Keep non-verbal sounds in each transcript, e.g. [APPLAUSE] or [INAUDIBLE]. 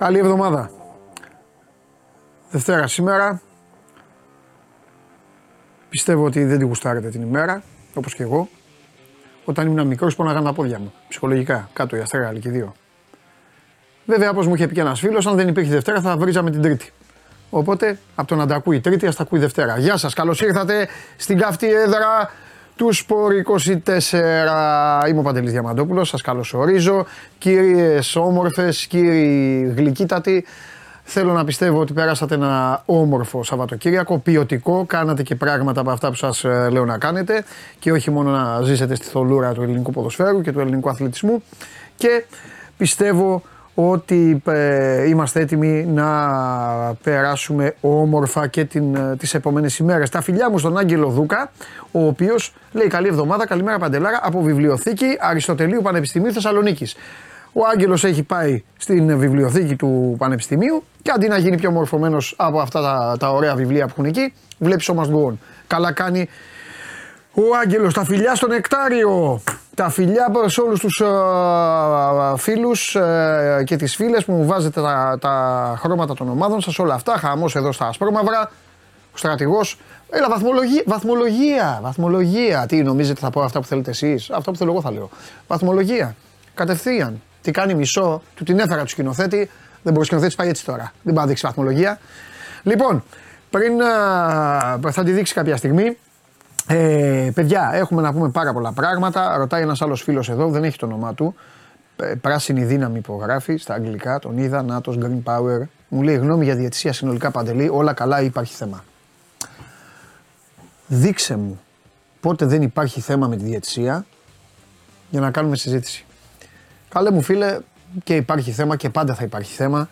Καλή εβδομάδα. Δευτέρα σήμερα. Πιστεύω ότι δεν τη γουστάρετε την ημέρα, όπως και εγώ. Όταν ήμουν μικρός πόναγαν τα πόδια μου, ψυχολογικά, κάτω η Αστέρα και δύο. Βέβαια, όπως μου είχε πει και ένας φίλος, αν δεν υπήρχε Δευτέρα θα βρίζαμε την Τρίτη. Οπότε, από το να τα ακούει Τρίτη, ας τα ακούει Δευτέρα. Γεια σας, καλώς ήρθατε στην καυτή έδρα του Σπορ 24. Είμαι ο Παντελής Διαμαντόπουλος, σας καλωσορίζω. Κύριες όμορφες, κύριοι γλυκύτατοι, Θέλω να πιστεύω ότι περάσατε ένα όμορφο Σαββατοκύριακο, ποιοτικό, κάνατε και πράγματα από αυτά που σας ε, λέω να κάνετε και όχι μόνο να ζήσετε στη θολούρα του ελληνικού ποδοσφαίρου και του ελληνικού αθλητισμού και πιστεύω ότι ε, είμαστε έτοιμοι να περάσουμε όμορφα και την, ε, τις επόμενες ημέρες. Τα φιλιά μου στον Άγγελο Δούκα, ο οποίος λέει καλή εβδομάδα, καλημέρα Παντελάρα, από βιβλιοθήκη Αριστοτελείου Πανεπιστημίου Θεσσαλονίκης. Ο Άγγελος έχει πάει στην βιβλιοθήκη του Πανεπιστημίου και αντί να γίνει πιο μορφωμένος από αυτά τα, τα ωραία βιβλία που έχουν εκεί, βλέπει ο Must Καλά κάνει ο Άγγελος. Τα φιλιά στο νεκτάριο. Τα φιλιά σε όλους τους uh, φίλους uh, και τις φίλες που μου βάζετε τα, τα χρώματα των ομάδων σας, όλα αυτά. Χαμός εδώ στα ασπρόμαυρα. Ο στρατηγός. Έλα, βαθμολογία, βαθμολογία, βαθμολογία. Τι νομίζετε, θα πω αυτά που θέλετε εσείς. Αυτά που θέλω εγώ θα λέω. Βαθμολογία. Κατευθείαν. Τι κάνει μισό, του την έφερα του σκηνοθέτη. Δεν μπορεί ο σκηνοθέτης πάει έτσι τώρα. Δεν πάει να δείξει βαθμολογία. Λοιπόν, πριν θα τη δείξει κάποια στιγμή. Ε, παιδιά, έχουμε να πούμε πάρα πολλά πράγματα. Ρωτάει ένας άλλος φίλος εδώ, δεν έχει το όνομά του. Ε, πράσινη δύναμη υπογράφει στα αγγλικά. Τον είδα, Νάτο, Green Power. Μου λέει γνώμη για διαιτησία συνολικά παντελή. Όλα καλά ή υπάρχει θέμα; Δείξε μου πότε δεν υπάρχει θέμα με τη διαιτησία για να κάνουμε συζήτηση. Καλέ μου φίλε, και υπάρχει θέμα και πάντα θα υπάρχει θέμα.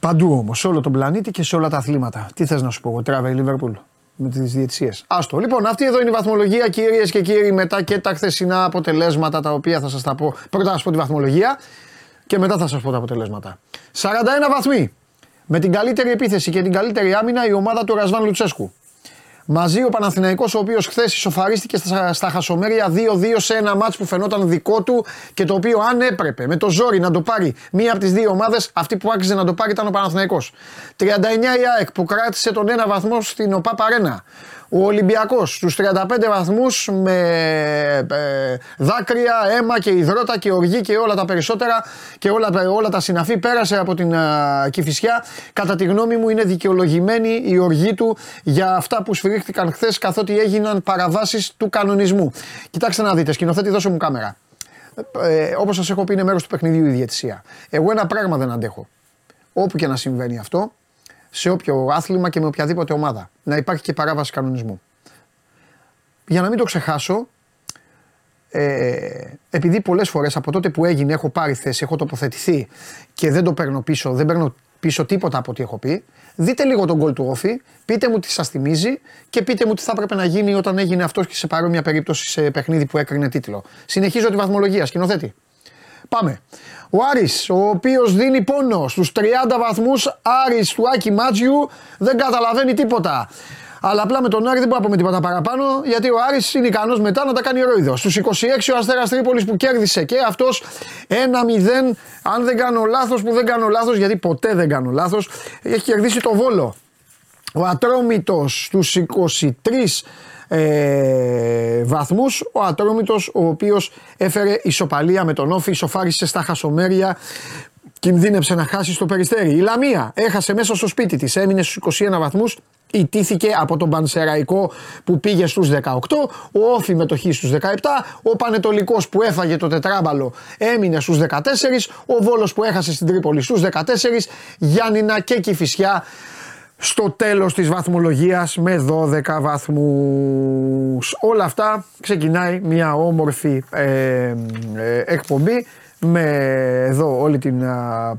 Παντού όμως, σε όλο τον πλανήτη και σε όλα τα αθλήματα. Τι θες να σου πω, εγώ τράβε Λίβερπουλ; Με τις διαιτησίες. Άστο. Λοιπόν, αυτή εδώ είναι η βαθμολογία, κυρίες και κύριοι, μετά και τα χθεσινά αποτελέσματα τα οποία θα σας τα πω. Πρώτα θα σας πω τη βαθμολογία και μετά θα σας πω τα αποτελέσματα. 41 βαθμοί. Με την καλύτερη επίθεση και την καλύτερη άμυνα η ομάδα του Ρασβάν Λουτσέσκου. Μαζί ο Παναθηναϊκός ο οποίος χθες ισοφαρίστηκε στα, στα χασομέρια 2-2 σε ένα μάτς που φαινόταν δικό του και το οποίο αν έπρεπε με το ζόρι να το πάρει μία από τις δύο ομάδες αυτή που άξιζε να το πάρει ήταν ο Παναθηναϊκός. 39 η ΑΕΚ που κράτησε τον ένα βαθμό στην ΟΠΑ Παρένα. Ο Ολυμπιακός στους 35 βαθμούς με ε, δάκρυα, αίμα και υδρότα και οργή και όλα τα περισσότερα και όλα, όλα τα συναφή πέρασε από την uh, Κηφισιά. Κατά τη γνώμη μου είναι δικαιολογημένη η οργή του για αυτά που σφυρίχθηκαν χθες καθότι έγιναν παραβάσεις του κανονισμού. Κοιτάξτε να δείτε, σκηνοθέτη, δώσε μου κάμερα. Ε, Όπως σας έχω πει, είναι μέρος του παιχνιδιού η διαιτησία. Εγώ ένα πράγμα δεν αντέχω. Όπου και να συμβαίνει αυτό, σε όποιο άθλημα και με οποιαδήποτε ομάδα. Να υπάρχει και παράβαση κανονισμού. Για να μην το ξεχάσω, ε, επειδή πολλές φορές από τότε που έγινε έχω πάρει θέση, έχω τοποθετηθεί και δεν το παίρνω πίσω, δεν παίρνω πίσω τίποτα από ό,τι έχω πει, δείτε λίγο τον γκολ του Όφη, πείτε μου τι σας θυμίζει και πείτε μου τι θα έπρεπε να γίνει όταν έγινε αυτός και σε παρόμοια περίπτωση σε παιχνίδι που έκρινε τίτλο. Συνεχίζω τη βαθμολογία, σκηνοθέτη. Πάμε. Ο Άρης, ο οποίος δίνει πόνο στους 30 βαθμούς, Άρης του Άκη Μάτζιου, δεν καταλαβαίνει τίποτα. Αλλά απλά με τον Άρη δεν μπορούμε να πούμε τίποτα παραπάνω, γιατί ο Άρης είναι ικανός μετά να τα κάνει ρόιδο. Στους 26 ο Αστέρας Τρίπολης που κέρδισε και αυτός 1-0, αν δεν κάνω λάθος, που δεν κάνω λάθος, γιατί ποτέ δεν κάνω λάθος, έχει κερδίσει το βόλο. Ο Ατρόμητος στους 23 ε, βαθμούς ο Ατρόμητος ο οποίος έφερε ισοπαλία με τον Όφη, ισοφάρισε στα χασομέρια κινδύνεψε να χάσει στο περιστέρι. Η Λαμία έχασε μέσα στο σπίτι της, έμεινε στους 21 βαθμούς, ιτήθηκε από τον Πανσεραϊκό που πήγε στους 18, ο Όφη με το Χ στους 17, ο Πανετολικός που έφαγε το τετράμπαλο έμεινε στους 14, ο Βόλος που έχασε στην Τρίπολη στους 14, Γιάννηνα και Κηφισιά στο τέλος της βαθμολογίας με 12 βαθμούς. Όλα αυτά ξεκινάει μια όμορφη ε, ε, εκπομπή με εδώ όλη την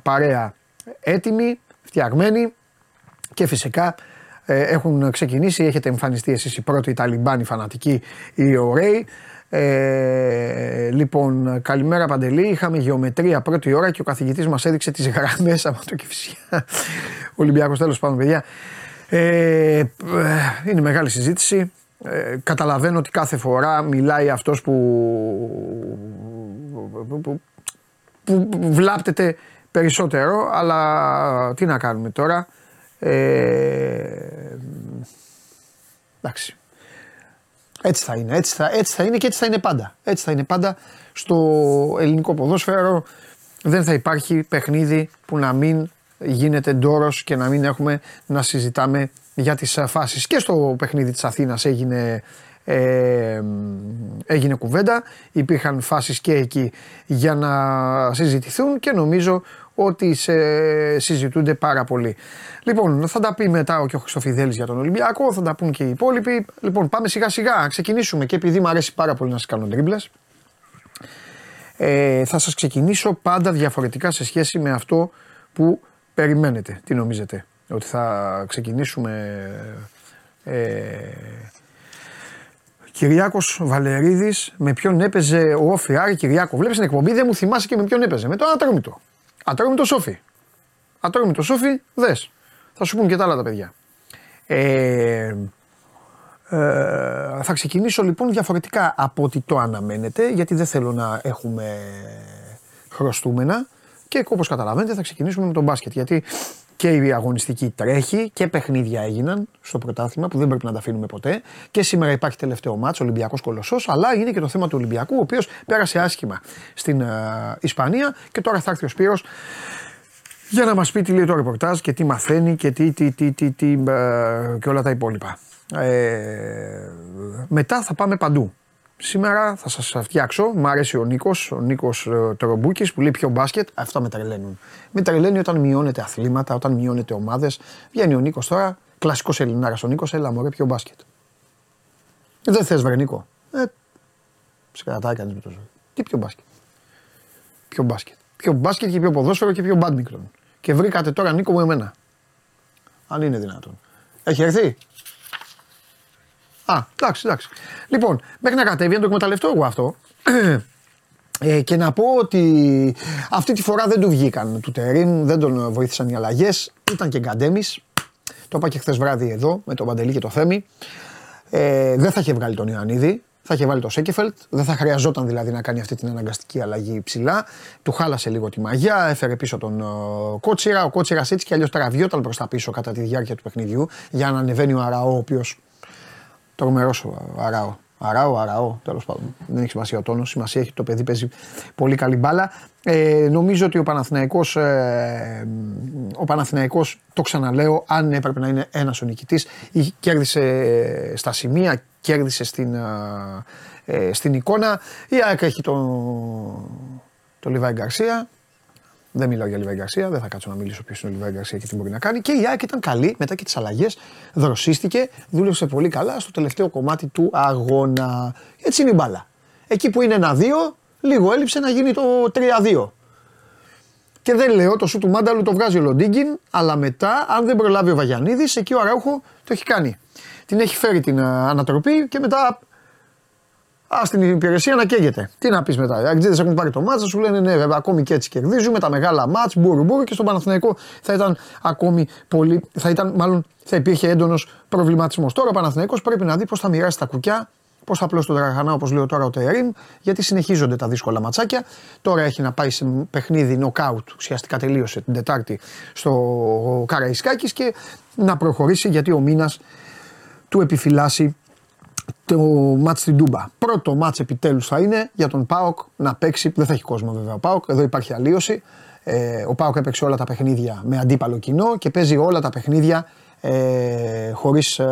παρέα έτοιμη, φτιαγμένη και φυσικά ε, έχουν ξεκινήσει, έχετε εμφανιστεί εσείς οι πρώτοι Ταλιμπάνοι φανατικοί, οι ωραίοι. Ε, λοιπόν, καλημέρα Παντελή. Είχαμε γεωμετρία πρώτη ώρα και ο καθηγητής μας έδειξε τις γραμμές από το Κηφισιά. [LAUGHS] Ολυμπιακός τέλος πάντων, παιδιά. Ε, είναι μεγάλη συζήτηση. Ε, καταλαβαίνω ότι κάθε φορά μιλάει αυτός που, που, που, που βλάπτεται περισσότερο, αλλά τι να κάνουμε τώρα. Ε, εντάξει. Έτσι θα είναι, έτσι θα, έτσι θα είναι και έτσι θα είναι πάντα. Έτσι θα είναι πάντα στο ελληνικό ποδόσφαιρο. Δεν θα υπάρχει παιχνίδι που να μην γίνεται ντόρος και να μην έχουμε να συζητάμε για τις φάσεις. Και στο παιχνίδι της Αθήνας έγινε ε, έγινε κουβέντα, υπήρχαν φάσεις και εκεί για να συζητηθούν και νομίζω ότι σε, συζητούνται πάρα πολύ. Λοιπόν, θα τα πει μετά ο και ο Χριστοφιδέλης για τον Ολυμπιακό, θα τα πούν και οι υπόλοιποι. Λοιπόν, πάμε σιγά σιγά, ξεκινήσουμε και επειδή μου αρέσει πάρα πολύ να σας κάνω τρίμπλες, ε, θα σας ξεκινήσω πάντα διαφορετικά σε σχέση με αυτό που περιμένετε. Τι νομίζετε, ότι θα ξεκινήσουμε... Ε, Κυριάκος Βαλερίδης, με ποιον έπαιζε ο Όφη Άρη Κυριάκο. Βλέπεις την εκπομπή, δεν μου θυμάσαι και με ποιον έπαιζε. Με το Ατρόμητο. Ατρόμητο Σόφι. Ατρόμητο Σόφι, δες. Θα σου πούν και τα άλλα τα παιδιά. Ε, ε, θα ξεκινήσω λοιπόν διαφορετικά από ότι το αναμένετε, γιατί δεν θέλω να έχουμε χρωστούμενα. Και όπως καταλαβαίνετε, θα ξεκινήσουμε με τον μπάσκετ. Γιατί και η αγωνιστική τρέχει και παιχνίδια έγιναν στο πρωτάθλημα που δεν πρέπει να τα αφήνουμε ποτέ. Και σήμερα υπάρχει τελευταίο μάτσο, Ολυμπιακός Κολοσσός. Αλλά είναι και το θέμα του Ολυμπιακού, ο οποίος πέρασε άσχημα στην uh, Ισπανία και τώρα θα έρθει ο Σπύρος για να μας πει τι λέει το ρεπορτάζ και τι μαθαίνει και, τι, τι, τι, τι, τι, uh, και όλα τα υπόλοιπα. Ε, μετά θα πάμε παντού. Σήμερα θα σας φτιάξω. Μ' αρέσει ο Νίκος, ο Νίκος ε, Τρομπούκης που λέει πιο μπάσκετ. Αυτά με τρελαίνουν. Με τρελαίνει όταν μειώνεται αθλήματα, όταν μειώνεται ομάδες. Βγαίνει ο Νίκος τώρα, κλασικός Ελληνάρας ο Νίκος, έλα μωρέ πιο μπάσκετ. Δεν θες βρε Νίκο. Ε, σε κρατάει κανείς με το ζωή. Τι πιο μπάσκετ. Πιο μπάσκετ. Πιο μπάσκετ και πιο ποδόσφαιρο και πιο μπάντμικτον. Και βρήκατε τώρα Νίκο μου εμένα. Αν είναι δυνατόν. Έχει έρθει; Α, εντάξει, εντάξει. Λοιπόν, μέχρι να κατέβει, να το εκμεταλλευτώ εγώ αυτό. [CLEARS THROAT] Ε, και να πω ότι αυτή τη φορά δεν του βγήκαν του Τερίν, δεν τον βοήθησαν οι αλλαγές. Ήταν και γκαντέμις. Το είπα και χθες βράδυ εδώ με τον Παντελή και το Θέμη. Ε, δεν θα είχε βγάλει τον Ιωαννίδη, θα είχε βάλει το Σέκεφελτ. Δεν θα χρειαζόταν δηλαδή να κάνει αυτή την αναγκαστική αλλαγή ψηλά. Του χάλασε λίγο τη μαγιά, έφερε πίσω τον uh, Κότσιρα. Ο Κότσιρας έτσι κι αλλιώς τραβιόταν προς τα πίσω κατά τη διάρκεια του παιχνιδιού για να ανεβαίνει ο Αραώ, ο οποίος Τρομερός ο Αράο. Αράο, Αράο, τέλος πάντων. Δεν έχει σημασία ο τόνος. Σημασία έχει το παιδί παίζει πολύ καλή μπάλα. Ε, νομίζω ότι ο Παναθηναϊκός, ε, ο Παναθηναϊκός, το ξαναλέω, αν έπρεπε να είναι ένας ο νικητής, κέρδισε ε, στα σημεία, κέρδισε στην, ε, ε, στην εικόνα. Η ΑΕΚ έχει τον το Λιβάη Γκαρσία, δεν μιλάω για Λιβάη Γκαρσία, δεν θα κάτσω να μιλήσω ποιος είναι ο Λιβάη Γκαρσία και τι μπορεί να κάνει. Και η ΑΕΚ ήταν καλή μετά και τις αλλαγές. Δροσίστηκε, δούλεψε πολύ καλά στο τελευταίο κομμάτι του αγώνα. Έτσι είναι η μπάλα. Εκεί που είναι ένα-δύο, λίγο έλειψε να γίνει το 3-2. Και δεν λέω, το σου του Μάνταλου το βγάζει ο Λοντίγκιν, αλλά μετά, αν δεν προλάβει ο Βαγιανίδης, εκεί ο Αράουχο το έχει κάνει. Την έχει φέρει την ανατροπή και μετά Α την υπηρεσία να καίγεται. Τι να πεις μετά. Οι Αγγλίδες έχουν πάρει το μάτσα, σου λένε ναι, βέβαια, ακόμη και έτσι κερδίζουμε τα μεγάλα μάτς, μπουρου μπουρου και στον Παναθηναϊκό θα ήταν ακόμη πολύ. Θα ήταν, μάλλον θα υπήρχε έντονος προβληματισμός. Τώρα ο Παναθηναϊκός πρέπει να δει πώς θα μοιράσει τα κουκιά, πώς θα πλώσει τον Τραγανά, όπως λέω τώρα ο Τερήμ, γιατί συνεχίζονται τα δύσκολα ματσάκια. Τώρα έχει να πάει σε παιχνίδι νοκάουτ, ουσιαστικά τελείωσε την Τετάρτη στο Καραϊσκάκης και να προχωρήσει γιατί ο μήνας του επιφυλάσσει το μάτς στην Τούμπα. Πρώτο μάτς επιτέλους θα είναι για τον Πάοκ να παίξει, δεν θα έχει κόσμο βέβαια ο Πάοκ, εδώ υπάρχει αλλίωση. Ε, ο Πάοκ έπαιξε όλα τα παιχνίδια με αντίπαλο κοινό και παίζει όλα τα παιχνίδια ε, χωρίς ε,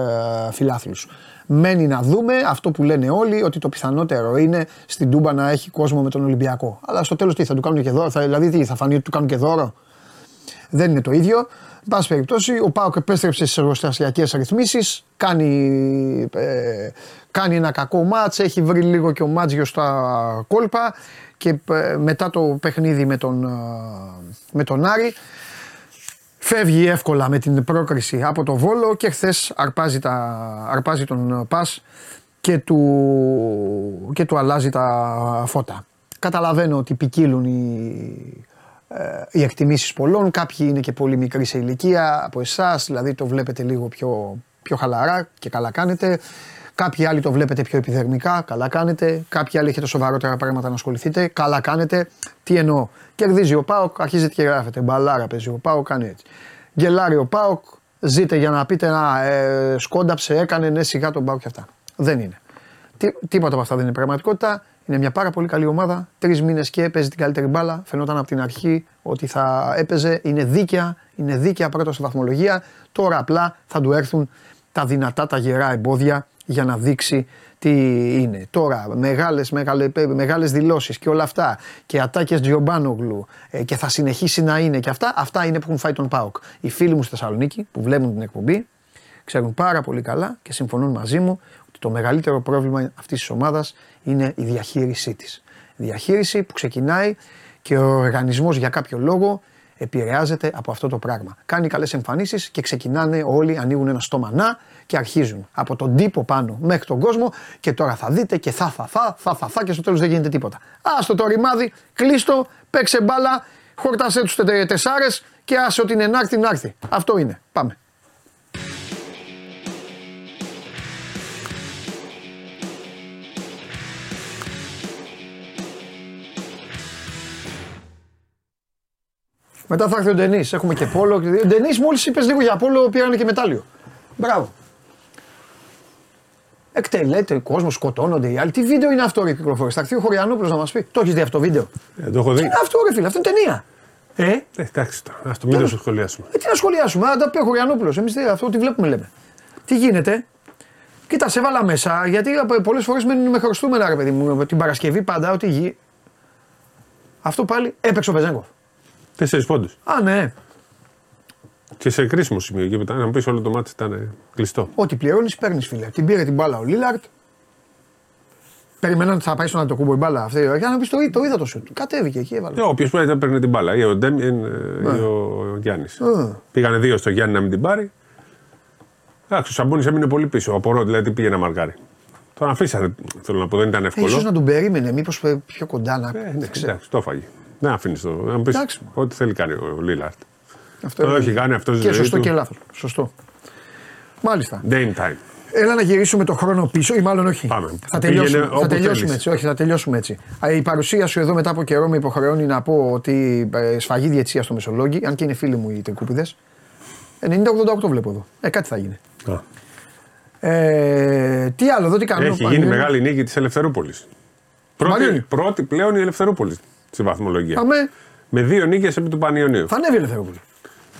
φιλάθλους. Μένει να δούμε αυτό που λένε όλοι, ότι το πιθανότερο είναι στην Τούμπα να έχει κόσμο με τον Ολυμπιακό. Αλλά στο τέλος τι θα του κάνουν και δώρο, θα, δηλαδή τι, θα φανεί ότι του κάνουν και δώρο; Δεν είναι το ίδιο. Εν πάση περιπτώσει, ο Πάοκ επέστρεψε στις εργοστασιακές ρυθμίσεις. Κάνει, ε, κάνει ένα κακό μάτς, έχει βρει λίγο και ο Μάτζιο στα κόλπα και ε, μετά το παιχνίδι με τον, ε, με τον Άρη φεύγει εύκολα με την πρόκριση από το Βόλο και χθες αρπάζει, αρπάζει τον Πας και του, και του αλλάζει τα φώτα. Καταλαβαίνω ότι ποικίλουν οι, ε, οι εκτιμήσεις πολλών. Κάποιοι είναι και πολύ μικροί σε ηλικία από εσάς, δηλαδή το βλέπετε λίγο πιο, πιο χαλαρά και καλά κάνετε. Κάποιοι άλλοι το βλέπετε πιο επιδερμικά, καλά κάνετε. Κάποιοι άλλοι έχετε σοβαρότερα πράγματα να ασχοληθείτε, καλά κάνετε. Τι εννοώ. Κερδίζει ο Πάοκ, αρχίζετε και γράφετε. Μπαλάρα παίζει ο Πάοκ, κάνει έτσι. Γκελάρει ο Πάοκ, ζείτε για να πείτε να ε, σκόνταψε, έκανε ναι σιγά τον Πάοκ και αυτά. Δεν είναι. Τι, τίποτα από αυτά δεν είναι πραγματικότητα. Είναι μια πάρα πολύ καλή ομάδα. Τρεις μήνες και έπαιζε την καλύτερη μπάλα. Φαινόταν από την αρχή ότι θα έπαιζε. Είναι δίκαια, είναι δίκαια πρώτα στη βαθμολογία. Τώρα απλά θα του έρθουν τα δυνατά, τα γερά εμπόδια για να δείξει τι είναι. Τώρα μεγάλες, μεγάλες, μεγάλες δηλώσεις και όλα αυτά και ατάκες Τζιομπάνογλου ε, και θα συνεχίσει να είναι και αυτά, αυτά είναι που έχουν φάει τον ΠΑΟΚ. Οι φίλοι μου στη Θεσσαλονίκη που βλέπουν την εκπομπή ξέρουν πάρα πολύ καλά και συμφωνούν μαζί μου ότι το μεγαλύτερο πρόβλημα αυτής της ομάδας είναι η διαχείρισή της. Διαχείριση που ξεκινάει και ο οργανισμός για κάποιο λόγο επηρεάζεται από αυτό το πράγμα. Κάνει καλές εμφανίσεις και ξεκινάνε όλοι, ανοίγουν ένα στόμα να και αρχίζουν από τον τύπο πάνω μέχρι τον κόσμο και τώρα θα δείτε και θα θα θα θα θα, θα και στο τέλος δεν γίνεται τίποτα. Άστο το ρημάδι, κλείστο, παίξε μπάλα, χόρτασέ τους τεσσάρες και άσε ότι είναι να έρθει να έρθει. Αυτό είναι. Πάμε. Μετά θα έρθει ο Ντενής. Έχουμε και πόλο. Ο Ντενής, μόλις είπες λίγο για πόλο, πήραν και μετάλλιο. Μπράβο. Εκτελέται, κόσμος σκοτώνονται οι άλλοι. Τι βίντεο είναι αυτό, ρε κυκλοφορεί. Θα έρθει ο Χωριανόπουλος να μας πει. Το έχεις δει αυτό το βίντεο; Ε, το έχω δει. Τι είναι αυτό, ρε φίλε, αυτό είναι ταινία. Ε, Ε, εντάξει τώρα, ας το μην το σχολιάσουμε. ε, τι να σχολιάσουμε, αν τα πει ο Χωριανόπουλος. Εμείς αυτό τι βλέπουμε λέμε. Τι γίνεται; Κοίτα, σε βάλα μέσα γιατί πολλές φορές μένουν με χρωστούμενα, ρε παιδί μου. Την Παρασκευή πάντα ότι γη. Αυτό πάλι έπαιξε ο Βεζέγκοφ. Τέσσερις πόντους. Α, ναι. Και σε κρίσιμο σημείο εκεί μετά, να μου πεις όλο το μάτι ήταν κλειστό. Ό,τι πληρώνεις, παίρνεις φίλε. Την πήρε την μπάλα ο Λίλαρτ. Περιμέναν ότι θα πάει στον Αντοκούμπο η μπάλα αυτή. Για να πεις το, το είδα το σουτ. Κατέβηκε εκεί, έβαλε. Ε, Όποιος πρέπει να παίρνει την μπάλα, ή ο Ντέμιεν ή ο Γιάννης. Ε. Πήγανε δύο στο Γιάννη να μην την πάρει. Εντάξει, ο Σαμπόνι έμεινε πολύ πίσω. Απορώ δηλαδή τι πήγε να μαρκάρει. Τον αφήσανε, θέλω να πω, δεν ήταν Ε, εύκολο. ίσως να τον περίμενε, μήπως πιο κοντά να. Ε, δεν ξέρω. εντάξει, το έφαγε. Δεν αφήνεις το. Να μου πεις Εντάξει. ό,τι θέλει κάνει ο Λίλαρτ. Αυτό Το είναι. έχει κάνει αυτό στη Και ζωή σωστό του. και λάθος. Σωστό. Μάλιστα. Game time. Έλα να γυρίσουμε το χρόνο πίσω, ή μάλλον όχι. Πάμε. Θα Πήγαινε τελειώσουμε, όπου θα τελειώσουμε θέλεις. έτσι. Όχι, θα τελειώσουμε έτσι. Α, Η παρουσία σου εδώ μετά από καιρό με υποχρεώνει να πω ότι ε, σφαγή διετσία στο Μεσολόγγι, αν και είναι φίλοι μου οι τρικούπιδε. 90-88 βλέπω εδώ. Ε, κάτι θα γίνει. Α. Ε, τι άλλο, εδώ τι κάνουμε. Έχει Πάλι- γίνει μεγάλη νίκη της Ελευθερούπολης. Πρώτη, Μαρίνη. πρώτη πλέον η Ελευθερούπολη στη βαθμολογία. Πάμε. Με δύο νίκες επί του Πανιωνίου. Θα ανέβει η Ελευθερούπολη.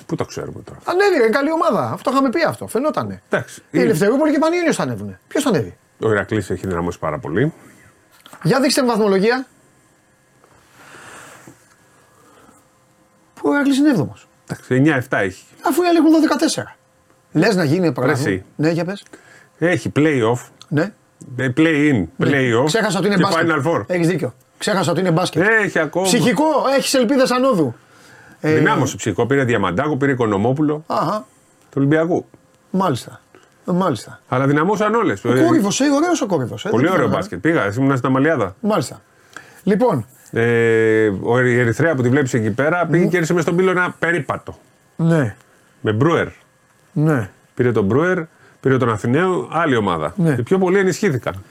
Πού το ξέρουμε τώρα; Ανέβει, είναι καλή ομάδα. Αυτό είχαμε πει αυτό. Φαινότανε. Εντάξει. Η Ελευθερούπολη και η Πανιόνιο θα ανέβουν. Ποιος θα ανέβει; Ο Ηρακλής έχει δυναμώσει πάρα πολύ. Για δείξτε μου βαθμολογία. Πού ο Ηρακλής είναι 7ο. Εντάξει, 9-7 έχει. Αφού οι άλλοι έχουν 12-14. Λες να γίνει πράγμα. εσύ. Ναι, για πες. Έχει play-off, Ναι. ε, play-in, play-off. Ξέχασα ότι είναι και μπάσκετ. Final Four. Έχεις δίκιο. Ξέχασα ότι είναι μπάσκετ. Έχει ακόμα. Ψυχικό, έχεις ελπίδες ανόδου. Ε, Δυνάμωσε ψυχικό. Πήρε Διαμαντάκο, πήρε Οικονομόπουλο Αχα, του Ολυμπιακού. μάλιστα. Ε, Μάλιστα. Αλλά δυναμώσαν όλες. Ο κόρυβος, ε, ωραίος ο κόρυβος. Ε, Πολύ δεν ωραίο ξέρω, μπάσκετ. Πήγα, ήμουν στην Αμαλιάδα. Μάλιστα. Λοιπόν, Ε, ο η Ερυθρέα που τη βλέπεις εκεί πέρα πήγε και κέρδισε μες στον πύλο ένα περίπατο. ναι, Με Μπρούερ. ναι. Πήρε τον Μπρούερ, πήρε τον Αθηναίο, άλλη ομάδα. Ναι. Οι πιο πολλοί ενισχύθηκαν.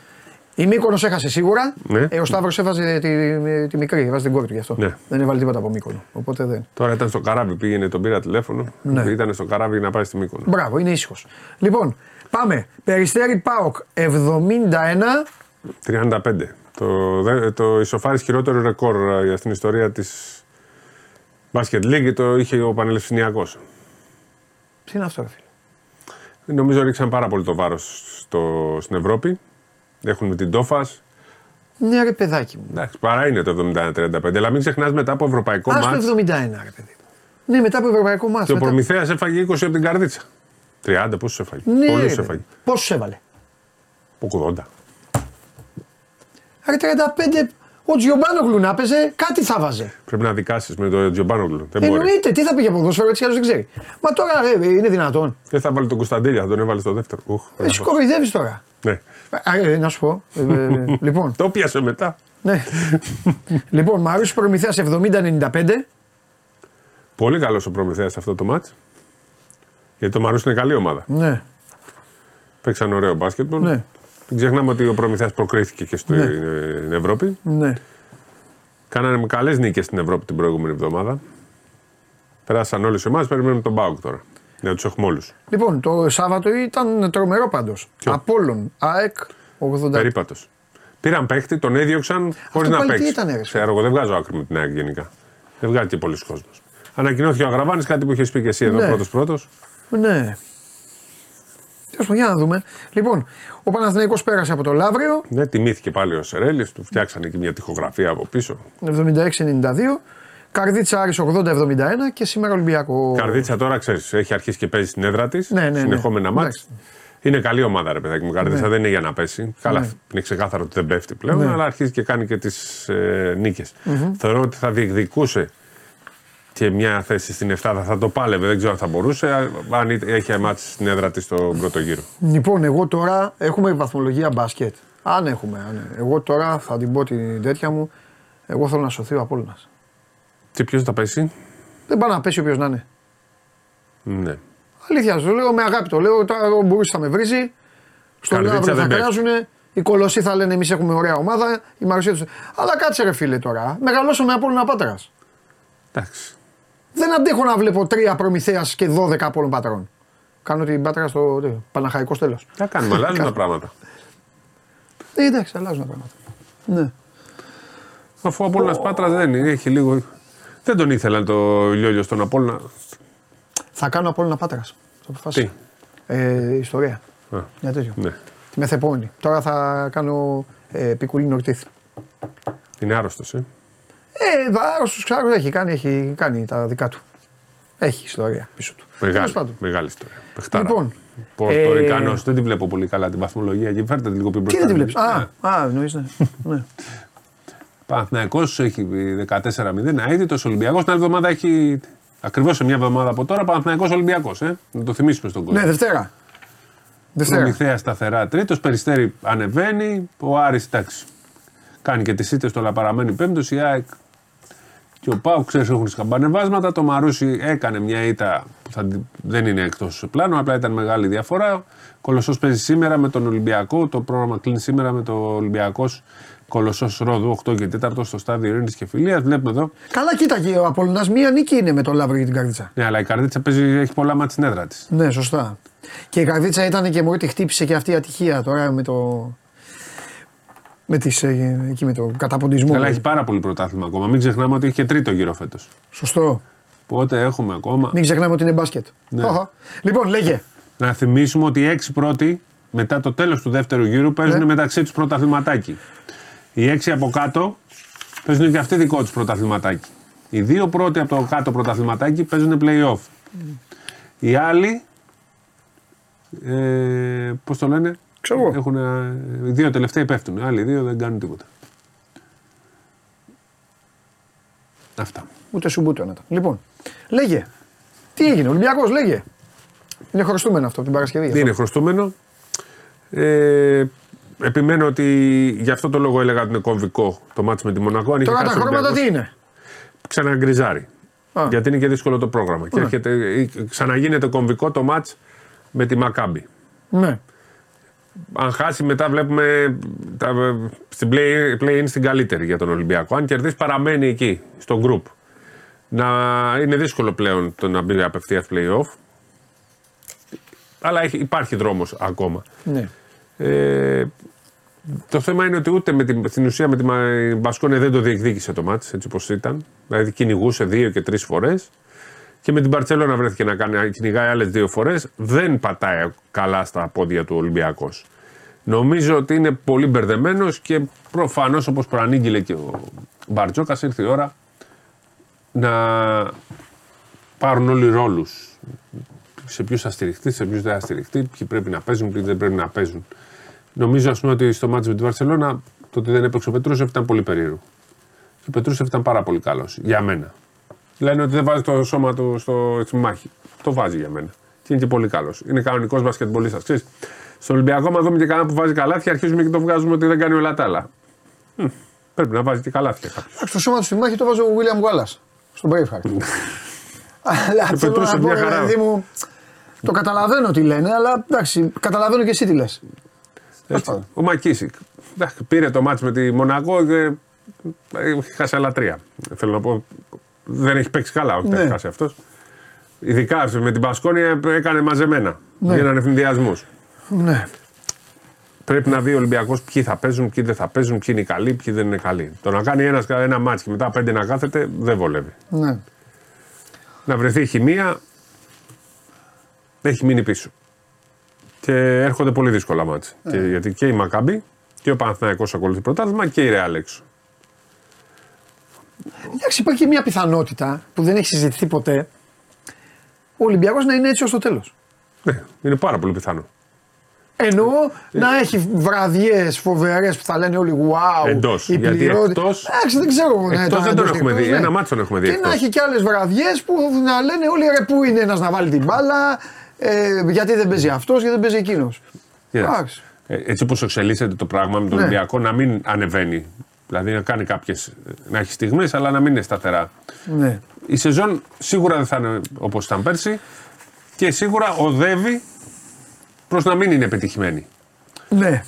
Η Μύκονος έχασε σίγουρα. Ναι. Ε, ο Σταύρος έβαζε τη, τη μικρή, έβαζε την κόρη του γι' αυτό. Ναι. Δεν έβαλε τίποτα από Μύκονο. Οπότε δεν. Τώρα ήταν στο καράβι, πήγαινε, τον πήρα τηλέφωνο. Ναι. Ήταν στο καράβι να πάει στη Μύκονο. Μπράβο, είναι ήσυχος. Λοιπόν, πάμε. Περιστέρι Πάοκ 71. 35. Το, δε- το ισοφάρι χειρότερο ρεκόρ ε, στην ιστορία της Μπάσκετ League το είχε ο Πανελευθυνιακό. Τι είναι αυτό, ρε φίλε; Νομίζω ρίξαν πάρα πολύ το βάρος στην Ευρώπη. Έχουν την Τόφα. Ναι, ρε παιδάκι μου. Εντάξει, παρά είναι το 71-35. Αλλά μην ξεχνάς μετά από ευρωπαϊκό Α το μάτς 71, ρε παιδί. Ναι, μετά από ευρωπαϊκό μάτι. και ο Προμηθέας έφαγε 20 από την καρδίτσα. 30, πόσους έφαγε; Ναι, Πολλούς ρε, έφαγε. Πόσους έβαλε; Από 80. Ρε 35, ο Τζιομπάνογλου να παίζε, κάτι θα βάζε. Πρέπει να δικάσεις με τον Τζομπάνογλου. Δεν μπορεί. Εννοείται, τι θα πήγε από ποδόσφαιρο, έτσι κι αλλιώς δεν ξέρει. Μα τώρα ρε, είναι δυνατόν. Δεν θα βάλει τον Κωνσταντέλια, θα τον έβαλε στο δεύτερο. Ουχ, Εσύ κοροϊδεύει τώρα. Ναι. Α, ε, να σου πω. Ε, ε, [LAUGHS] λοιπόν, Το πιάσε μετά. ναι. λοιπόν, Μαρούσι Προμηθέας 70-95. Πολύ καλός ο Προμηθέας σε αυτό το μάτς. Γιατί το Μαρούσι είναι καλή ομάδα. Ναι, Παίξαν ωραίο μπάσκετμπολ. ναι. Μην ξεχνάμε ότι ο Προμηθέας προκρίθηκε και στην Ναι. Ευρώπη. Ναι. Κάνανε με καλές νίκες στην Ευρώπη την προηγούμενη εβδομάδα. Περάσαν όλε οι ομάδε, περιμένουμε τον Μπάουκ τώρα. Να τους έχουμε όλους. Λοιπόν, το Σάββατο ήταν τρομερό πάντως. Ποιο; Απόλων, ΑΕΚ, 80. Περίπατος. Πήραν παίχτη, τον έδιωξαν χωρίς να πάλι τι παίξεις. ήταν, ρε, Ξέρω εγώ, δεν βγάζω άκρη με την ΑΕΚ γενικά. Δεν βγάζει και πολλοί κόσμος. Ανακοινώθηκε ο Αγραβάνης, κάτι που είχες πει και εσύ εδώ Ναι. πρώτος πρώτος. Ναι. Τέλος πάντων, για να δούμε. Λοιπόν, ο Παναθηναϊκός πέρασε από το Λαύριο, Ναι, τιμήθηκε πάλι ο Σερέλης, του φτιάξανε και μια τυχογραφία από πίσω. 76-92. Καρδίτσα Άρης 80-71 και σήμερα Ολυμπιακό. Καρδίτσα τώρα ξέρεις, έχει αρχίσει και παίζει στην έδρα της. Ναι, ναι, ναι. συνεχόμενα μάτς. Εντάξει. Είναι καλή ομάδα, ρε παιδάκι μου. Καρδίτσα δεν είναι για να πέσει. Καλά, είναι ξεκάθαρο ότι δεν πέφτει πλέον, Ναι. αλλά αρχίζει και κάνει και τις ε, νικε Θεωρώ ότι θα διεκδικούσε και μια θέση στην 7 θα, θα το πάλευε. Δεν ξέρω αν θα μπορούσε, αν είτε- έχει μάτς στην έδρα της στον πρώτο γύρο. Λοιπόν, εγώ τώρα έχουμε βαθμολογία μπάσκετ. Αν έχουμε, αν... εγώ τώρα θα την πω την τέτοια μου. Εγώ θέλω να σωθεί ο Απόλλωνας. Και ποιος θα πέσει; Δεν πάει να πέσει όποιος να είναι. Ναι. Αλήθεια σου το λέω με αγάπη το λέω. Τώρα ο Μπουρούση θα με βρίζει. Στον Καρδίτσα Λαύριο θα δεν παίζει. κράζουνε. Οι κολοσσοί θα λένε εμείς έχουμε ωραία ομάδα. Η Μαρουσία τους. Αλλά κάτσε ρε φίλε τώρα. Μεγαλώσω με Απόλλωνα Πάτρας. Εντάξει. Δεν αντέχω να βλέπω τρία προμηθεία και 12 Απόλλων Πατρών. Κάνω την Πάτρα στο τι, Παναχαϊκός τέλος. Θα κάνουμε, αλλάζουν τα πράγματα. Ε, εντάξει, αλλάζουν τα πράγματα. Ναι. Αφού ο Απόλλωνας Πάτρας δεν είναι, έχει λίγο. Δεν τον ήθελαν το Λιόλιο στον Απόλλωνα. Θα κάνω Απόλλωνα Πάτρας. Το αποφάσισα. Τι; Ε, ιστορία. Α, Για τέτοιο. ναι. Τη μεθεπόμενη. Τώρα θα κάνω ε, πικουλίνο ορτίθ. Είναι άρρωστος, ε; Ε, βάρο του ξέρω, έχει κάνει, έχει κάνει τα δικά του. Έχει ιστορία πίσω του. Μεγάλη, Τέλος πάντων. μεγάλη ιστορία. Παιχτάρα. Λοιπόν, Πορτορικανό. ε, Δεν τη βλέπω πολύ καλά την βαθμολογία και φέρτε τη λίγο πιο μπροστά. Τι δεν τη βλέπεις; Ναι. Α, α εννοείς, ναι. [LAUGHS] ναι. Παναθηναϊκός έχει 14-0. Αίτητος Ολυμπιακός. Την άλλη εβδομάδα έχει ακριβώς σε μια εβδομάδα από τώρα Παναθηναϊκός Ολυμπιακός. Ε. Να το θυμίσουμε στον κόσμο. ναι, Δευτέρα. Δευτέρα. Προμηθέα σταθερά τρίτος. Περιστέρη ανεβαίνει. Ο Άρης εντάξει. Κάνει και τις ήττες του, αλλά παραμένει πέμπτος. Η ΑΕΚ και ο Πάου ξέρεις έχουν σκαμπανεβάσματα. Το Μαρούσι έκανε μια ήττα που θα, δεν είναι εκτός πλάνου, απλά ήταν μεγάλη διαφορά. Κολοσσός παίζει σήμερα με τον Ολυμπιακό. Το πρόγραμμα κλείνει σήμερα με το Ολυμπιακός Κολοσσός Ρόδου 8 και 4 στο στάδιο Ειρήνης και Φιλίας. Βλέπουμε εδώ. Καλά, κοίτα και ο Απολυνάς μία νίκη είναι με το Λαύριο για την Καρδίτσα. Ναι, αλλά η καρδίτσα παίζει, έχει πολλά μάτια στην έδρα της. Ναι, σωστά. Και η Καρδίτσα ήταν και μόλι τη χτύπησε και αυτή η ατυχία τώρα με το. Με, τις, ε, εκεί με το καταποντισμό. Αλλά έχει πάρα πολύ πρωτάθλημα ακόμα. Μην ξεχνάμε ότι έχει και τρίτο γύρο φέτος. Σωστό. Οπότε έχουμε ακόμα; Μην ξεχνάμε ότι είναι μπάσκετ. Ναι. Αχα. Λοιπόν, λέγε. Να θυμίσουμε ότι οι έξι πρώτοι μετά το τέλος του δεύτερου γύρου παίζουν Ναι. μεταξύ τους πρωταθληματάκι. Οι έξι από κάτω παίζουν και αυτοί δικό τους πρωταθληματάκι. Οι δύο πρώτοι από το κάτω πρωταθληματάκι παίζουν playoff. Οι άλλοι. Ε, Πώς το λένε, Ξέρω εγώ. έχουν, ε, οι δύο τελευταίοι πέφτουν. Οι άλλοι δύο δεν κάνουν τίποτα. Αυτά. Ούτε σου μπούτο να ήταν. Λοιπόν, λέγε. Τι έγινε, Ολυμπιακός, λέγε. Είναι χρωστούμενο αυτό από την Παρασκευή. Δεν είναι χρωστούμενο. Ε, επιμένω ότι γι' αυτό το λόγο έλεγα ότι είναι κομβικό το μάτς με τη Μονακό. Αν είχε Τώρα τα χάσει ο χρώματα τι Ολυμπιακός, είναι; Ξαναγκριζάρει. Α. Γιατί είναι και δύσκολο το πρόγραμμα. Και Ναι. έρχεται, ε, ξαναγίνεται κομβικό το μάτς με τη Μακάμπη. Ναι. Αν χάσει μετά βλέπουμε τα, στην play, play-in στην καλύτερη για τον Ολυμπιακό. Αν κερδίσει παραμένει εκεί, στο group. Να είναι δύσκολο πλέον το να μπει απευθείας play-off. Αλλά έχει, υπάρχει δρόμος ακόμα. ναι. Ε, το θέμα είναι ότι ούτε με την, στην ουσία με τη Μα- Μπασκόνια δεν το διεκδίκησε το μάτς έτσι όπως ήταν. Δηλαδή κυνηγούσε δύο και τρεις φορές. Και με την Παρσελόνα βρέθηκε να κάνει, κυνηγάει άλλες δύο φορές. Δεν πατάει καλά στα πόδια του Ολυμπιακός. Νομίζω ότι είναι πολύ μπερδεμένος και προφανώς όπως προανήγγειλε και ο Μπαρτζόκας ήρθε η ώρα να πάρουν όλοι ρόλους σε ποιους θα στηριχτεί, σε ποιους δεν θα στηριχτεί, ποιοι πρέπει να παίζουν, ποιοι δεν πρέπει να παίζουν. Νομίζω ας πούμε, ότι στο μάτι με τη Βαρσελόνα το ότι δεν έπαιξε ο Πετρούσεφ ήταν πολύ περίεργο. Και ο Πετρούσεφ ήταν πάρα πολύ καλός για μένα. Λένε ότι δεν βάζει το σώμα του στο, στη μάχη. Το βάζει για μένα. Και είναι και πολύ καλός. Είναι κανονικός μπασκετμπολίστας. Ξέρεις, στον Ολυμπιακό, μα δούμε και κανένα που βάζει καλάθια, αρχίζουμε και το βγάζουμε ότι δεν κάνει όλα τα άλλα. Μμ, πρέπει να βάζει και καλάθια κάποιος. Εντάξει, Το σώμα του στη μάχη το βάζει ο William Wallace. Στον Braveheart. αλλά θέλω Πετρούσε να πω, μια χαρά. παιδί μου, το καταλαβαίνω τι λένε, αλλά εντάξει, καταλαβαίνω και εσύ τι λες. Έτσι. πάντων. Ο Μακίσικ. Εντάξει, Πήρε το μάτς με τη Μονακό και ε, χάσει άλλα τρία. Θέλω να πω, δεν έχει παίξει καλά, όχι Ναι. δεν έχει χάσει αυτός. Ειδικά με την Πασκόνια έκανε μαζεμένα. Ναι. Γίνανε ευθυνδιασμούς. Ναι. Πρέπει να δει ο Ολυμπιακός ποιοι θα παίζουν, ποιοι δεν θα παίζουν, ποιοι είναι καλοί, ποιοι δεν είναι καλοί. Το να κάνει ένας, ένα μάτς και μετά πέντε να κάθεται δεν βολεύει. ναι. Να βρεθεί η χημεία έχει μείνει πίσω. Και έρχονται πολύ δύσκολα μάτς. Και, γιατί και η Μακάμπη και ο Παναθηναϊκός ακολουθεί πρωτάθλημα και η Ρεάλ έξω. Εντάξει, υπάρχει και μια πιθανότητα που δεν έχει συζητηθεί ποτέ. Ο Ολυμπιακός να είναι έτσι ως το τέλος. Ναι, είναι πάρα πολύ πιθανό. Εννοώ Ε. να έχει βραδιές φοβερές που θα λένε όλοι wow. Εντός, η γιατί πληρότητα. εκτός- Εντάξει, δεν ξέρω. ναι, Εκτός το δεν τον εντός έχουμε εκτός, δει. ναι. Ένα μάτσο τον έχουμε δει Και εκτός. να έχει και άλλες βραδιές που να λένε όλοι ρε, πού είναι ένας να βάλει την μπάλα, ε, γιατί δεν παίζει αυτός, γιατί δεν παίζει εκείνος. Κοίτα, Εντάξει. ε, έτσι όπως εξελίσσεται το πράγμα με τον Ναι. Ολυμπιακό, να μην ανεβαίνει. Δηλαδή να κάνει κάποιες. να έχει στιγμές, αλλά να μην είναι σταθερά. Ναι. Η σεζόν σίγουρα δεν θα είναι όπως ήταν πέρσι και σίγουρα οδεύει προς να μην είναι πετυχημένη. ναι.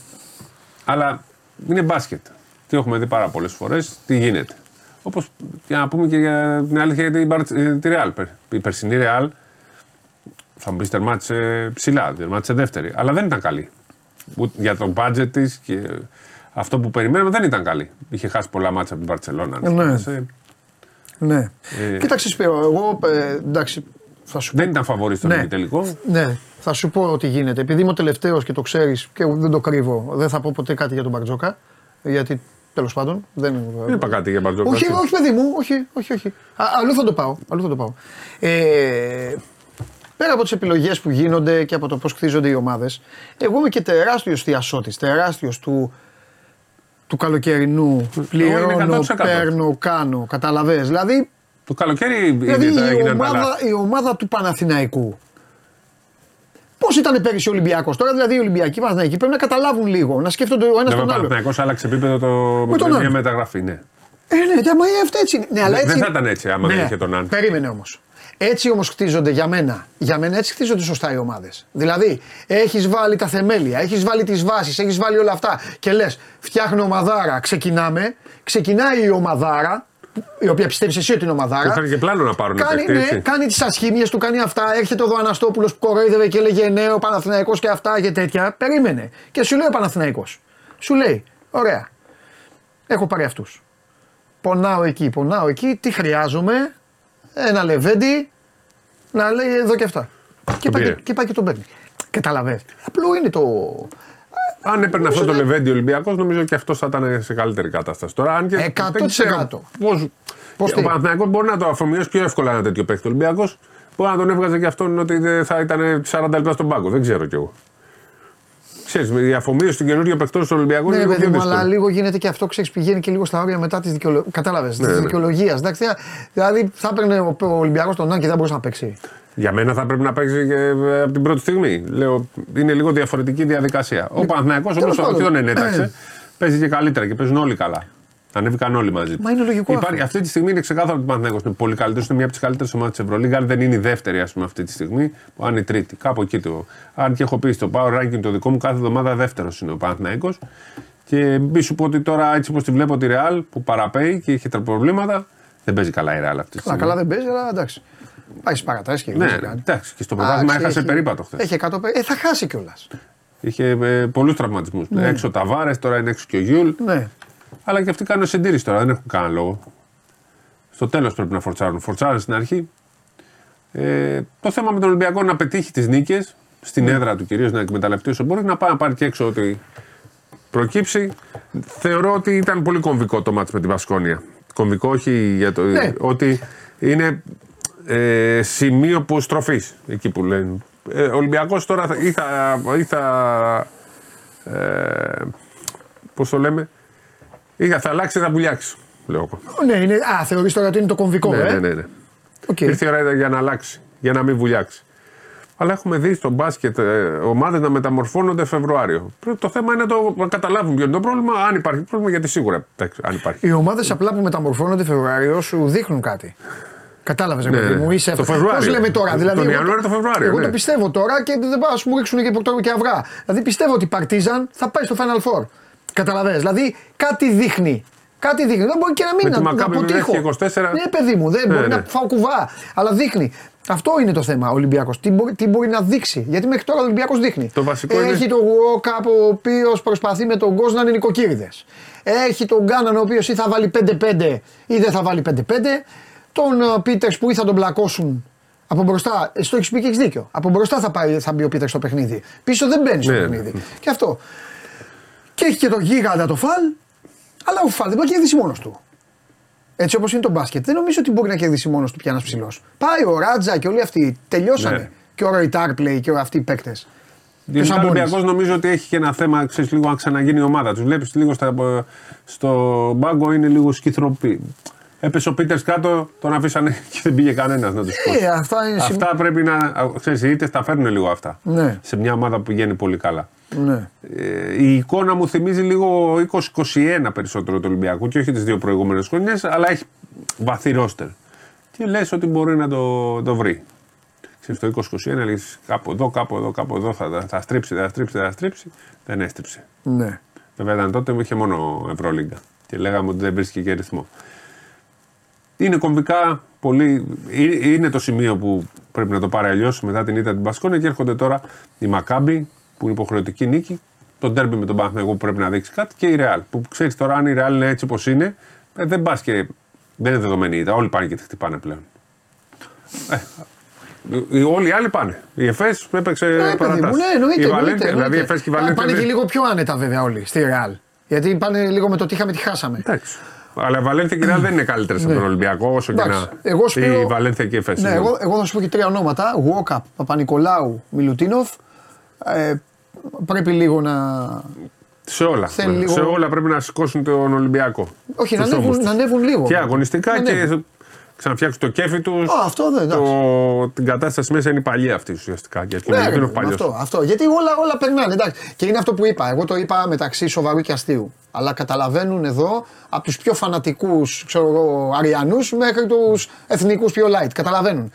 Αλλά είναι μπάσκετ. Τι έχουμε δει πάρα πολλές φορές, τι γίνεται. Όπως για να πούμε και για την αλήθεια για την Μπαρτ- ε, τη Ρεάλ. Η περσινή Ρεάλ θα μου πεις τερμάτισε ψηλά, τερμάτισε δεύτερη. Αλλά δεν ήταν καλή. Ούτε για το budget της και αυτό που περιμέναμε δεν ήταν καλή. Είχε χάσει πολλά μάτια από την Παρσελόνα. Ναι. ναι. Ε. Κοίταξε, Σπύρο, εγώ ε, εντάξει, θα σου πω. Δεν ήταν φαβορής στο Ναι. τελικό. Ναι, θα σου πω τι γίνεται. Επειδή είμαι ο τελευταίος και το ξέρεις και δεν το κρύβω, δεν θα πω ποτέ κάτι για τον Μπαρτζόκα. Γιατί τέλος πάντων δεν. Δεν είπα κάτι για Μπαρτζόκα. Όχι, όχι, παιδί μου, όχι, όχι. όχι. Α, αλλού θα το πάω. Αλλού θα το πάω. Ε, πέρα από τις επιλογές που γίνονται και από το πώς χτίζονται οι ομάδες, εγώ είμαι και τεράστιος θειασότης, τεράστιος του, του καλοκαιρινού. Πληρώνω, 100%. παίρνω, κάνω. Καταλαβες. Δηλαδή, Το καλοκαίρι δηλαδή είναι, η, έγιναν τα ομάδα, λάθη. η ομάδα του Παναθηναϊκού. Πώς ήταν πέρυσι ο Ολυμπιακός; Τώρα δηλαδή οι Ολυμπιακοί Παναθηναϊκοί πρέπει να καταλάβουν λίγο, να σκέφτονται ο ένας Βέβαια, ο τον άλλο. Παναθηναϊκός άλλαξε επίπεδο το, με, τον με άλλο. μια μεταγραφή. Ναι. Ε, ναι, μα αυτό έτσι είναι. Ναι, αλλά Δεν- έτσι... δεν θα ήταν έτσι άμα δεν είχε τον Αν. Περίμενε όμως. Έτσι όμως χτίζονται για μένα. Για μένα έτσι χτίζονται σωστά οι ομάδες. Δηλαδή, έχεις βάλει τα θεμέλια, έχεις βάλει τις βάσεις, έχεις βάλει όλα αυτά και λες, φτιάχνω ομαδάρα, ξεκινάμε. Ξεκινάει η ομαδάρα, η οποία πιστεύεις εσύ ότι είναι Που ομαδάρα. είχαν και πλάνο να πάρουν Κάνει, παίκτη, ναι, έτσι. κάνει τις ασχήμιες του, κάνει αυτά. Έρχεται εδώ ο Αναστόπουλο που κοροϊδεύε και έλεγε ναι, ο Παναθηναϊκός και αυτά και τέτοια. Περίμενε. Και σου λέει ο Παναθηναϊκός. Σου λέει, ωραία. Έχω πάρει αυτούς. Πονάω εκεί, πονάω εκεί. Τι χρειάζομαι. Ένα λεβέντι να λέει εδώ και αυτά. Και πάει πήρε. και, και πάει και τον παίρνει. Καταλαβες. Απλό είναι το. Αν έπαιρνε αυτό το είναι- Λεβέντι Ολυμπιακός, νομίζω και αυτό θα ήταν σε καλύτερη κατάσταση. Τώρα, αν και. 100%. δεν ξέρω Πώς, Πώς ο τι; Παναθηναϊκός μπορεί να το αφομοιώσει πιο εύκολα ένα τέτοιο παίκτη. Ο Ολυμπιακός μπορεί να τον έβγαζε και αυτόν ότι δεν θα ήταν 40 λεπτά στον πάγκο. Δεν ξέρω κι εγώ. Ξέρεις, με η αφομοίωση του καινούργιου παικτών στον Ολυμπιακό Ναι, είναι λίγο παιδί πιο μου, αλλά δύσκολο. λίγο γίνεται και αυτό, ξέρεις, πηγαίνει και λίγο στα όρια μετά της δικαιολογία. Κατάλαβες, Ναι, της ναι. δικαιολογίας. Δηλαδή, θα έπαιρνε ο, ο Ολυμπιακός τον Άν και δεν μπορούσε να παίξει. Για μένα θα πρέπει να παίξει και ε, από την πρώτη στιγμή. Λέω, είναι λίγο διαφορετική διαδικασία. Ο Παναθηναϊκός Ναι. τέλος όμω πάντων. όχι τον ενέταξε. Παίζει και καλύτερα και παίζουν όλοι καλά. Ανέβηκαν όλοι μαζί. Μα είναι λογικό Υπάρχει, αυτό. αυτή τη στιγμή είναι ξεκάθαρο ότι ο Παναθηναϊκός είναι πολύ καλύτερο. Είναι μια από τις καλύτερες ομάδες της Ευρωλίγα. Αν δεν είναι η δεύτερη, ας πούμε, αυτή τη στιγμή, που αν είναι η τρίτη. Κάπου εκεί το. Αν και έχω πει στο Power Ranking το δικό μου, κάθε εβδομάδα δεύτερος είναι ο Παναθηναϊκός. Και μη σου πω ότι τώρα έτσι όπως τη βλέπω τη Real που παραπέει και έχει τα προβλήματα, δεν παίζει καλά η Real αυτή τη Καλά, στιγμή. καλά δεν παίζει, αλλά εντάξει. Πάει στις παρατάσεις και Ναι, δεν ναι, κάνει. εντάξει. Και στο πρωτάθλημα Εντάξει, έχασε έχει- περίπατο χθες. Έχει 100 πε- Ε, θα χάσει κιόλας. Είχε ε, πολλούς τραυματισμούς. Έξω ο Ταβάρες, τώρα είναι έξω και ο Γιούλ. Ναι. Αλλά και αυτοί κάνουν συντήρηση τώρα, δεν έχουν κανένα λόγο. Στο τέλος πρέπει να φορτσάρουν. Φορτσάρουν στην αρχή. Ε, το θέμα με τον Ολυμπιακό είναι να πετύχει τις νίκες στην Ναι. έδρα του κυρίως να εκμεταλλευτεί όσο μπορεί, να πάει να πάρει και έξω ό,τι προκύψει. Θεωρώ ότι ήταν πολύ κομβικό το μάτι με την Βασκόνια. Κομβικό, όχι για το. Ναι. Ότι είναι ε, σημείο που στροφή εκεί που λένε. Ε, ο Ολυμπιακός τώρα θα, ή θα. Ή θα ε, Πώς το λέμε, ή θα αλλάξει ή θα βουλιάξει. Λέω εγώ. Ναι, είναι, α, θεωρείς τώρα ότι είναι το κομβικό, Ναι, ε. ναι, ναι, ναι. Οκ. Ήρθε η ώρα για να αλλάξει, για να μην βουλιάξει. Αλλά έχουμε δει στο μπάσκετ ε, ομάδες να μεταμορφώνονται Φεβρουάριο. Πρέπει- Το θέμα είναι να το να καταλάβουν ποιο είναι το πρόβλημα, αν υπάρχει πρόβλημα, γιατί σίγουρα εντάξει, αν υπάρχει. Οι ομάδες απλά που μεταμορφώνονται Φεβρουάριο σου δείχνουν κάτι. Κατάλαβες, Ναι, παιδί μου. ναι. Είσαι Το Φεβρουάριο. Πώς λέμε τώρα. Τον Δηλαδή, εγώ Ιανουάριο, το Φεβρουάριο, Εγώ ναι. το πιστεύω τώρα και δεν πάω να μου ρίξουν και, πορτο- και αυγά. Δηλαδή πιστεύω ότι η Παρτίζαν θα πάει στο Final Four. Καταλαβες. Δηλαδή κάτι δείχνει. Κάτι δείχνει. Δεν μπορεί και να μην Με τη να, να Μακάμπι που αποτύχω. έχει 24. Ναι, παιδί μου, δεν Ναι, μπορεί ναι. να φάω κουβά. Αλλά δείχνει. Αυτό είναι το θέμα ο Ολυμπιακός. Τι, μπορεί- τι μπορεί να δείξει. Γιατί μέχρι τώρα ο Ολυμπιακός δείχνει. Το βασικό είναι- Έχει τον Γουόκαπ ο οποίος προσπαθεί με τον Γκος να είναι νοικοκύριδες. Έχει τον Γκάναν ο οποίος ή θα βάλει 5-5 ή δεν θα βάλει 5-5. Τον Πίτερς που ή θα τον πλακώσουν από μπροστά. Ε, Στο έχεις πει και έχεις δίκιο. Από μπροστά θα, πάει, θα μπει ο Πίτερς στο παιχνίδι. Πίσω δεν μπαίνει στο Ναι, παιχνίδι. Και αυτό. Και έχει και τον γίγαντα το φαλ. Αλλά ο φαλ δεν μπορεί να κερδίσει μόνος του. Έτσι όπως είναι το μπάσκετ. Δεν νομίζω ότι μπορεί να κερδίσει μόνος του πια ένας ψηλός. Πάει ο Ράτζα και όλοι αυτοί. Τελειώσανε. Ναι. Και ο Ροϊ Τάρπλεϊ και αυτοί οι παίκτες. Διότι ο Ολυμπιακός νομίζω ότι έχει και ένα θέμα, ξέρεις λίγο να ξαναγίνει η ομάδα τους. Βλέπεις λίγο στα, στο μπάγκο είναι λίγο σκυθροπή. Έπεσε ο Πίτερς κάτω, τον αφήσανε [LAUGHS] και δεν πήγε κανένας να τους πει. Ε, αυτά είναι Αυτά πρέπει να. ξέρεις, οι ήττε τα φέρνουν λίγο αυτά. Ναι. Σε μια ομάδα που πηγαίνει πολύ καλά. Ναι. Ε, η εικόνα μου θυμίζει λίγο 20-21 περισσότερο του Ολυμπιακού και όχι τις δύο προηγούμενες χρονιές, αλλά έχει βαθύ ρόστερ. Και λες ότι μπορεί να το, το βρει. Ξέρεις, το 20-21 λες κάπου εδώ, κάπου εδώ, κάπου εδώ θα, θα στρίψει, θα στρίψει, θα στρίψει. Δεν έστριψε. ναι. Βέβαια ήταν τότε που είχε μόνο Ευρωλίγκα και λέγαμε ότι δεν βρίσκει και ρυθμό. Είναι κομβικά πολύ. ε- Είναι το σημείο που πρέπει να το πάρει αλλιώς μετά την ήττα την Πασκόνια και έρχονται τώρα η Μακάμπη που είναι υποχρεωτική νίκη, το ντέρμπι με τον Παναθηναϊκό που πρέπει να δείξει κάτι και η Ρεάλ. Που ξέρεις τώρα αν η Ρεάλ είναι έτσι όπως είναι, ε, δεν πας και. Δεν είναι δεδομένη η ήττα. Όλοι πάνε και τη χτυπάνε πλέον. Ε, οι- όλοι οι άλλοι πάνε. Η Εφές έπαιξε Ναι, παιδί μου, παρατάσεις. ναι, εννοείται. Η εννοείται, Βαλένθια, δηλαδή η εννοείται. Εφές και η Α, Βαλένθια. Πάνε και δεν- λίγο πιο άνετα βέβαια όλοι στη Ρεάλ. Γιατί πάνε λίγο με το τι είχαμε, τι χάσαμε. Εντάξει. Αλλά η Βαλένθια και η Ρεάλ δεν είναι καλύτερες από τον Ολυμπιακό όσο και Ναι. Εντάξει. να. Εγώ σου Η λέω- Βαλένθια και η Εφές. Ναι, εγώ, εγώ θα σου πω και τρία ονόματα. Γουόκαπ, Παπα-Νικολάου, Μιλουτίνοφ. Ε, πρέπει λίγο να. Σε όλα. Θέλει Ναι. λίγο- Σε όλα πρέπει να σηκώσουν τον Ολυμπιακό. Όχι, να Τους ανέβουν, ώμους να τους. ανέβουν λίγο. Και αγωνιστικά Να και ανέβουν. ξαναφτιάξουν το κέφι τους. Α, αυτό δεν εντάξει. Το... Την κατάσταση μέσα είναι η παλιά αυτή ουσιαστικά. Γιατί Ναι, είναι ρε, είναι παιδί μου, παλιός. αυτό, αυτό. Γιατί όλα, όλα περνάνε. Εντάξει. Και είναι αυτό που είπα. Εγώ το είπα μεταξύ σοβαρού και αστείου. Αλλά καταλαβαίνουν εδώ από τους πιο φανατικούς Αριανούς μέχρι τους εθνικούς πιο light. Καταλαβαίνουν.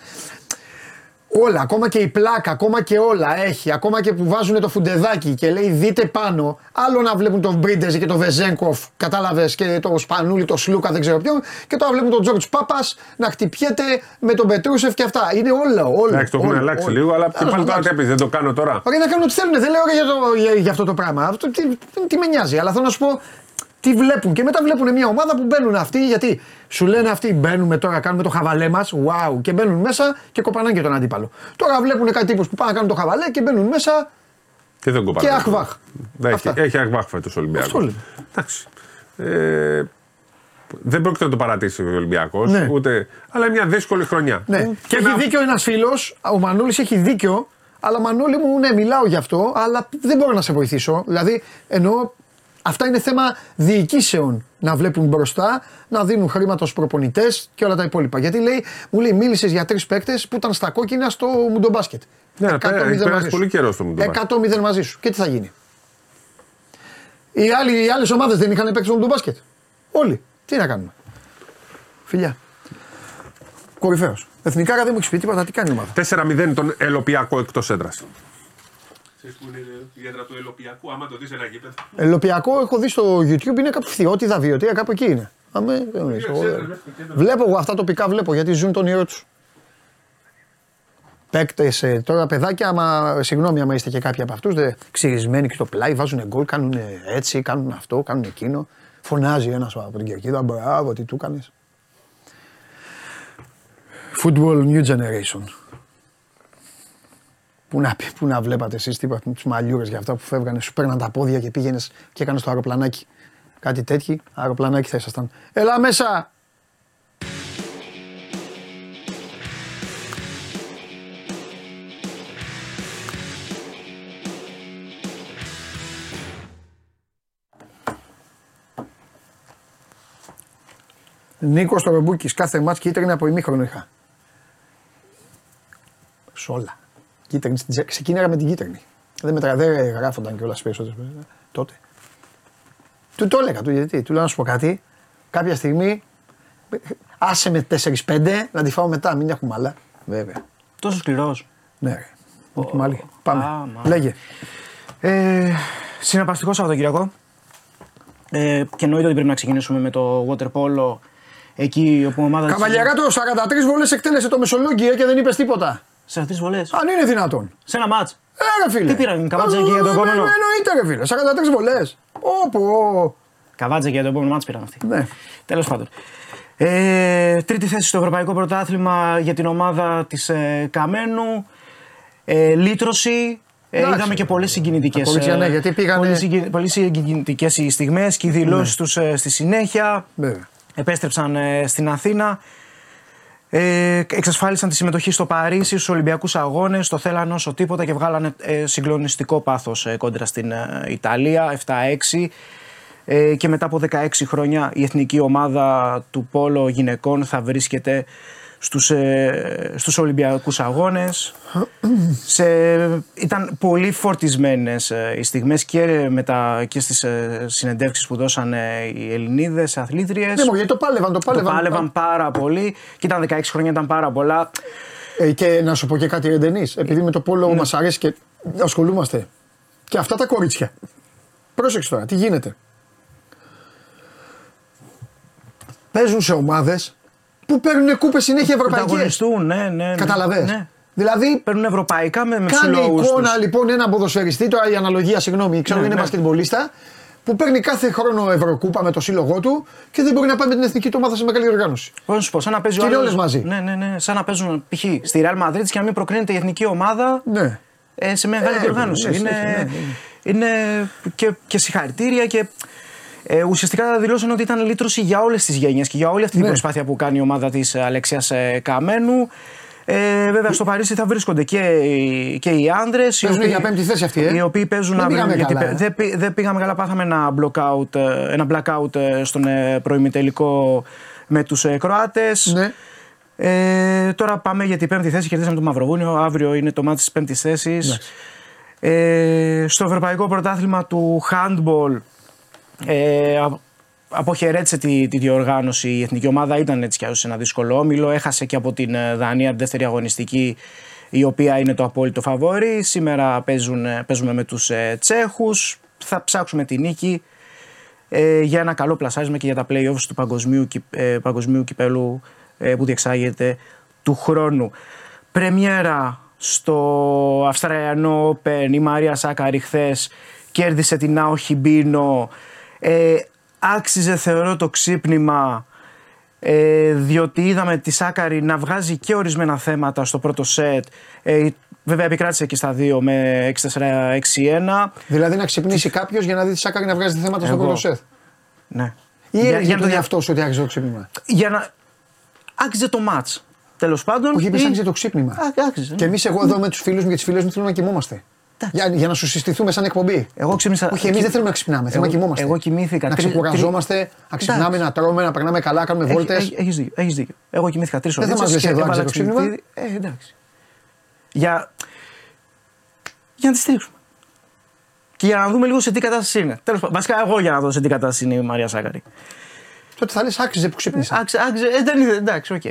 Όλα, ακόμα και η πλάκα, ακόμα και όλα έχει. Ακόμα και που βάζουν το φουντεδάκι και λέει δείτε πάνω. Άλλο να βλέπουν τον Μπρίντεζη και τον Βεζέγκοφ, κατάλαβες και το Σπανούλη, το Σλούκα, δεν ξέρω ποιον. Και τώρα βλέπουν τον Τζόρτζ Πάπας να χτυπιέται με τον Πετρούσεφ και αυτά. Είναι όλα, όλα. Εντάξει, το έχουν όλα, αλλάξει όλα. λίγο, αλλά και Τέλος πάλι τώρα πάντων, τι έπαιζε, δεν το κάνω τώρα. Ωραία, να κάνουν ό,τι θέλουν. Δεν λέω για, το, για, για αυτό το πράγμα. Αυτό, τι, τι με νοιάζει. Αλλά θέλω να σου πω τι βλέπουν. Και μετά βλέπουν μια ομάδα που μπαίνουν αυτοί. Γιατί σου λένε αυτοί μπαίνουμε τώρα, κάνουμε το χαβαλέ μας. Wow. Και μπαίνουν μέσα και κοπανάνε και τον αντίπαλο. Τώρα βλέπουν κάτι τύπους που πάνε να κάνουν το χαβαλέ και μπαίνουν μέσα Και δεν κοπάνε. και αχβάχ. Έχει, Αυτά. έχει αχβάχ φέτος ο Ολυμπιακός. Αυτό λέμε. Εντάξει. Ε, δεν πρόκειται να το παρατήσει ο Ολυμπιακός. Ναι. Ούτε, αλλά είναι μια δύσκολη χρονιά. Ναι. Και έχει να- δίκιο ένας φίλος, ο Μανούλη έχει δίκιο. Αλλά Μανούλη μου, ναι, μιλάω γι' αυτό, αλλά δεν μπορώ να σε βοηθήσω. Δηλαδή, εννοώ, αυτά είναι θέμα διοικήσεων να βλέπουν μπροστά, να δίνουν χρήματα στους προπονητές και όλα τα υπόλοιπα. Γιατί λέει, μου λέει, μίλησες για τρεις παίκτες που ήταν στα κόκκινα στο μουντομπάσκετ. Ναι, 100-0 πέρα- έχει περάσει μαζί σου. πολύ καιρός στο Μουντομπάσκετ. 100-0 μαζί σου. Και τι θα γίνει; Οι, άλλοι, οι άλλες ομάδες δεν είχαν παίξει στο μουντομπάσκετ. Όλοι. Τι να κάνουμε; Φιλιά. Κορυφαίος. Εθνικά δεν μου έχει πει τίποτα, τι κάνει η ομάδα; 4-0 τον Ελοπιακό εκτός έδρας. Ξέρεις που είναι η έδρα του Ελοπιακού, άμα το δεις ένα γήπεδο. Ελοπιακό έχω δει στο YouTube είναι κάπου φθιώτιδα, βιωτία, κάπου εκεί είναι. Αμέ, δεν γνωρίζω. Εγώ δεν- Βλέπω εγώ αυτά τοπικά, βλέπω γιατί ζουν τον ιερό τους. Παίκτες τώρα, παιδάκια, άμα, συγγνώμη, άμα είστε και κάποιοι από αυτούς, ξυρισμένοι και στο πλάι, βάζουν γκολ, κάνουν έτσι, κάνουν αυτό, κάνουν εκείνο. Φωνάζει ένας από την κερκίδα, μπράβο, τι του έκανες. Football New Generation. Πού να, πει- πού να βλέπατε εσείς τίποτα με τους μαλλιούρες για αυτά που φεύγανε, σου παίρναν τα πόδια και πήγαινες και έκανες το αεροπλανάκι. Κάτι τέτοιο, αεροπλανάκι θα ήσασταν. Έλα μέσα! Νίκος Τορομπούκη, κάθε μάτς κίτρινη από ημίχρονο είχα. Σ' όλα. Κίτρινη, στην τζε- ξεκίναγα με την κίτρινη. Δεν, μετρα, δεν γράφονταν κιόλας περισσότερε τότε. Του το έλεγα, του γιατί. Του λέω να σου πω κάτι. Κάποια στιγμή. Άσε με 4-5 να τη φάω μετά, μην έχουμε άλλα. Βέβαια. Τόσο σκληρός. Ναι, ρε. Oh. Μάλι. Πάμε. Α, μα. Λέγε. Ε, συναρπαστικό Σαββατοκύριακο. Ε, και εννοείται ότι πρέπει να ξεκινήσουμε με το water polo. Εκεί όπου η ομάδα. της- Καβαλιαράτο 43 βολέ εκτέλεσε το Μεσολόγγι και δεν είπες τίποτα. Σε αυτές τις βολές. Αν είναι δυνατόν. Σε ένα μάτς. Ε, ρε φίλε. Τι πήραν, καβάτζα εκεί για το Ε, επόμενο; ε, Εννοείται, ρε φίλε. 43 βολές. Όπω. Καβάτζα και για το επόμενο μάτς πήραν αυτοί. Ναι. Τέλος πάντων. Ε, τρίτη θέση στο Ευρωπαϊκό Πρωτάθλημα για την ομάδα της ε, Καμένου. Ε, λύτρωση. Ε, Εντάξει. είδαμε και πολλές συγκινητικές. Τα κορίτσια, ναι, γιατί πήγανε- Πολύ συγκινητικές οι στιγμές και οι δηλώσεις Ναι. τους ε, στη συνέχεια. Βέβαια. Επέστρεψαν ε, στην Αθήνα. Ε, εξασφάλισαν τη συμμετοχή στο Παρίσι, στους Ολυμπιακούς Αγώνες, το θέλαν όσο τίποτα και βγάλανε ε, συγκλονιστικό πάθος ε, κόντρα στην ε, Ιταλία, 7-6. Ε, και μετά από 16 χρόνια η εθνική ομάδα του Πόλο γυναικών θα βρίσκεται στους, ε, στους Ολυμπιακούς Αγώνες. Σε, ήταν πολύ φορτισμένες ε, οι στιγμές και, με τα, και στις ε, συνεντεύξεις που δώσαν ε, οι Ελληνίδες αθλήτριες. Ναι, μόνο γιατί το πάλευαν, το Το πάλευαν. πάλευαν πάρα πολύ και ήταν 16 χρόνια, ήταν πάρα πολλά. Ε, και να σου πω και κάτι, Ρεντενής, επειδή με το πόλο Ναι. μας αρέσει και ασχολούμαστε. Και αυτά τα κορίτσια. Πρόσεξε τώρα, τι γίνεται. Παίζουν σε ομάδες που παίρνουν κούπες συνέχεια ευρωπαϊκές. Πρωταγωνιστούν, ναι, ναι. ναι. Καταλαβες. Ναι. Δηλαδή, Παίρνουν ευρωπαϊκά με, με κάνε συλλόγους εικόνα τους. λοιπόν ένα ποδοσφαιριστή, τώρα η αναλογία, συγγνώμη, ξέρω Ναι, είναι ναι. μπασκετμπολίστα, που παίρνει κάθε χρόνο Ευρωκούπα με το σύλλογό του και δεν μπορεί να πάει με την εθνική του ομάδα σε μεγάλη οργάνωση. Πώς να σου πω, σαν να παίζει Και ο είναι άλλος- όλες μαζί. Ναι, ναι, ναι. Σαν να παίζουν π.χ. στη Real Madrid και να μην προκρίνεται η εθνική ομάδα Ναι. ε, σε μεγάλη Ε, διοργάνωση. ναι, είναι ναι, είναι και, και συγχαρητήρια και ε, ουσιαστικά δηλώσαν ότι ήταν λύτρωση για όλες τις γενιέ και για όλη αυτή την Ναι. προσπάθεια που κάνει η ομάδα της Αλεξία Καμένου. Ε, βέβαια στο Παρίσι θα βρίσκονται και, οι- και οι άντρες. Παίζουν για πέμπτη θέση αυτοί, ε. Οι οποίοι παίζουν Δεν αύριο, πήγαμε γιατί καλά, πέ- ε. δεν, πή- δεν πήγαμε καλά. Πάθαμε ένα, blockout, ε, ένα blackout ε, στον ε, προημιτελικό με τους ε, Κροάτες. Ναι. Ε, τώρα πάμε για την πέμπτη θέση. Κερδίσαμε το Μαυροβούνιο. Αύριο είναι το μάτι της πέμπτης θέσης. Ε, στο Ευρωπαϊκό Πρωτάθλημα του Handball ε, α- αποχαιρέτησε τη, τη διοργάνωση. Η εθνική ομάδα ήταν έτσι κι αλλιώς σε ένα δύσκολο όμιλο. Έχασε και από την ε, Δανία τη δεύτερη αγωνιστική, η οποία είναι το απόλυτο φαβόρι. Σήμερα παίζουν, ε, παίζουμε με τους ε, Τσέχους. Θα ψάξουμε τη νίκη ε, για ένα καλό πλασάρισμα και για τα play-offs του παγκοσμίου, κυπ- ε, παγκοσμίου κυπέλου ε, που διεξάγεται του χρόνου. Πρεμιέρα στο Αυστραλιανό Open η Μαρία Σάκαρη χθες κέρδισε την Νάο Χιμπίνο. Ε, άξιζε θεωρώ το ξύπνημα ε, διότι είδαμε τη Σάκαρη να βγάζει και ορισμένα θέματα στο πρώτο σετ. Ε, βέβαια επικράτησε και στα δύο με 6-4-6-1. Δηλαδή να ξυπνήσει κάποιος για να δει τη Σάκαρη να βγάζει θέματα στο Εγώ. πρώτο σετ. Ναι. Ή Για- έλεγε για να τον το εαυτό σου ότι άρχισε το ξύπνημα; για να. Άξιζε το μάτς. Τέλος πάντων. Όχι, είπες ή- άρχισε το ξύπνημα. Α, άξιζε. Και εμείς εγώ εδώ με τους φίλους μου και τις φίλες μου θέλουμε να κοιμόμαστε. Για, για να σου συστηθούμε σαν εκπομπή. Εγώ ξύπνησα. Όχι, εμείς δεν θέλουμε να ξυπνάμε, θέλουμε να Εγώ- κοιμόμαστε. Εγώ κοιμήθηκα. Να τρι- ξεκουραζόμαστε, τρι- να ξυπνάμε, να τρώμε, να περνάμε καλά, να κάνουμε βόλτες. Έχει δίκιο. Έχεις δίκιο. Εγώ κοιμήθηκα τρεις ώρες. Δεν θα μας λες εδώ, άξιζε το ξύπνημα. Ε, εντάξει. Για, για να τη στηρίξουμε. Και για να δούμε λίγο σε τι κατάσταση είναι. Τέλος πάντων. Βασικά, εγώ για να δω σε τι κατάσταση είναι η Μαρία Σάκαρη. Τότε θα λες άξιζε που ξύπνησα. Άξε, άξε, ε, δεν είδε, εντάξει, οκ.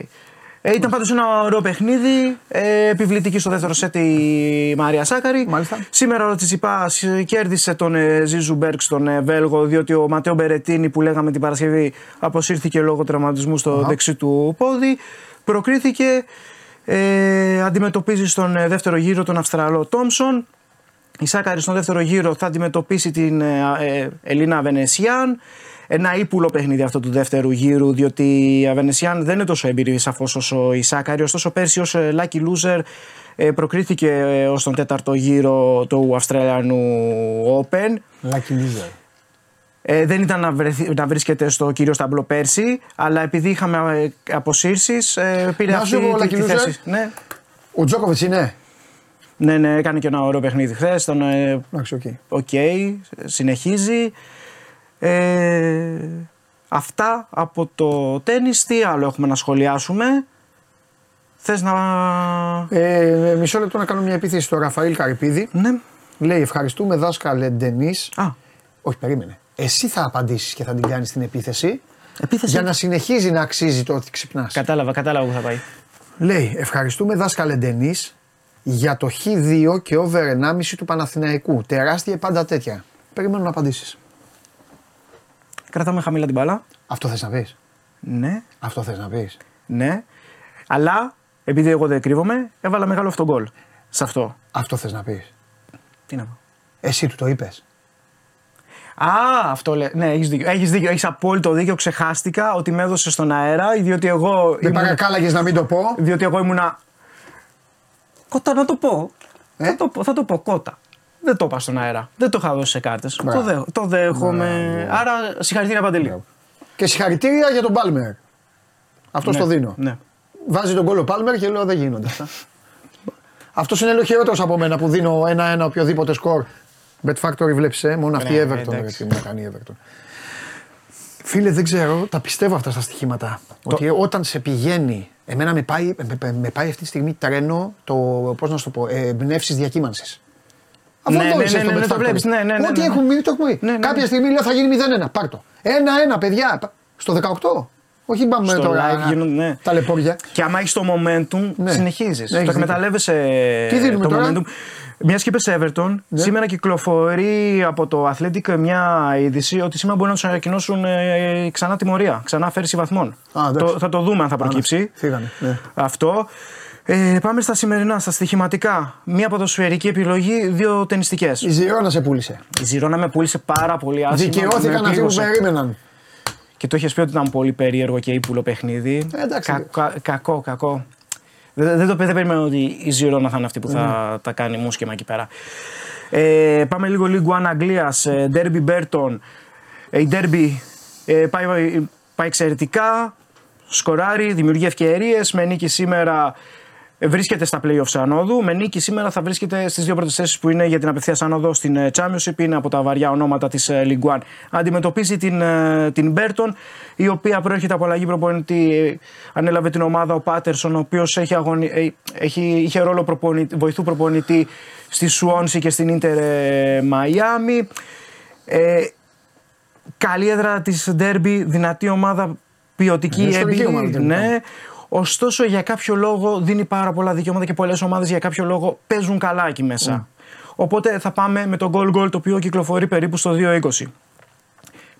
Ε, ήταν πάντως ένα ωραίο παιχνίδι. Ε, επιβλητική στο δεύτερο σετ η Μαρία Σάκαρη. Μάλιστα. Σήμερα ο Τσιτσιπά κέρδισε τον ε, Ζίζου Μπέρκ στον ε, Βέλγο, διότι ο Ματέο Μπερετίνη που λέγαμε την Παρασκευή αποσύρθηκε λόγω τραυματισμού στο Αχα. δεξί του πόδι. Προκρίθηκε. Ε, αντιμετωπίζει στον ε, δεύτερο γύρο τον Αυστραλό Τόμσον. Η Σάκαρη στον δεύτερο γύρο θα αντιμετωπίσει την ε, ε, Ελίνα Βενεσιάν. Ένα ύπουλο παιχνίδι αυτό του δεύτερου γύρου, διότι η Αβενεσιάν δεν είναι τόσο έμπειρη σαφώς όσο η Σάκαρη. Ωστόσο, πέρσι ως lucky loser ε, προκρίθηκε ε, ως τον τέταρτο γύρο του Αυστραλιανού Open. Lucky loser. Ε, δεν ήταν να, βρεθεί, να βρίσκεται στο κύριο σταμπλό πέρσι, αλλά επειδή είχαμε αποσύρσεις, ε, πήρε Να αυτή σου πω, τη, lucky τη loser. θέση. Ναι. Ο Τζόκοβιτς είναι. ναι, ναι, έκανε και ένα ωραίο παιχνίδι χθες. Ήταν ε, Εντάξει, OK. OK, συνεχίζει. Ε, αυτά από το τένις. Τι άλλο έχουμε να σχολιάσουμε; Θες να... Ε, μισό λεπτό να κάνω μια επίθεση στο Ραφαήλ Καρυπίδη. Ναι. Λέει ευχαριστούμε δάσκαλε Ντενή. Α, Όχι, περίμενε. Εσύ θα απαντήσεις και θα την κάνεις την επίθεση. Επίθεση; Για να συνεχίζει να αξίζει το ότι ξυπνάς. Κατάλαβα, κατάλαβα που θα πάει. Λέει, ευχαριστούμε δάσκαλε Ντενή για το Χ2 και over 1,5 του Παναθηναϊκού. Τεράστια πάντα τέτοια. Περιμένω να απαντήσεις. Κρατάμε χαμηλά την μπάλα. Αυτό θες να πεις; Ναι, Αυτό θες να πεις; ναι. Αλλά επειδή εγώ δεν κρύβομαι, έβαλα μεγάλο αυτό γκολ. Σε αυτό. Αυτό θες να πεις; Τι να πω. Εσύ του το είπες. Α, αυτό λέει. Ναι, έχεις δίκιο. Έχεις δίκιο. Έχεις απόλυτο δίκιο. Ξεχάστηκα ότι με έδωσε στον αέρα, διότι εγώ. Δεν ήμουν- παρακάλαγε να μην το πω. Διότι εγώ ήμουνα. Κότα να το πω. Ε; Θα, το, πω- θα το πω κότα. Δεν το είπα στον αέρα. Δεν το είχα δώσει σε κάρτες. Το, Μπράβο. δέχ- το δέχομαι. Άρα συγχαρητήρια Παντελή. Και συγχαρητήρια για τον Πάλμερ. Αυτό Ναι, το δίνω. Ναι. Βάζει τον κόλλο Πάλμερ και λέω δεν γίνονται αυτά. [LAUGHS] Αυτός είναι λίγο χειρότερος από μένα που δίνω ένα-ένα οποιοδήποτε σκορ. Bet Factory βλέπεις, ε, μόνο αυτή η Ναι, Everton. ρε, εντάξει. τι μου κάνει η Everton. Φίλε, δεν ξέρω, τα πιστεύω αυτά στα στοιχήματα. Ότι όταν σε πηγαίνει, εμένα με πάει, με, με πάει αυτή τη στιγμή τρένο το, πώς να σου το πω, ε, εμπνεύσεις διακύμανσης. Αφού Ναι, το ναι, έχεις ναι, στο ναι, Bet ναι, το Factory. βλέπεις, ναι, ναι, ναι, Ό,τι ναι. έχουμε πει, το έχουμε πει. Ναι, ναι, ναι. Κάποια στιγμή λέω θα γίνει 0-1. Πάρ' το. 1-1, παιδιά. Στο 18. Όχι πάμε Στο τώρα live γίνονται, ναι. τα λεπόρια. Και άμα έχεις το momentum, Ναι. συνεχίζεις. Ναι, το έχεις δίκιο. εκμεταλλεύεσαι Τι δίνουμε το τώρα; momentum. Μια και είπε Everton, Ναι. σήμερα κυκλοφορεί από το Athletic μια είδηση ότι σήμερα μπορεί να τους ανακοινώσουν ε, ξανά τιμωρία, ξανά αφαίρεση βαθμών. Α, εντάξει. το, θα το δούμε αν θα προκύψει. Φύγανε. Ναι. Αυτό. Ε, πάμε στα σημερινά, στα στοιχηματικά. Μία ποδοσφαιρική επιλογή, δύο ταινιστικές. Η Ζηρώνα σε πούλησε. Η Ζηρώνα με πούλησε πάρα πολύ άσχημα. Δικαιώθηκαν με αυτοί που πλήγωσε. περίμεναν. Και το είχες πει ότι ήταν πολύ περίεργο και ύπουλο παιχνίδι. Ε, εντάξει. Κακα- κακό, κακό. Δεν, δεν το δεν περίμενα ότι η Ζηρώνα θα είναι αυτή που θα Ναι. τα κάνει μουσκεμα εκεί πέρα. Ε, πάμε λίγο λίγο αν Αγγλίας, ε, Derby Μπέρτον. Ε, η Derby ε, πάει, πάει εξαιρετικά, σκοράρει, δημιουργεί ευκαιρίες, με νίκη σήμερα ε, βρίσκεται στα playoffs ανόδου. Με νίκη σήμερα θα βρίσκεται στις δύο πρώτες θέσεις που είναι για την απευθείας άνοδο στην ε, Championship. Είναι από τα βαριά ονόματα της League One. Αντιμετωπίζει την, ε, την Burton, η οποία προέρχεται από αλλαγή προπονητή. Ε, Ανέλαβε την ομάδα ο Πάτερσον, ο οποίος έχει, αγωνι... ε, έχει... είχε ρόλο προπονητή, βοηθού προπονητή στη Swansea και στην Inter ε, Miami. Ε, καλή έδρα της Derby, δυνατή ομάδα, ποιοτική Είναι ιστορική έμπειρη. ομάδα, δεν ναι. Ωστόσο, για κάποιο λόγο δίνει πάρα πολλά δικαιώματα και πολλές ομάδες για κάποιο λόγο παίζουν καλά εκεί μέσα. Οπότε θα πάμε με το goal goal το οποίο κυκλοφορεί περίπου στο 2-20.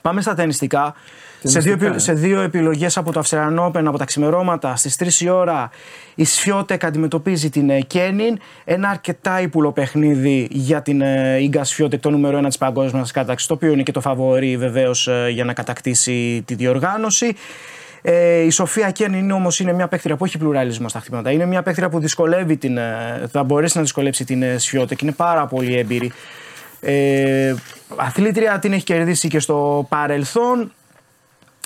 Πάμε στα ταινιστικά. Σε δύο, Ταινιστικά, επι- σε δύο επιλογές από το Αυστραλιανό Open από τα ξημερώματα στις 3 η ώρα η Σφιώτεκ αντιμετωπίζει την ε, Κένιν. Ένα αρκετά ύπουλο παιχνίδι για την ε, Ίγκα Σφιώτεκ, το νούμερο 1 της παγκόσμιας κατάξης, το οποίο είναι και το φαβορή βεβαίως ε, για να κατακτήσει τη διοργάνωση. Ε, η Σοφία Κένιν είναι όμως είναι μια παίκτρια που έχει πλουραλισμό στα χτυπήματα. Είναι μια παίκτρια που δυσκολεύει την, ε, θα μπορέσει να δυσκολέψει την ε, Σφιώτεκ. Είναι πάρα πολύ έμπειρη. Ε, αθλήτρια την έχει κερδίσει και στο παρελθόν.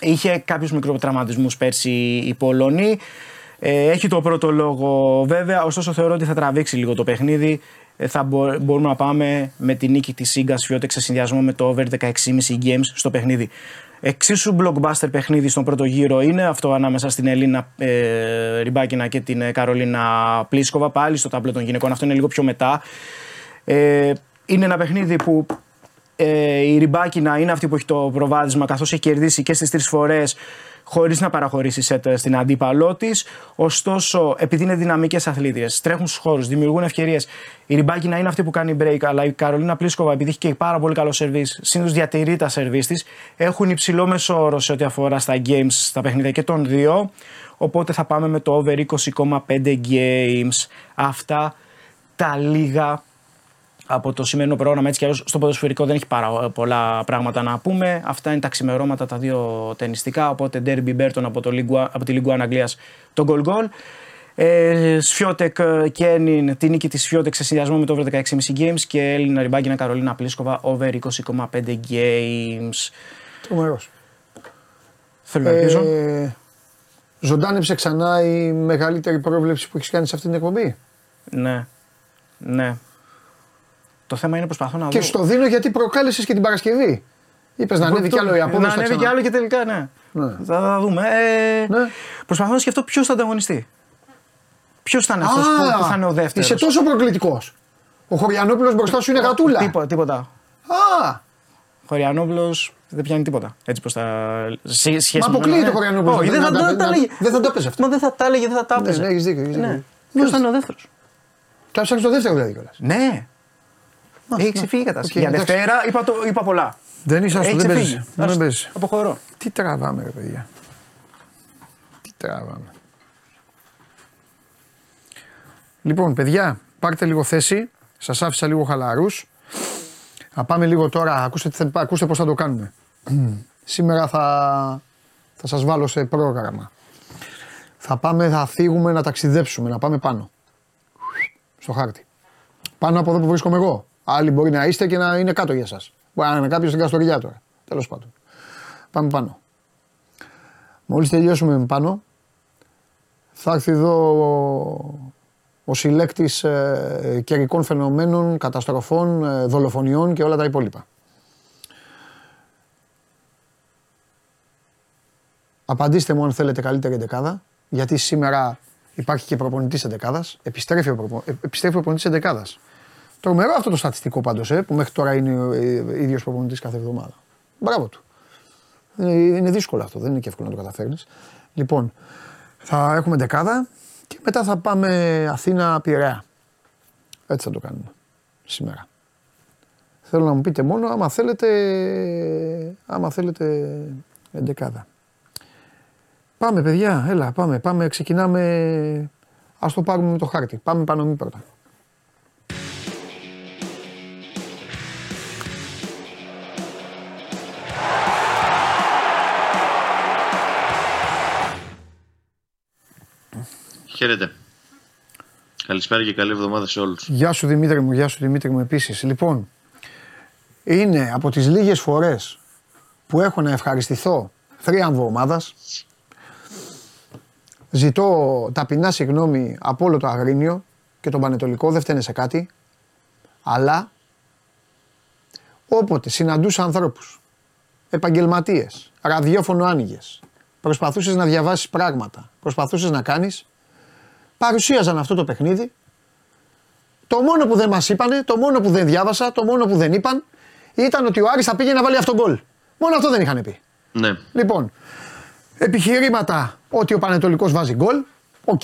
Είχε κάποιους μικροτραυματισμούς πέρσι η Πολωνή. Ε, έχει το πρώτο λόγο βέβαια, ωστόσο θεωρώ ότι θα τραβήξει λίγο το παιχνίδι. Ε, θα μπο- μπορούμε να πάμε με τη νίκη της Σίγκας Φιώτεκ σε συνδυασμό με το over 16,5 games στο παιχνίδι. Εξίσου blockbuster παιχνίδι στον πρώτο γύρο είναι αυτό ανάμεσα στην Ελίνα ε, Ριμπάκινα και την ε, Καρολίνα Πλίσκοβα πάλι στο ταμπλό των γυναικών. Αυτό είναι λίγο πιο μετά. Ε, είναι ένα παιχνίδι που ε, η Ριμπάκινα είναι αυτή που έχει το προβάδισμα καθώς έχει κερδίσει και στις τρεις φορές χωρίς να παραχωρήσει σετ στην αντίπαλό της. Ωστόσο, επειδή είναι δυναμικές αθλήτριες, τρέχουν στους χώρους, δημιουργούν ευκαιρίες, η Ριμπάκινα είναι αυτή που κάνει break, αλλά η Καρολίνα Πλίσκοβα, επειδή έχει και πάρα πολύ καλό σερβίς, συνήθως διατηρεί τα σερβίς της, έχουν υψηλό μεσόωρο σε ό,τι αφορά στα games, στα παιχνίδια και των δύο. Οπότε θα πάμε με το over 20,5 games. Αυτά τα λίγα από το σημερινό πρόγραμμα. Έτσι κι αλλιώς στο ποδοσφαιρικό δεν έχει πάρα πολλά πράγματα να πούμε. Αυτά είναι τα ξημερώματα τα δύο ταινιστικά. Οπότε Derby Burton από, το Ligue One- από τη Ligue 1 Αγγλίας το goal goal. Ε, Σφιώτεκ Κένιν, τη νίκη της Σφιώτεκ σε συνδυασμό με το over 16,5 games και Έλληνα Ριμπάγκινα Καρολίνα Πλίσκοβα over 20,5 games. Τρομερός. Θέλω να ελπίζω. Ε, ζωντάνεψε ξανά η μεγαλύτερη πρόβλεψη που έχεις κάνει σε αυτή την εκπομπή. Ναι. Ναι. Το θέμα είναι προσπαθώ να Και δω. στο δίνω γιατί προκάλεσες και την Παρασκευή. Είπες να ανέβει κι άλλο η απόδοση. Να θα ανέβει κι ξανα- άλλο και τελικά, ναι. Ναι. Θα, θα δούμε. Ε, Ναι. Προσπαθώ να σκεφτώ ποιος θα ανταγωνιστεί. Ποιος θα είναι αυτός που, που θα είναι ο δεύτερος. Είσαι τόσο προκλητικός. Ο Χωριανόπουλος μπροστά σου είναι γατούλα. Τίποτα. τίποτα. Α, Χωριανόπουλος δεν πιάνει τίποτα. Έτσι πως τα. Σχέση Μα αποκλείει το Χωριανόπουλος. Όχι, δεν θα Να- τα να- έλεγε. Δεν θα το έπαιζε αυτό. Μα δεν θα τα έλεγε, δεν θα τα Ναι, έπαιζε. ναι, έχεις δίκιο, έχεις Ναι. δίκιο. Ποιος ήταν ο δεύτερος; Θα ψάξει το δεύτερο δηλαδή κιόλας. Ναι. Έχει ξεφύγει η κατάσταση. Για εντάξει. Δευτέρα είπα, το, είπα πολλά. Δεν είσαι Έχει άστο, δεν ξεφύγει. παίζεις. Δεν Άστο. παίζεις. Αποχωρώ. Τι τραβάμε, ρε παιδιά. Τι τραβάμε. Λοιπόν, παιδιά, πάρτε λίγο θέση. Σας άφησα λίγο χαλαρούς. Να πάμε λίγο τώρα. Ακούστε, τι θα- ακούστε πώς θα το κάνουμε. Σήμερα θα, θα σας βάλω σε πρόγραμμα. Θα πάμε, θα φύγουμε να ταξιδέψουμε, να πάμε πάνω. Στο χάρτη. Πάνω από εδώ που βρίσκομαι εγώ. Άλλοι μπορεί να είστε και να είναι κάτω για σας. Μπορεί να είναι κάποιος στην Καστοριά τώρα. Τέλος πάντων. Πάμε πάνω. Μόλις τελειώσουμε με πάνω, θα έρθει εδώ ο, ο συλλέκτης ε, καιρικών φαινομένων, καταστροφών, ε, δολοφονιών και όλα τα υπόλοιπα. Απαντήστε μου αν θέλετε καλύτερη εντεκάδα, γιατί σήμερα υπάρχει και προπονητής εντεκάδας, επιστρέφει ο, προπο, ε, επιστρέφει ο προπονητής εντεκάδας. Τρομερό αυτό το στατιστικό πάντως, ε, που μέχρι τώρα είναι ο ε, ίδιος προπονητής κάθε εβδομάδα. Μπράβο του. Είναι, είναι δύσκολο αυτό, δεν είναι και εύκολο να το καταφέρνεις. Λοιπόν, θα έχουμε δεκάδα και μετά θα πάμε Αθήνα Πειραιά. Έτσι θα το κάνουμε σήμερα. Θέλω να μου πείτε μόνο άμα θέλετε, άμα θέλετε εντεκάδα. Πάμε παιδιά, έλα πάμε, πάμε, ξεκινάμε, ας το πάρουμε με το χάρτη. Πάμε πάνω μη πρώτα. Χαίρετε. Καλησπέρα και καλή εβδομάδα σε όλους. Γεια σου Δημήτρη μου, γεια σου Δημήτρη μου επίσης. Λοιπόν, είναι από τις λίγες φορές που έχω να ευχαριστηθώ θρίαμβο ομάδας. Ζητώ ταπεινά συγγνώμη από όλο το Αγρίνιο και τον Πανετολικό, δεν φταίνε σε κάτι. Αλλά όποτε συναντούσα ανθρώπους, επαγγελματίες, ραδιόφωνο άνοιγες, προσπαθούσες να διαβάσεις πράγματα, προσπαθούσες να κάνεις, παρουσίαζαν αυτό το παιχνίδι το μόνο που δεν μας είπανε, το μόνο που δεν διάβασα, το μόνο που δεν είπαν ήταν ότι ο Άρης θα πήγε να βάλει αυτογκόλ. Μόνο αυτό δεν είχαν πει. Ναι. Λοιπόν, επιχειρήματα ότι ο Πανετολικός βάζει γκολ. Οκ,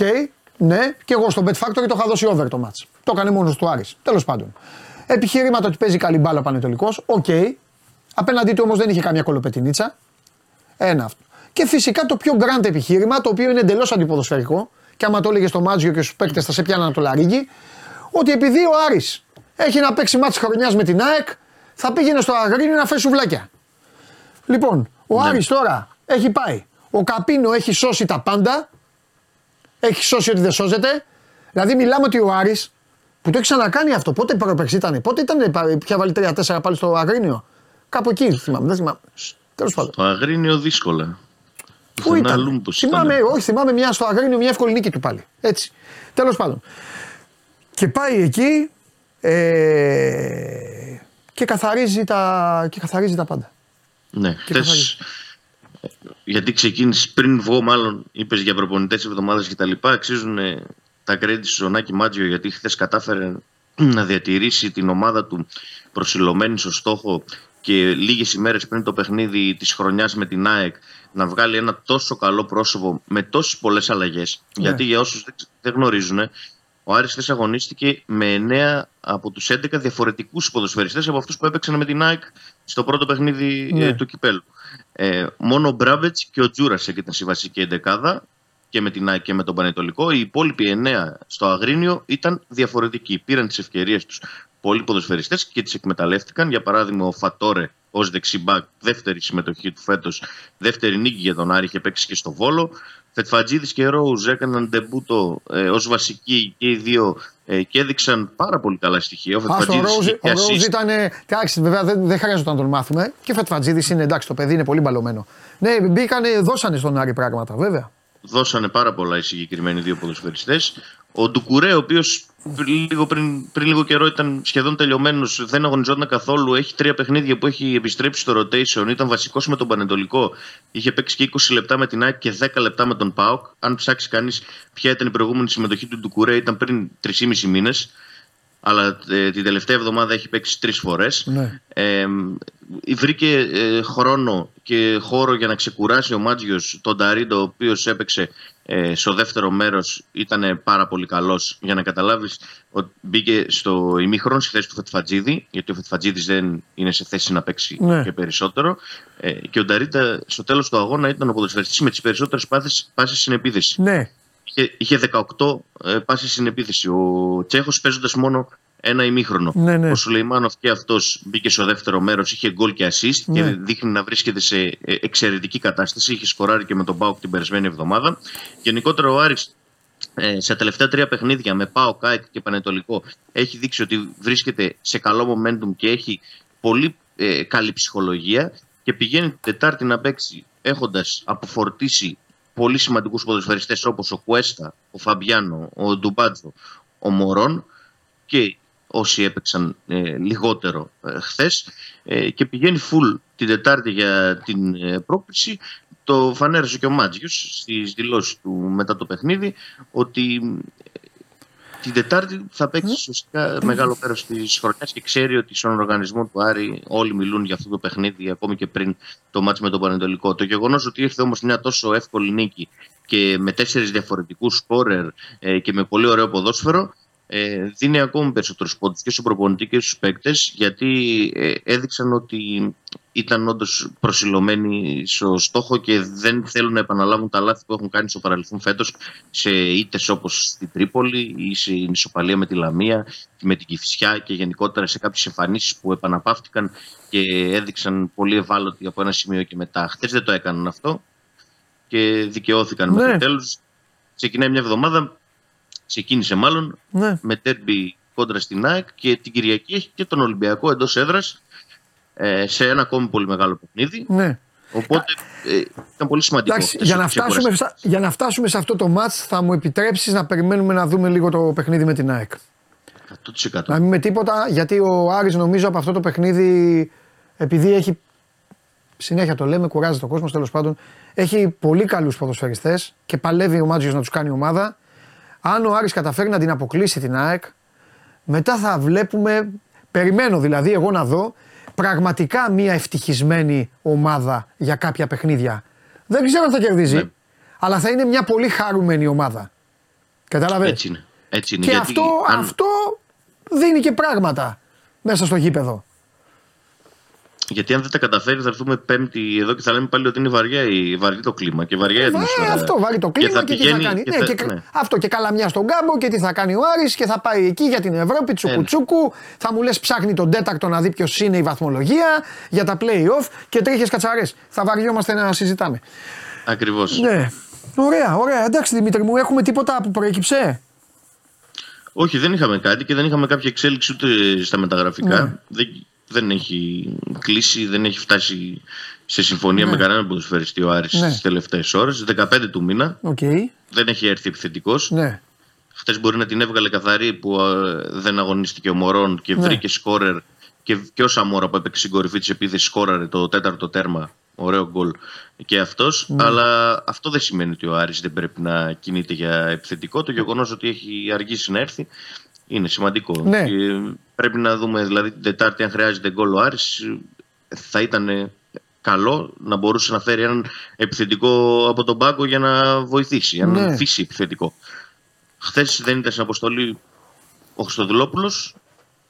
ναι, και εγώ στο Bet Factory το είχα δώσει over το match. Το έκανε μόνος του Άρης. Τέλος πάντων. Επιχειρήματα ότι παίζει καλή μπάλα ο Πανετολικός. Οκ. Απέναντί του όμως δεν είχε καμιά κωλοπετινίτσα. Ένα αυτό. Και φυσικά το πιο grand επιχείρημα, το οποίο είναι εντελώς αντιποδοσφαιρικό, και άμα το έλεγε στο Μάτζιο και στους παίκτες θα σε πιάναν το λαρίκι, ότι επειδή ο Άρης έχει να παίξει μάτς χρονιάς με την ΑΕΚ, θα πήγαινε στο Αγρίνιο να φέρει σουβλάκια. Λοιπόν, ο Άρης τώρα έχει πάει. Ο Καπίνο έχει σώσει τα πάντα. Έχει σώσει ότι δεν σώζεται. Δηλαδή μιλάμε ότι ο Άρης που το έχει ξανακάνει αυτό. Πότε προπεξ ήταν, πότε ήταν, πια βάλει 3-4 πάλι στο Αγρίνιο. Κάπου εκεί θυμάμαι. Δεν θυμάμαι. Τέλος πάντων. Το Αγρίνιο δύσκολα. Πού Πουθενά ήταν; αλλού πως Θυμάμαι, ήταν. όχι, θυμάμαι μια στο Αγρίνιο, μια εύκολη νίκη του πάλι. Έτσι. Τέλος πάντων. Και πάει εκεί ε, και, καθαρίζει τα, και καθαρίζει τα πάντα. Ναι, Και χτες, γιατί ξεκίνησες πριν βγω, μάλλον είπες για προπονητές εβδομάδες κτλ. Αξίζουν ε, τα credit στο Νάκη Μάτζιο γιατί χθες κατάφερε να διατηρήσει την ομάδα του προσιλωμένη στο στόχο και λίγες ημέρες πριν το παιχνίδι της χρονιάς με την ΑΕΚ να βγάλει ένα τόσο καλό πρόσωπο με τόσες πολλές αλλαγές. Ναι. Γιατί για όσους δεν- δεν γνωρίζουν, ο Άρης χθες αγωνίστηκε με 9 από τους 11 διαφορετικούς ποδοσφαιριστές από αυτούς που έπαιξαν με την ΑΕΚ στο πρώτο παιχνίδι Ναι. ε, του Κυπέλου. Ε, μόνο ο Μπράμπετς και ο Τζούρασεκ ήταν στη βασική εντεκάδα και με την ΑΕΚ και με τον Πανετολικό. Οι υπόλοιποι 9 στο Αγρίνιο ήταν διαφορετικοί. Πήραν τις ευκαιρίες τους πολλοί ποδοσφαιριστές και τις εκμεταλλεύτηκαν. Για παράδειγμα ο Φατόρε ως δεξιμπάκ, δεύτερη συμμετοχή του φέτος, δεύτερη νίκη για τον Άρη, είχε παίξει και στο Βόλο. Φετφατζίδης και Ρόουζ έκαναν ντεμπούτο ε, ως βασικοί και οι δύο ε, και έδειξαν πάρα πολύ καλά στοιχεία. Ο Α, ο Φετφατζίδης Ρόουζ, είχε ο Ρόουζ assist. ήταν. Εντάξει, βέβαια δεν, δεν χρειάζεται να τον μάθουμε. Και ο Φετφατζίδης είναι εντάξει, το παιδί είναι πολύ μπαλωμένο. Ναι, μπήκανε, δώσανε στον Άρη πράγματα, βέβαια. δώσανε πάρα πολλά οι συγκεκριμένοι δύο ποδοσφαιριστές. Ο Ντουκουρέ, ο οποίος λίγο πριν, πριν λίγο καιρό ήταν σχεδόν τελειωμένος, δεν αγωνιζόταν καθόλου. Έχει τρία παιχνίδια που έχει επιστρέψει στο rotation. Ήταν βασικός με τον Πανετολικό. Είχε παίξει και 20 λεπτά με την ΑΕΚ και 10 λεπτά με τον ΠΑΟΚ. Αν ψάξει κανείς ποια ήταν η προηγούμενη συμμετοχή του Ντουκουρέ, ήταν πριν 3,5 μήνες. Αλλά ε, την τελευταία εβδομάδα έχει παίξει τρεις φορές. Ναι. Ε, βρήκε ε, χρόνο και χώρο για να ξεκουράσει ο Μάτζιος τον Ταρίντο, ο οποίος έπαιξε ε, στο δεύτερο μέρος, ήταν πάρα πολύ καλός. Για να καταλάβεις ότι μπήκε στο ημίχρονος στη θέση του Φετφατζίδη, γιατί ο Φετφατζίδης δεν είναι σε θέση να παίξει Ναι. και περισσότερο. Ε, και ο Νταρίντα στο τέλος του αγώνα ήταν ο ποδοσφαιριστής με τις περισσότερες πάσει στην επίθεση. Ναι, Είχε, είχε 18 ε, πάσει στην επίθεση. Ο Τσέχος παίζοντας μόνο ένα ημίχρονο. Ναι, ναι. Ο Σουλεϊμάνοφ και αυτός μπήκε στο δεύτερο μέρος, είχε γκολ και assist Ναι. και δείχνει να βρίσκεται σε ε, εξαιρετική κατάσταση. Είχε σκοράρει και με τον Πάοκ την περασμένη εβδομάδα. Γενικότερα ο Άρης ε, σε τελευταία τρία παιχνίδια με Πάο, ΚΑΕΚ και Πανετολικό έχει δείξει ότι βρίσκεται σε καλό momentum και έχει πολύ ε, καλή ψυχολογία και πηγαίνει την Τετάρτη να παίξει έχοντας αποφορτήσει πολύ σημαντικούς ποδοσφαιριστές όπως ο Κουέστα, ο Φαμπιάνο, ο Ντουμπάτζο, ο Μωρόν και όσοι έπαιξαν ε, λιγότερο ε, χθες. Ε, και πηγαίνει full την Τετάρτη για την ε, πρόκληση. Το φανέρωσε και ο Μάτζιος στις δηλώσεις του μετά το παιχνίδι ότι ε, την Τετάρτη θα παίξει ουσιαστικά μεγάλο μέρος της χρονιάς και ξέρει ότι στον οργανισμό του Άρη όλοι μιλούν για αυτό το παιχνίδι ακόμη και πριν το μάτς με τον Πανετολικό. Το γεγονός ότι ήρθε όμως μια τόσο εύκολη νίκη και με τέσσερις διαφορετικούς σκόρερ ε, και με πολύ ωραίο ποδόσφαιρο ε, δίνει ακόμη περισσότερους πόντους και στον προπονητή και στους παίκτες γιατί ε, έδειξαν ότι ήταν όντως προσιλωμένοι στο στόχο και δεν θέλουν να επαναλάβουν τα λάθη που έχουν κάνει στο παρελθόν φέτος σε ήττες όπως στη Τρίπολη ή στην ισοπαλία με τη Λαμία, με την Κυφσιά και γενικότερα σε κάποιες εμφανίσεις που επαναπαύτηκαν και έδειξαν πολύ ευάλωτοι από ένα σημείο και μετά. Χθες δεν το έκαναν αυτό και δικαιώθηκαν Ναι. μέχρι τέλους. Ξεκινάει μια εβδομάδα, ξεκίνησε μάλλον ναι. με τέρμπι κόντρα στην ΑΕΚ και την Κυριακή έχει και τον Ολυμπιακό εντός έδρας σε ένα ακόμη πολύ μεγάλο παιχνίδι. ναι. Οπότε ε, ήταν πολύ σημαντικό. Εντάξει, χθες για να, ότι φτάσουμε, ξεκουράστηκε. στα- για να φτάσουμε σε αυτό το μάτς θα μου επιτρέψεις να περιμένουμε να δούμε λίγο το παιχνίδι με την ΑΕΚ. 100%. Να μην με τίποτα, γιατί ο Άρης νομίζω από αυτό το παιχνίδι, επειδή έχει. Συνέχεια το λέμε, κουράζει το κόσμος τέλος πάντων. Έχει πολύ καλούς ποδοσφαιριστές και παλεύει ο Μάτζιος να τους κάνει ομάδα. Αν ο Άρης καταφέρει να την αποκλείσει την ΑΕΚ, μετά θα βλέπουμε. Περιμένω δηλαδή εγώ να δω πραγματικά μια ευτυχισμένη ομάδα για κάποια παιχνίδια. Δεν ξέρω αν θα κερδίζει, Ναι. αλλά θα είναι μια πολύ χαρούμενη ομάδα. Κατάλαβες; Έτσι είναι. Έτσι είναι. Και γιατί αυτό, αν- αυτό δίνει και πράγματα μέσα στο γήπεδο. Γιατί αν δεν τα καταφέρει, θα έρθουμε Πέμπτη εδώ και θα λέμε πάλι ότι είναι βαριά η, βαρύ το κλίμα και βαριά η Ε, ατμόσφαιρα. αυτό βάλει το κλίμα και, τι θα πηγαίνει κάνει. και ναι, θα- και, ναι. Αυτό και καλαμιά στον κάμπο και τι θα κάνει ο Άρης και θα πάει εκεί για την Ευρώπη, τσουκουτσούκου. Θα μου λες ψάχνει τον τέταρτο να δει ποιος είναι η βαθμολογία για τα play-off και τρίχες κατσαρές. Θα βαριόμαστε να συζητάμε. Ακριβώς. Ναι. Ωραία, ωραία. Εντάξει Δημήτρη μου, έχουμε τίποτα που προέκυψε; Όχι, δεν είχαμε κάτι και δεν είχαμε κάποια εξέλιξη ούτε στα μεταγραφικά. Ναι. Δεν, δεν έχει κλείσει, δεν έχει φτάσει σε συμφωνία Ναι. με κανέναν ποδοσφαιριστή ο Άρης Ναι. στις τελευταίες ώρες. 15 του μήνα Οκ. δεν έχει έρθει επιθετικός. Ναι. Χθες μπορεί να την έβγαλε καθαρή που ε, δεν αγωνίστηκε ο Μωρόν και Ναι. βρήκε σκόρερ. Και, και ο Σαμόρα που έπαιξε στην κορυφή της επίθεσης σκόραρε το τέταρτο τέρμα. Ωραίο γκολ και αυτός. Ναι. Αλλά αυτό δεν σημαίνει ότι ο Άρης δεν πρέπει να κινείται για επιθετικό. Το γεγονός ότι έχει αργήσει να έρθει είναι σημαντικό. Ναι. Και πρέπει να δούμε δηλαδή την Τετάρτη αν χρειάζεται γκολ ο Άρης ε, θα ήταν καλό να μπορούσε να φέρει έναν επιθετικό από τον πάγκο για να βοηθήσει, για να Ναι. φύσει επιθετικό. Χθες δεν ήταν στην αποστολή ο Χριστοδουλόπουλος.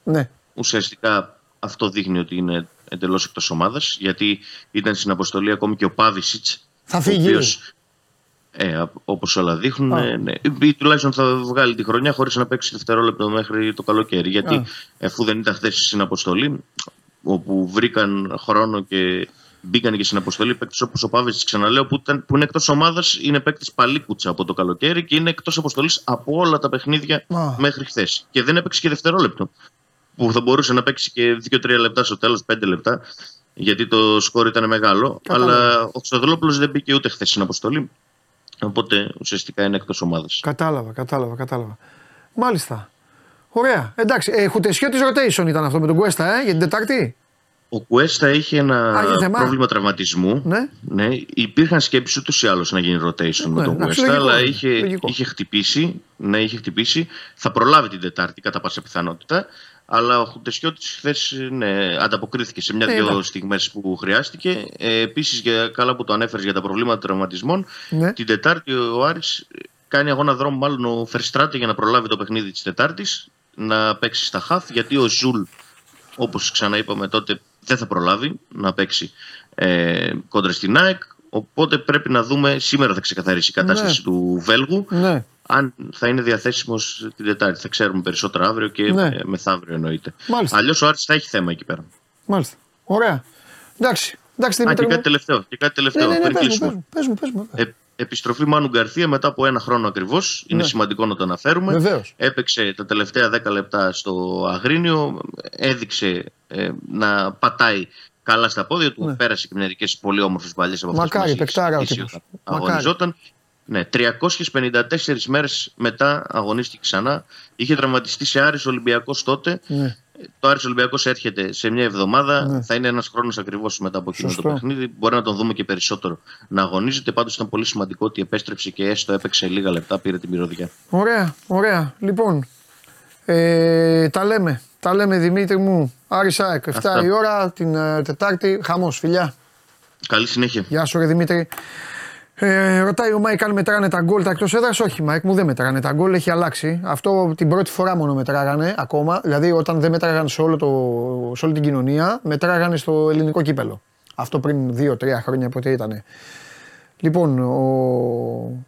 Ναι. Ουσιαστικά αυτό δείχνει ότι είναι εντελώς εκτός ομάδας. Γιατί ήταν στην αποστολή ακόμη και ο Πάβησιτ. Θα φύγει. Ε, Όπως όλα δείχνουν, Α. ναι, ναι. Ή τουλάχιστον θα βγάλει τη χρονιά χωρίς να παίξει δευτερόλεπτο μέχρι το καλοκαίρι. Γιατί Α. αφού δεν ήταν χθες στην αποστολή, όπου βρήκαν χρόνο και μπήκαν και στην αποστολή παίκτες όπως ο Πάβης, ξαναλέω, που, ήταν, που είναι εκτός ομάδας, είναι παίκτη παλίκουτσα από το καλοκαίρι και είναι εκτός αποστολής από όλα τα παιχνίδια Α. μέχρι χθες. Και δεν έπαιξε και δευτερόλεπτο. Που θα μπορούσε να παίξει και 2-3 λεπτά στο τέλος, 5 λεπτά, γιατί το σκόρ ήταν μεγάλο. Κατάλαβα. Αλλά ο Χρυστοδουλόπουλο δεν μπήκε ούτε χθες στην αποστολή. Οπότε ουσιαστικά είναι εκτός ομάδας. Κατάλαβα, κατάλαβα, κατάλαβα. Μάλιστα. Ωραία. Εντάξει, ε, Χουτεσιώτης rotation ήταν αυτό με τον Κουέστα, ε, για την Τετάρτη; Ο Κουέστα είχε ένα Α, είχε θέμα. πρόβλημα τραυματισμού. Ναι. Ναι, υπήρχαν σκέψεις ούτως ή άλλως να γίνει rotation με Ναι, τον εντάξει, Κουέστα, λογικό, αλλά είχε, λογικό. είχε χτυπήσει. Ναι, είχε χτυπήσει. Θα προλάβει την Τετάρτη κατά πάσα πιθανότητα. Αλλά ο Χουντεσιώτη χθες ναι, ανταποκρίθηκε σε μια-δυο Ε, στιγμές που χρειάστηκε. Ε, Επίσης, καλά που το ανέφερες για τα προβλήματα τραυματισμών, Ναι. την Τετάρτη ο Άρης κάνει αγώνα δρόμου, μάλλον ο Φερστράτε για να προλάβει το παιχνίδι της Τετάρτης να παίξει στα χαφ. Γιατί ο Ζουλ, όπως ξαναείπαμε τότε, δεν θα προλάβει να παίξει ε, κόντρα στην ΑΕΚ. Οπότε πρέπει να δούμε, σήμερα θα ξεκαθαρίσει η κατάσταση Ναι. του Βέλγου. Ναι. Αν θα είναι διαθέσιμος την Τετάρτη, θα ξέρουμε περισσότερα αύριο και Ναι. ε, μεθαύριο εννοείται. Μάλιστα. Αλλιώς ο Άρης θα έχει θέμα εκεί πέρα. Μάλιστα. Ωραία. Εντάξει. Εντάξει, Α, Δημήτρη και μου. κάτι τελευταίο. Και κάτι Ναι, τελευταίο ναι, ναι, πριν πες μου, κλείσουμε. πες μου, πες μου, πες μου. Ε, επιστροφή Μάνου Γκαρθία μετά από ένα χρόνο ακριβώς. Είναι Ναι. σημαντικό να το αναφέρουμε. Βεβαίως. Έπαιξε τα τελευταία 10 λεπτά στο Αγρίνιο. Έδειξε ε, να πατάει καλά στα πόδια του. Ναι. Πέρασε και μερικέ πολύ όμορφε παλιέ από αυτές Μακάρι, που μας παικτάρα ο είχε τύπος. όταν Μακάρι. Αγωνιζόταν. Ναι, 354 μέρες μετά αγωνίστηκε ξανά. Είχε τραυματιστεί σε Άρης Ολυμπιακός τότε. Ναι. Το Άρης Ολυμπιακός έρχεται σε μια εβδομάδα. Ναι. Θα είναι ένας χρόνος ακριβώς μετά από εκείνο το Σωστό. παιχνίδι. Μπορεί να τον δούμε και περισσότερο να αγωνίζεται. Πάντως ήταν πολύ σημαντικό ότι επέστρεψε και έστω έπαιξε λίγα λεπτά, πήρε την πυροδιά. Ωραία, ωραία. Λοιπόν, ε, τα λέμε. Τα λέμε Δημήτρη μου. Άρης ΑΕΚ, 7 Αυτά. η ώρα την ε, Τετάρτη. Χαμός, φιλιά. Καλή συνέχεια. Γεια σου ρε Δημήτρη. Ε, ρωτάει ο Μάικ αν μετράνε τα γκολ τα εκτός έδρας. Όχι, Μάικ μου δεν μετράνε τα γκολ, έχει αλλάξει. Αυτό την πρώτη φορά μόνο μετράγανε ακόμα. Δηλαδή, όταν δεν μετράγανε σε, όλο το, σε όλη την κοινωνία, μετράγανε στο ελληνικό κύπελλο. Αυτό πριν 2-3 χρόνια πότε ήταν. Λοιπόν, ο...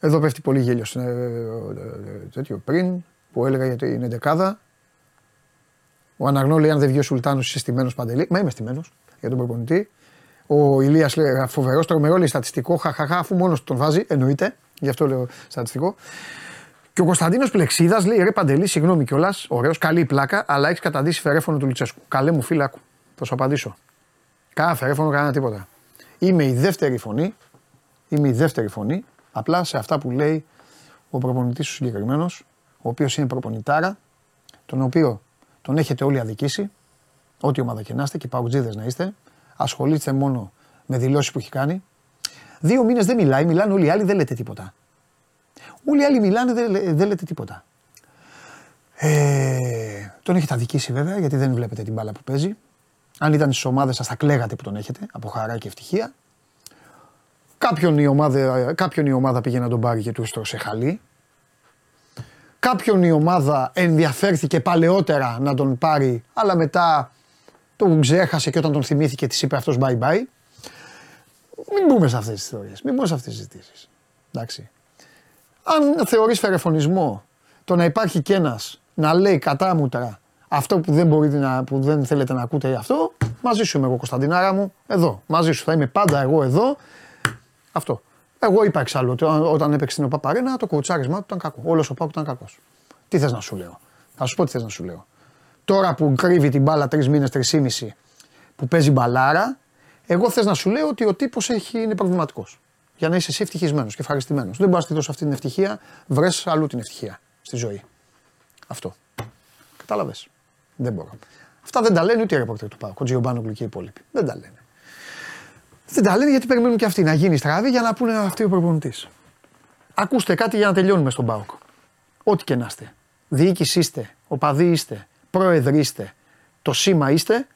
εδώ πέφτει πολύ γέλιο ε, ε, ε, τέτοιο πριν που έλεγα για την εντεκάδα. Ο Αναγνώ λέει: Αν δεν βγει ο Σουλτάνος, είσαι στημένος παντελή. Μα είμαι στημένος για τον προπονητή. Ο Ηλίας λέει: Φοβερός, τρομερό λέει στατιστικό. Χαχαχά, αφού μόνος τον βάζει, εννοείται. Γι' αυτό λέω στατιστικό. Και ο Κωνσταντίνος Πλεξίδας λέει: Ρε Παντελή, συγγνώμη κιόλας, ωραίος, καλή πλάκα, αλλά έχεις καταντήσει φερέφωνο του Λουτσέσκου. Καλέ μου φίλε, άκου. Θα σου απαντήσω. Κάνα φερέφωνο, κανένα τίποτα. Είμαι η δεύτερη φωνή. Είμαι η δεύτερη φωνή. Απλά σε αυτά που λέει ο προπονητής ο συγκεκριμένος, ο οποίος είναι προπονητάρα, τον οποίο τον έχετε όλοι αδικήσει, ό,τι ομάδα και να είστε και παουτζίδες να είστε, ασχολείστε μόνο με δηλώσεις που έχει κάνει. Δύο μήνες δεν μιλάει, μιλάνε όλοι οι άλλοι, δεν λέτε τίποτα. Όλοι οι άλλοι μιλάνε, δεν, λέ- δεν λέτε τίποτα. Ε, τον έχετε αδικήσει βέβαια, γιατί δεν βλέπετε την μπάλα που παίζει. Αν ήταν στις ομάδες σας, θα κλαίγατε που τον έχετε από χαρά και ευτυχία. Κάποιον η ομάδα, κάποιον η ομάδα πήγε να τον πάρει και του έστρωσε χαλί. Κάποιον η ομάδα ενδιαφέρθηκε παλαιότερα να τον πάρει, αλλά μετά τον ξέχασε και όταν τον θυμήθηκε της είπε αυτός bye bye. Μην μπούμε σε αυτές τις ιστορίες, μην μπούμε σε αυτές τις ζητήσεις. Εντάξει. Αν θεωρείς φερεφωνισμό το να υπάρχει κι ένας να λέει κατάμουτρα αυτό που δεν, μπορείτε να, που δεν θέλετε να ακούτε αυτό, μαζί σου είμαι εγώ Κωνσταντινάρα μου, εδώ, μαζί σου θα είμαι πάντα εγώ εδώ, αυτό. Εγώ είπα εξάλλου ότι όταν- όταν έπαιξε στην ΟΠΑΠΑΡΕΝΑ το κουτσάρισμά του ήταν κακό. Όλος ο Πάκου ήταν κακός. Τι θες να σου λέω; Θα σου πω τι θες να σου λέω. Τώρα που κρύβει την μπάλα τρεις μήνες, τρεις που παίζει μπαλάρα, εγώ θες να σου λέω ότι ο τύπος είναι προβληματικός. Για να είσαι εσύ ευτυχισμένος και ευχαριστημένος. Δεν μπορείς να τη δώσω αυτή την ευτυχία, βρες αλλού την ευτυχία στη ζωή. Αυτό. Κατάλαβες; Δεν μπορώ. Αυτά δεν τα λένε ούτε οι ρεπορτέρ του Πάου. Ο Τζιομπάνογκλου και οι υπόλοιποι. Δεν τα λένε. Δεν τα λένε γιατί περιμένουν και αυτοί να γίνει στραβή για να πούνε αυτοί ο προπονητής. Ακούστε κάτι για να τελειώνουμε στον Πάοκ. Ό,τι και να είστε. Διοίκηση είστε, οπαδοί είστε, πρόεδροι είστε, το σήμα είστε,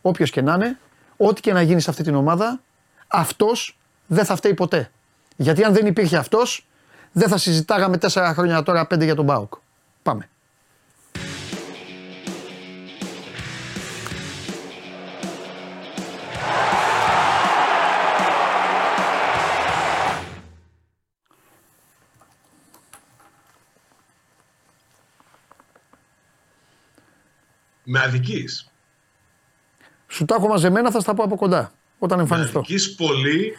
όποιος και να είναι, ό,τι και να γίνει σε αυτή την ομάδα, αυτός δεν θα φταίει ποτέ. Γιατί αν δεν υπήρχε αυτός, δεν θα συζητάγαμε τέσσερα χρόνια τώρα πέντε για τον Πάοκ. Πάμε. Με αδικής. Σου τα έχω μαζεμένα, θα στα πω από κοντά. Όταν Με εμφανιστώ. αδικής πολύ.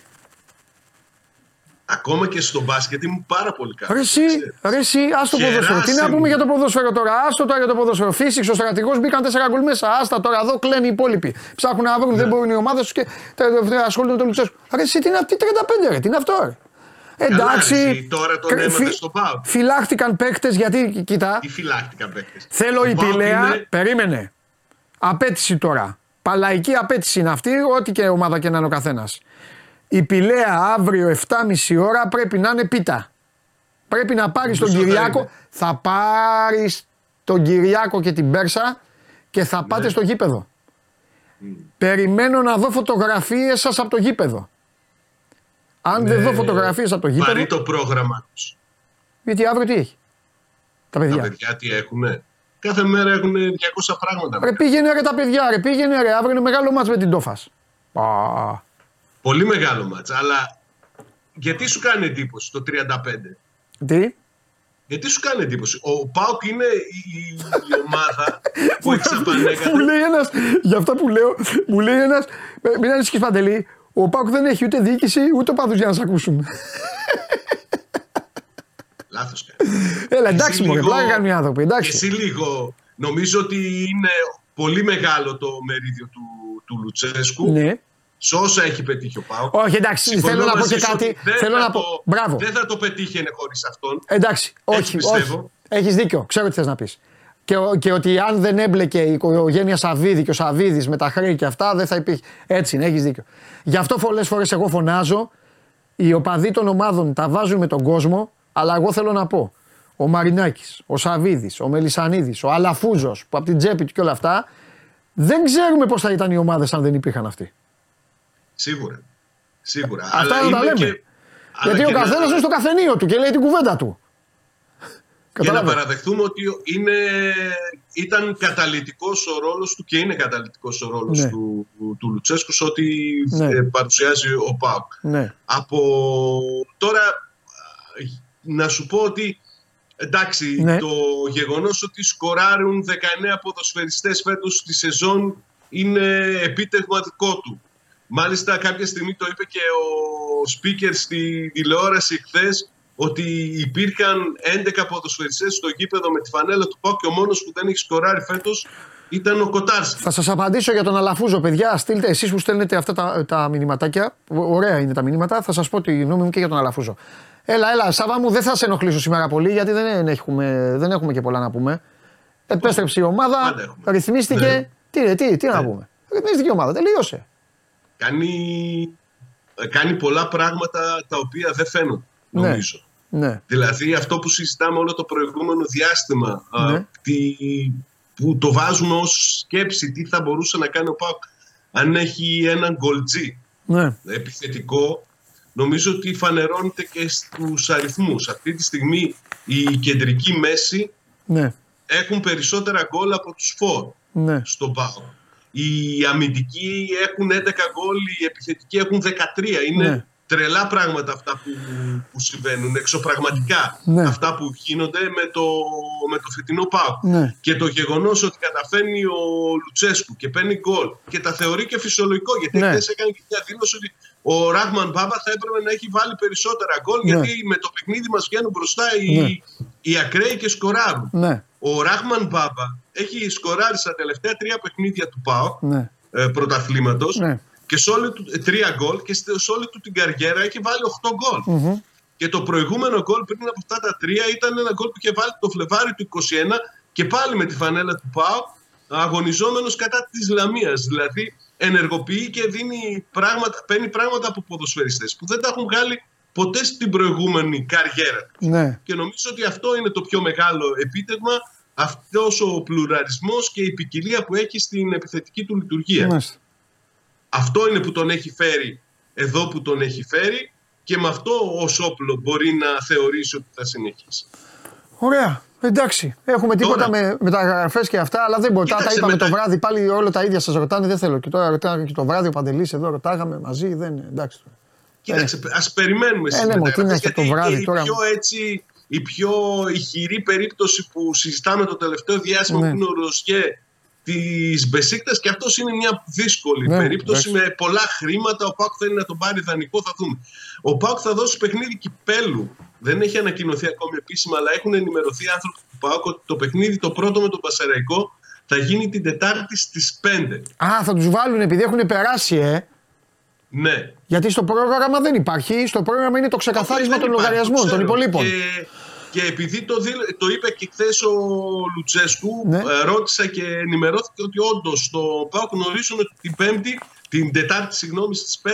Ακόμα και στο μπάσκετ ήμουν πάρα πολύ καλό. Ρε εσύ, ρε εσύ, ας το Κεράσιμο. ποδόσφαιρο. Τι να πούμε για το ποδόσφαιρο τώρα. Άστο τώρα για το ποδόσφαιρο. Φύσηξε ο στρατηγό, μπήκαν τέσσερα γκολ μέσα. Άστα τώρα εδώ κλαίνουν οι υπόλοιποι. Ψάχνουν να βρουν, Ναι. δεν μπορούν οι ομάδε του και τε- ασχολούνται με το Λουτσέσκου. Ρε εσύ, τι είναι αυτή 35 ρε, τι είναι αυτό ρε. Εντάξει. εσύ, τώρα τον κρ- έμαθε φυ- στον ΠΑΟΚ. Φυλάχτηκαν παίκτες γιατί, κοίτα, Τι φυλάχτηκαν παίκτες. θέλω η Ο ΠΑΟΚ Πηλαία, είναι- περίμενε. Απέτηση τώρα. Παλαϊκή απέτηση είναι αυτή, ό,τι και ομάδα και να είναι ο καθένας. Η Πηλαία αύριο 7.30 ώρα πρέπει να είναι πίτα. Πρέπει να πάρει τον Μισό θα Κυριάκο. είναι. Θα πάρεις τον Κυριάκο και την Πέρσα και θα Ναι. πάτε στο γήπεδο. Περιμένω να δω φωτογραφίες σας από το γήπεδο. Αν δεν Ναι. δω φωτογραφίες από το γήπεδο, Βαρύ το πρόγραμμα τους. γιατί αύριο τι έχει; Τα παιδιά. Τα παιδιά τι έχουνε; Κάθε μέρα έχουν 200 πράγματα. Ρε πήγαινε ρε τα παιδιά, ρε πήγαινε ρε, αύριο είναι μεγάλο μάτς με την Τόφας. Α, Πολύ μεγάλο μάτς. Αλλά γιατί σου κάνει εντύπωση το 35. τι, Γιατί σου κάνει εντύπωση; Ο Πάουκ είναι η, η ομάδα [LAUGHS] που έχει μου απανέκατα. λέει ένας, για αυτά που λέω, μου λέει ένας, «Ε, μην ανησυχείς Παντελή, ο Πάουκ δεν έχει ούτε διοίκηση ούτε παδούς για να σε ακούσουν. Λάθος κάνει. Έλα Και εντάξει εσύ μου, λίγο- πλάκα κάνουν οι άνθρωποι, Και εντάξει. εσύ λίγο, νομίζω ότι είναι πολύ μεγάλο το μερίδιο του, του Λουτσέσκου Ναι. σε όσα έχει πετύχει ο Πάουκ. Όχι εντάξει, Συμφωνώ θέλω να πω μαζί και σου κάτι, ότι δεν θέλω θα να πω, το- μπράβο. Δεν θα το πετύχαινε χωρίς αυτόν. Εντάξει, όχι, πιστεύω. όχι. Έχεις δίκιο, ξέρω τι θες να πεις. Και, ο- και ότι αν δεν έμπλεκε η οικογένεια Σαββίδη και ο Σαββίδης με τα χρέη και αυτά, δεν θα υπήρχε. Έτσι είναι, έχεις δίκιο. Γι' αυτό πολλές φορές εγώ φωνάζω, οι οπαδοί των ομάδων τα βάζουν με τον κόσμο, αλλά εγώ θέλω να πω. Ο Μαρινάκης, ο Σαββίδης, ο Μελισανίδης, ο Αλαφούζος που από την τσέπη του και όλα αυτά, δεν ξέρουμε πώς θα ήταν οι ομάδες αν δεν υπήρχαν αυτοί. Σίγουρα. Σίγουρα. Αυτά Αλλά δεν τα είναι λέμε. και- αλλά Γιατί ο και να- καθένας είναι στο καθενείο του και λέει την κουβέντα του. Και να Κατάλαβες. παραδεχτούμε ότι είναι, ήταν καταλητικός ο ρόλος του και είναι καταλητικός ο ρόλος Ναι. του, του Λουτσέσκου σε ό,τι Ναι. ε, παρουσιάζει ο ΠΑΟΚ. Ναι. Από τώρα α, να σου πω ότι εντάξει Ναι. το γεγονός ότι σκοράρουν 19 ποδοσφαιριστές φέτος στη σεζόν είναι επίτευγμα δικό του. Μάλιστα κάποια στιγμή το είπε και ο speaker στη τηλεόραση χθες ότι υπήρχαν 11 ποδοσφαιριστές στο γήπεδο με τη φανέλα του ΠΑΟΚ και ο μόνος που δεν έχει σκοράρει φέτος ήταν ο Κοτάρσκι. Θα σας απαντήσω για τον Αλαφούζο, παιδιά. Στείλτε εσείς που στέλνετε αυτά τα, τα μηνυματάκια. Ωραία είναι τα μηνύματα. Θα σας πω τη γνώμη μου και για τον Αλαφούζο. Έλα, έλα, Σάβα μου, δεν θα σε ενοχλήσω σήμερα πολύ γιατί δεν έχουμε, δεν έχουμε και πολλά να πούμε. Επέστρεψε η Πάντα ομάδα, έχουμε. ρυθμίστηκε. Ναι. Τι, ρε, τι, τι να Ναι. πούμε. Ρυθμίστηκε η ομάδα, τελείωσε. Κάνει, κάνει πολλά πράγματα τα οποία δεν φαίνονται Ναι. νομίζω. Ναι, Δηλαδή αυτό που συζητάμε όλο το προηγούμενο διάστημα α, Ναι. τι, που το βάζουμε ως σκέψη τι θα μπορούσε να κάνει ο ΠΑΟΚ αν έχει έναν γκολτζί ναι, επιθετικό νομίζω ότι φανερώνεται και στους αριθμούς. Αυτή τη στιγμή η κεντρική μέση ναι, έχουν περισσότερα γκολ από τους φορ ναι. στον ΠΑΟΚ. Οι αμυντικοί έχουν 11 γκολ, οι επιθετικοί έχουν 13. Είναι Ναι. Τρελά πράγματα αυτά που, που συμβαίνουν, εξωπραγματικά Ναι. αυτά που γίνονται με το, με το φετινό ΠΑΟΚ. Ναι. Και το γεγονός ότι καταφέρνει ο Λουτσέσκου και παίρνει γκολ και τα θεωρεί και φυσιολογικό, γιατί Ναι. χθες έκανε και μια δήλωση ότι ο Ράχμαν Μπάμπα θα έπρεπε να έχει βάλει περισσότερα γκολ, Ναι. γιατί με το παιχνίδι μας βγαίνουν μπροστά οι, Ναι. οι ακραίοι και σκοράρουν. Ναι, Ο Ράχμαν Μπάμπα έχει σκοράρει στα τελευταία τρία παιχνίδια του ΠΑΟΚ ναι, ε, πρωταθλήματος ναι. Και σε όλη του, ε, τρία γκολ και σε σε όλη του την καριέρα έχει βάλει 8 γκολ. Μμμ. Και το προηγούμενο γκολ πριν από αυτά τα τρία ήταν ένα γκολ που είχε βάλει το Φλεβάρι του 21 και πάλι με τη φανέλα του ΠΑΟΚ αγωνιζόμενος κατά της Λαμίας. Δηλαδή ενεργοποιεί και δίνει πράγματα, παίρνει πράγματα από ποδοσφαιριστές που δεν τα έχουν βγάλει ποτέ στην προηγούμενη καριέρα του. ναι. Και νομίζω ότι αυτό είναι το πιο μεγάλο επίτευγμα, αυτός ο πλουραρισμός και η ποικιλία που έχει στην επιθετική του λειτουργία. Μάλιστα. Αυτό είναι που τον έχει φέρει εδώ που τον έχει φέρει και με αυτό ο όπλο μπορεί να θεωρήσει ότι θα συνεχίσει. Ωραία. Εντάξει. Έχουμε τίποτα Τώρα. με μεταγραφέ και αυτά, αλλά δεν μπορεί. Τα, τα Κοίταξε, είπαμε μετα- το βράδυ πάλι όλα τα ίδια σας ρωτάνε. Δεν θέλω. Και τώρα ρωτάνε και το βράδυ ο Παντελής εδώ ρωτάγαμε μαζί. Δεν, εντάξει. Κοίταξε, ας περιμένουμε στις Ε, ναι, μα, τι να μεταγραφές, έχει το γιατί βράδυ η τώρα. πιο έτσι, η πιο ηχηρή περίπτωση που συζητάμε το τελευταίο διάστημα Ναι. που είναι ο Ροσιέ της Μπεσίκτας και αυτός είναι μια δύσκολη Ναι, περίπτωση εντάξει. με πολλά χρήματα. Ο Πάουκ θέλει να τον πάρει δανεικό, θα δούμε. Ο Πάουκ θα δώσει παιχνίδι κυπέλου. Δεν έχει ανακοινωθεί ακόμη επίσημα, αλλά έχουν ενημερωθεί άνθρωποι του Πάουκ ότι το παιχνίδι το πρώτο με τον Πασαραϊκό θα γίνει την Τετάρτη στις 5. Α, θα τους βάλουν επειδή έχουν περάσει, ε. Ναι. Γιατί στο πρόγραμμα δεν υπάρχει. Στο πρόγραμμα είναι το ξεκαθάρισμα Δεν των υπάρχει, λογαριασμών το των ξέρω. υπολείπων. Και, και επειδή το, δήλ- το είπε και χθες ο Λουτσέσκου, Ναι. ε, ρώτησα και ενημερώθηκε ότι όντως το ΠΑΟΚ γνωρίζουν ότι την Πέμπτη, την Τετάρτη, συγγνώμη, στις 5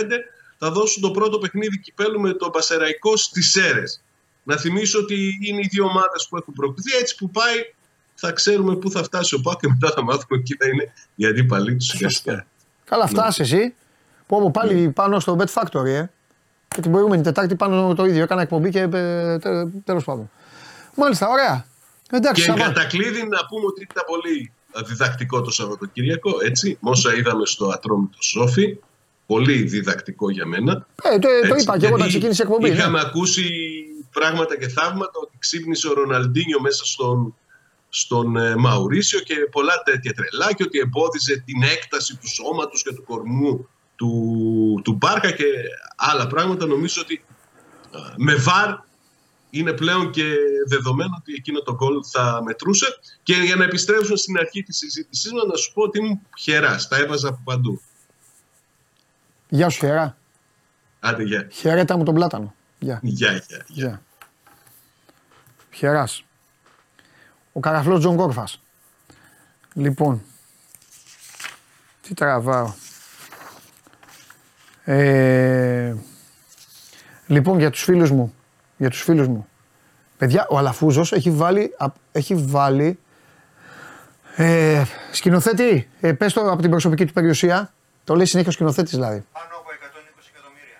θα δώσουν το πρώτο παιχνίδι κυπέλου με τον Πασεραϊκό στις Σέρες. Να θυμίσω ότι είναι οι δύο ομάδες που έχουν προκληθεί. Έτσι που πάει, θα ξέρουμε πού θα φτάσει ο Πάκ και μετά θα μάθουμε ποιοι θα είναι οι αντίπαλοι τους σιγά σιγά. Καλά, φτάσεις εσύ. Που όπου πάλι πάνω στο Bet Factory, ε. Και την προηγούμενη Τετάρτη πάνω το ίδιο. Έκανα εκπομπή και ε, τέλος πάντων. Μάλιστα, ωραία. Εντάξει, Και Σάβα. κατά κλείδι να πούμε ότι ήταν πολύ διδακτικό το Σαββατοκύριακο, έτσι. Με όσα είδαμε στο Ατρόμητο Σόφι. Πολύ διδακτικό για μένα. Ε, το, το Έτσι, είπα και εγώ όταν γιατί ξεκίνησε η εκπομπή. ναι. Είχαμε ακούσει πράγματα και θαύματα ότι ξύπνησε ο Ροναλντίνιο μέσα στον, στον ε, Μαουρίσιο και πολλά τέτοια τρελά και ότι εμπόδιζε την έκταση του σώματος και του κορμού του, του Μπάρκα και άλλα πράγματα. Νομίζω ότι ε, με VAR είναι πλέον και δεδομένο ότι εκείνο το γκολ θα μετρούσε. Και για να επιστρέψουμε στην αρχή της συζήτησής μας, να σου πω ότι ήμουν χεράς, τα έβαζα από παντού. Γεια σου, χερά. Άντε, γεια. Χαιρέτα μου τον πλάτανο. Γεια. Γεια, γεια. Γεια. Χεράς. Ο καραφλός Τζον Κόρφας. Λοιπόν. Τι τραβάω. Ε, λοιπόν για τους φίλους μου. Για τους φίλους μου. Παιδιά, ο Αλαφούζος έχει βάλει, α- έχει βάλει ε, σκηνοθέτη, ε, πες το από την προσωπική του περιουσία. Το λέει συνέχεια ο σκηνοθέτης δηλαδή. Πάνω από 120 εκατομμύρια.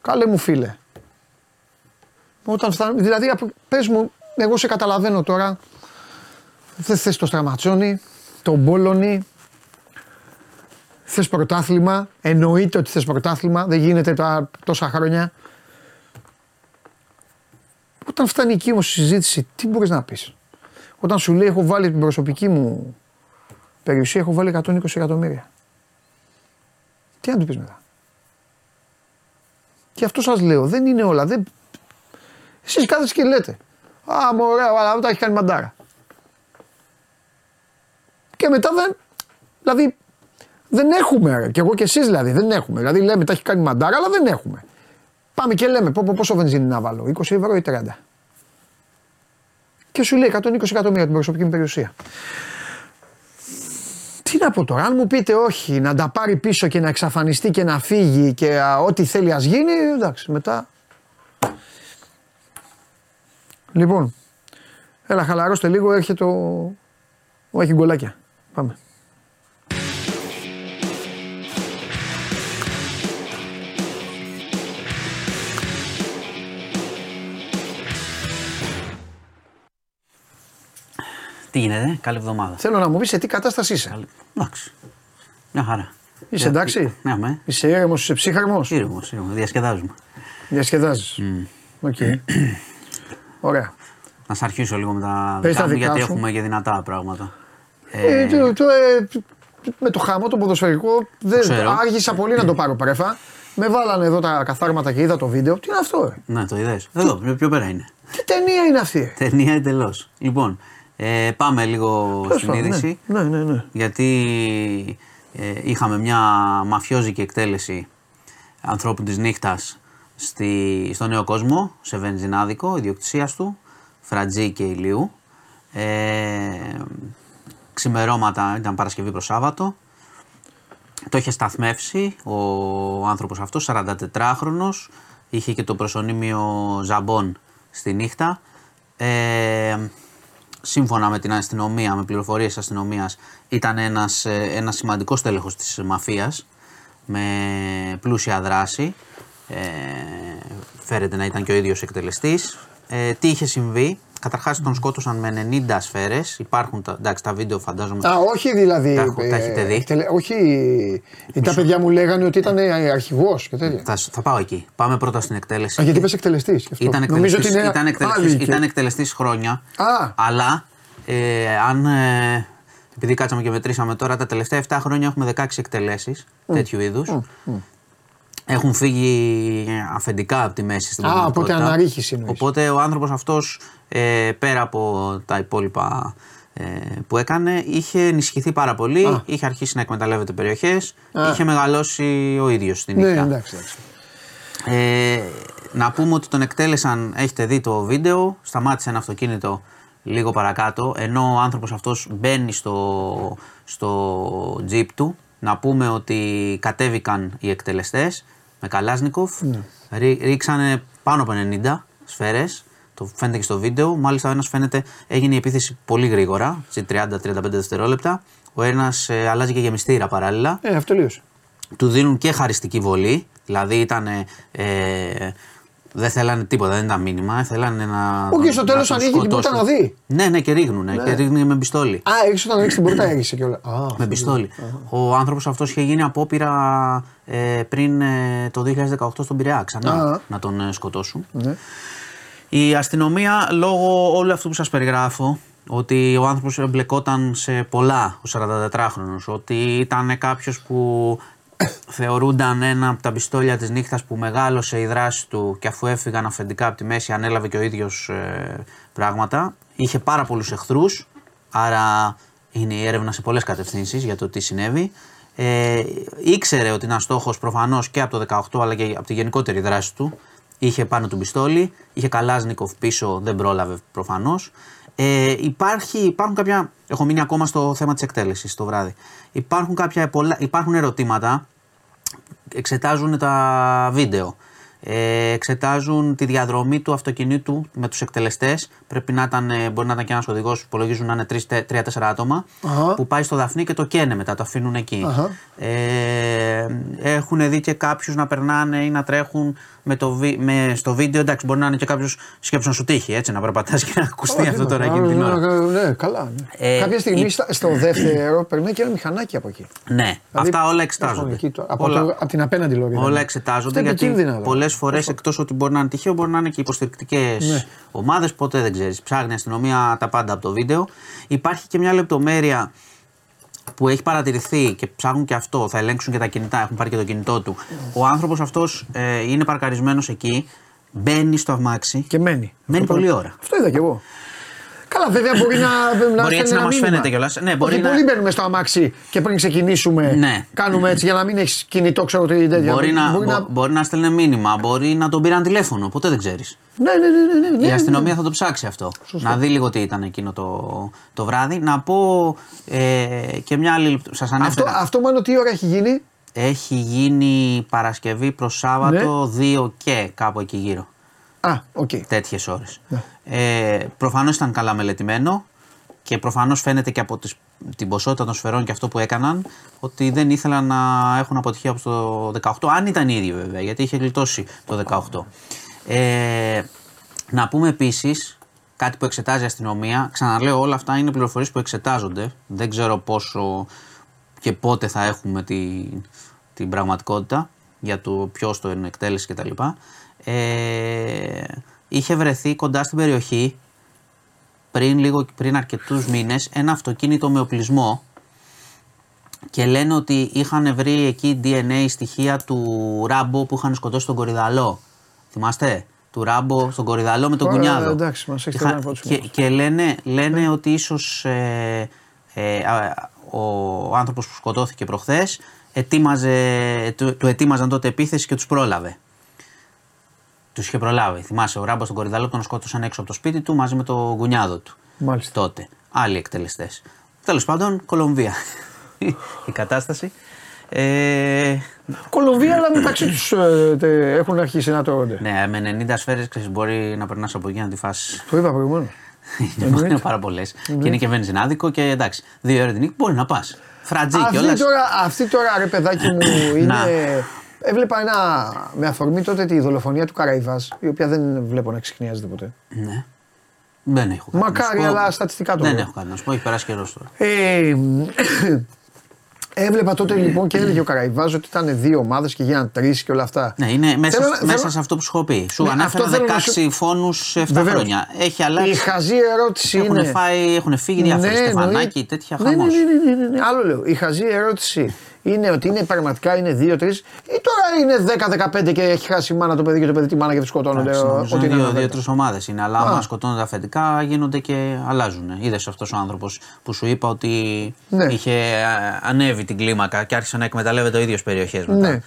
Καλέ μου φίλε. Όταν φτάνει, δηλαδή απο- πες μου, εγώ σε καταλαβαίνω τώρα, δεν θες το στραματσόνι, το μπόλονι, θες πρωτάθλημα, εννοείται ότι θες πρωτάθλημα, δεν γίνεται τα τόσα χρόνια. Όταν φτάνει εκεί όμως η συζήτηση, τι μπορείς να πεις; Όταν σου λέει έχω βάλει την προσωπική μου περιουσία, έχω βάλει 120 εκατομμύρια. Τι να του πεις μετά; Και αυτό σας λέω, δεν είναι όλα. Δεν... Εσείς κάθεστε και λέτε. Α, μου ωραία, αλλά τα έχει κάνει μαντάρα. Και μετά δεν. Δηλαδή, δεν έχουμε. Ρε. Και εγώ και εσείς δηλαδή, δεν έχουμε. Δηλαδή, λέμε τα έχει κάνει μαντάρα, αλλά δεν έχουμε. Πάμε και λέμε πό- πό- πόσο βενζίνη να βάλω, 20 ευρώ ή 30. Και σου λέει 120 εκατομμύρια την προσωπική μου περιουσία. Τι να πω τώρα, αν μου πείτε όχι, να τα πάρει πίσω και να εξαφανιστεί και να φύγει και α, ό,τι θέλει ας γίνει, εντάξει, μετά. Λοιπόν, έλα χαλαρώστε λίγο, έρχεται ο... ο έχει γκολάκια. Πάμε. Τι γίνεται, καλή εβδομάδα. Θέλω να μου πεις σε τι κατάσταση είσαι. Καλή- Εντάξει. Μια χαρά. Είσαι εντάξει; Ναι, με. Είσαι ήρεμος, είσαι ψύχαρμος; Ήρεμος, ήρεμος. Διασκεδάζουμε. Διασκεδάζεις. Οκ. [CLEARS THROAT] Ωραία. Να σας αρχίσω λίγο με τα Πες δικά τα μου, δικά γιατί σου. έχουμε και δυνατά πράγματα. Ε, το, το, ε, με το χαμό το ποδοσφαιρικό δεν ξέρω. άργησα πολύ να το πάρω πρέφα. Με βάλανε εδώ τα καθάρματα και είδα το βίντεο. Τι είναι αυτό, ρε. Ναι, το είδες. Εδώ, πιο, πιο πέρα είναι. Τι ταινία είναι αυτή. ρε. Ταινία εντελώς. Λοιπόν, ε, πάμε λίγο Τέλος στην πάντων, είδηση. Ναι, ναι, ναι. ναι. γιατί ε, είχαμε μια μαφιόζικη εκτέλεση ανθρώπου της νύχτας στη, στο Νέο Κόσμο, σε βενζινάδικο, ιδιοκτησίας του, Φρατζή και Ηλίου. Ε, ξημερώματα, ήταν Παρασκευή προς Σάββατο. Το είχε σταθμεύσει ο άνθρωπος αυτός, 44χρονος, είχε και το προσωνύμιο Ζαμπόν στη νύχτα. Ε, σύμφωνα με την αστυνομία, με πληροφορίες της αστυνομίας, ήταν ένας, ε, ένας σημαντικός τέλεχος της μαφίας με πλούσια δράση. Ε, φέρεται να ήταν και ο ίδιος εκτελεστής. Ε, τι είχε συμβεί, καταρχάς τον σκότωσαν με 90 σφαίρες, υπάρχουν τα, εντάξει, τα βίντεο φαντάζομαι. Α, όχι δηλαδή. Τα έχω- τα έχετε δει. εκτελε- όχι. ε, Τα παιδιά μου λέγανε ότι ήταν αρχηγός και τέτοια. Θα, θα πάω εκεί. Πάμε πρώτα στην εκτέλεση. Α, γιατί είπε εκτελεστής. Ήταν εκτελεστής, ήταν, εκτελεστής, ήταν εκτελεστής χρόνια. Α. Αλλά ε, αν. Ε, επειδή κάτσαμε και μετρήσαμε τώρα, τα τελευταία 7 χρόνια έχουμε 16 εκτελέσεις τέτοιου είδους. Έχουν φύγει αφεντικά από τη μέση στην Α, πραγματικότητα. οπότε αναρρίχηση εννοείς. Οπότε ο άνθρωπος αυτός ε, πέρα από τα υπόλοιπα ε, που έκανε, είχε ενισχυθεί πάρα πολύ. Α. Είχε αρχίσει να εκμεταλλεύεται περιοχές. Α. Είχε μεγαλώσει ο ίδιος στη Ναι, νύχτα. εντάξει, εντάξει. Ε, να πούμε ότι τον εκτέλεσαν, έχετε δει το βίντεο, σταμάτησε ένα αυτοκίνητο λίγο παρακάτω, ενώ ο άνθρωπος αυτός μπαίνει στο, στο τζιπ του. Να πούμε ότι κατέβηκαν οι εκτελεστές με Καλάσνικοφ, ρί- ρίξανε πάνω από 90 σφαίρες. Το φαίνεται και στο βίντεο. Μάλιστα, ο ένας φαίνεται έγινε η επίθεση πολύ γρήγορα, σε 30-35 δευτερόλεπτα. Ο ένας ε, αλλάζει και γεμιστήρα παράλληλα. Ε, αυτό τελείωσε. Του δίνουν και χαριστική βολή. Δηλαδή ήταν. Ε, δεν θέλανε τίποτα, δεν ήταν μήνυμα. Θέλανε να. Ο και στο τέλος να τον ανοίγει την πόρτα σκοτώσουν. να δει. Ναι, ναι, και ρίχνουνε. Και ρίχνουν με πιστόλι. Α, έριξε όταν ανοίξει την πόρτα, έριξε και όλα. Α, Με πιστόλι. Ο άνθρωπος αυτός είχε γίνει απόπειρα ε, πριν ε, το 2018 στον Πειραιά ξανά Α. να τον ε, σκοτώσουν. ναι. Η αστυνομία λόγω όλου αυτού που σας περιγράφω ότι ο άνθρωπος εμπλεκόταν σε πολλά ο 44χρονος ότι ήταν κάποιος που θεωρούνταν ένα από τα πιστόλια της νύχτας που μεγάλωσε η δράση του και αφού έφυγαν αφεντικά από τη μέση ανέλαβε και ο ίδιος ε, πράγματα. Είχε πάρα πολλούς εχθρούς άρα είναι η έρευνα σε πολλές κατευθύνσεις για το τι συνέβη. Ε, ήξερε ότι ήταν στόχος προφανώς και από το 18 αλλά και από τη γενικότερη δράση του. Είχε πάνω του πιστόλι, είχε Καλάζνικοφ πίσω, δεν πρόλαβε προφανώς. Ε, υπάρχει, υπάρχουν κάποια. Έχω μείνει ακόμα στο θέμα της εκτέλεσης το βράδυ. Υπάρχουν, κάποια, πολλά, υπάρχουν ερωτήματα. Εξετάζουν τα βίντεο. Ε, εξετάζουν τη διαδρομή του αυτοκινήτου με τους εκτελεστές. Πρέπει να ήταν, ε, μπορεί να ήταν και ένας οδηγός που υπολογίζουν να είναι 3-4 άτομα. Αχα. Που πάει στο Δαφνί και το καίνε μετά, το αφήνουν εκεί. Αχα. Ε, έχουν δει και κάποιους να περνάνε ή να τρέχουν με το, βι- με, στο βίντεο. Εντάξει, μπορεί να είναι και κάποιος σκέψη να σου τύχει έτσι, να περπατάς και να ακουστεί αυτό τώρα εκείνη την ώρα. Ναι, καλά. ναι. Ε, Κάποια στιγμή η- στα- στο δεύτερο περνάει και ένα μηχανάκι από εκεί. Ναι, Δηλαδή, αυτά όλα έχουν εξετάζονται. εκεί το- Από, Όλα- το- από την απέναντι λόγια. Όλα εξετάζονται είναι γιατί επικίνδυνα, δηλαδή. πολλές φορές εκτός ότι μπορεί να είναι τυχαίο, μπορεί να είναι και υποστηρικτικές Ναι. Ομάδες. Ποτέ δεν ξέρεις. Ψάχνει η αστυνομία τα πάντα από το βίντεο. Υπάρχει και μια λεπτομέρεια που έχει παρατηρηθεί και ψάχνουν και αυτό, θα ελέγξουν και τα κινητά, έχουν πάρει και το κινητό του. Ο άνθρωπος αυτός ε, είναι παρκαρισμένος εκεί, μπαίνει στο αμάξι. Και μένει. Μένει Αυτό πολλή το- ώρα. Αυτό είδα κι εγώ. Καλά, βέβαια μπορεί να. [LAUGHS] να Μπορεί έτσι στέλνει να ένα μας μήνυμα. φαίνεται κιόλας. Ναι, μπορεί Όχι, να- πολλοί μπαίνουμε στο αμάξι και πριν ξεκινήσουμε. Ναι. Κάνουμε έτσι για να μην έχεις κινητό, ξέρω τι τέτοια. Μπορεί να, Μπορεί μπο- μπορεί να στέλνει μήνυμα, μπορεί να τον πήραν τηλέφωνο, ποτέ δεν ξέρεις. Ναι, ναι, ναι. ναι, ναι, Η ναι, αστυνομία ναι. θα το ψάξει αυτό. Να δει λίγο τι ήταν εκείνο το, το βράδυ. Να πω ε, και μια άλλη. Σας Αυτό, ανέφερα. αυτό μάλλον τι ώρα έχει γίνει; Έχει γίνει Παρασκευή προς Σάββατο, Ναι. 2 και κάπου εκεί γύρω. Α, οκ. Τέτοιες ώρες. Ναι. Ε, προφανώς ήταν καλά μελετημένο και προφανώς φαίνεται και από τις, την ποσότητα των σφαιρών και αυτό που έκαναν ότι δεν ήθελαν να έχουν αποτυχία από το 18. Αν ήταν οι ίδιοι βέβαια, γιατί είχε γλιτώσει το 18. Ε, να πούμε επίσης κάτι που εξετάζει η αστυνομία. Ξαναλέω, όλα αυτά είναι πληροφορίες που εξετάζονται. Δεν ξέρω πόσο και πότε θα έχουμε την, την πραγματικότητα για το ποιος το είναι εκτέλεση κτλ. Ε, είχε βρεθεί κοντά στην περιοχή πριν, λίγο, πριν αρκετούς μήνες ένα αυτοκίνητο με οπλισμό και λένε ότι είχαν βρει εκεί DNA στοιχεία του Ράμπο που είχαν σκοτώσει τον Κορυδαλό. Θυμάστε; Του Ράμπο στον Κορυδαλό με τον Ωραία, κουνιάδο. εντάξει, μας έχεις Είχα- κάνει φώτιση και, όμως. και λένε, λένε ότι ίσως ε, ε, α, ο άνθρωπος που σκοτώθηκε προχθές ετοίμαζε, του, του ετοίμαζαν τότε επίθεση και τους πρόλαβε. Τους είχε προλάβει. Θυμάσαι, ο Ράμπος στον Κορυδαλό τον σκότωσαν έξω από το σπίτι του μαζί με το γουνιάδο του. Μάλιστα. Τότε. Άλλοι εκτελεστές. Τέλος πάντων, Κολομβία. [LAUGHS] Η κατάσταση. Ε, Κολομβία, αλλά μεταξύ τους έχουν αρχίσει να τρώγονται. ναι, με 90 σφαίρες μπορεί να περνάς από εκεί να τη φάσει. Το είπα προηγουμένως. [LAUGHS] είναι πάρα πολλές. Και είναι και βενζινάδικο και εντάξει. Δύο ώρες την νύχτα μπορεί να πας. Φρατζί Αυτή κιόλας. τώρα, αυτή τώρα, ρε παιδάκι μου, Να. είναι. Έβλεπα ένα. Με αφορμή τότε τη δολοφονία του Καραϊβάς, η οποία δεν βλέπω να ξεχνιάζεται ποτέ. Ναι. Δεν έχω κάτι. Μακάρι, να σου πω. αλλά στατιστικά το Δεν λέω. έχω κάτι να σου πω, έχει περάσει καιρός τώρα. Ε, [COUGHS] έβλεπα τότε λοιπόν και έλεγε ο Καραϊβάς ότι ήταν δύο ομάδες και γίναν τρεις και όλα αυτά. Ναι, είναι μέσα, Θέλω να- μέσα θέλω- σε αυτό που σου έχω πει. Σου Ναι, ανέφερα αυτό θέλω 16 να σου- φόνους σε 7 Βεβαίως. χρόνια. Έχει Η αλλάξει. χαζή ερώτηση Έχουν, είναι. φάει, έχουν φύγει διάφορα. Στεφανάκι, εννοείται. τέτοια ναι, ναι, χαμός. ναι, ναι, ναι, ναι, ναι. Άλλο λέω. Η χαζή ερώτηση είναι ότι είναι πραγματικά είναι 2-3 ή τώρα είναι 10-15 και έχει χάσει η μάνα το παιδί και το παιδί τη μάνα και του σκοτώνονται. Εντάξει, ο- νομίζω Ό,τι είναι είναι δύο- αναφέρεται. δύο-τρει ομάδες είναι. Αλλά Α. άμα σκοτώνονται αφεντικά γίνονται και αλλάζουν. Είδες αυτός ο άνθρωπος που σου είπα ότι Ναι. είχε α, ανέβει την κλίμακα και άρχισε να εκμεταλλεύεται ο ίδιος περιοχές μετά. Ναι.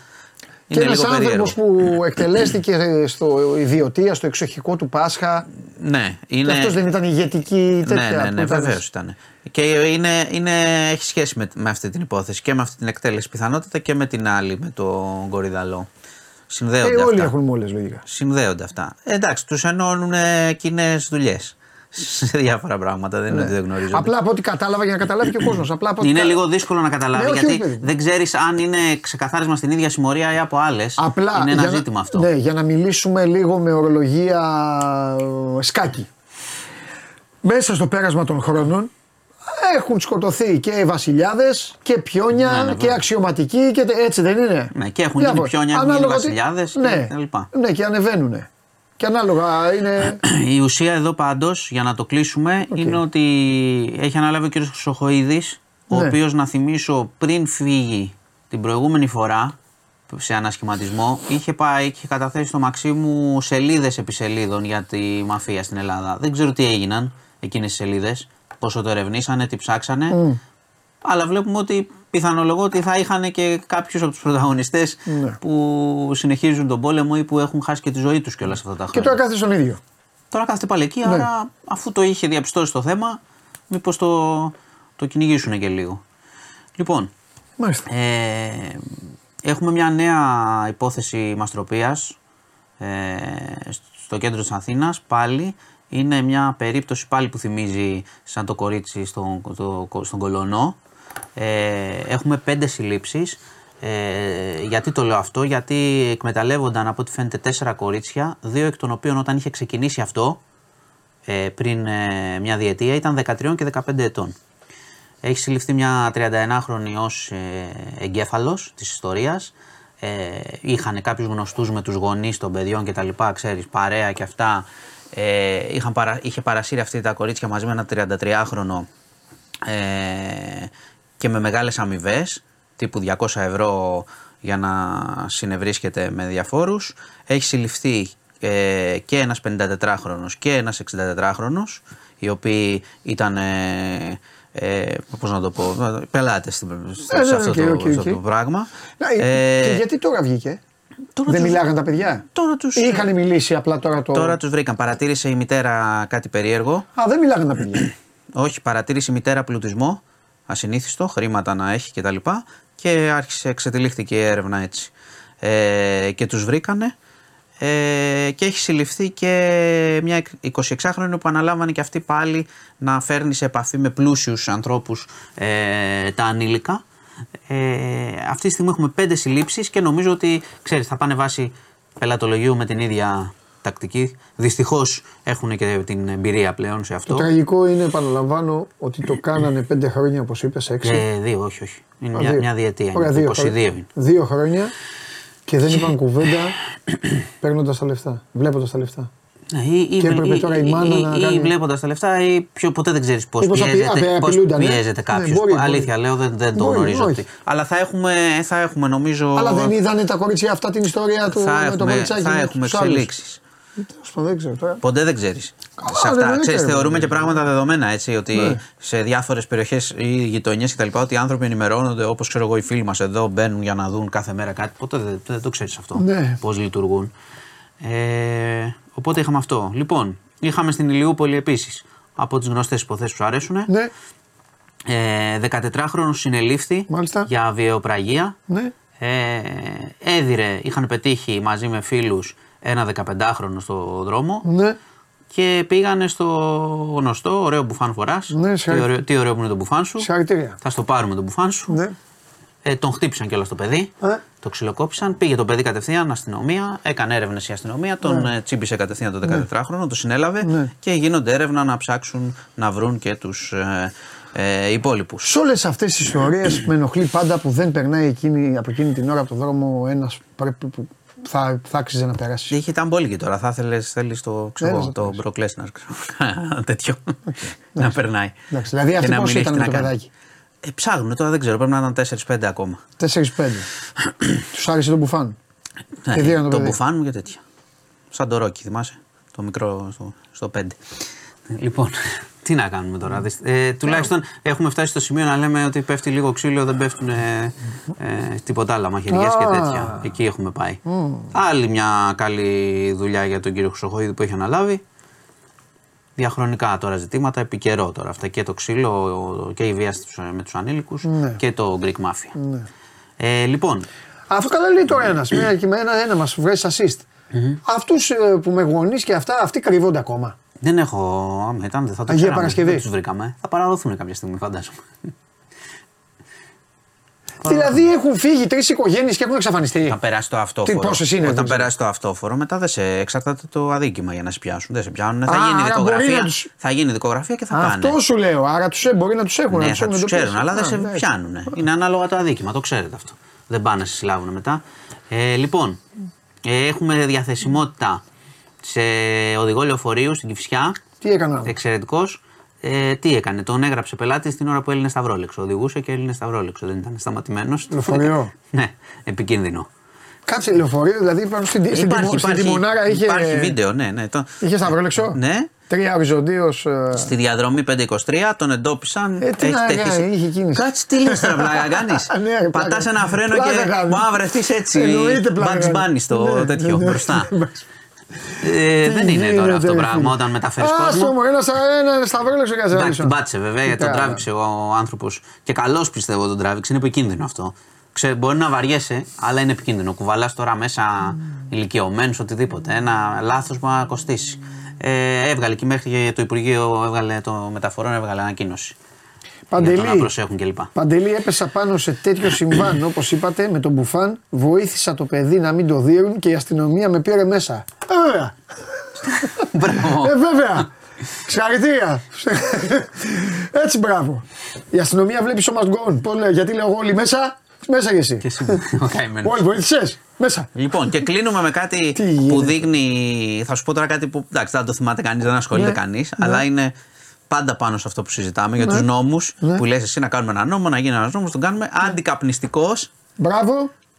Και Είναι ένας λίγο άνθρωπος περίεργο. που εκτελέστηκε στο ιδιωτία, στο εξοχικό του Πάσχα. Ναι, Και είναι. αυτός δεν ήταν ηγετική τέτοια. ναι, ναι, που ναι, ήταν- βεβαίως ήταν. Και είναι, είναι, έχει σχέση με, με αυτή την υπόθεση και με αυτή την εκτέλεση πιθανότητα και με την άλλη, με τον Κορυδαλό. Συνδέονται Ε, όλοι αυτά. έχουν μόλε λογικά. Συνδέονται αυτά. Ε, εντάξει, τους ενώνουν κοινές δουλειές. Σε διάφορα πράγματα. Δεν είναι ότι δεν γνωρίζονται. Ναι. Απλά από ό,τι κατάλαβα για να καταλάβει και ο κόσμος. Απλά από ό,τι Είναι κα- λίγο δύσκολο να καταλάβει Ναι, όχι, γιατί όχι, παιδί μου. δεν ξέρεις αν είναι ξεκαθάρισμα στην ίδια συμμορία ή από άλλες. Απλά Είναι ένα για να- ζήτημα αυτό. Ναι, για να μιλήσουμε λίγο με ορολογία ε, σκάκι. Μέσα στο πέρασμα των χρόνων έχουν σκοτωθεί και βασιλιάδες και πιόνια Ναι, ναι, και βέβαια. αξιωματικοί και τε- έτσι δεν είναι; Ναι, και έχουν γίνει Διάφορα. πιόνια, έχουν γίνει Ανάλογα τι- βασιλιάδες και ναι, τα λοιπά. Ναι, και ανεβαίνουν. Και ανάλογα είναι. [CLEARS THROAT] Η ουσία εδώ πάντως, για να το κλείσουμε, είναι ότι έχει αναλάβει ο κ. Χρυσοχοίδης, ο Ναι. οποίος να θυμίσω πριν φύγει την προηγούμενη φορά σε ανασχηματισμό, είχε, πάει, είχε καταθέσει στο Μαξίμου σελίδες επί σελίδων για τη μαφία στην Ελλάδα. Δεν ξέρω τι έγιναν εκείνες τι σελίδες, πόσο το ερευνήσανε, τι ψάξανε. Αλλά βλέπουμε ότι πιθανολογώ ότι θα είχαν και κάποιους από τους πρωταγωνιστές Ναι. που συνεχίζουν τον πόλεμο ή που έχουν χάσει και τη ζωή τους κιόλας αυτά τα και χρόνια. τώρα κάθεται στον ίδιο. Τώρα κάθεται πάλι εκεί, Ναι. άρα αφού το είχε διαπιστώσει το θέμα, μήπως το, το κυνηγήσουν και λίγο. Λοιπόν, Μάλιστα. ε, έχουμε μια νέα υπόθεση μαστροπίας ε, στο κέντρο της Αθήνας πάλι. Είναι μια περίπτωση πάλι που θυμίζει σαν το κορίτσι στον, το- στον Κολονό. Ε, έχουμε πέντε συλλήψεις. Ε, γιατί το λέω αυτό, γιατί εκμεταλλεύονταν από ό,τι φαίνεται τέσσερα κορίτσια, δύο εκ των οποίων όταν είχε ξεκινήσει αυτό, ε, πριν ε, μια διετία, ήταν 13 και 15 ετών. Έχει συλληφθεί μια 31χρονη ως ε, εγκέφαλος της ιστορίας. Ε, είχαν κάποιους γνωστούς με τους γονείς των παιδιών και τα λοιπά, ξέρεις, παρέα και αυτά. Ε, είχαν παρα, είχε παρασύρει αυτή τα κορίτσια μαζί με ένα 33χρονο ε, και με μεγάλες αμοιβές, τύπου 200 ευρώ για να συνευρίσκεται με διαφόρους. Έχει συλληφθεί ε, και ένας 54χρονος και ένας 64χρονος, οι οποίοι ήταν, ε, ε, πώς να το πω, πελάτες στην- σε Ε, ναι, αυτό, οκ, το, οκ, σε αυτό οκ. το πράγμα. Να, Ε, και γιατί τώρα βγήκε; τώρα δεν τους- μιλάγαν τα παιδιά; Τώρα τους, Ή είχαν μιλήσει απλά τώρα το. τώρα τους βρήκαν. Παρατήρησε η μητέρα κάτι περίεργο. Α, δεν μιλάγαν τα παιδιά. [COUGHS] Όχι, παρατήρησε η μητέρα πλουτισμό, ασυνήθιστο, χρήματα να έχει κτλ. Και, και άρχισε, εξετυλίχθηκε η έρευνα έτσι. Ε, και τους βρήκανε ε, και έχει συλληφθεί και μια 26χρονη που αναλάμβανε και αυτή πάλι να φέρνει σε επαφή με πλούσιους ανθρώπους ε, τα ανήλικα. Ε, αυτή τη στιγμή έχουμε πέντε συλλήψεις και νομίζω ότι ξέρεις, θα πάνε βάσει πελατολογίου με την ίδια τακτική. Δυστυχώς έχουν και την εμπειρία πλέον σε αυτό. Το τραγικό είναι, επαναλαμβάνω, ότι το κάνανε πέντε χρόνια όπως είπες, έξι. Ε, δύο, όχι, όχι. Είναι Α, μια, δύο. μια διετία. Ωραία, είναι. δύο 22 χρόνια. είναι. Δύο χρόνια και δεν είπαν κουβέντα παίρνοντας τα λεφτά, βλέποντας τα λεφτά. Ναι, ή, ή, Και έπρεπε τώρα η μάνα ή, να ή, κάνει- βλέποντας τα λεφτά, ή πιο, ποτέ δεν ξέρεις πώς Μήπως απει- πιέζεται, απει- πώς απειλούνταν, ε; πιέζεται Ναι, κάποιος. μπορεί, μπορεί. Αλήθεια λέω, δεν, δεν το Μπορεί, γνωρίζω. όχι. αυτή. Αλλά θα έχουμε, θα έχουμε νομίζω. Αλλά δεν είδανε τα κορίτσια αυτά την ιστορία του θα με το έχουμε, κοριτσάκι. θα με έχουμε τους άλλους. εξελίξεις. Τέλος πάντων, δεν ξέρω τώρα. Ποτέ δεν ξέρεις. Σε δεν αυτά εννοείται, ξέρεις, ρε, θεωρούμε παιδί. και πράγματα δεδομένα έτσι. Ότι Ναι. σε διάφορες περιοχές ή γειτονιές κτλ. Ότι οι άνθρωποι ενημερώνονται όπως ξέρω εγώ οι φίλοι μας εδώ μπαίνουν για να δουν κάθε μέρα κάτι. Ποτέ δεν, δεν το ξέρεις αυτό. Ναι. Πώς λειτουργούν. Ε, οπότε είχαμε αυτό. Λοιπόν, είχαμε στην Ηλιούπολη επίσης από τις γνωστές υποθέσεις που σου αρέσουν. Ναι, Ε, 14χρονο συνελήφθη Μάλιστα. για βιαιοπραγία. ναι. Ε, έδιρε, είχαν πετύχει μαζί με φίλους ένα 15χρονο στο δρόμο Ναι, και πήγανε στο γνωστό, ωραίο μπουφάν φοράς. Ναι, τι, συγχαρη- ωραίο, τι ωραίο που είναι το μπουφάν σου. συγχαρητήρια. Θα στο πάρουμε το μπουφάν σου. Ναι. Ε, τον χτύπησαν κιόλας το παιδί. Ε. Το ξυλοκόπησαν. Πήγε το παιδί κατευθείαν αστυνομία. Έκανε έρευνες η αστυνομία. Τον ε, τσίμπησε κατευθείαν το 14χρονο. Το συνέλαβε. Ναι. Και γίνονται έρευνα να ψάξουν να βρουν και τους ε, ε, υπόλοιπους. Σε όλες αυτές τις ιστορίε με ενοχλεί πάντα που δεν περνάει εκείνη, από εκείνη την ώρα από το δρόμο ένας πρέπει που θα, θα άξιζε να περάσει. Είχε ήταν πόλη και τώρα. Θα ήθελες θέλεις το, ξέρω, Ένας εγώ, να το πεις. Brock Lesnar, ξέρω, [LAUGHS] τέτοιο. να [LAUGHS] περνάει. Εντάξει, δηλαδή Και αυτή να πώς μην έχει ήταν τι με να το κάνει. παιδάκι; Ε, ψάχνουν τώρα, δεν ξέρω, πρέπει να ήταν 4-5 ακόμα. 4-5. [CLEARS THROAT] Τους άρεσε το μπουφάν. Ναι, Και δίνανε το το παιδί. μπουφάν μου και τέτοια. Σαν το Ρόκι, θυμάσαι; Το μικρό στο, στο 5. Λοιπόν, τι να κάνουμε τώρα. δυσ- Ε, τουλάχιστον έχουμε φτάσει στο σημείο να λέμε ότι πέφτει λίγο ξύλο, δεν πέφτουν ε, ε, τίποτα άλλα μαχαιριές και Α. τέτοια. Εκεί έχουμε πάει. Άλλη μια καλή δουλειά για τον κύριο Χρυσοχοίδη που έχει αναλάβει. Διαχρονικά τώρα ζητήματα, επί καιρό τώρα αυτά. Και το ξύλο και η βία στους- με τους ανήλικους Ναι. και το Greek Mafia. Ε, λοιπόν, Αυτό καλά λέει τώρα ένας. Ένα, ένα, ένα μας βγάζει assist. Αυτούς που με γονείς και αυτά, αυτοί κρύβονται ακόμα. Δεν έχω. Άμα ήταν, δεν θα το Αγία ξέραμε. Παρασκευή. Δεν τους βρήκαμε. Θα παραδοθούν κάποια στιγμή, φαντάζομαι. [LAUGHS] Δηλαδή έχουν φύγει τρεις οικογένειες και έχουν εξαφανιστεί. Θα περάσει το αυτόφορο. Τι, πόσες είναι, δεν Όταν ξέρω. περάσει το αυτόφορο, μετά δεν σε εξαρτάται το αδίκημα για να σε πιάσουν. Δεν σε πιάνουν. Θα Α, γίνει άρα μπορεί δικογραφία. να τους- Θα γίνει δικογραφία και θα πάνε. Αυτό σου λέω. Άρα τους μπορεί να τους έχουν. να Ναι, τους θα έχουν τους εντοπίσει. ξέρουν, αλλά δεν Α, σε ναι. πιάνουν. Είναι ανάλογα το αδίκημα, το ξέρετε αυτό. Δεν πάνε να σε συλλάβουν μετά. Ε, λοιπόν, ε, έχουμε διαθεσιμότητα σε οδηγό λεωφορείου στην Κυφσιά. Τι έκανα. Εξαιρετικός. Ε, τι έκανε, τον έγραψε πελάτη την ώρα που έλυνε Σταυρόλεξο. Οδηγούσε και έλυνε Σταυρόλεξο. Δεν ήταν σταματημένος. Λεωφορείο; [LAUGHS] ναι, επικίνδυνο. Κάτσε λεωφορείο, δηλαδή πάνω στην, στην, τιμο- στην τιμονάρα είχε. υπάρχει βίντεο, ναι. ναι το, Είχε σταυρόλεξο; ναι. Τρία οριζοντίως. Στη διαδρομή 523 τον εντόπισαν. Ε, τι να κάνει, είχε κίνηση. Κάτσε τι λες τώρα, πλάκα κάνεις; [LAUGHS] Ναι, ρε, πλάκα. Πατάς ένα φρένο Πλάκα και κάνεις. μπορεί να βρεθεί έτσι. Εννοείται πλάκα Bugs κάνεις. Bunny στο Ναι, τέτοιο ναι, ναι. μπροστά. Ε, δεν είναι τώρα αυτό το πράγμα όταν μεταφέρεις Α κόσμο. το μου, ένα, ένας σταυρόλεξο για Εντάξει, την πάτησε βέβαια γιατί τον Καλά. τράβηξε ο άνθρωπος. Και καλώς πιστεύω τον τράβηξε. Είναι επικίνδυνο αυτό. Ξέ, μπορεί να βαριέσαι, αλλά είναι επικίνδυνο. Κουβαλάς τώρα μέσα ηλικιωμένους, οτιδήποτε. Ένα λάθος μπορεί να κοστίσει. Ε, έβγαλε και μέχρι και το Υπουργείο έβγαλε το μεταφορών έβγαλε ανακοίνωση. Για το να Παντελή, προσέχουν κλπ. Παντελή, έπεσα πάνω σε τέτοιο συμβάν [CLEARS THROAT] όπως είπατε με τον Μπουφάν. Βοήθησα το παιδί να μην το δίνουν και η αστυνομία με πήρε μέσα. Ε, Βέβαια. Μπράβο. Ε, βέβαια. Συγχαρητήρια. Έτσι, μπράβο. Η αστυνομία βλέπει σώμα γκον. Πώς λέει, γιατί λέω εγώ όλοι μέσα, μέσα και εσύ. Και εσύ, ο καημένος. Όλοι βοήθησες; Μέσα. Λοιπόν, και κλείνουμε με κάτι Τι γίνεται; που δείχνει. Θα σου πω τώρα κάτι που εντάξει, δεν το θυμάται κανείς, δεν ασχολείται Ναι. κανείς, αλλά είναι πάντα πάνω σε αυτό που συζητάμε για τους νόμους. Ναι. Που λες εσύ να κάνουμε ένα νόμο, να γίνει ένας νόμος, τον κάνουμε αντικαπνιστικός. Μπράβο.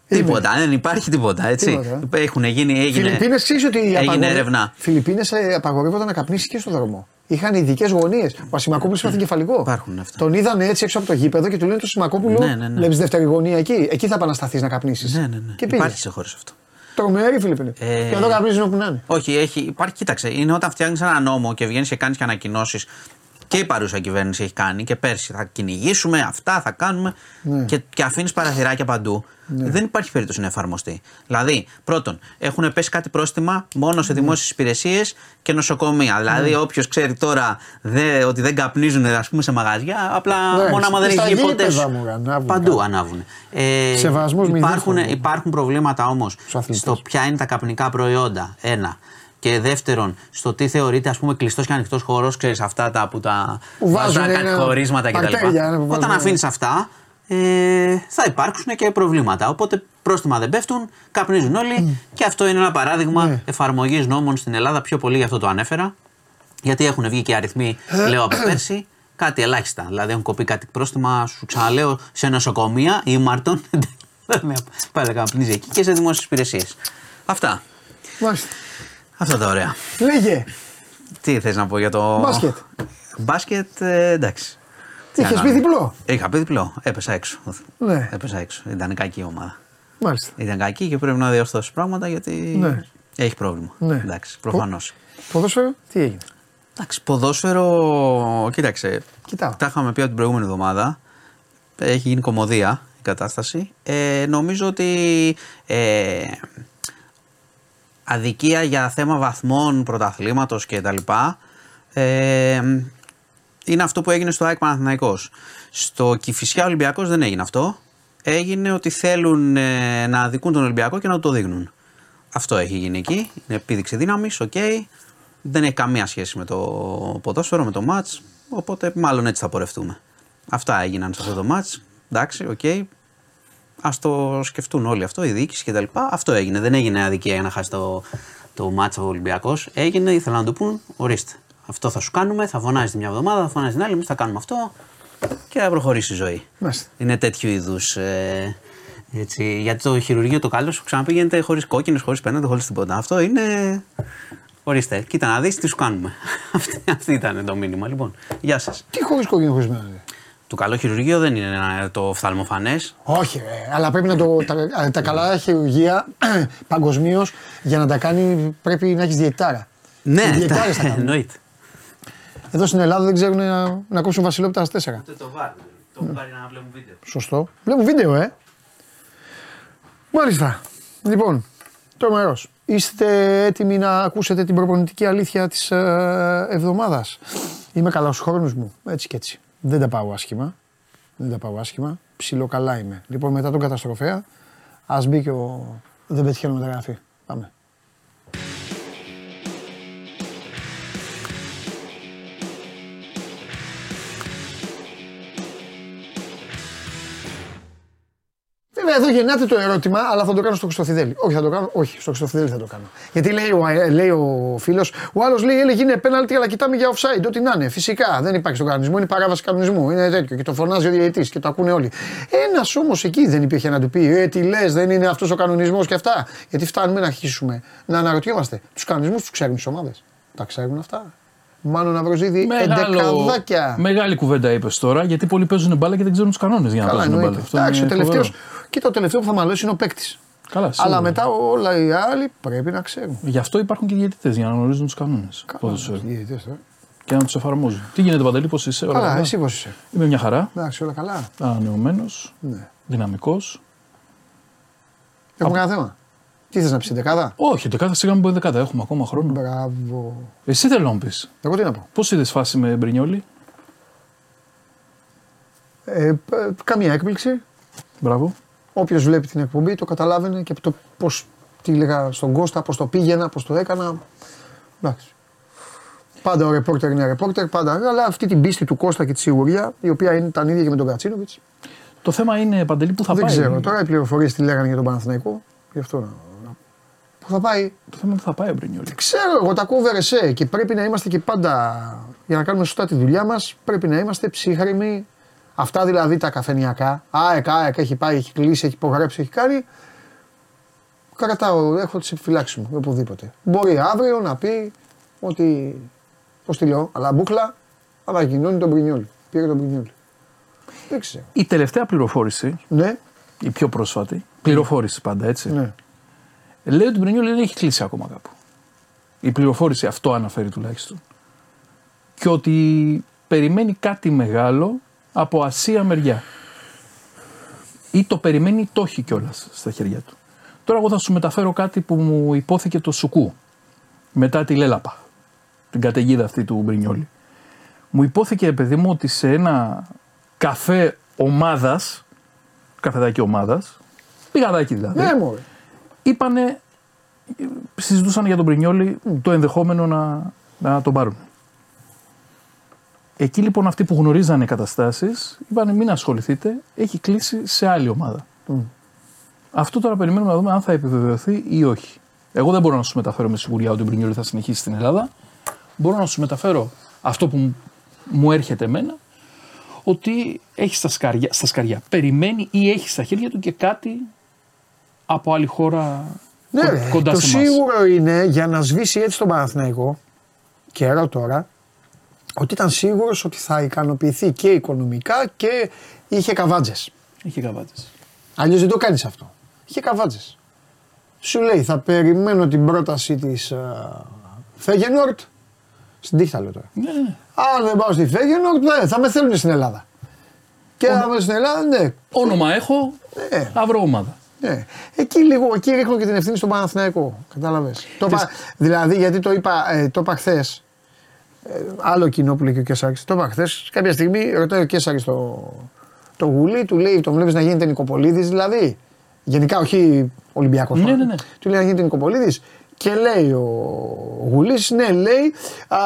Είμαι. Τίποτα, δεν υπάρχει τίποτα έτσι. Τίποτα. Έχουν γίνει, έγινε, Φιλιππίνες ξέρεις ότι έγινε απαγορεύει- έρευνα. Φιλιππίνες ε, απαγορεύονταν να καπνίσει και στο δρόμο. Είχαν ειδικές γωνίες. Ο Ασημακόπουλος έπαθε κεφαλικό. Υπάρχουν αυτά. Τον είδανε έτσι έξω από το γήπεδο και του λένε το Ασημακόπουλο. Ναι, ναι, ναι. Βλέπεις δεύτερη γωνία εκεί; Εκεί θα επανασταθείς να καπνίσεις. Ναι, ναι, ναι. Και πήγε. Υπάρχει σε χώρες αυτό. Τρομερή Φιλιππίνη. Ε, Και εδώ καπνίζουν όπου να είναι. Όχι, έχει, υπάρχει, κοίταξε, είναι όταν φτιάχνεις ένα νόμο και βγαίνεις και κάνεις και ανακοινώσεις. Και η παρούσα κυβέρνηση έχει κάνει και πέρσι θα κυνηγήσουμε, αυτά θα κάνουμε Ναι. και, και αφήνεις παραθυράκια παντού. Δεν υπάρχει περίπτωση να εφαρμοστεί. Δηλαδή, πρώτον, έχουν πέσει κάτι πρόστιμα μόνο Ναι. σε δημόσιες υπηρεσίες και νοσοκομεία. Δηλαδή, όποιος ξέρει τώρα δε, ότι δεν καπνίζουν ας πούμε, σε μαγαζιά, απλά Ναι, μόνο άμα δεν στα έχει βγει ποτέ. γήπεδα σου. μου, ανάβουν Παντού κάτι. ανάβουν. Ε, Σεβασμός μηδέν υπάρχουν, στον- υπάρχουν προβλήματα όμως αθλητές. στο ποια είναι τα καπνικά προϊόντα. Ένα. Και δεύτερον, στο τι θεωρείται ας πούμε κλειστός και ανοιχτός χώρος, ξέρεις αυτά τα που τα Που βάζουν βάζουν κάτι ένα- χωρίσματα κτλ. παρτέρια, ναι, που Όταν βάζουν- αφήνεις αυτά, ε, θα υπάρξουν και προβλήματα. Οπότε πρόστιμα δεν πέφτουν, καπνίζουν όλοι και αυτό είναι ένα παράδειγμα Ναι. εφαρμογής νόμων στην Ελλάδα. Πιο πολύ γι' αυτό το ανέφερα. Γιατί έχουν βγει και αριθμοί, λέω από [COUGHS] πέρσι, κάτι ελάχιστα. Δηλαδή έχουν κοπεί κάτι πρόστιμα, σου ξαναλέω, σε νοσοκομεία ή Μαρτών. [LAUGHS] Πάει να καπνίζει εκεί και σε δημόσιες υπηρεσίες. Αυτά. Μάλιστα. Αυτά τα ωραία. Λέγε. Τι θες να πω για το. Μπάσκετ. Μπάσκετ, ε, εντάξει. Τι Είχες να πει κάνω. διπλό; Είχα πει διπλό. Έπεσα έξω. Ναι. Έπεσα έξω. Ήταν κακή η ομάδα. Μάλιστα. Ήταν κακή και πρέπει να διορθώσει πράγματα γιατί Ναι. έχει πρόβλημα. Ναι. Εντάξει, προφανώς. Ποδόσφαιρο, τι έγινε; Εντάξει, ποδόσφαιρο, κοίταξε. Κοιτάω. Τα είχαμε πει από την προηγούμενη εβδομάδα. Έχει γίνει κομμωδία η κατάσταση. Ε, νομίζω ότι ε, αδικία για θέμα βαθμών, πρωταθλήματος και τα λοιπά, ε, είναι αυτό που έγινε στο ΑΕΚ Παναθηναϊκός. Στο Κηφισιά Ολυμπιακός δεν έγινε αυτό. Έγινε ότι θέλουν ε, να αδικούν τον Ολυμπιακό και να του το δείχνουν. Αυτό έχει γίνει εκεί. Είναι επίδειξη δύναμης, οκ. Δεν έχει καμία σχέση με το ποδόσφαιρο, με το ματς. Οπότε μάλλον έτσι θα πορευτούμε. Αυτά έγιναν σε αυτό το ματς. Εντάξει, οκ. Α το σκεφτούν όλοι αυτό, η διοίκηση κτλ. Αυτό έγινε. Δεν έγινε αδικία για να χάσει το, το μάτσο ο Ολυμπιακός. Έγινε, ήθελαν να του πούν, ορίστε. Αυτό θα σου κάνουμε, θα φωνάζει τη μια εβδομάδα, θα φωνάζει την άλλη, εμείς θα κάνουμε αυτό και θα προχωρήσει η ζωή. Μάλιστα. Είναι τέτοιου είδους. Ε, έτσι, γιατί το χειρουργείο το καλό σου ξαναπήγαινε χωρίς κόκκινες, χωρίς πέναντι, χωρίς τίποτα. Αυτό είναι. Ορίστε, κοίτα να δεις τι σου κάνουμε. [LAUGHS] Αυτή, αυτή ήταν το μήνυμα. Λοιπόν, γεια σας. Τι χωρίς κόκκινο χωρίς μέναντι. Το καλό χειρουργείο δεν είναι ένα- το οφθαλμοφανές. Όχι, ρε, αλλά πρέπει να το. Τα, τα καλά χειρουργεία [CLEARS THROAT] παγκοσμίως για να τα κάνει πρέπει να έχεις διαιτητάρα. Ναι, Οι διαιτητάρες τα [LAUGHS] κάνουν. εννοείται. Εδώ στην Ελλάδα δεν ξέρουν να, να κόψουν βασιλόπιτα στα τέσσερα. Το βάρ, το έχουν πάρει να βλέπουν βίντεο. Σωστό. Βλέπω βίντεο, ε. Μάλιστα. Λοιπόν, τρομερό. Είστε έτοιμοι να ακούσετε την προπονητική αλήθεια της ε, εβδομάδας; Είμαι καλά στου χρόνου μου. Έτσι και έτσι. Δεν τα πάω άσχημα. Δεν τα πάω άσχημα. Ψιλοκαλά είμαι. Λοιπόν, μετά τον καταστροφέα, ας μπει και ο. Δεν πετυχαίνω μεταγραφή. Πάμε. Βέβαια εδώ γεννάται το ερώτημα, αλλά θα το κάνω στο Χρυστοφιδέλη. Όχι, θα το κάνω. Όχι, στο Χρυστοφιδέλη θα το κάνω. Γιατί λέει ο, ε, λέει ο φίλος, ο άλλος λέει έλεγε είναι πέναλτι, αλλά κοιτάμε για offside. Ό,τι να είναι. Φυσικά δεν υπάρχει στον κανονισμό, είναι παράβαση κανονισμού. Είναι τέτοιο και το φωνάζει ο διαιτητής και το ακούνε όλοι. Ένας όμως εκεί δεν υπήρχε να του πει, Ε, τι λες, δεν είναι αυτός ο κανονισμός και αυτά. Γιατί φτάνουμε να αρχίσουμε να αναρωτιόμαστε. Τους κανονισμούς τους ξέρουν οι ομάδες. Τα ξέρουν αυτά. Μάλλον να βρω εντεκαδάκια. Μεγάλη κουβέντα είπες τώρα γιατί πολλοί παίζουν μπάλα και δεν ξέρουν τους κανόνες για να Καλά, παίζουν μπάλα. εννοείται. Αυτό Εντάξει, ο είναι τελευταίο. φοβερό. Κοίτα, ο τελευταίο που θα μαλώσει είναι ο παίκτης. Καλά, σίγουρα. Αλλά μετά όλα οι άλλοι πρέπει να ξέρουν. Γι' αυτό υπάρχουν και διαιτητές για να γνωρίζουν τους κανόνες. Καλά, διαιτητές τώρα. Και να τους εφαρμόζουν. Τι γίνεται, Παντελή, πώς είσαι, όλα Καλά, καλά; εσύ πώς είσαι; Είμαι μια χαρά. Εντάξει, όλα καλά. Ανανεωμένος, Ναι. δυναμικός. Έχουμε κανένα θέμα; Τι θες να πεις, δεκάδα; Όχι, δεκάδα σιγά μην πω δεκάδα. Έχουμε ακόμα χρόνο. Μπράβο. Εσύ θέλω να μου πεις. Εγώ τι να πω. Πώς είδες φάση με Μπρινιόλι. Ε, π- καμία έκπληξη. Μπράβο. Όποιος βλέπει την εκπομπή το καταλάβαινε και το πώς τι έλεγα στον Κώστα, πώς το πήγαινα, πώς το έκανα. Εντάξει. Πάντα ο ρεπόρτερ είναι ρεπόρτερ, πάντα. Αλλά αυτή την πίστη του Κώστα και τη σιγουριά, η οποία είναι, ήταν ίδια και με τον Κατσίνοβιτς. Το θέμα είναι, Παντελή, που θα Δεν πάει. ξέρω. Τώρα οι πληροφορίες τι λέγανε για τον Παναθηναϊκό. Γι' αυτό να. Να- Πού θα πάει. Το θέμα είναι που θα πάει ο Μπρινιόλι. Ξέρω, εγώ τα ακούω βερεσέ και πρέπει να είμαστε και πάντα. Για να κάνουμε σωστά τη δουλειά μας, πρέπει να είμαστε ψύχρεμοι. Αυτά δηλαδή τα καφενιακά. ΑΕΚ, ΑΕΚ έχει πάει, έχει κλείσει, έχει υπογράψει, έχει κάνει. Κρατάω, έχω τις επιφυλάξεις μου οπουδήποτε. Μπορεί αύριο να πει ότι. Πώς τη λέω, αλλά μπούκλα, ανακοινώνει τον Μπρινιόλ. Πήρε τον Μπρινιόλ. Δεν ξέρω. Η τελευταία πληροφόρηση, Ναι, η πιο πρόσφατη, πληροφόρηση πάντα έτσι, ναι. Λέει ότι ο Μπρινιόλι δεν έχει κλείσει ακόμα κάπου. Η πληροφόρηση αυτό αναφέρει τουλάχιστον. Και ότι περιμένει κάτι μεγάλο από Ασία μεριά. Ή το περιμένει ή το έχει κιόλας στα χέρια του. Τώρα εγώ θα σου μεταφέρω κάτι που μου υπόθηκε το Σουκού μετά τη Λέλαπα, την καταιγίδα αυτή του Μπρινιόλι. Μου υπόθηκε, παιδί μου, ότι σε ένα καφέ ομάδας, καφεδάκι ομάδας, πηγαδάκι δηλαδή, Ναι, μωρέ. Είπανε, συζητούσαν για τον Πρινιόλη το ενδεχόμενο να, να τον πάρουν. Εκεί λοιπόν αυτοί που γνωρίζανε καταστάσεις είπανε μην ασχοληθείτε, έχει κλείσει σε άλλη ομάδα. Αυτό τώρα περιμένουμε να δούμε αν θα επιβεβαιωθεί ή όχι. Εγώ δεν μπορώ να σου μεταφέρω με σιγουριά ότι ο Μπρινιόλη θα συνεχίσει στην Ελλάδα. Μπορώ να σου μεταφέρω αυτό που μου- μου έρχεται εμένα, ότι έχει στα σκαριά, στα σκαριά. Περιμένει ή έχει στα χέρια του και κάτι από άλλη χώρα Ναι, κο- ρε, κοντά το σε εμάς. σίγουρο είναι για να σβήσει έτσι τον Παναθηναϊκό καιρό τώρα ότι ήταν σίγουρος ότι θα ικανοποιηθεί και οικονομικά και είχε καβάτζες. Έχει καβάτες. Αλλιώς δεν το κάνεις αυτό. Είχε καβάτζες. Σου λέει θα περιμένω την πρόταση της uh, Φέγενορτ στην τύχη θα λέω τώρα. Ναι, ναι, ναι. Αν δεν πάω στη Φέγενορτ ναι, θα με θέλουν στην Ελλάδα. Και αν με στην Ελλάδα ναι. Όνομα έχω, Ναι. θα βρω ομάδα. Ναι. Εκεί λίγο, εκεί ρίχνω και την ευθύνη στον Παναθηναϊκό. Κατάλαβες. Το είπα, δηλαδή, γιατί το είπα, ε, το είπα χθες. άλλο κοινό που λέει και ο Κέσσαρη. Το είπα χθες. Κάποια στιγμή ρωτάει ο Κέσσαρη το, το γουλί, του λέει: Τον βλέπεις να γίνεται Νικοπολίδη, δηλαδή; Γενικά, όχι Ολυμπιακός. Ναι, ναι, ναι. Του λέει να γίνεται Νικοπολίδη. Και λέει ο Γουλής, ναι, λέει, α,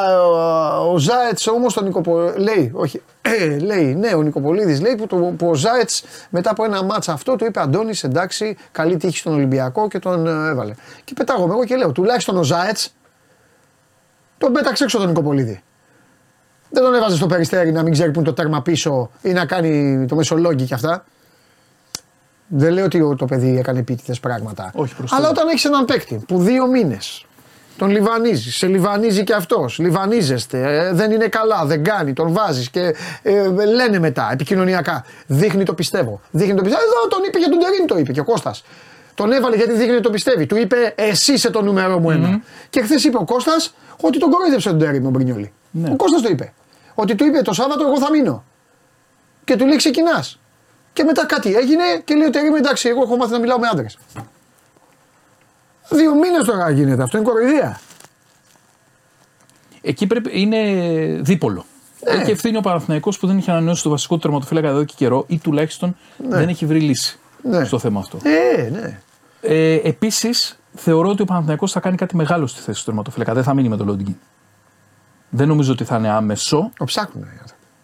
ο Ζάετς όμως τον Νικοπολίδη. Λέει, όχι, ε, [CLEARS THROAT] λέει, ναι, ο Νικοπολίδης λέει που, το, που ο Ζάετς μετά από ένα μάτσα αυτό του είπε Αντώνης, εντάξει, καλή τύχη στον Ολυμπιακό και τον ε, έβαλε. Και πετάγομαι εγώ και λέω, τουλάχιστον ο Ζάετς τον πέταξε έξω τον Νικοπολίδη. Δεν τον έβαζε στο περιστέρι να μην ξέρει που είναι το τέρμα πίσω ή να κάνει το μεσολόγγι και αυτά. Δεν λέω ότι το παιδί έκανε επίτηδες πράγματα. Όχι, προς Αλλά Θεού. όταν έχεις έναν παίκτη που δύο μήνες τον λιβανίζεις, σε λιβανίζει και αυτός, λιβανίζεστε, ε, δεν είναι καλά, δεν κάνει, τον βάζεις και ε, λένε μετά επικοινωνιακά. Δείχνει το πιστεύω. Δείχνει το πιστεύω. Εδώ τον είπε για τον Τερίν, το είπε και ο Κώστας. Τον έβαλε γιατί δείχνει ότι το πιστεύει. Του είπε Εσύ είσαι το νούμερο μου ένα. Και χθες είπε ο Κώστας ότι τον κορόιδεψε τον Τερίν ο Μπρινιόλη. Ναι. Ο Κώστας το είπε. Ότι του είπε το Σάββατο εγώ θα μείνω. Και του λέει ξεκινάς. Και μετά κάτι έγινε και λέει ο Τερήμ εντάξει, εγώ έχω μάθει να μιλάω με άντρες. Δύο μήνες τώρα γίνεται αυτό, είναι κοροϊδία. Εκεί πρέπει, είναι δίπολο. Ναι. Έχει ευθύνη ο Παναθηναϊκός που δεν έχει ανανεώσει το βασικό του τερματοφύλακα εδώ και καιρό ή τουλάχιστον δεν έχει βρει λύση Ναι. στο θέμα αυτό. Ε, ναι. Ε, Επίσης, θεωρώ ότι ο Παναθηναϊκός θα κάνει κάτι μεγάλο στη θέση του τερματοφύλακα. Δεν θα μείνει με το Λόντιγκιν. Δεν νομίζω ότι θα είναι άμεσο. Το ψάχνουν.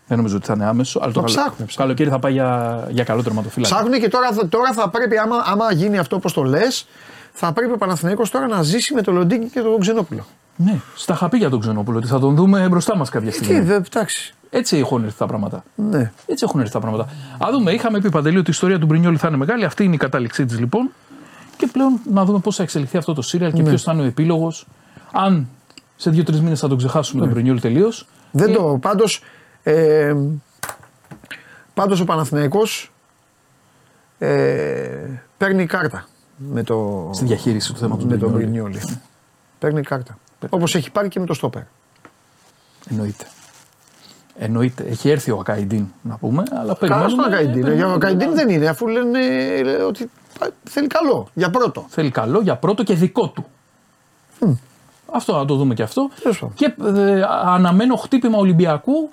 Δεν νομίζω ότι θα είναι άμεσο. Αλλά το, Το καλο- ψάχνουν, ψάχνουν. καλοκαίρι θα πάει για, για καλό τερματοφύλακα. Ψάχνουν και τώρα, τώρα θα πρέπει, άμα, άμα γίνει αυτό όπως το λες, θα πρέπει ο Παναθηναϊκός τώρα να ζήσει με το Λοντίνγκι και τον Ξενόπουλο. Ναι, στα είχα πει για τον Ξενόπουλο ότι θα τον δούμε μπροστά μας κάποια Τι, στιγμή. δε, εντάξει. Έτσι έχουν έρθει τα πράγματα. Ναι. Έτσι έχουν έρθει τα πράγματα. Α δούμε, είχαμε πει παντελή ότι η ιστορία του Μπρινιόλη θα είναι μεγάλη. Αυτή είναι η κατάληξή της λοιπόν. Και πλέον να δούμε πώς θα εξελιχθεί αυτό το σύριαλ Ναι. και ποιος θα είναι ο επίλογος. Αν σε δύο-τρεις μήνες θα τον ξεχάσουμε τον Μπρινιόλη τελείως. Δεν το. Πάντως, ε, πάντως ο Παναθηναϊκός ε, παίρνει κάρτα με το, Στη διαχείριση του θέματος με τον Μπρινιόλη. Μπρινιόλη. παίρνει κάρτα. Όπως έχει πάρει και με το Στόπερ. Εννοείται. Εννοείται. Έχει έρθει ο Ακαϊντίν να πούμε, αλλά Καλά περιμένουμε. στον Ακαϊντίν. περιμένουμε Για ο Ακαϊντίν να- δεν είναι, αφού λένε ε, ότι θέλει καλό για πρώτο. Θέλει καλό για πρώτο και δικό του. Αυτό να το δούμε και αυτό. Τέλος πάντων. Και ε, αναμένω χτύπημα Ολυμπιακού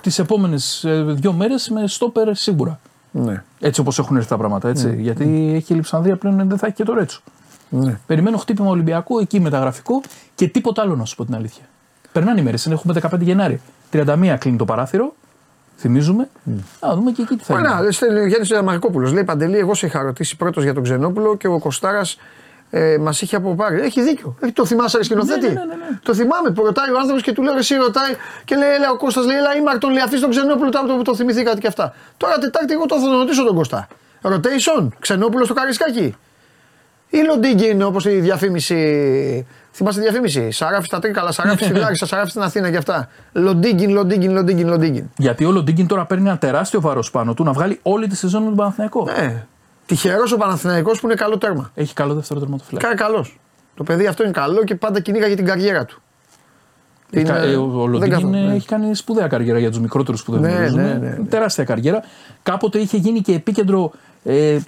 τις επόμενες δύο μέρες με στόπερ σίγουρα. Ναι. Έτσι όπως έχουν έρθει τα πράγματα. Έτσι. Γιατί έχει η Λιψανδρία πλέον δεν θα έχει και το Ρέτσο. Ναι. Περιμένω χτύπημα Ολυμπιακού εκεί μεταγραφικό και τίποτα άλλο να σου πω την αλήθεια. Περνάνε οι μέρες, έχουμε 15 Γενάρη. 31 κλείνει το παράθυρο. Θυμίζουμε. Να δούμε και εκεί τι θα γίνει. Ωραία, στέλνει ο Γιάννης Μαρκόπουλος. Λέει Παντελή, εγώ σε είχα ρωτήσει πρώτος για τον Ξενόπουλο και ο Κοστάρα ε, μας είχε αποπάρει. Έχει δίκιο. Έχει, το θυμάσαι, ρε σκηνοθέτη; Ναι, ναι, ναι, ναι. Το θυμάμαι που ρωτάει ο άνθρωπος και του λέω εσύ ρωτάει και λέει, λέει ο Κώστας, λέει, Ελά, είμαι τον λέει αυτή τον Ξενόπουλο τώρα που το θυμηθήκατε και αυτά. Τώρα Τετάρτη εγώ το θα ρωτήσω τον Κωστά. Rotation, Ξενόπουλος στο καρισκάκι; Ή Λοντίγκιν όπως η διαφήμιση. Θυμάστε τη διαφήμιση; Σαράφι στα τρίκαλα, σαράφι στη Λάρισα, σαράφι στην Αθήνα και αυτά. Λοντίγκιν, Λοντίγκιν, Λοντίγκιν, Λοντίγκιν. Γιατί ο Λοντίγκιν τώρα παίρνει ένα τεράστιο βάρος πάνω του να βγάλει όλη τη σεζόν με τον Παναθηναϊκό. Ναι. Τυχερός ο Παναθηναϊκός που είναι καλό τέρμα. Έχει καλό δεύτερο τερματοφύλακα. Είναι καλός. Το παιδί αυτό είναι καλό και πάντα κυνήγαγε την καριέρα του. Έχει κα- ε, ο ο δεν Λοντίγκιν καθόλου, ναι. έχει κάνει σπουδαία καριέρα για τους μικρότερους που δεν Ναι, γνωρίζουν. ναι, ναι, ναι. Τεράστια καριέρα. Κάποτε είχε γίνει και επίκεντρο ε,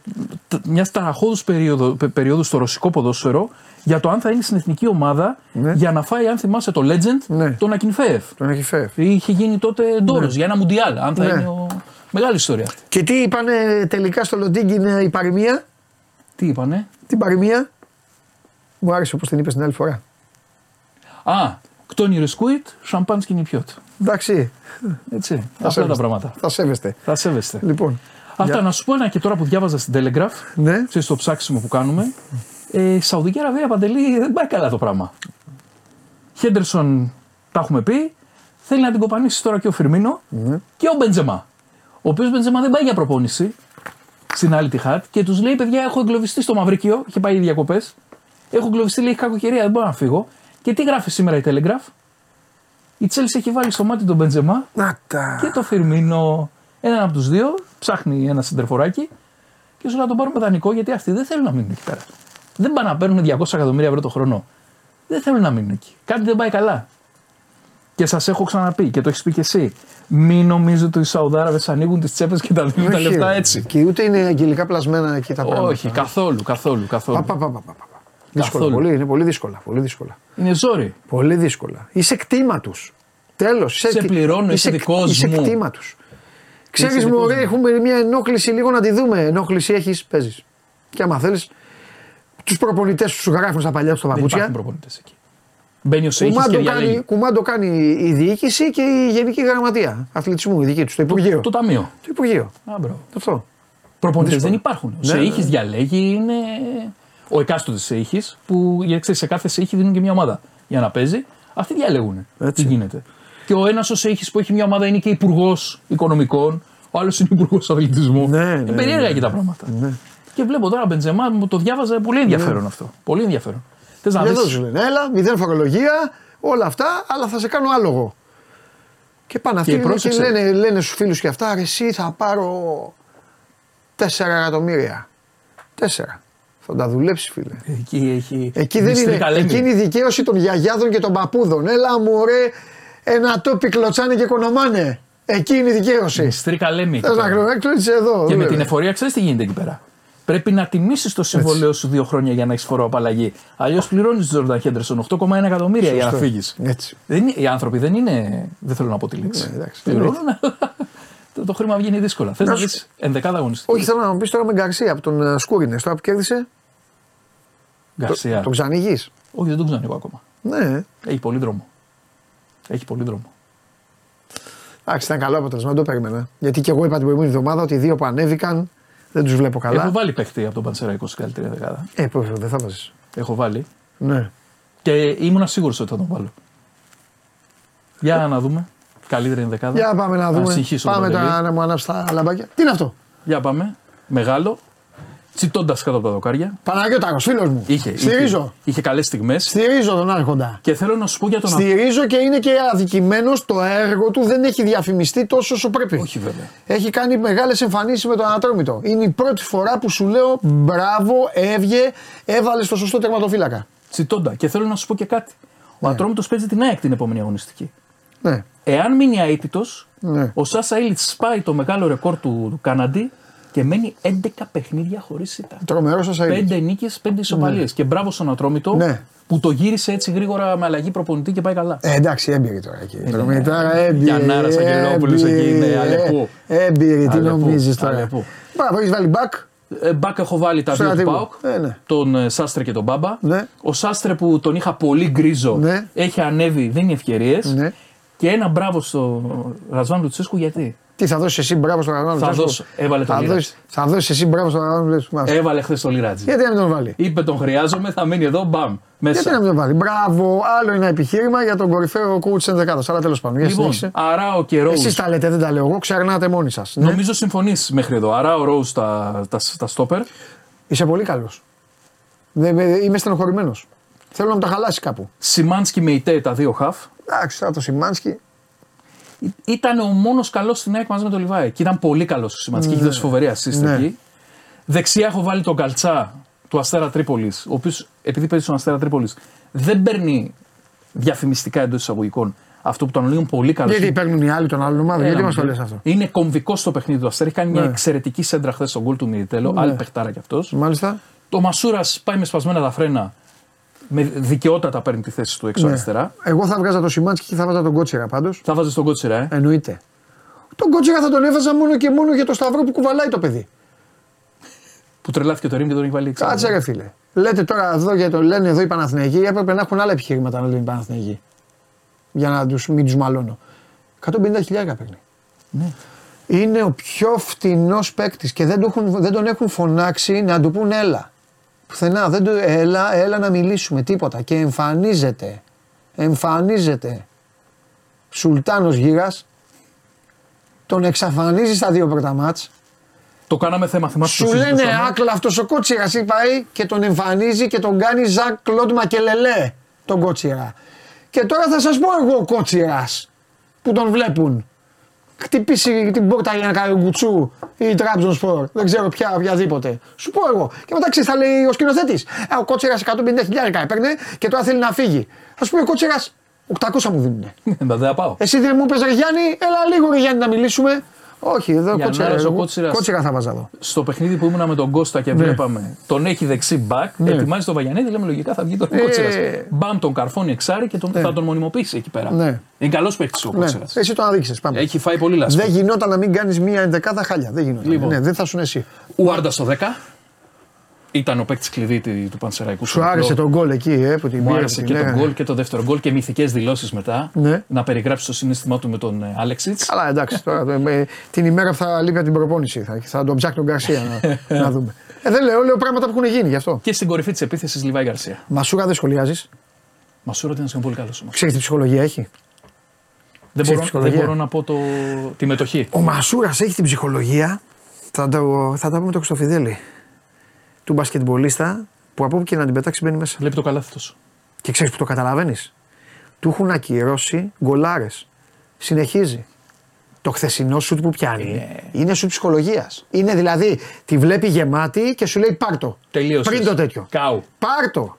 μια ταραχώδου περίοδου, πε- περίοδου στο ρωσικό ποδόσφαιρο για το αν θα είναι στην εθνική ομάδα Ναι. για να φάει, αν θυμάσαι, το legend, Ναι. τον Ακινφέεφ. Τον έχει φέρει. Είχε γίνει τότε ντόρος για ένα μουντιάλ. Αν θα Ναι. είναι ο... Μεγάλη ιστορία αυτή. Και τι είπανε τελικά στο Λοντίγκιν ε, η παροιμία; Τι είπανε; Την παροιμία; Μου άρεσε όπως την είπες την άλλη φορά. Α, κτόνι ρεσκούιτ, σαμπάνσκι νιπιότ. Εντάξει. Έτσι. θα Αυτά τα σέβεστε. πράγματα. Θα σέβεστε. Θα σέβεστε. Λοιπόν. Αυτά για- να σου πω ένα και τώρα που διάβαζα στην Telegraph, Ναι. ξέρεις το ψάξιμο που κάνουμε. Ε, η Σαουδική Αραβία παντελή δεν πάει καλά το πράγμα. Χέντερσον τα έχουμε πει. Θέλει να την κοπανίσεις τώρα και ο Φιρμίνο Ναι. και ο Μπεντζεμά. Ο οποίος Μπεντζεμά δεν πάει για προπόνηση στην άλλη τη Χατ και τους λέει: Παιδιά, έχω εγκλωβιστεί στο Μαυρίκιο. Είχε πάει διακοπές. Έχω εγκλωβιστεί, λέει: Έχει κακοκαιρία, δεν μπορώ να φύγω. Και τι γράφει σήμερα η Telegraph; Η Τσέλση έχει βάλει στο μάτι τον Μπεντζεμά Να τα. και το Φιρμίνο. Έναν από τους δύο ψάχνει ένα συντερφοράκι και σου λέει να τον πάρουμε δανεικό γιατί αυτοί δεν θέλουν να μείνουν εκεί πέρα. Δεν πάνε να παίρνουν 200 εκατομμύρια ευρώ το χρόνο. Δεν θέλουν να μείνουν εκεί. Κάτι δεν πάει καλά. Και σας έχω ξαναπεί και το έχεις πει και εσύ. Μην νομίζετε ότι οι Σαουδάραβες ανοίγουν τις τσέπες και τα δίνουν τα Όχι, λεφτά ρε. έτσι. Και ούτε είναι αγγελικά πλασμένα εκεί τα πράγματα. Όχι, καθόλου, καθόλου, καθόλου. Πα, πα, πα, πα, πα, πα. Δύσκολα, Καθόλου. πολύ, είναι πολύ δύσκολα. Πολύ δύσκολα. Είναι ζόρι. Πολύ δύσκολα. Είσαι κτήμα τους. Τέλος. Σε πληρώνω, είσαι δικός Είσαι μου. κτήμα τους. Ξέρεις, δικός μου, μου. έχουμε μια ενόχληση λίγο να τη δούμε. Ενόχληση έχεις, παίζεις. Και άμα θέλεις, τους προπονητές σου γράφουν στα παλιά τους τα Δεν παπούτσια. υπάρχουν προπονητές εκεί. Μπαίνει ο Σέιχη και Κουμάντο διαλέγει. κάνει, κουμάντο κάνει η διοίκηση και η γενική γραμματεία αθλητισμού, η δική του, το Υπουργείο. Το ταμείο. Το Υπουργείο. Α, μπράβο. Αυτό. Προπονητές Δύσκολο. δεν υπάρχουν. Ο Ναι, Σεήχη ναι. διαλέγει, είναι ο εκάστοτε Σεήχη που γιατί ξέρεις, σε κάθε Σεήχη δίνουν και μια ομάδα για να παίζει. Αυτοί διαλέγουν Έτσι. τι γίνεται. Και ο ένας ο Σεήχη που έχει μια ομάδα είναι και υπουργός οικονομικών, ο άλλος είναι υπουργός αθλητισμού. Ναι, ναι, είναι περίεργα ναι, εκεί τα πράγματα. Και βλέπω τώρα Μπεντζεμά, μου το διάβαζα πολύ ενδιαφέρον αυτό. Πολύ ενδιαφέρον. Θες να Και δει. εδώ σου λένε, έλα, μηδέν φορολογία, όλα αυτά, αλλά θα σε κάνω άλογο. Και πάνε αυτοί Και και, και πρόσεξε. λένε, λένε στους φίλους και αυτά, «Ρε, εσύ θα πάρω 4 εκατομμύρια. 4. Θα τα δουλέψει, φίλε. Εκεί έχει. Εκεί δεν είναι. μυστρικά λέμε. Εκεί είναι η δικαίωση των γιαγιάδων και των παππούδων. Έλα μου ρε, ένα τόπι κλωτσάνε και κονομάνε. Εκεί είναι η δικαίωση. Στρίκα λέμε. εκεί Θε να πέρα. κλωέξει εδώ. Και με δουλεύει. την εφορία ξέρεις τι γίνεται εκεί πέρα; Πρέπει να τιμήσεις το συμβόλαιο σου δύο χρόνια για να έχεις φοροαπαλλαγή. Αλλιώς πληρώνεις τον Τζόρνταν Χέντερσον 8,1 εκατομμύρια για να Σωστό. φύγει. Έτσι. Οι άνθρωποι δεν είναι. Δεν θέλω να πω τη λέξη. Ναι, εντάξει, Πληρώνουν, αλλά το, το χρήμα βγαίνει δύσκολα. Θες Να να σου- δεις ενδεκάδα αγωνιστική. Όχι, θέλω να μου πεις τώρα με Γκαρσία από τον ε, Σκούρινε. Τώρα που κέρδισε, Γκαρσία. τον ξανηγείς. Όχι, δεν τον ξανοίγω ακόμα. Ναι, Έχει πολύ δρόμο. Έχει πολύ δρόμο. εντάξει, ήταν καλό αποτέλεσμα, δεν το περίμενα. Γιατί και εγώ είπα την προηγούμενη εβδομάδα ότι οι δύο που ανέβηκαν δεν τους βλέπω καλά. Έχω βάλει παίχτη από τον Πανσεραϊκό στην καλύτερη δεκάδα. Ε, πώς δεν θα βάζει. Έχω βάλει. Ναι. Και ήμουν σίγουρος ότι θα τον βάλω. Για να δούμε. Καλύτερη δεκάδα. Για πάμε να δούμε. συγχύσω Πάμε τον τώρα Παντελή. να μου ανάψει τα λαμπάκια. Τι είναι αυτό; Για πάμε. Μεγάλο. Τσιτώντας κάτω από τα δοκάρια. Παναγιώτακος, φίλος μου. Είχε, Στηρίζω. είχε, είχε καλές στιγμές. Στηρίζω τον Άρχοντα. Και θέλω να σου πω για τον Στηρίζω και είναι και αδικημένος. Το έργο του δεν έχει διαφημιστεί τόσο όσο πρέπει. Όχι βέβαια. Έχει κάνει μεγάλες εμφανίσεις με τον Ανατρόμητο. Είναι η πρώτη φορά που σου λέω μπράβο, έβγε, έβαλες στο σωστό τερματοφύλακα. Τσιτώντα. Και θέλω να σου πω και κάτι. Ο Ατρόμητο παίζει την ΑΕΚ την επόμενη αγωνιστική. Ναι. Εάν μείνει αίτητος, Ναι. ο Σάσα Ήλιτ σπάει το μεγάλο ρεκόρ του, του Καναντί και μένει 11 παιχνίδια χωρίς ήττα. Τρομερό σα Πέντε νίκες, πέντε ισοπαλίες. Και μπράβο στον Ατρόμητο Ναι. που το γύρισε έτσι γρήγορα με αλλαγή προπονητή και πάει καλά. Ε, εντάξει, έμπειρη τώρα εκεί. Τρομητάρα, έμπειρη. Γιαννάρας Αγγελόπουλος εκεί είναι, έμπειρη, Αλεπού. ε, Έμπειρη, τι Αλεπού, νομίζεις τώρα. Αλεπού. Μπράβο, έχεις βάλει μπακ; Ε, Μπακ έχω βάλει τα δύο του Στρατηγό. Πάοκ. Ε, ναι. Τον ε, Σάστρε και τον Μπάμπα. Ναι. Ο Σάστρε που τον είχα πολύ γκρίζο Ναι. έχει ανέβει, δίνει ευκαιρίες. Ναι. Και ένα μπράβο στο Ρασβάν Λουτσέσκου γιατί; Τι θα δώσεις εσύ μπράβο στον Ραγνάλο. Θα δώσω. Έβαλε τον Θα Λίρατζ. δώσει- Θα δώσεις εσύ μπράβο στον Ραγνάλο. Έβαλε χθες το Λιράτζι. Γιατί να μην τον βάλει; Είπε τον χρειάζομαι, θα μείνει εδώ, μπαμ. Μέσα. Γιατί να μην τον βάλει; Μπράβο, άλλο ένα επιχείρημα για τον κορυφαίο coach της 11 Αλλά τέλος πάντων. για Λοιπόν, συνέχισε. Αράο και Ρόουζ. Εσείς τα λέτε, δεν τα λέω εγώ, ξερνάτε μόνοι σας. Ναι. Νομίζω συμφωνείς μέχρι εδώ. Αράο Ρόουζ τα, τα, τα στόπερ. Είσαι πολύ καλός. Είμαι στενοχωρημένος. Θέλω να μου τα χαλάσει κάπου. Σιμάνσκι με Ιτέ τα δύο χαφ. Εντάξει, τώρα το Σιμάνσκι. Ήταν ο μόνος καλός στην ΑΕΚ μαζί με τον Λιβάη. Και ήταν πολύ καλός ο Σιμάνσκι. Έχει δώσει φοβερή assist Ναι. εκεί. Δεξιά έχω βάλει τον Καλτσά του Αστέρα Τρίπολης, ο οποίος επειδή παίζει στον Αστέρα Τρίπολης δεν παίρνει διαφημιστικά εντός εισαγωγικών αυτό που τον λέγουν πολύ καλός. Γιατί παίρνουν οι άλλοι των άλλων ομάδων, γιατί μας το λες αυτό; Είναι κομβικός στο παιχνίδι του Αστέρα. Έχει κάνει μια Ναι. εξαιρετική σέντρα χθες στον γκολ του Μιριτέλο. Άλλη παιχτάρα κι αυτός. Μάλιστα. Το Μασούρας πάει με σπασμένα τα φρένα. Με δικαιότατα παίρνει τη θέση του έξω Ναι. αριστερά. Εγώ θα βγάζα το Σιμάνσκι και θα βάζα τον Κότσιρα πάντως. Θα βάζεις τον Κότσιρα, ε; Εννοείται. Τον Κότσιρα θα τον έβαζα μόνο και μόνο για το σταυρό που κουβαλάει το παιδί. Που τρελάθηκε το Ρήμ και τον έχει βάλει έξω. Κάτσε ρε φίλε. Λέτε τώρα εδώ για το λένε εδώ οι Παναθηναϊκοί, έπρεπε να έχουν άλλα επιχειρήματα να λένε οι Παναθηναϊκοί. Για να τους, μην τους μαλώνω. 150 χιλιάρικα παίρνει. Ναι. Είναι ο πιο φτηνός παίκτης και δεν, το έχουν, δεν τον έχουν φωνάξει να του πούν έλα. Πουθενά, δεν του, έλα, έλα να μιλήσουμε, τίποτα. Και εμφανίζεται. Εμφανίζεται. Σουλτάνος Γύρας, τον εξαφανίζει στα δύο πρώτα μάτς. Το κάναμε θέμα, θυμάσαι Σου το λένε συζητούσαμε. άκλα αυτός ο κότσιρας πάει και τον εμφανίζει και τον κάνει Ζακ Κλοντ Μακελελέ τον κότσιρα. Και τώρα θα σας πω εγώ ο κότσιρας που τον βλέπουν. Χτυπήσει την πόρτα για να κάνει γκουτσού ή Τραμπζον Σπορ, δεν ξέρω ποια, οποιαδήποτε. Σου πω εγώ. Και μετά ξέρεις, θα λέει ο σκηνοθέτης. Ε, ο κότσιρα 150 χιλιάρικα έπαιρνε και τώρα θέλει να φύγει. Θα σου πει ο κότσιρα 800 μου δίνουν. Δεν θα πάω. Εσύ δεν μου πες ρε Γιάννη, έλα λίγο ρε Γιάννη να μιλήσουμε. Όχι, εδώ Γιαννάρας, κότσιρα. ο εγώ- Κότσιρας. Κότσιρα θα βάζα εδώ. Στο παιχνίδι που ήμουνα με τον Κώστα και βλέπαμε, τον έχει δεξί μπακ, Ναι. ετοιμάζει τον Βαγιανίδη, λέμε λογικά θα βγει τον Ε. Κότσιρας. Μπαμ τον καρφώνει εξάρι και τον, θα τον μονιμοποιήσει εκεί πέρα. Ναι. Είναι καλός παίκτης ο Ναι, Κότσιρας. εσύ το αδείξε. Πάμε. Έχει φάει πολύ λάσπη. Δεν γινόταν να μην κάνεις μία ενδεκάδα χάλια. Δεν γινόταν. Λοιπόν. Ναι, δεν θα σου εσύ. Ουάρντα στο 10. Ήταν ο παίκτης κλειδί του του Πανσεραϊκού. Σου άρεσε το γκολ εκεί, ε, που την Μου πήρε, άρεσε την και το έκανε. γκολ και το δεύτερο γκολ και μυθικές δηλώσεις μετά. Ναι. Να περιγράψει το συνέστημά του με τον ε, Άλεξιτς. Καλά, εντάξει. Τώρα, το- ε, την ημέρα που θα λείπει από την προπόνηση θα, θα τον ψάχνει τον Γκαρσία να, [LAUGHS] να δούμε. Ε, δεν λέω, λέω πράγματα που έχουν γίνει γι' αυτό. Και στην κορυφή της επίθεσης Λιβάη Γκαρσία. Μασούρα δεν σχολιάζεις; Μασούρα ήταν πολύ καλός όμως. Ξέρεις τι ψυχολογία έχει; Δεν, Ξέρεις μπορώ, δεν ψυχολογία; μπορώ να πω το, τη μετοχή. Ο Μασούρας έχει την ψυχολογία; Θα, το, θα τα πούμε το Χρυστοφιδέλη. Του μπασκετμπολίστα που από όπου και να την πετάξει μπαίνει μέσα. Βλέπει το καλάθι του. Και ξέρεις που το καταλαβαίνεις; Του έχουν ακυρώσει γκολάρες. Συνεχίζει. Το χθεσινό σουτ που πιάνει είναι σουτ ψυχολογίας. Είναι δηλαδή, τη βλέπει γεμάτη και σου λέει πάρτο. Τελείωσες. Πριν το τέτοιο. Κάου. Πάρτο.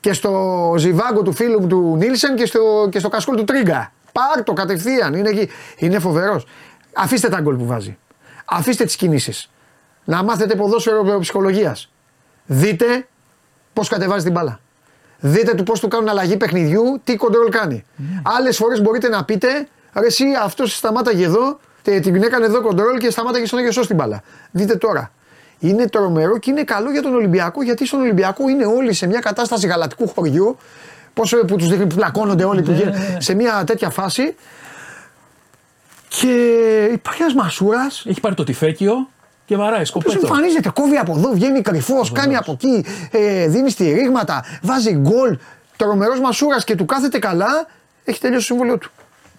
Και στο ζιβάγκο του φίλου μου του Νίλσεν και στο, και στο κασκόλ του Τρίγκα. Πάρ το κατευθείαν. Είναι, εκεί. είναι φοβερός. Αφήστε τα γκολ που βάζει. Αφήστε τις κινήσεις. Να μάθετε ποδόσφαιρο ψυχολογίας. Δείτε πώς κατεβάζει την μπάλα. Δείτε του πώς του κάνουν αλλαγή παιχνιδιού, τι κοντρόλ κάνει. Mm. Άλλες φορές μπορείτε να πείτε, ρε, εσύ αυτός σταμάταγε εδώ, τε- την έκανε εδώ κοντρόλ και σταμάταγε στον Αγιοσό στην μπάλα. Δείτε τώρα. Είναι τρομερό και είναι καλό για τον Ολυμπιακό γιατί στον Ολυμπιακό είναι όλοι σε μια κατάσταση γαλατικού χωριού. Πόσο που τους δείχνει που πλακώνονται όλοι που γίν- σε μια τέτοια φάση. Και υπάρχει ένας μασούρας Έχει πάρει το τυφέκιο και βαράει που σκοπέτο. εμφανίζεται, κόβει από εδώ, βγαίνει κρυφός, κάνει από εκεί, ε, δίνει στηρίγματα, βάζει γκολ. Τρομερός μασούρας και του κάθεται καλά, έχει τελειώσει το συμβόλαιο του.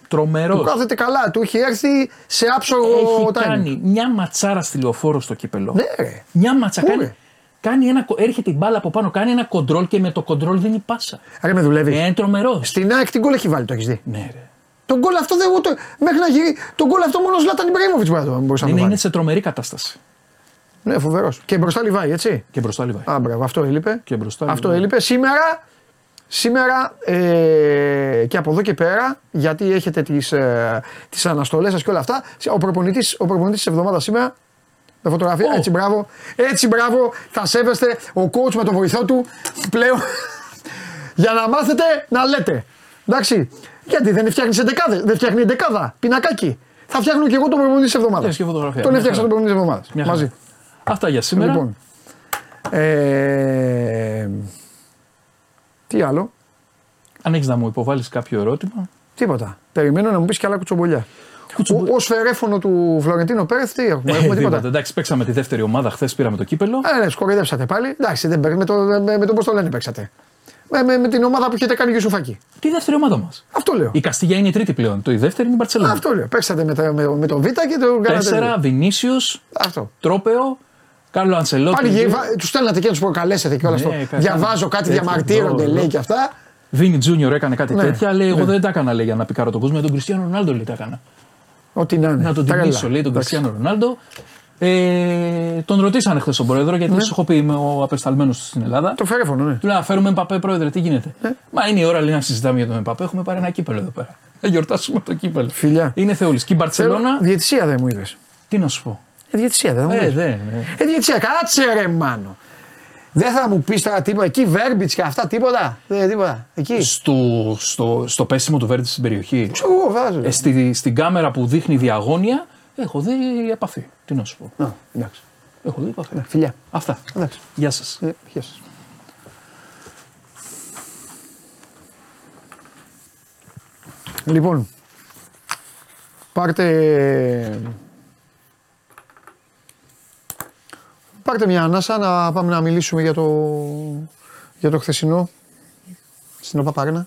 Τρομερός. Του κάθεται καλά, του έχει έρθει σε άψογο Έχει timing. κάνει μια ματσάρα στη λεωφόρο στο κύπελο. Ναι, ρε. Μια ματσα. Πού, Κάνει, ρε; κάνει ένα, κο- έρχεται η μπάλα από πάνω, κάνει ένα κοντρόλ και με το κοντρόλ δίνει πάσα. Ρε με δουλεύεις. Ε, είναι τρομερός. Στην ΑΕΚ την γκολ έχει βάλει, το έχεις δει; Ναι, ρε. Τον γκολ αυτό δεν ούτε. Μέχρι να γυρίσει. Τον γκολ αυτό μόνο ο Ζλάταν Ιμπραήμοβιτ μπορεί να το μπορούσε να Είναι, το είναι βάλει. σε τρομερή κατάσταση. Ναι, φοβερός. Και μπροστά λιβάει, έτσι. Και μπροστά λιβάει. Α, μπράβο, αυτό έλειπε. Και μπροστά αυτό λιβάει. έλειπε. Σήμερα, σήμερα ε, και από εδώ και πέρα, γιατί έχετε τις, ε, τις αναστολές σας και όλα αυτά, ο προπονητής, ο προπονητής της εβδομάδας σήμερα, με φωτογραφία, Ω. έτσι μπράβο, έτσι μπράβο, θα σέβεστε ο coach με τον βοηθό του πλέον, [LAUGHS] για να μάθετε να λέτε. Εντάξει, γιατί δεν φτιάχνεις εντεκάδες, δεν φτιάχνει εντεκάδα, πινακάκι. Θα φτιάχνω και εγώ τον προπονητή της εβδομάδας. Έχεις και φωτογραφία. Τον Μια έφτιαξα τον χαρά. προπονητή της εβδομάδας. Μια χαρά. Μαζί. Αυτά για σήμερα. Λοιπόν. Ε, τι άλλο; Αν έχεις να μου υποβάλεις κάποιο ερώτημα. Τίποτα. Περιμένω να μου πεις και άλλα κουτσομπολιά. Κουτσομπο- Ω φερέφωνο του Φλωρεντίνο Πέρεθ, τι έχουμε, Ε, έχουμε τίποτα; τίποτα. Εντάξει, παίξαμε τη δεύτερη ομάδα. Χθες πήραμε το κύπελο. Ε, ναι, σκορδέψατε πάλι. Εντάξει, δεν παίρνει, με το, με, με το πώς το λένε παίξατε. Με, με, με την ομάδα που έχετε κάνει Γιουσουφάκη. Τι δεύτερη ομάδα μας. Αυτό λέω. Η Καστίγια είναι η τρίτη πλέον. Το η δεύτερη είναι η Μπαρσελόνα. Αυτό λέω. Παίξατε με, τα- με, με τον Β και τον κάνατε. Τέσσερα, Βινίσιος, Αυτό. Τρόπεο, Κάρλο Αντσελότη. Πάλι τους στέλνατε και να τους προκαλέσετε και όλα Ναι, αυτό. κα- Διαβάζω κάτι, έτσι, διαμαρτύρονται εδώ, λέει εδώ. και αυτά. Βίνι Τζούνιορ έκανε κάτι Ναι, τέτοια. Λέει: Εγώ ναι. δεν τα έκανα λέει, για να πικάρω τον κόσμο. Με τον Κριστιανό Ρονάλντο λέει τα έκανα. Ό,τι να είναι. Να τον Τρέλα. τιμήσω, λέει τον Εντάξει. Κριστιανό Ρονάλντο. Ε, τον ρωτήσανε χθες τον πρόεδρο γιατί σου έχω πει είμαι ο απεσταλμένος στην Ελλάδα. Ναι. Το φερέφωνο, ναι. Του λέω: Φέρουμε Εμπαπέ, πρόεδρε, τι γίνεται; Μα είναι η ώρα λέει, να συζητάμε για τον Εμπαπέ. Έχουμε πάρει ένα κύπελο εδώ πέρα. Θα γιορτάσουμε το κύπελο. Φιλιά. Είναι θεούλης. Και η Μπαρσελόνα, Διετησία δεν μου είδε. τι να σου πω. Ε, διετησία δεν μου Ε, είδες. δεν. ναι. Ε, διετησία, κάτσε ρε μάνο. Δεν θα μου πεις τώρα τίποτα. Εκεί βέρμπιτς και αυτά τίποτα. Δεν τίποτα. Εκεί. Στο, στο, στο πέσιμο του Βέρντι στην περιοχή. Ξέρω εγώ βάζω. Ε, στη, στην κάμερα που δείχνει διαγώνια, έχω δει επαφή. Τι να σου πω. Α, εντάξει. Έχω δει επαφή. Φιλιά. Αυτά. Εντάξει. Γεια σας. Ε, γεια σας. Λοιπόν, πάρτε, πάρτε μια ανάσα να πάμε να μιλήσουμε για το, για το χθεσινό στην ΟΠΑΠΑΡΕΝΑ.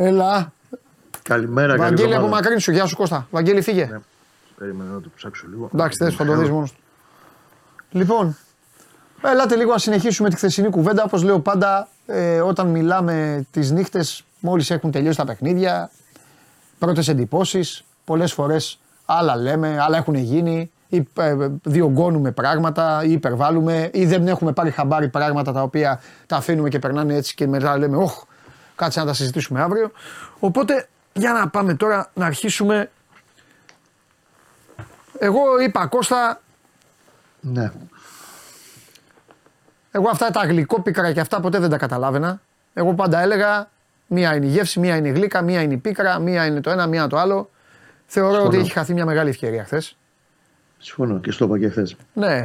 Έλα, Καλημέρα, καλή Βαγγέλη από εβδομάδα. μακρύν σου, γεια σου Κώστα. Βαγγέλη φύγε. Ναι. Περίμενα να το ψάξω λίγο. Εντάξει, θες, θα το δεις μόνος του. Λοιπόν, ελάτε λίγο να συνεχίσουμε τη χθεσινή κουβέντα. Όπως λέω πάντα, ε, όταν μιλάμε τις νύχτες, μόλις έχουν τελειώσει τα παιχνίδια, πρώτες εντυπώσεις, πολλές φορές άλλα λέμε, άλλα έχουν γίνει, ή ε, διωγγώνουμε πράγματα, ή υπερβάλλουμε, ή δεν έχουμε πάρει χαμπάρι πράγματα τα οποία τα αφήνουμε και περνάνε έτσι και μετά λέμε, όχ, κάτσε να τα συζητήσουμε αύριο. Οπότε, για να πάμε τώρα να αρχίσουμε εγώ είπα Κώστα, Ναι. εγώ αυτά τα γλυκόπικρα και αυτά ποτέ δεν τα καταλάβαινα. Εγώ πάντα έλεγα μία είναι η γεύση, μία είναι η γλύκα, μία είναι η πίκρα, μία είναι το ένα, μία το άλλο. Θεωρώ Συμφωνώ. ότι έχει χαθεί μια μεγάλη ευκαιρία χθες. Συμφωνώ και στο είπα και χθες. Ναι.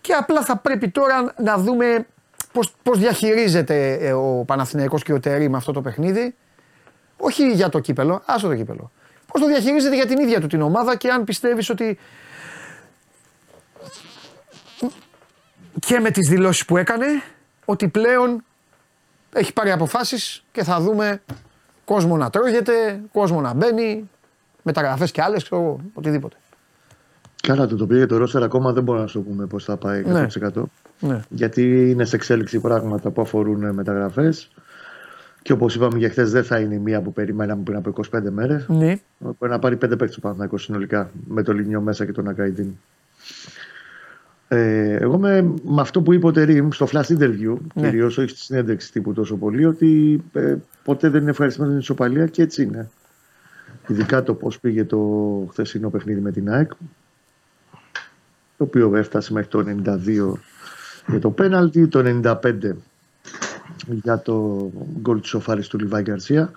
Και απλά θα πρέπει τώρα να δούμε πώς, πώς διαχειρίζεται ε, ο Παναθηναϊκός και ο Τερή με αυτό το παιχνίδι. Όχι για το κύπελο, άσο το κύπελο. Πώς το διαχειρίζεται για την ίδια του την ομάδα και αν πιστεύεις ότι και με τις δηλώσεις που έκανε ότι πλέον έχει πάρει αποφάσεις και θα δούμε κόσμο να τρώγεται, κόσμο να μπαίνει, μεταγραφές και άλλες, ξέρω εγώ, οτιδήποτε. Καλά, το τοπίο για το Ρώστερ ακόμα δεν μπορούμε να σου πούμε πώς θα πάει 100%. Ναι. Γιατί είναι σε εξέλιξη πράγματα που αφορούν μεταγραφές. Και όπως είπαμε για χθες, δεν θα είναι η μία που περιμέναμε πριν από 25 μέρες. Ναι. Μπορεί να πάρει 5 παίκτες ο Παναθηναϊκός συνολικά με το Λινιό μέσα και τον Ακαϊντίν. Ε, εγώ με, με αυτό που είπε ο Τερήμ στο flash interview, Ναι. κυρίως όχι στη συνέντευξη τύπου τόσο πολύ, ότι ε, ποτέ δεν είναι ευχαριστημένος με την ισοπαλία και έτσι είναι. Ειδικά το πώς πήγε το χθεσινό παιχνίδι με την ΑΕΚ, το οποίο έφτασε μέχρι το 92 για το πέναλτι, το 95 για το γκολ της σοφάρης του Λιβάη Γκαρσία.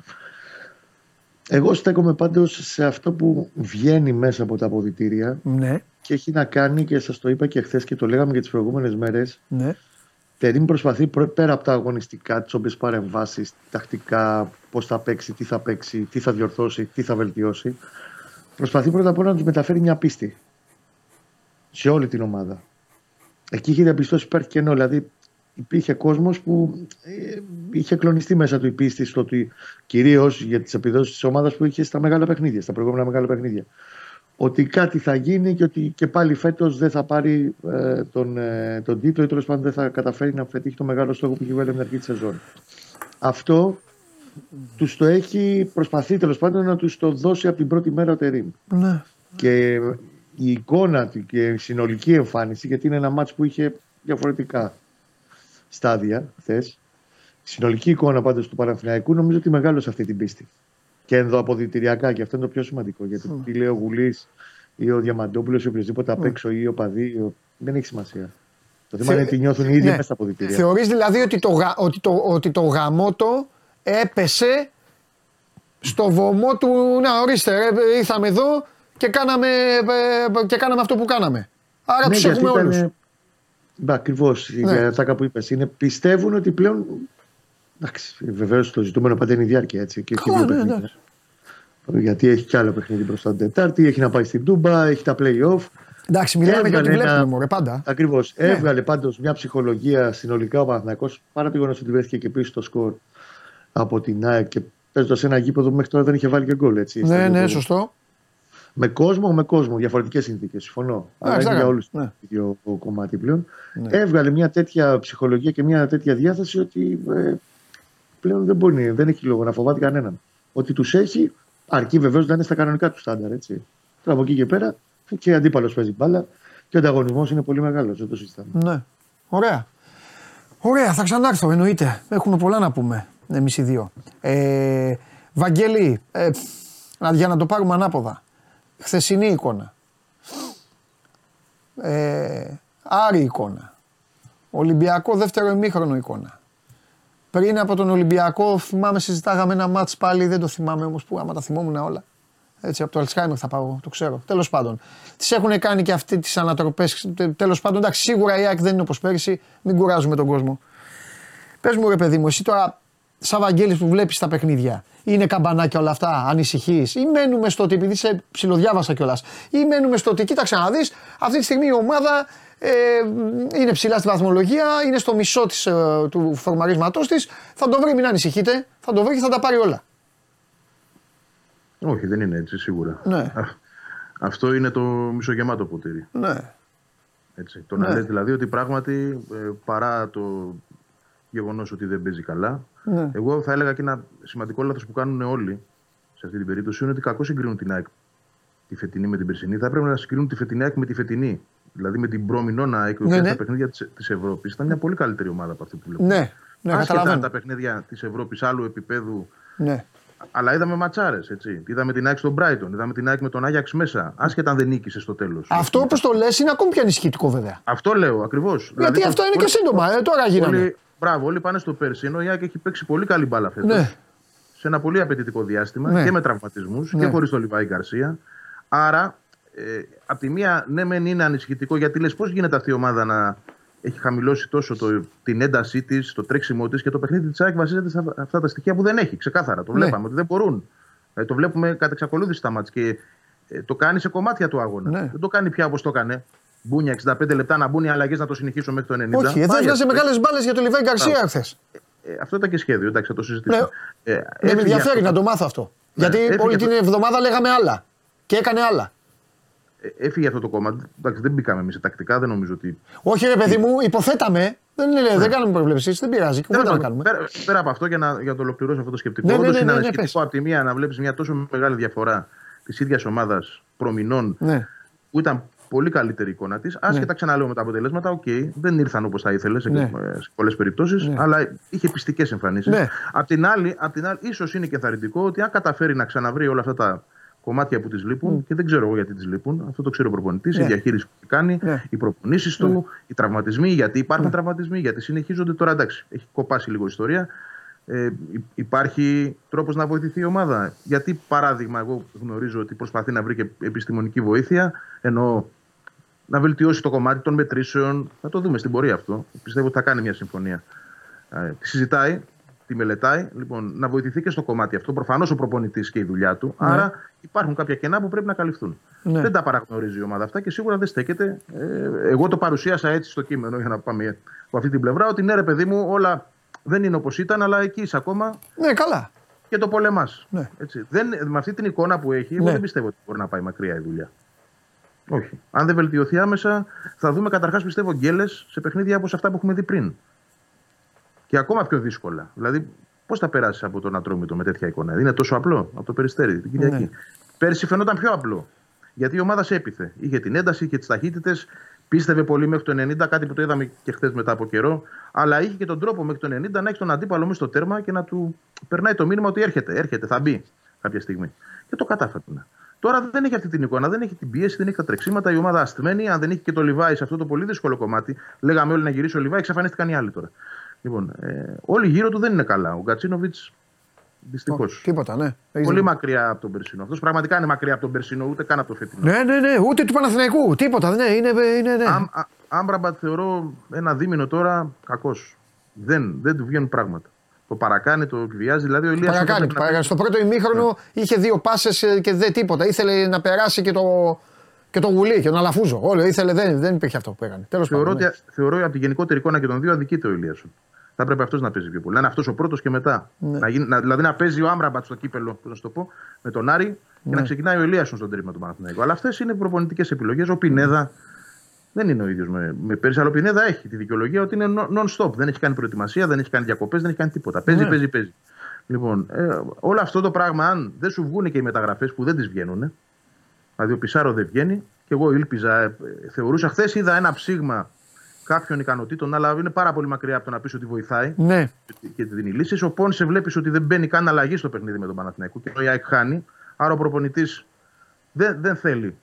Εγώ στέκομαι πάντως σε αυτό που βγαίνει μέσα από τα αποδητήρια Ναι, και έχει να κάνει και σας το είπα και χθες και το λέγαμε και τις προηγούμενες μέρες ναι. Τερίμ προσπαθεί προ- πέρα από τα αγωνιστικά, τις όποιες παρεμβάσεις, τακτικά, πώς θα παίξει, τι θα παίξει, τι θα διορθώσει, τι θα βελτιώσει. Προσπαθεί πρώτα απ' όλα να τους μεταφέρει μια πίστη σε όλη την ομάδα. Εκεί είχε διαπιστώσει ότι υπάρχει κενό. Δηλαδή υπήρχε κόσμος που ε, είχε κλονιστεί μέσα του η πίστη στο ότι κυρίως για τις επιδόσεις της ομάδας που είχε στα μεγάλα παιχνίδια, στα προηγούμενα μεγάλα παιχνίδια. Ότι κάτι θα γίνει και ότι και πάλι φέτος δεν θα πάρει ε, τον, ε, τον τίτλο ή τέλος πάντων δεν θα καταφέρει να πετύχει το μεγάλο στόχο που έχει βάλει από την αρχή της σεζόν. Αυτό τους το έχει προσπαθεί τέλος πάντων να τους το δώσει από την πρώτη μέρα ο Τερήμ. ναι. Και η εικόνα του και η συνολική εμφάνιση, γιατί είναι ένα μάτς που είχε διαφορετικά στάδια χθες. Η συνολική εικόνα πάντως του Παναθηναϊκού νομίζω ότι μεγάλωσε αυτή την πίστη. Και ενδοαποδητηριακά, και αυτό είναι το πιο σημαντικό. Γιατί τι λέει ο Γουλής ή ο Διαμαντόπουλος ή οποιοδήποτε απ' έξω ή ο Παδί, ή ο- δεν έχει σημασία. Το θέμα Θε- είναι τι νιώθουν οι ίδιοι Ναι. μέσα στα αποδητήρια. Θεωρείς δηλαδή ότι το, γα- ότι, το, ότι το γαμότο έπεσε στο βωμό του να ορίστε ρε, ήρθαμε εδώ και κάναμε, ε, και κάναμε αυτό που κάναμε. Άρα τους Ναι, γιατί έχουμε ήταν- όλους. Ακριβώς. Ναι. Για αυτά που είπες. Είναι, πιστεύουν ότι πλέον. Εντάξει, βεβαίως το ζητούμενο πάντα είναι η διάρκεια έτσι. Και όχι Καλά, δύο ναι, παιχνίδια. εντάξει. Γιατί έχει κι άλλο παιχνίδι μπροστά την Τετάρτη, έχει να πάει στην Τούμπα, έχει τα play-off. Εντάξει, μιλάμε για ό,τι Έβγαλε βλέπουμε ένα- μωρέ, πάντα. Ακριβώς. Ναι. Έβγαλε πάντως μια ψυχολογία συνολικά ο Παναθηναϊκός παρά το γεγονός ότι βρέθηκε και πίσω στο σκορ από την ΑΕΚ και παίζοντας σε ένα γήπεδο που μέχρι τώρα δεν είχε βάλει και γκολ. Έτσι, στα Ναι, δύο ναι, γκολ. σωστό. Με κόσμο, με κόσμο. Διαφορετικές συνθήκες. Συμφωνώ. Αλλά Εντάξει, είναι για εντάξει, όλους ναι. το ίδιο κομμάτι πλέον. Ναι. Έβγαλε μια τέτοια ψυχολογία και μια τέτοια διάθεση ότι ε, πλέον δεν μπορεί, δεν έχει λόγο να φοβάται κανέναν. Ότι τους έχει, αρκεί βεβαίως να είναι στα κανονικά τους στάνταρ. Έτσι. Τώρα από εκεί και πέρα και αντίπαλος παίζει μπάλα και ο ανταγωνισμός είναι πολύ μεγάλος. Δεν το συζητάμε. Ναι. Ωραία. Ωραία, θα ξανάρθω, εννοείται. Έχουμε πολλά να πούμε, εμείς οι δύο. Ε, Βαγγέλη, ε, να- για να το πάρουμε ανάποδα. Χθεσινή εικόνα. Ε, Άρη εικόνα. Ολυμπιακό δεύτερο ημίχρονο εικόνα. Πριν από τον Ολυμπιακό, θυμάμαι, συζητάγαμε ένα μάτς πάλι, δεν το θυμάμαι όμως που άμα τα θυμόμουν όλα. Έτσι, από το Αλτσχάιμερ θα πάω, το ξέρω. Τέλος πάντων. Τις έχουν κάνει και αυτοί τις ανατροπές. Τέλος πάντων, εντάξει, σίγουρα η ΑΕΚ δεν είναι όπως πέρυσι. Μην κουράζουμε τον κόσμο. Πες μου, ρε παιδί μου, εσύ τώρα, σαν Βαγγέλης που βλέπεις τα παιχνίδια, είναι καμπανάκια όλα αυτά, ανησυχείς, ή μένουμε στο ότι, επειδή σε ψιλοδιάβασα κιόλας, ή μένουμε στο ότι, κοίταξε να δεις, αυτή τη στιγμή η ομάδα ε, είναι ψηλά στη βαθμολογία, είναι στο μισό της, ε, του φορμαρίσματός της, θα το βρει, μην ανησυχείτε, θα το βρει και θα τα πάρει όλα. Όχι, δεν είναι έτσι σίγουρα. Ναι. Α, Αυτό είναι το μισογεμάτο ποτήρι. Ναι. Έτσι. Το να Ναι. λες δηλαδή ότι πράγματι ε, παρά το γεγονός ότι δεν παίζει καλά, Ναι. εγώ θα έλεγα και ένα σημαντικό λάθος που κάνουν όλοι σε αυτή την περίπτωση είναι ότι κακώς συγκρίνουν την ΑΕΚ τη φετινή με την περσινή. Θα έπρεπε να συγκρίνουν τη φετινή ΑΕΚ με τη φετινή. Δηλαδή με την προμηνώνα ΑΕΚ, η οποία Ναι, ναι. στα παιχνίδια της Ευρώπης ήταν μια πολύ καλύτερη ομάδα από αυτή που βλέπουμε. Ναι, ναι, Άσχετα αν καταλαβαίνω. τα παιχνίδια της Ευρώπης άλλου επίπεδου Ναι. αλλά είδαμε ματσάρες. Είδαμε την ΑΕΚ στον Brighton, είδαμε την ΑΕΚ με τον Άγιαξ μέσα. Άσχετα αν δεν νίκησε στο τέλος. Αυτό όπως το λες είναι ακόμη πιο ανησυχητικό βέβαια. Αυτό λέω ακριβώς. Γιατί αυτό είναι και σύντομα, ε, τώρα γίνανε. Όλοι, μπράβο, όλοι πάνε στο πέρσι. Ενώ η ΑΕΚ έχει παίξει πολύ καλή μπάλα φέτος. Ναι. Σε ένα πολύ απαιτητικό διάστημα Ναι. και με τραυματισμούς Ναι. και χωρίς τον Λιβάη Γκαρσία. Άρα, ε, απ' τη μία, ναι, μεν είναι ανησυχητικό γιατί λες πώς γίνεται αυτή η ομάδα να έχει χαμηλώσει τόσο το, την έντασή της, το τρέξιμό της και το παιχνίδι της ΑΕΚ βασίζεται σε αυτά τα στοιχεία που δεν έχει. Ξεκάθαρα. Το Ναι. βλέπαμε ότι δεν μπορούν. Ε, το βλέπουμε κατά εξακολούθηση στα μάτια και ε, το κάνει σε κομμάτια του αγώνα. Ναι. Δεν το κάνει πια όπως το έκανε. Μπούνια 65 λεπτά να μπουν οι αλλαγές να το συνεχίσω μέχρι το 90. Όχι, εδώ Πάει έβγαζε αυτό. μεγάλες μπάλες για το Λιβάη Γκαρσία χθε. Ε, αυτό ήταν και σχέδιο, εντάξει, θα το συζητήσουμε. Ναι. Ε, Ναι, με έφυγε ενδιαφέρει αυτό. να το μάθω αυτό. Ναι, Γιατί έφυγε όλη αυτό. την εβδομάδα λέγαμε άλλα. Και έκανε άλλα. Ε, Έφυγε αυτό το κόμμα. Εντάξει, δεν μπήκαμε εμείς σε τακτικά, δεν νομίζω ότι. Όχι, ρε παιδί μου, υποθέταμε. Δεν, είναι, δεν κάνουμε προβλέψεις, δεν πειράζει. Τέλος Κουβέντα να πάντων, κάνουμε. Πέρα, πέρα από αυτό, για να, για να το ολοκληρώσω αυτό το σκεπτικό, Ναι, ναι, όντως ναι, είναι ναι, ναι, ανησυχητικό από τη μία να βλέπεις μια τόσο μεγάλη διαφορά της ίδιας ομάδας προ μηνών Ναι. που ήταν πολύ καλύτερη η εικόνα της. Άσχετα ξαναλέω με τα αποτελέσματα, οκ, δεν ήρθαν όπως θα ήθελες σε, Ναι. ε, σε πολλές περιπτώσεις, αλλά είχε πιστικές εμφανίσεις. Ναι. Απ' την άλλη, απ την άλλη ίσως είναι και θαρρυντικό ότι αν καταφέρει να ξαναβρει όλα αυτά τα κομμάτια που της λείπουν, και δεν ξέρω εγώ γιατί της λείπουν, αυτό το ξέρει ο προπονητής, Ναι. η διαχείριση που έχει κάνει, Ναι. οι προπονήσεις του, οι τραυματισμοί, γιατί υπάρχουν τραυματισμοί, γιατί συνεχίζονται τώρα. Εντάξει, έχει κοπάσει λίγο η ιστορία. Ε, υ- υπάρχει τρόπος να βοηθηθεί η ομάδα. Γιατί, παράδειγμα, εγώ γνωρίζω ότι προσπαθεί να βρει και επιστημονική βοήθεια, ενώ να βελτιώσει το κομμάτι των μετρήσεων. Θα το δούμε στην πορεία αυτό. Πιστεύω ότι θα κάνει μια συμφωνία. Ε, τη συζητάει, τη μελετάει. Λοιπόν, να βοηθηθεί και στο κομμάτι αυτό. Προφανώς ο προπονητής και η δουλειά του. Άρα υπάρχουν κάποια κενά που πρέπει να καλυφθούν. Ναι. Δεν τα παραγνωρίζει η ομάδα αυτά και σίγουρα δεν στέκεται. Ε, εγώ το παρουσίασα έτσι στο κείμενο για να πάμε από αυτή την πλευρά. Ότι ναι, ρε παιδί μου, όλα δεν είναι όπως ήταν, αλλά εκεί είσαι ακόμα Ναι, καλά. και το πολεμάς. Ναι. Δεν, με αυτή την εικόνα που έχει, εγώ Ναι. δεν πιστεύω ότι μπορεί να πάει μακριά η δουλειά. Όχι. Αν δεν βελτιωθεί άμεσα, θα δούμε καταρχάς πιστεύω γκέλες σε παιχνίδια όπως αυτά που έχουμε δει πριν. Και ακόμα πιο δύσκολα. Δηλαδή, πώς θα περάσεις από τον Ατρόμητο με τέτοια εικόνα; Είναι τόσο απλό; Από το περιστέρι την Κυριακή. Ναι. Πέρσι φαινόταν πιο απλό. Γιατί η ομάδα σε έπιθε. Είχε την ένταση, είχε τις ταχύτητες, πίστευε πολύ μέχρι το 90, κάτι που το είδαμε και χθες μετά από καιρό. Αλλά είχε και τον τρόπο μέχρι το 90 να έχει τον αντίπαλο μέσα στο τέρμα και να του περνάει το μήνυμα ότι έρχεται, έρχεται, θα μπει κάποια στιγμή. Και το κατάφερε. Τώρα δεν έχει αυτή την εικόνα, δεν έχει την πίεση, δεν έχει τα τρεξίματα. Η ομάδα αστημένη, αν δεν έχει και το Λιβάη σε αυτό το πολύ δύσκολο κομμάτι, λέγαμε όλοι να γυρίσει ο Λιβάη, εξαφανίστηκαν οι άλλοι τώρα. Λοιπόν, ε, όλοι γύρω του δεν είναι καλά. Ο Γκατσίνοβιτς δυστυχώς. Τίποτα, ναι. Έχεις Πολύ δίκιο. μακριά από τον Περσινό. Αυτός πραγματικά είναι μακριά από τον Περσινό, ούτε καν από το φετινό. Ναι, ναι, ναι, ούτε του Παναθηναϊκού. Τίποτα, ναι, είναι, είναι ναι. Άμ- α- Άμπραμπατ θεωρώ ένα δίμηνο τώρα κακός. Δεν, δεν του βγαίνουν πράγματα. Το παρακάνει, το εκβιάζει. Δηλαδή ο Ηλίας Παρακάνει, πρέπει να παρακάνει. Στο πρώτο ημίχρονο είχε δύο πάσες και δεν τίποτα. Ήθελε να περάσει και το, και το γουλί και τον Αλαφούζο. Όλο ήθελε, δεν, δεν υπήρχε αυτό που έκανε. Τέλος Θεωρώ, πάντων. ναι. ότι, θεωρώ από τη γενικότερη εικόνα και των δύο αδικείται ο Ηλίασον. Θα έπρεπε αυτός να παίζει πιο πολύ. Να είναι αυτός ο πρώτος και μετά. Ναι. Να γίνει, να, δηλαδή να παίζει ο Άμπραμπατ στο κύπελο, πώς να σου το πω, με τον Άρη και Ναι. να ξεκινάει ο Ηλίασον στον τρίπημα του Παναθηναϊκού. Αλλά αυτές είναι προπονητικές επιλογές. Ο Πινέδα δεν είναι ο ίδιος με, με πέρυσι, αλλά ο Πινέδα έχει τη δικαιολογία ότι είναι non- non-stop. Δεν έχει κάνει προετοιμασία, δεν έχει κάνει διακοπές, δεν έχει κάνει τίποτα. Παίζει, Ναι. παίζει, παίζει. Λοιπόν, ε, όλο αυτό το πράγμα, αν δεν σου βγουν και οι μεταγραφές που δεν τις βγαίνουν, δηλαδή ο Πισάρο δεν βγαίνει, και εγώ ήλπιζα, ε, θεωρούσα χθες είδα ένα ψήγμα κάποιων ικανοτήτων, αλλά είναι πάρα πολύ μακριά από το να πεις ότι βοηθάει Ναι, και τη δίνει λύσει. Ο Πόνσε βλέπεις ότι δεν μπαίνει καν αλλαγή στο παιχνίδι με τον Παναθηναϊκό και ο Ιάκ χάνει. Άρα ο προπονητής δεν, δεν θέλει.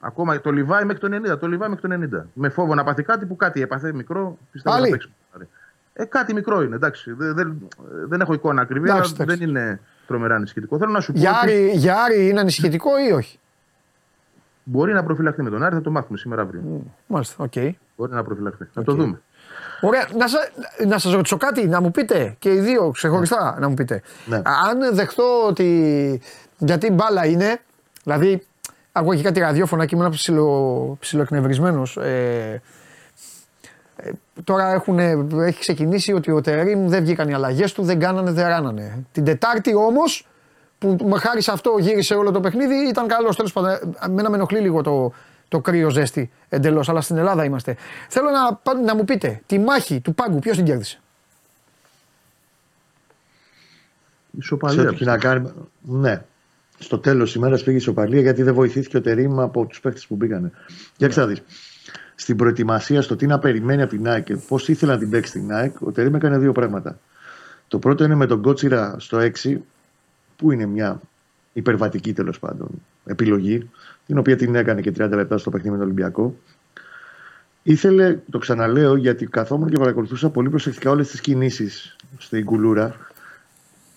Ακόμα το Λιβάι μέχρι το 90. Το Λιβάι μέχρι το 90. Με φόβο να πάθει κάτι που κάτι έπαθε μικρό. Πιστεύω Πάλι. να παίξει. Ε, κάτι μικρό είναι, εντάξει. Δεν, δεν, δεν έχω εικόνα ακριβή, Εντάξει, αλλά εντάξει. δεν είναι τρομερά ανησυχητικό. Θέλω να σου πω για ότι Άρη, για Άρη είναι ανησυχητικό ή όχι; μπορεί να προφυλαχθεί με τον Άρη, θα το μάθουμε σήμερα αύριο. Μάλιστα, οκ. Μπορεί να προφυλαχθεί. Θα το δούμε. Ωραία, να, σας, να σας ρωτήσω κάτι, να μου πείτε και οι δύο ξεχωριστά να μου πείτε. Ναι. Αν δεχτώ ότι, γιατί μπάλα είναι, δηλαδή ακούω και κάτι ραδιόφωνα και ήμουν ψιλο, ψιλοεκνευρισμένος. Ε, ε, τώρα έχουν, έχει ξεκινήσει ότι ο Τερίμ δεν βγήκαν οι αλλαγές του, δεν κάνανε, δεν ράνανε. Την Τετάρτη όμως, που με χάρη σε αυτό γύρισε όλο το παιχνίδι, ήταν καλός. Τέλος πάντων, εμένα με ενοχλεί λίγο το, το κρύο ζέστη εντελώς, αλλά στην Ελλάδα είμαστε. Θέλω να, πά- να μου πείτε, τη μάχη του πάγκου, ποιος την κέρδισε; Σε Ισοπαλία. ό,τι και να κάνουμε. Ναι. Στο τέλος της ημέρας πήγε ισοπαλία γιατί δεν βοηθήθηκε ο Τερήμ από τους παίχτε που μπήκανε. Για να δεις. Στην προετοιμασία, στο τι να περιμένει από την ΑΕΚ και πώς ήθελε να την παίξει την ΑΕΚ, ο Τερήμ έκανε δύο πράγματα. Το πρώτο είναι με τον Κότσιρα στο 6, που είναι μια υπερβατική τέλος πάντων επιλογή, την οποία την έκανε και 30 λεπτά στο παιχνίδι με τον Ολυμπιακό. Ήθελε, το ξαναλέω, γιατί καθόμουν και παρακολουθούσα πολύ προσεκτικά όλες τις κινήσεις στην κουλούρα.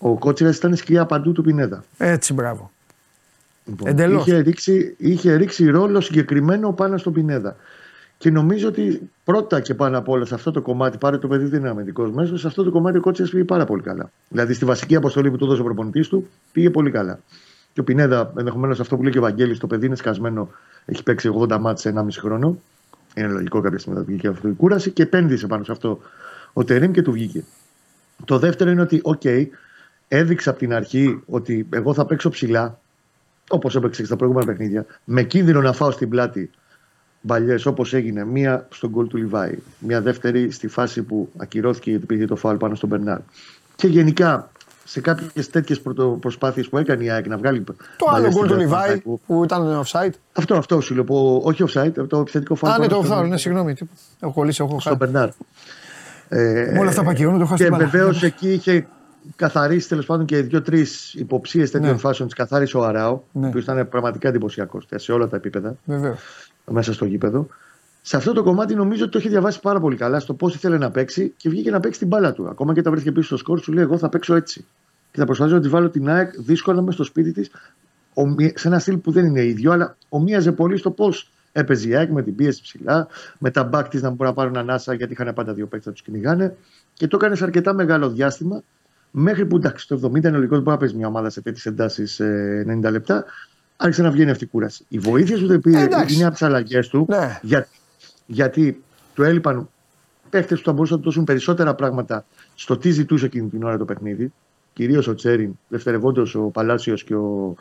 Ο Κότσιρας ήταν σκιά παντού του Πινέδα. Έτσι, μπράβο. Λοιπόν, Εντελώς. Είχε ρίξει, είχε ρίξει ρόλο συγκεκριμένο πάνω στον Πινέδα. Και νομίζω ότι πρώτα και πάνω απ' όλα σε αυτό το κομμάτι, πάρε το παιδί δεν είναι αμυντικό μέσο, σε αυτό το κομμάτι ο Κότσιρας πήγε πάρα πολύ καλά. Δηλαδή στη βασική αποστολή που του έδωσε ο προπονητής του πήγε πολύ καλά. Και ο Πινέδα, ενδεχομένως αυτό που λέει και ο Βαγγέλης, το παιδί είναι σκασμένο, έχει παίξει 80 μάτσε 1,5 χρόνο. Είναι λογικό κάποια στιγμή να του βγήκε αυτό η κούραση και επένδυσε πάνω σε αυτό ο Τερίμ και του βγήκε. Το δεύτερο είναι ότι, οκ, έδειξε από την αρχή ότι εγώ θα παίξω ψηλά, όπως έπαιξε και στα προηγούμενα παιχνίδια, με κίνδυνο να φάω στην πλάτη μπαλιές όπως έγινε. Μία στον γκολ του Λιβάη, μία δεύτερη στη φάση που ακυρώθηκε γιατί πήγε το φάουλ πάνω στον Μπερνάρ. Και γενικά σε κάποιες τέτοιες προσπάθειες που έκανε η ΑΕΚ να βγάλει. Το μπαλιές άλλο γκολ στην του πλάτη Λιβάη που- που ήταν offside. Αυτό, αυτό σου λέω. που- όχι offside, το επιθετικό φάουλ. Α, ναι, πάνω το στον- offside, ναι, συγγνώμη. τι- Έχω κολλήσει, έχω στον χάσει. Μπερνάρ. Ε, Με όλα αυτά που ακυρώνω, το έχω Και στην μπάλα. βεβαίως εκεί είχε καθαρίσει τέλος πάντων και δύο-τρει υποψίες τέτοιων Ναι. φάσεων. Τι καθάρισε ο Αράο, Ναι. ο οποίο ήταν πραγματικά εντυπωσιακός σε όλα τα επίπεδα Βεβαίως. μέσα στο γήπεδο. Σε αυτό το κομμάτι νομίζω ότι το είχε διαβάσει πάρα πολύ καλά στο πώς ήθελε να παίξει και βγήκε να παίξει την μπάλα του. Ακόμα και όταν βρέθηκε πίσω στο σκορ, σου λέει: Εγώ θα παίξω έτσι. Και θα προσπαθήσω να τη βάλω την ΑΕΚ δύσκολα μες στο σπίτι της, σε ένα στυλ που δεν είναι ίδιο, αλλά ομοίαζε πολύ στο πώς έπαιζε η ΑΕΚ με την πίεση ψηλά, με τα μπακ της να μπορούν να πάρουν ανάσα γιατί είχαν πάντα δύο παίκτες να τους κυνηγάνε. Και το έκανε σε αρκετά μεγάλο διάστημα, μέχρι που εντάξει, το 70 είναι λογικό ότι μπορεί να παίζει μια ομάδα σε τέτοιες εντάσεις 90 λεπτά. Άρχισε να βγαίνει αυτή η κούραση. Οι βοήθειε που δεν πήρε Εντάξει. είναι από τις αλλαγές του. Ναι. Για, γιατί του έλειπαν παίχτες που θα μπορούσαν να του δώσουν περισσότερα πράγματα στο τι ζητούσε εκείνη την ώρα το παιχνίδι. Κυρίως ο Τσέριν, δευτερευόντως ο Παλάσιος και ο,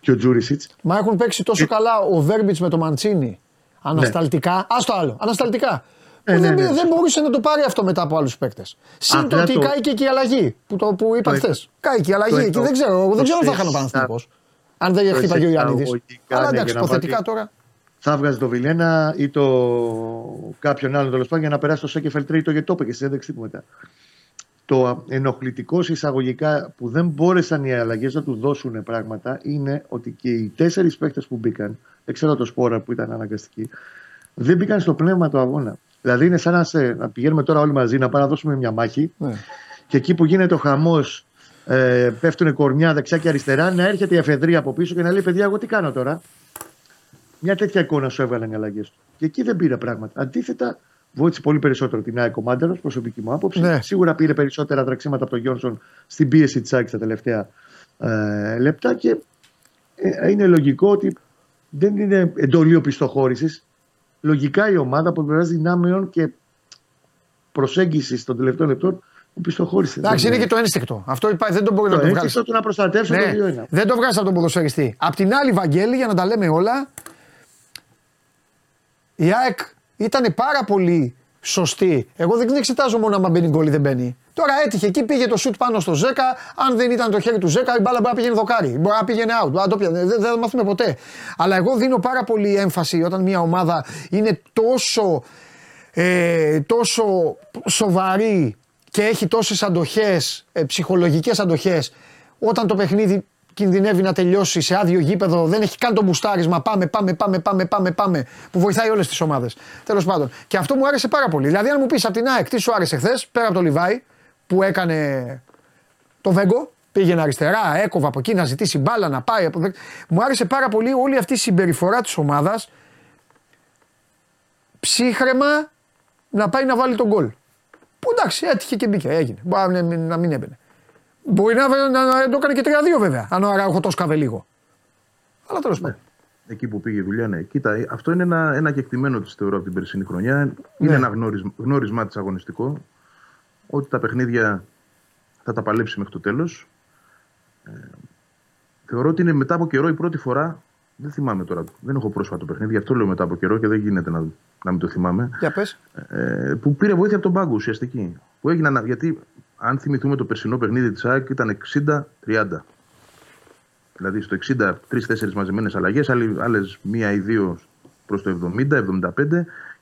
και ο Τζούρισιτς. Μα έχουν παίξει τόσο καλά ο Βέρμπιτς με το Μαντσίνη. Ανασταλτικά. Α το άλλο. Ανασταλτικά. Ναι, που ναι, δεν, ναι. δεν μπορούσε να το πάρει αυτό μετά από άλλους παίκτες. Συν το Απλά ότι το- κάηκε και η αλλαγή που, το, που είπα Το- χθες. Κάηκε η αλλαγή το- εκεί. το- Δεν ξέρω, εγώ δεν το ξέρω αν θα είχαν ο σε- Παναθηναϊκός. Αν δεν χτύπαγε ο Ιωαννίδη. εισαγωγικά, Αλλά ναι, εντάξει, για να υποθετικά βάλει- τώρα. Θα βγάζει το Βιλένα ή το κάποιον άλλον τέλος πάντων για να περάσει το Σέκεφελ τρίτο γιατί το είπε και στη συνέντευξή του μετά. Το ενοχλητικό σε εισαγωγικά που δεν μπόρεσαν οι αλλαγές να του δώσουν πράγματα είναι ότι και οι τέσσερις παίχτε που μπήκαν, έξερα το σπόρα που ήταν αναγκαστική, δεν μπήκαν στο πνεύμα του αγώνα. Δηλαδή είναι σαν να, σε, να πηγαίνουμε τώρα όλοι μαζί να πάμε να δώσουμε μια μάχη Ναι. και εκεί που γίνεται ο χαμός, ε, πέφτουν κορμιά δεξιά και αριστερά, να έρχεται η εφεδρεία από πίσω και να λέει: Παιδιά, εγώ τι κάνω τώρα; Μια τέτοια εικόνα σου έβγαλαν οι αλλαγές του. Και εκεί δεν πήρε πράγματα. Αντίθετα, βοήθησε πολύ περισσότερο την ΑΕΚ Μάνταλο, προσωπική μου άποψη. Ναι. Σίγουρα πήρε περισσότερα τρεξίματα από τον Γιόνσον στην πίεση της ΑΕΚ τα τελευταία ε, λεπτά και ε, είναι λογικό ότι δεν είναι εντολή οπισθοχώρησης. Λογικά η ομάδα από πλευράς δυνάμεων και προσέγγισης των τελευταίων λεπτών οπισθοχώρησε. Εντάξει, Δεν είναι και το ένστικτο. Αυτό υπάρχει, δεν το μπορείς να το το βγάλεις. ένστικτο του να προστατεύσει Ναι, το 2-1. δεν το βγάζεις από τον ποδοσφαιριστή. Απ' την άλλη, Βαγγέλη, για να τα λέμε όλα, η ΑΕΚ ήταν πάρα πολύ σωστή. Εγώ δεν εξετάζω μόνο αν μπαίνει γκολ ή δεν μπαίνει. Τώρα έτυχε εκεί, πήγε το σουτ πάνω στο Ζέκα. Αν δεν ήταν το χέρι του Ζέκα, η μπάλα μπορεί να πήγαινε δοκάρι. Μπορεί να πήγαινε out. μπορεί να το πιάνε. Δεν, δεν θα μάθουμε ποτέ. Αλλά εγώ δίνω πάρα πολύ έμφαση όταν μια ομάδα είναι τόσο, ε, τόσο σοβαρή και έχει τόσες αντοχές, ε, ψυχολογικές αντοχές, όταν το παιχνίδι κινδυνεύει να τελειώσει σε άδειο γήπεδο, δεν έχει καν το μπουστάρισμα, πάμε, πάμε, πάμε, πάμε, πάμε, πάμε, που βοηθάει όλες τις ομάδες. Τέλος πάντων. Και αυτό μου άρεσε πάρα πολύ. Δηλαδή αν μου πεις από την ΑΕΚ τι σου άρεσε χθες, πέρα από το Λιβάη, που έκανε το Βέγκο, πήγαινε αριστερά, έκοβα από εκεί να ζητήσει μπάλα, να πάει. Από... δεξ- Μου άρεσε πάρα πολύ όλη αυτή η συμπεριφορά της ομάδας, ψύχρεμα να πάει να βάλει τον γκολ. Που εντάξει, έτυχε και μπήκε, έγινε. Μπορεί να μην, να μην έμπαινε. Μπορεί να, να, να το έκανε και 3-2 βέβαια, αν ο Αράουχο το σκάβε λίγο. Αλλά τέλος πάντων. Εκεί που πήγε η δουλειά, ναι. Κοίτα, ε, αυτό είναι ένα, ένα κεκτημένο της θεωρώ από την περσινή χρονιά. Είναι Ναι. ένα γνώρισμα, γνώρισμά της αγωνιστικό. Ότι τα παιχνίδια θα τα παλέψει μέχρι το τέλος. Ε, θεωρώ ότι είναι μετά από καιρό η πρώτη φορά. Δεν θυμάμαι τώρα. Δεν έχω πρόσφατο παιχνίδι, γι' αυτό λέω μετά από καιρό και δεν γίνεται να, να μην το θυμάμαι. Για πες. Ε, που πήρε βοήθεια από τον πάγκο ουσιαστική. Που έγιναν, γιατί αν θυμηθούμε το περσινό παιχνίδι της ΑΕΚ ήταν 60-30. Δηλαδή στο 60 τρει-τέσσερι μαζεμένες αλλαγές, άλλες μία ή δύο προς το 70-75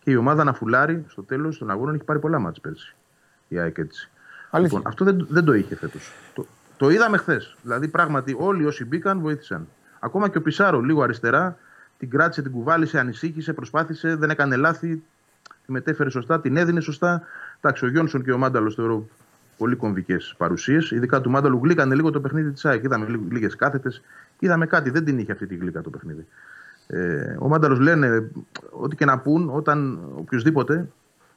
και η ομάδα να φουλάρει στο τέλος των αγώνων έχει πάρει πολλά μάτς πέρσι. Η ΑΕΚ έτσι. Αλήθεια. Λοιπόν, αυτό δεν, δεν το είχε φέτος. Το, το είδαμε χθες. Δηλαδή πράγματι όλοι όσοι μπήκαν βοήθησαν. Ακόμα και ο Πισάρο λίγο αριστερά την κράτησε, την κουβάλισε, ανησύχησε, προσπάθησε, δεν έκανε λάθη, τη μετέφερε σωστά, την έδινε σωστά. Εντάξει, ο Γιόνσον και ο Μάνταλος θεωρώ πολύ κομβικές παρουσίες. Ειδικά του Μάνταλου γλύκανε λίγο το παιχνίδι της ΑΕΚ. Είδαμε λίγες κάθετες. Είδαμε κάτι, δεν την είχε αυτή τη γλύκα το παιχνίδι. Ε, ο Μάνταλος λένε ό,τι και να πούν, όταν οποιοδήποτε,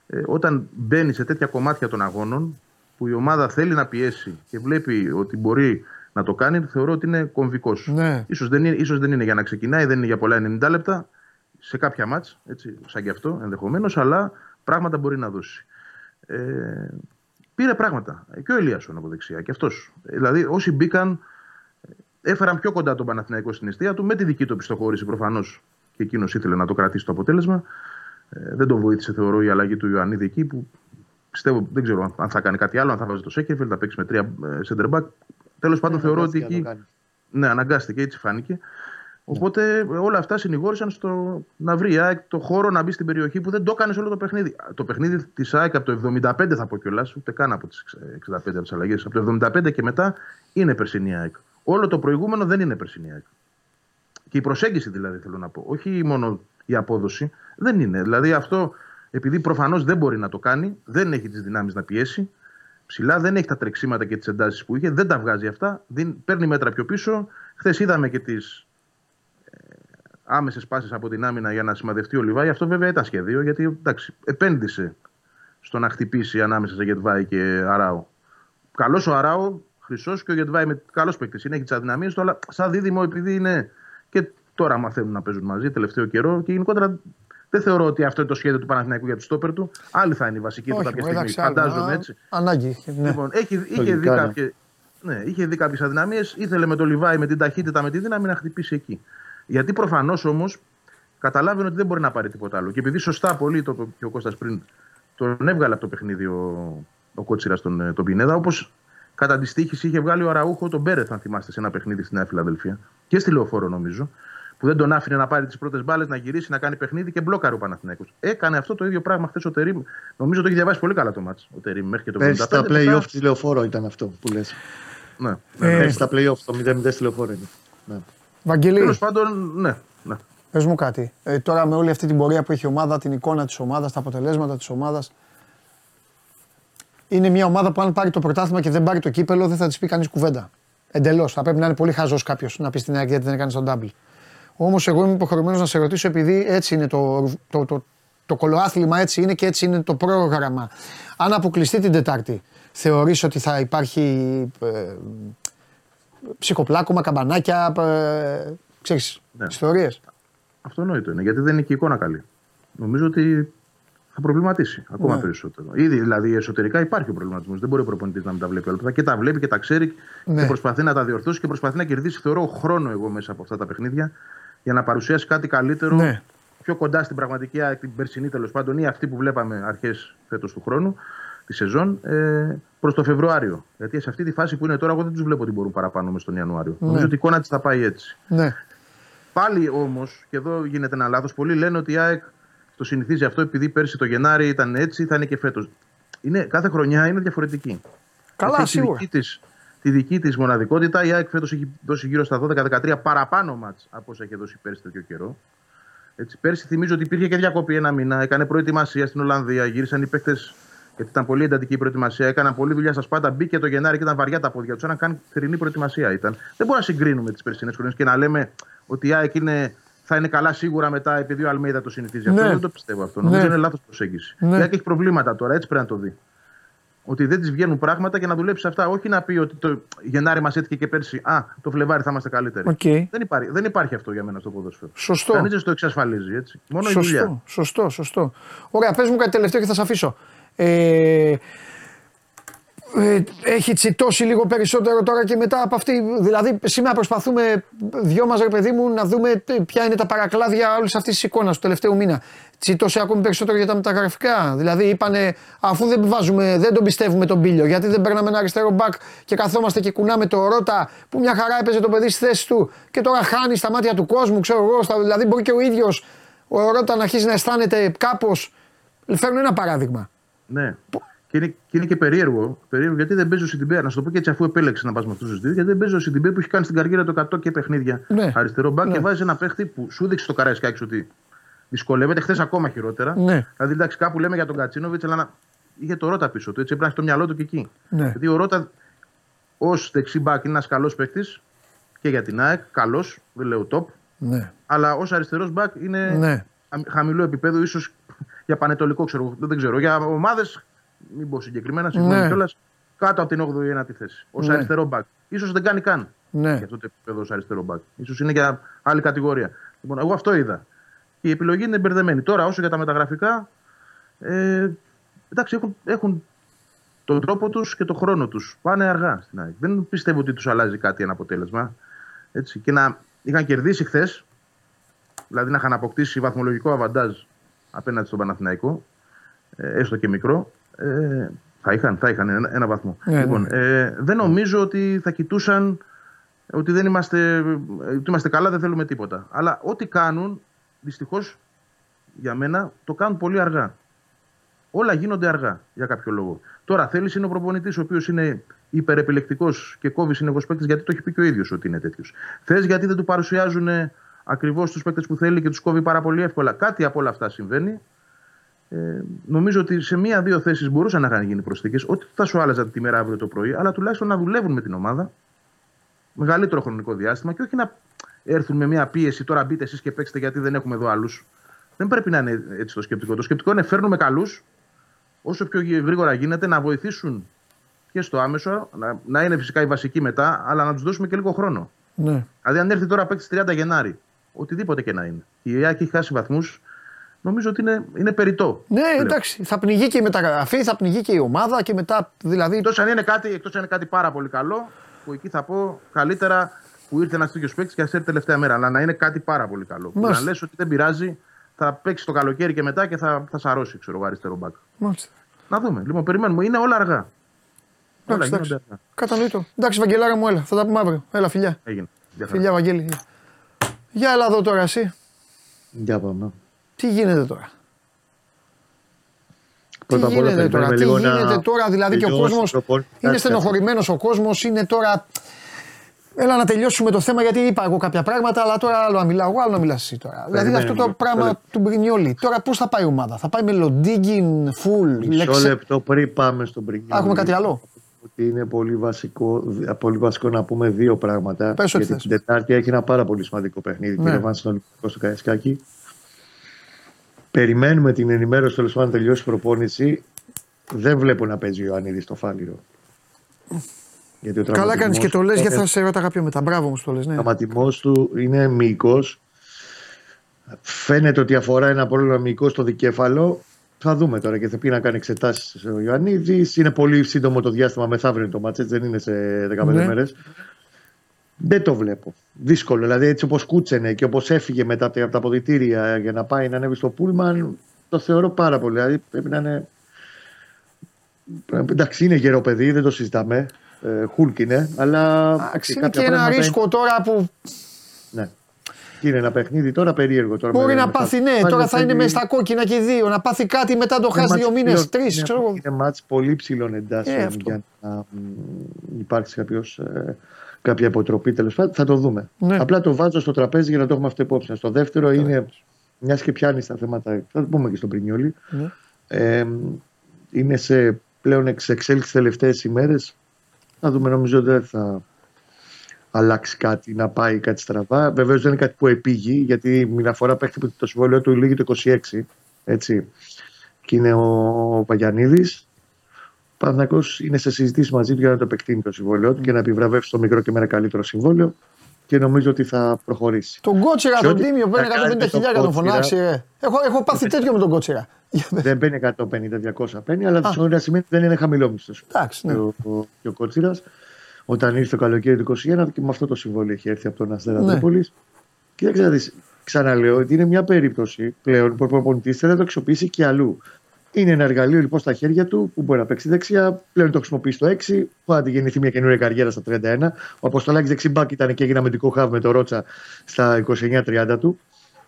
ε, όταν μπαίνει σε τέτοια κομμάτια των αγώνων που η ομάδα θέλει να πιέσει και βλέπει ότι μπορεί να το κάνει, θεωρώ ότι είναι κομβικός. Ναι. Ίσως δεν, είναι, ίσως δεν είναι για να ξεκινάει, δεν είναι για πολλά 90 λεπτά. σε κάποια μάτς, έτσι, σαν και αυτό ενδεχομένως, αλλά πράγματα μπορεί να δώσει. Ε, πήρε πράγματα. Και ο Ελίασον από δεξιά και αυτός. Δηλαδή, όσοι μπήκαν, έφεραν πιο κοντά τον Παναθηναϊκό στην αιστεία του με τη δική του επιστοχώρηση προφανώς. Και εκείνος ήθελε να το κρατήσει το αποτέλεσμα. Ε, δεν τον βοήθησε, θεωρώ, η αλλαγή του Ιωαννίδη εκεί που πιστεύω, δεν ξέρω αν θα κάνει κάτι άλλο, αν θα βάζει το Σέκεφελ, θα παίξει με τρία ε, center back. Τέλος πάντων, θεωρώ ότι εκεί. Ναι, αναγκάστηκε, έτσι φάνηκε. Οπότε όλα αυτά συνηγόρησαν στο να βρει η ΑΕΚ το χώρο να μπει στην περιοχή που δεν το έκανε όλο το παιχνίδι. Το παιχνίδι της ΑΕΚ από το 75 θα πω κιόλας, ούτε καν από τις 65 από τις αλλαγές. Από το 75 και μετά είναι περσινή ΑΕΚ. Όλο το προηγούμενο δεν είναι περσινή ΑΕΚ. Και η προσέγγιση δηλαδή θέλω να πω. Όχι μόνο η απόδοση. Δεν είναι. Δηλαδή αυτό επειδή προφανώς δεν μπορεί να το κάνει, δεν έχει τις δυνάμεις να πιέσει ψηλά, δεν έχει τα τρεξίματα και τις εντάσεις που είχε, δεν τα βγάζει αυτά, παίρνει μέτρα πιο πίσω. Χθες είδαμε και τις άμεσες πάσει από την άμυνα για να σημαδευτεί ο Λιβάη. Αυτό βέβαια ήταν σχέδιο γιατί εντάξει, επένδυσε στο να χτυπήσει ανάμεσα σε Γετβάη και Αράου. Καλός ο Αράου, χρυσός και ο Γετβάη με καλός παίκτη είναι, έχει τις αδυναμίες του, αλλά σαν δίδυμο επειδή είναι και τώρα μαθαίνουν να παίζουν μαζί τελευταίο καιρό και γενικότερα δεν θεωρώ ότι αυτό είναι το σχέδιο του Παναθηναϊκού για τους στόπερ του. Άλλη θα είναι η βασική του κάποια στιγμή. Φαντάζομαι έτσι. Ανάγκη. Ναι. Λοιπόν, έχει, είχε, δει κάποιες, ναι, είχε δει κάποιες αδυναμίες. Ήθελε με το Λιβάη, με την ταχύτητα, με τη δύναμη να χτυπήσει εκεί. Γιατί προφανώς όμως καταλάβαινε ότι δεν μπορεί να πάρει τίποτα άλλο. Και επειδή σωστά πολύ το είπε και ο Κώστας πριν, τον έβγαλε από το παιχνίδι ο, ο Κότσιρας τον, ε, τον Πινέδα, όπως κατά αντιστοίχηση είχε βγάλει ο Αραούχο τον Μπέρεθ, αν θυμάστε, σε ένα παιχνίδι στη Νέα Φιλαδελφία και στη Λεωφόρο νομίζω, που δεν τον άφηνε να πάρει τις πρώτες μπάλες, να γυρίσει, να κάνει παιχνίδι και μπλόκαρε ο Παναθηναίκος. Έκανε αυτό το ίδιο πράγμα χθες ο Τερήμ. Νομίζω το έχει διαβάσει πολύ καλά το μάτς ο Τερήμ μέχρι και το Πέρσι στα play-off τη Λεωφόρο ήταν αυτό που λες. Ναι. Ε, στα play-off, το 0-0 στη Λεωφόρο είναι. Ναι. Βαγγελή. Τέλος πάντων, ναι. ναι. Πες μου κάτι. Ε, τώρα με όλη αυτή την πορεία που έχει η ομάδα, την εικόνα της ομάδας, τα αποτελέσματα της ομάδας. Είναι μια ομάδα που αν πάρει το πρωτάθλημα και δεν πάρει το κύπελο, δεν θα της πει κανείς κουβέντα. Εντελώς. Θα πρέπει να είναι πολύ χαζός κάποιος να πει στην ΑΕΚ γιατί δεν έκανε τον double. Όμως εγώ είμαι υποχρεωμένος να σε ρωτήσω επειδή έτσι είναι το, το, το, το, το κολοάθλημα, έτσι είναι και έτσι είναι το πρόγραμμα. Αν αποκλειστεί την Τετάρτη, θεωρείς ότι θα υπάρχει ε, ψυχοπλάκωμα, καμπανάκια, ε, ξέρεις, ναι. ιστορίες. Αυτονόητο είναι, γιατί δεν είναι και η εικόνα καλή. Νομίζω ότι θα προβληματίσει ακόμα ναι. περισσότερο. Ήδη δηλαδή εσωτερικά υπάρχει ο προβληματισμός. Δεν μπορεί ο προπονητής να μην τα βλέπει όλα αυτά. Και τα βλέπει και τα ξέρει ναι. και προσπαθεί να τα διορθώσει και προσπαθεί να κερδίσει, θεωρώ, χρόνο εγώ μέσα από αυτά τα παιχνίδια για να παρουσιάσει κάτι καλύτερο ναι. πιο κοντά στην πραγματική, την περσινή τέλος πάντων ή αυτή που βλέπαμε αρχές φέτος του χρόνου τη σεζόν ε, προς το Φεβρουάριο. Γιατί σε αυτή τη φάση που είναι τώρα, εγώ δεν τους βλέπω ότι μπορούν παραπάνω μες τον Ιανουάριο. Ναι. Νομίζω ότι η εικόνα της θα πάει έτσι. Ναι. Πάλι όμως, και εδώ γίνεται ένα λάθος, πολλοί λένε ότι η ΑΕΚ το συνηθίζει αυτό επειδή πέρσι το Γενάρη ήταν έτσι, θα είναι και φέτος. Κάθε χρονιά είναι διαφορετική. Καλά, Έχει σίγουρα. Τη δική, της, τη δική της μοναδικότητα. Η ΑΕΚ φέτος έχει δώσει γύρω στα 12-13 παραπάνω μάτς από όσα έχει δώσει πέρσι τέτοιο καιρό. Έτσι, πέρσι θυμίζω ότι υπήρχε και διακοπή ένα μήνα. Έκανε προετοιμασία στην Ολλανδία. Γύρισαν οι παίχτε γιατί ήταν πολύ εντατική η προετοιμασία. Έκαναν πολλή δουλειά στα σπάτα. Μπήκε το Γενάρη και ήταν βαριά τα πόδια τους. Έναν καν θερινή προετοιμασία ήταν. Δεν μπορούμε να συγκρίνουμε τις περσινές χρονιές και να λέμε ότι η ΑΕΚ είναι, θα είναι καλά σίγουρα μετά επειδή ο Αλμέιδα το συνηθίζει. Ναι. Αυτό δεν το πιστεύω αυτό. Ναι. Νομίζω είναι λάθος προσέγγιση. Ναι. Η ΑΕΚ έχει προβλήματα τώρα, έτσι πρέπει να το δει. Ότι δεν της βγαίνουν πράγματα και να δουλέψει αυτά. Όχι να πει ότι το Γενάρη μας έτυχε και πέρσι. Α, το Φλεβάρι θα είμαστε καλύτεροι. Okay. Δεν, υπάρχει, δεν υπάρχει αυτό για μένα στο ποδόσφαιρο. Σωστό. Κανείς δεν το εξασφαλίζει έτσι. Μόνο σωστό, η δουλειά. Σωστό, σωστό. Ωραία, πες μου κάτι τελευταίο και θα σα αφήσω. Ε, ε, έχει τσιτώσει λίγο περισσότερο τώρα και μετά από αυτή. Δηλαδή, σήμερα προσπαθούμε δυο μας, ρε παιδί μου, να δούμε ποια είναι τα παρακλάδια όλης αυτής της εικόνας του τελευταίου μήνα. Τσιτώσει ακόμη περισσότερο για τα μεταγραφικά. Δηλαδή, είπανε, αφού δεν βάζουμε, δεν τον πιστεύουμε τον Πήλιο, γιατί δεν παίρναμε ένα αριστερό μπακ και καθόμαστε και κουνάμε το Ρότα που μια χαρά έπαιζε το παιδί στη θέση του και τώρα χάνει στα μάτια του κόσμου, ξέρω εγώ. δηλαδή, μπορεί και ο ίδιος ο Ρότα να αρχίσει να αισθάνεται κάπως. Φέρνω ένα παράδειγμα. Ναι. Και είναι, και είναι και περίεργο, περίεργο γιατί δεν παίζει ο Σιντιμπέ. Να σου το πω και έτσι, αφού επέλεξε να πας με αυτούς τους δύο, γιατί δεν παίζει ο Σιντιμπέ που έχει κάνει στην καριέρα το 100 και παιχνίδια ναι. αριστερό μπακ ναι. και βάζεις ένα παίχτη που σου δείξει το Καραϊσκάκη ότι δυσκολεύεται. Χθες ακόμα χειρότερα. Ναι. Δηλαδή, εντάξει, κάπου λέμε για τον Κατσίνοβιτς, αλλά να... είχε το Ρότα πίσω του. Έτσι έπρεπε να έχει το μυαλό του και εκεί. Ναι. Γιατί ο Ρότα ως δεξί μπακ είναι ένας καλός παίχτης και για την ΑΕΚ, καλός, δεν λέω top. Ναι. Αλλά ως αριστερός μπακ είναι ναι. χαμηλό επίπεδο, ίσως για πανετολικό, ξέρω, δεν ξέρω. Για ομάδες μην πω συγκεκριμένα, συγγνώμη ναι. κιόλας, κάτω από την 8η 9η θέση. Ω Ναι. αριστερό μπακ. σω δεν κάνει καν Ναι. για αυτό το επίπεδο ως αριστερό μπακ. σω είναι για άλλη κατηγορία. Λοιπόν, εγώ αυτό είδα. Και η επιλογή είναι μπερδεμένη. Τώρα, όσο για τα μεταγραφικά, ε, εντάξει, έχουν, έχουν τον τρόπο τους και τον χρόνο τους. Πάνε αργά στην ΑΕΚ. Δεν πιστεύω ότι τους αλλάζει κάτι ένα αποτέλεσμα. Έτσι. Και να είχαν κερδίσει χθες, δηλαδή να είχαν αποκτήσει βαθμολογικό αβαντάζ απέναντι στον Παναθηναϊκό, ε, έστω και μικρό, ε, θα είχαν, θα είχαν ένα, ένα βαθμό. Ναι, λοιπόν, ε, δεν νομίζω ότι θα κοιτούσαν ότι δεν είμαστε, ότι είμαστε καλά, δεν θέλουμε τίποτα. Αλλά ό,τι κάνουν, δυστυχώς για μένα, το κάνουν πολύ αργά. Όλα γίνονται αργά για κάποιο λόγο. Τώρα θέλεις είναι ο προπονητής, ο οποίος είναι υπερεπιλεκτικός και κόβει συνεχώς παίκτες γιατί το έχει πει και ο ίδιος ότι είναι τέτοιος. Θες γιατί δεν του παρουσιάζουν ακριβώς τους παίκτες που θέλει και τους κόβει πάρα πολύ εύκολα. Κάτι από όλα αυτά συμβαίνει. Ε, νομίζω ότι σε μία-δύο θέσεις μπορούσαν να είχαν γίνει προσθήκες. Ότι θα σου άλλαζαν τη μέρα αύριο το πρωί, αλλά τουλάχιστον να δουλεύουν με την ομάδα μεγαλύτερο χρονικό διάστημα και όχι να έρθουν με μια πίεση. Τώρα μπείτε εσείς και παίξετε γιατί δεν έχουμε εδώ άλλους. Δεν πρέπει να είναι έτσι το σκεπτικό. Το σκεπτικό είναι φέρνουμε καλούς όσο πιο γρήγορα γίνεται να βοηθήσουν και στο άμεσο, να, να είναι φυσικά οι βασικοί μετά, αλλά να τους δώσουμε και λίγο χρόνο. Ναι. Δηλαδή, αν έρθει τώρα παίξει 30 Γενάρη, οτιδήποτε και να είναι, η ΙΑΚ έχει χάσει βαθμούς, νομίζω ότι είναι, είναι περιττό. Ναι, εντάξει. Θα πνιγεί και η μεταγραφή, θα πνιγεί και η ομάδα και μετά. Δηλαδή. Εκτός αν, είναι κάτι, εκτός αν είναι κάτι πάρα πολύ καλό, που εκεί θα πω καλύτερα που ήρθε ένας τέτοιος παίκτης και ας έρθει τελευταία μέρα. Αλλά να είναι κάτι πάρα πολύ καλό. Που να λες ότι δεν πειράζει, θα παίξει το καλοκαίρι και μετά και θα, θα σαρώσει, ξέρω εγώ, αριστερό μπακ. Μάλιστα. Να δούμε. Λοιπόν, περιμένουμε. Είναι όλα αργά. Όλα Εντάξει, γίνονται εντάξει. αργά. Κατανοητό. Εντάξει, Βαγγελάρα μου, έλα. Θα τα πούμε αύριο. Έλα, φιλιά. Έγινε. Γεια χαρά. Φιλιά, Βαγγέλη. Για έλα εδώ τώρα, εσύ. Για πάμε. Τι γίνεται τώρα; Πρώτα τι απ' όλα γίνεται τώρα, περιμένουμε τι λίγο να γίνεται τώρα, δηλαδή και ο τελειώσει κόσμος. το προπόνηση. Είναι Κάτσε, στενοχωρημένος ο κόσμος, είναι τώρα. Έλα να τελειώσουμε το θέμα γιατί είπα εγώ κάποια πράγματα, αλλά τώρα άλλο να μιλάω εγώ, άλλο να μιλάς εσύ τώρα. δηλαδή αυτό το λίγο. πράγμα Μισό του Μπρινιόλη. Τώρα πώς θα πάει η ομάδα, θα πάει με Λοντίγκιν, full, Μισό λεξε... λεπτό πριν πάμε στον Πρινιόλι. Α, έχουμε κάτι άλλο; Ότι είναι πολύ βασικό, πολύ βασικό να πούμε δύο πράγματα. Πες ό,τι γιατί θες. την Τετάρτη έχει ένα πάρα πολύ σημαντικό παιχνίδι. Ναι. Ναι. Πήρε στον Ολυμπιακό στο Καραϊσκάκι. Περιμένουμε την ενημέρωση τέλος πάντων να τελειώσει η προπόνηση. Δεν βλέπω να παίζει ο Ιωαννίδης στο φάληρο. Γιατί ο Καλά κάνεις και το λες, γιατί θα τραυματισμός- σε ρώταγα πιο μετά. Μπράβο μου το λες. Ναι. τραυματισμός του είναι μυϊκό. Φαίνεται ότι αφορά ένα πρόβλημα μυϊκό στο δικέφαλο. Θα δούμε τώρα και θα πει να κάνει εξετάσεις ο Ιωαννίδης. Είναι πολύ σύντομο το διάστημα μεθαύριο είναι το μάτς, έτσι δεν είναι σε 15 Ναι. μέρες. Δεν το βλέπω. Δύσκολο. Δηλαδή έτσι όπως κούτσενε και όπως έφυγε μετά από τα αποδητήρια για να πάει να ανέβει στο Πούλμαν, το θεωρώ πάρα πολύ. Δηλαδή πρέπει να είναι. Εντάξει, είναι γερό παιδί, δεν το συζητάμε. Ε, Χούλκ είναι, αλλά. Εντάξει, είναι κάποια και ένα πράγματα ρίσκο τώρα που ναι. Και είναι ένα παιχνίδι τώρα περίεργο. Τώρα μπορεί με- να με πάθει, τα- ναι, πάλι τώρα θα είναι παίζει- μες στα κόκκινα και οι δύο. Να πάθει κάτι μετά το είναι χάσει μάτς δύο μήνες, ψηλών- τρεις, είναι- ξέρω εγώ. Είναι μάτς πολύ ψηλών εντάσεων Ε, αυτό. για να μ, υπάρξει κάποιος, ε, κάποια υποτροπή τέλος πάντων. Θα το δούμε. Ναι. Απλά το βάζω στο τραπέζι για να το έχουμε αυτό υπόψη. Στο δεύτερο είναι μιας και πιάνει τα θέματα. Θα το πούμε και στον Πρινιόλη. Ναι. Ε, είναι σε πλέον εξ εξέλιξη τελευταίες ημέρες. Θα δούμε, νομίζω δεν θα αλλάξει κάτι, να πάει κάτι στραβά. Βεβαίως δεν είναι κάτι που επήγει, γιατί μια φορά παίχτη που το συμβόλαιο του λύγει το 26. Έτσι. Και είναι ο Παγιανίδης. Ο Παναθηναϊκός είναι σε συζητήσεις μαζί του για να το επεκτείνει το συμβόλαιο του και να επιβραβεύσει το μικρό και με ένα καλύτερο συμβόλαιο. Και νομίζω ότι θα προχωρήσει. Τον Κότσιρα, Και τον ό,τι Τίμιο, παίρνει θα κάνει 150 χιλιάδια τον τον φωνάξει. Κότσιρα- ρε. Έχω, έχω πάθει τέτοιο με τον Κότσιρα. δεν παίρνει 150-200 παίρνει, αλλά το να σημαίνει ότι δεν είναι χαμηλό μισθό. Εντάξει, ναι. Και ο, ο, και ο Κότσιρας, όταν ήρθε το καλοκαίρι του 2021 και με αυτό το συμβόλαιο έχει έρθει από τον Αστέρα Ναι. Τρίπολη. Κοίταξε να δεις, ξαναλέω ότι είναι μια περίπτωση πλέον που ο προπονητής θέλει να το αξιοποιήσει και αλλού. Είναι ένα εργαλείο λοιπόν στα χέρια του που μπορεί να παίξει δεξιά. Πλέον το χρησιμοποιείς στο 6. Που θα γεννηθεί μια καινούργια καριέρα στα 31. Ο Αποστολάκης δεξιμπάκ ήταν και έγινε αμυντικό χαβ με το Ρότσα στα 29-30 του.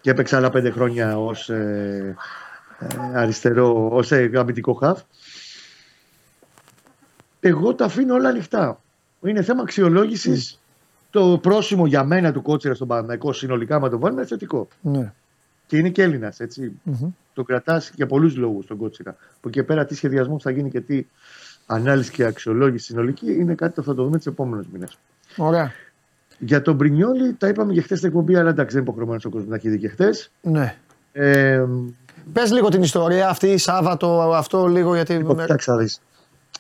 Και έπαιξε άλλα 5 χρόνια ως ε, ε, αριστερό, ως ε, αμυντικό χαβ. Εγώ τα αφήνω όλα ανοιχτά. Είναι θέμα αξιολόγησης. Το πρόσημο για μένα του κότσερα στον Παναγικό συνολικά, με το βάλουμε, είναι θετικό. Ναι. Και είναι και Έλληνας, έτσι. Μμμ. Το κρατάς για πολλούς λόγους τον κότσιρα. Από εκεί πέρα, τι σχεδιασμό θα γίνει και τι ανάλυση και αξιολόγηση συνολική είναι κάτι που θα το δούμε τους επόμενους μήνες. Ωραία. Για τον Μπρινιόλι, τα είπαμε και χθες στην εκπομπή, αλλά εντάξει, δεν είναι υποχρεωμένος ο κόσμος να έχει δει και χθες. Ναι. Ε, Πες λίγο την ιστορία αυτή, Σάββατο, αυτό λίγο γιατί. λοιπόν, κοιτάξτε να δεις.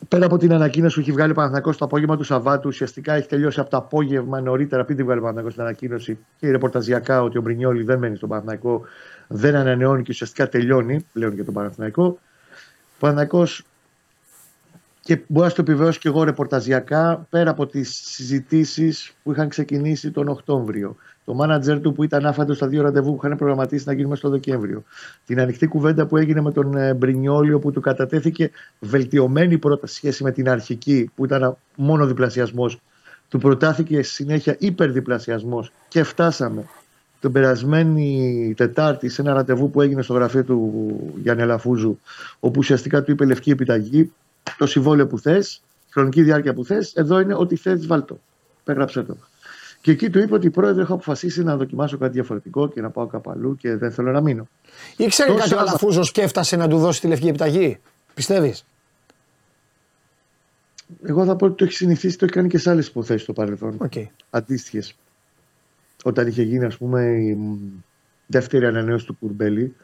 Πέρα από την ανακοίνωση που έχει βγάλει ο Παναθηναϊκός το απόγευμα του Σαββάτου, ουσιαστικά έχει τελειώσει από το απόγευμα νωρίτερα, πριν τη βγάλει ο Παναθηναϊκός την ανακοίνωση και ρεπορταζιακά ότι ο Μπρινιόλη δεν μένει στον Παναθηναϊκό, δεν ανανεώνει και ουσιαστικά τελειώνει πλέον για τον Παναθηναϊκό. Ο Παναθηναϊκός και μπορεί να το επιβεβαιώσω και εγώ ρεπορταζιακά πέρα από τις συζητήσεις που είχαν ξεκινήσει τον Οκτώβριο. Το μάνατζερ του που ήταν άφαντος στα δύο ραντεβού που είχαν προγραμματίσει να γίνουν στο Δεκέμβριο. Την ανοιχτή κουβέντα που έγινε με τον ε, Μπρινιόλιο που του κατατέθηκε βελτιωμένη πρόταση σχέση με την αρχική που ήταν μόνο διπλασιασμός. Του προτάθηκε συνέχεια υπερδιπλασιασμός και φτάσαμε την περασμένη Τετάρτη σε ένα ραντεβού που έγινε στο γραφείο του Γιάννη Αλαφούζου, όπου ουσιαστικά του είπε λευκή επιταγή το συμβόλαιο που θες, χρονική διάρκεια που θες, εδώ είναι ό,τι θες, βάλτο. Υπέγραψέ το. Και εκεί του είπε ότι πρόεδρε, έχω αποφασίσει να δοκιμάσω κάτι διαφορετικό και να πάω κάπου αλλού και δεν θέλω να μείνω. Ήξερε Τόσο κάτι ο άμα- Αλαφούζος και έφτασε να του δώσει τη λευκή επιταγή; Πιστεύεις; Εγώ θα πω ότι το έχει συνηθίσει, το έχει κάνει και σε άλλες υποθέσεις στο παρελθόν. Οκ. Αντίστοιχες. Όταν είχε γίνει, ας πούμε, η μ, δεύτερη ανανέωση του Κουρμπέλη,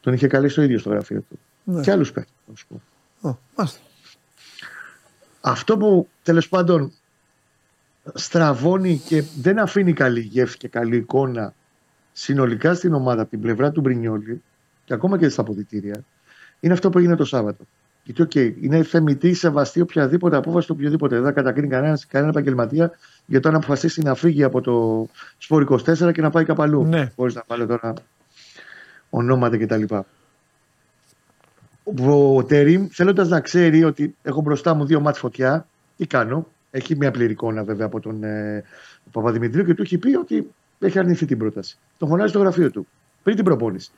τον είχε καλέσει το ίδιος στο γραφείο του. Ναι. Και άλλους παίχτες, να σου πω. Ω, μάλιστα. Αυτό που τέλος πάντων στραβώνει και δεν αφήνει καλή γεύση και καλή εικόνα συνολικά στην ομάδα από την πλευρά του Μπρινιόλη και ακόμα και στα αποδυτήρια είναι αυτό που έγινε το Σάββατο. Γιατί, οκ, είναι θεμιτή, σεβαστή οποιαδήποτε απόφαση του οποιοδήποτε. Δεν θα κατακρίνει κανένας, κανένα επαγγελματία για το αν αποφασίσει να φύγει από το Σπορ 24 και να πάει κάπου αλλού. Ναι. Χωρί να βάλω τώρα ονόματα κτλ. Ο Τερήμ, θέλοντας να ξέρει ότι έχω μπροστά μου δύο μάτς φωτιά, τι κάνω; Έχει μια πλήρη εικόνα βέβαια από τον ε, Παπαδημητρίου και του έχει πει ότι έχει αρνηθεί την πρόταση. Τον φωνάζει στο γραφείο του πριν την προπόνηση.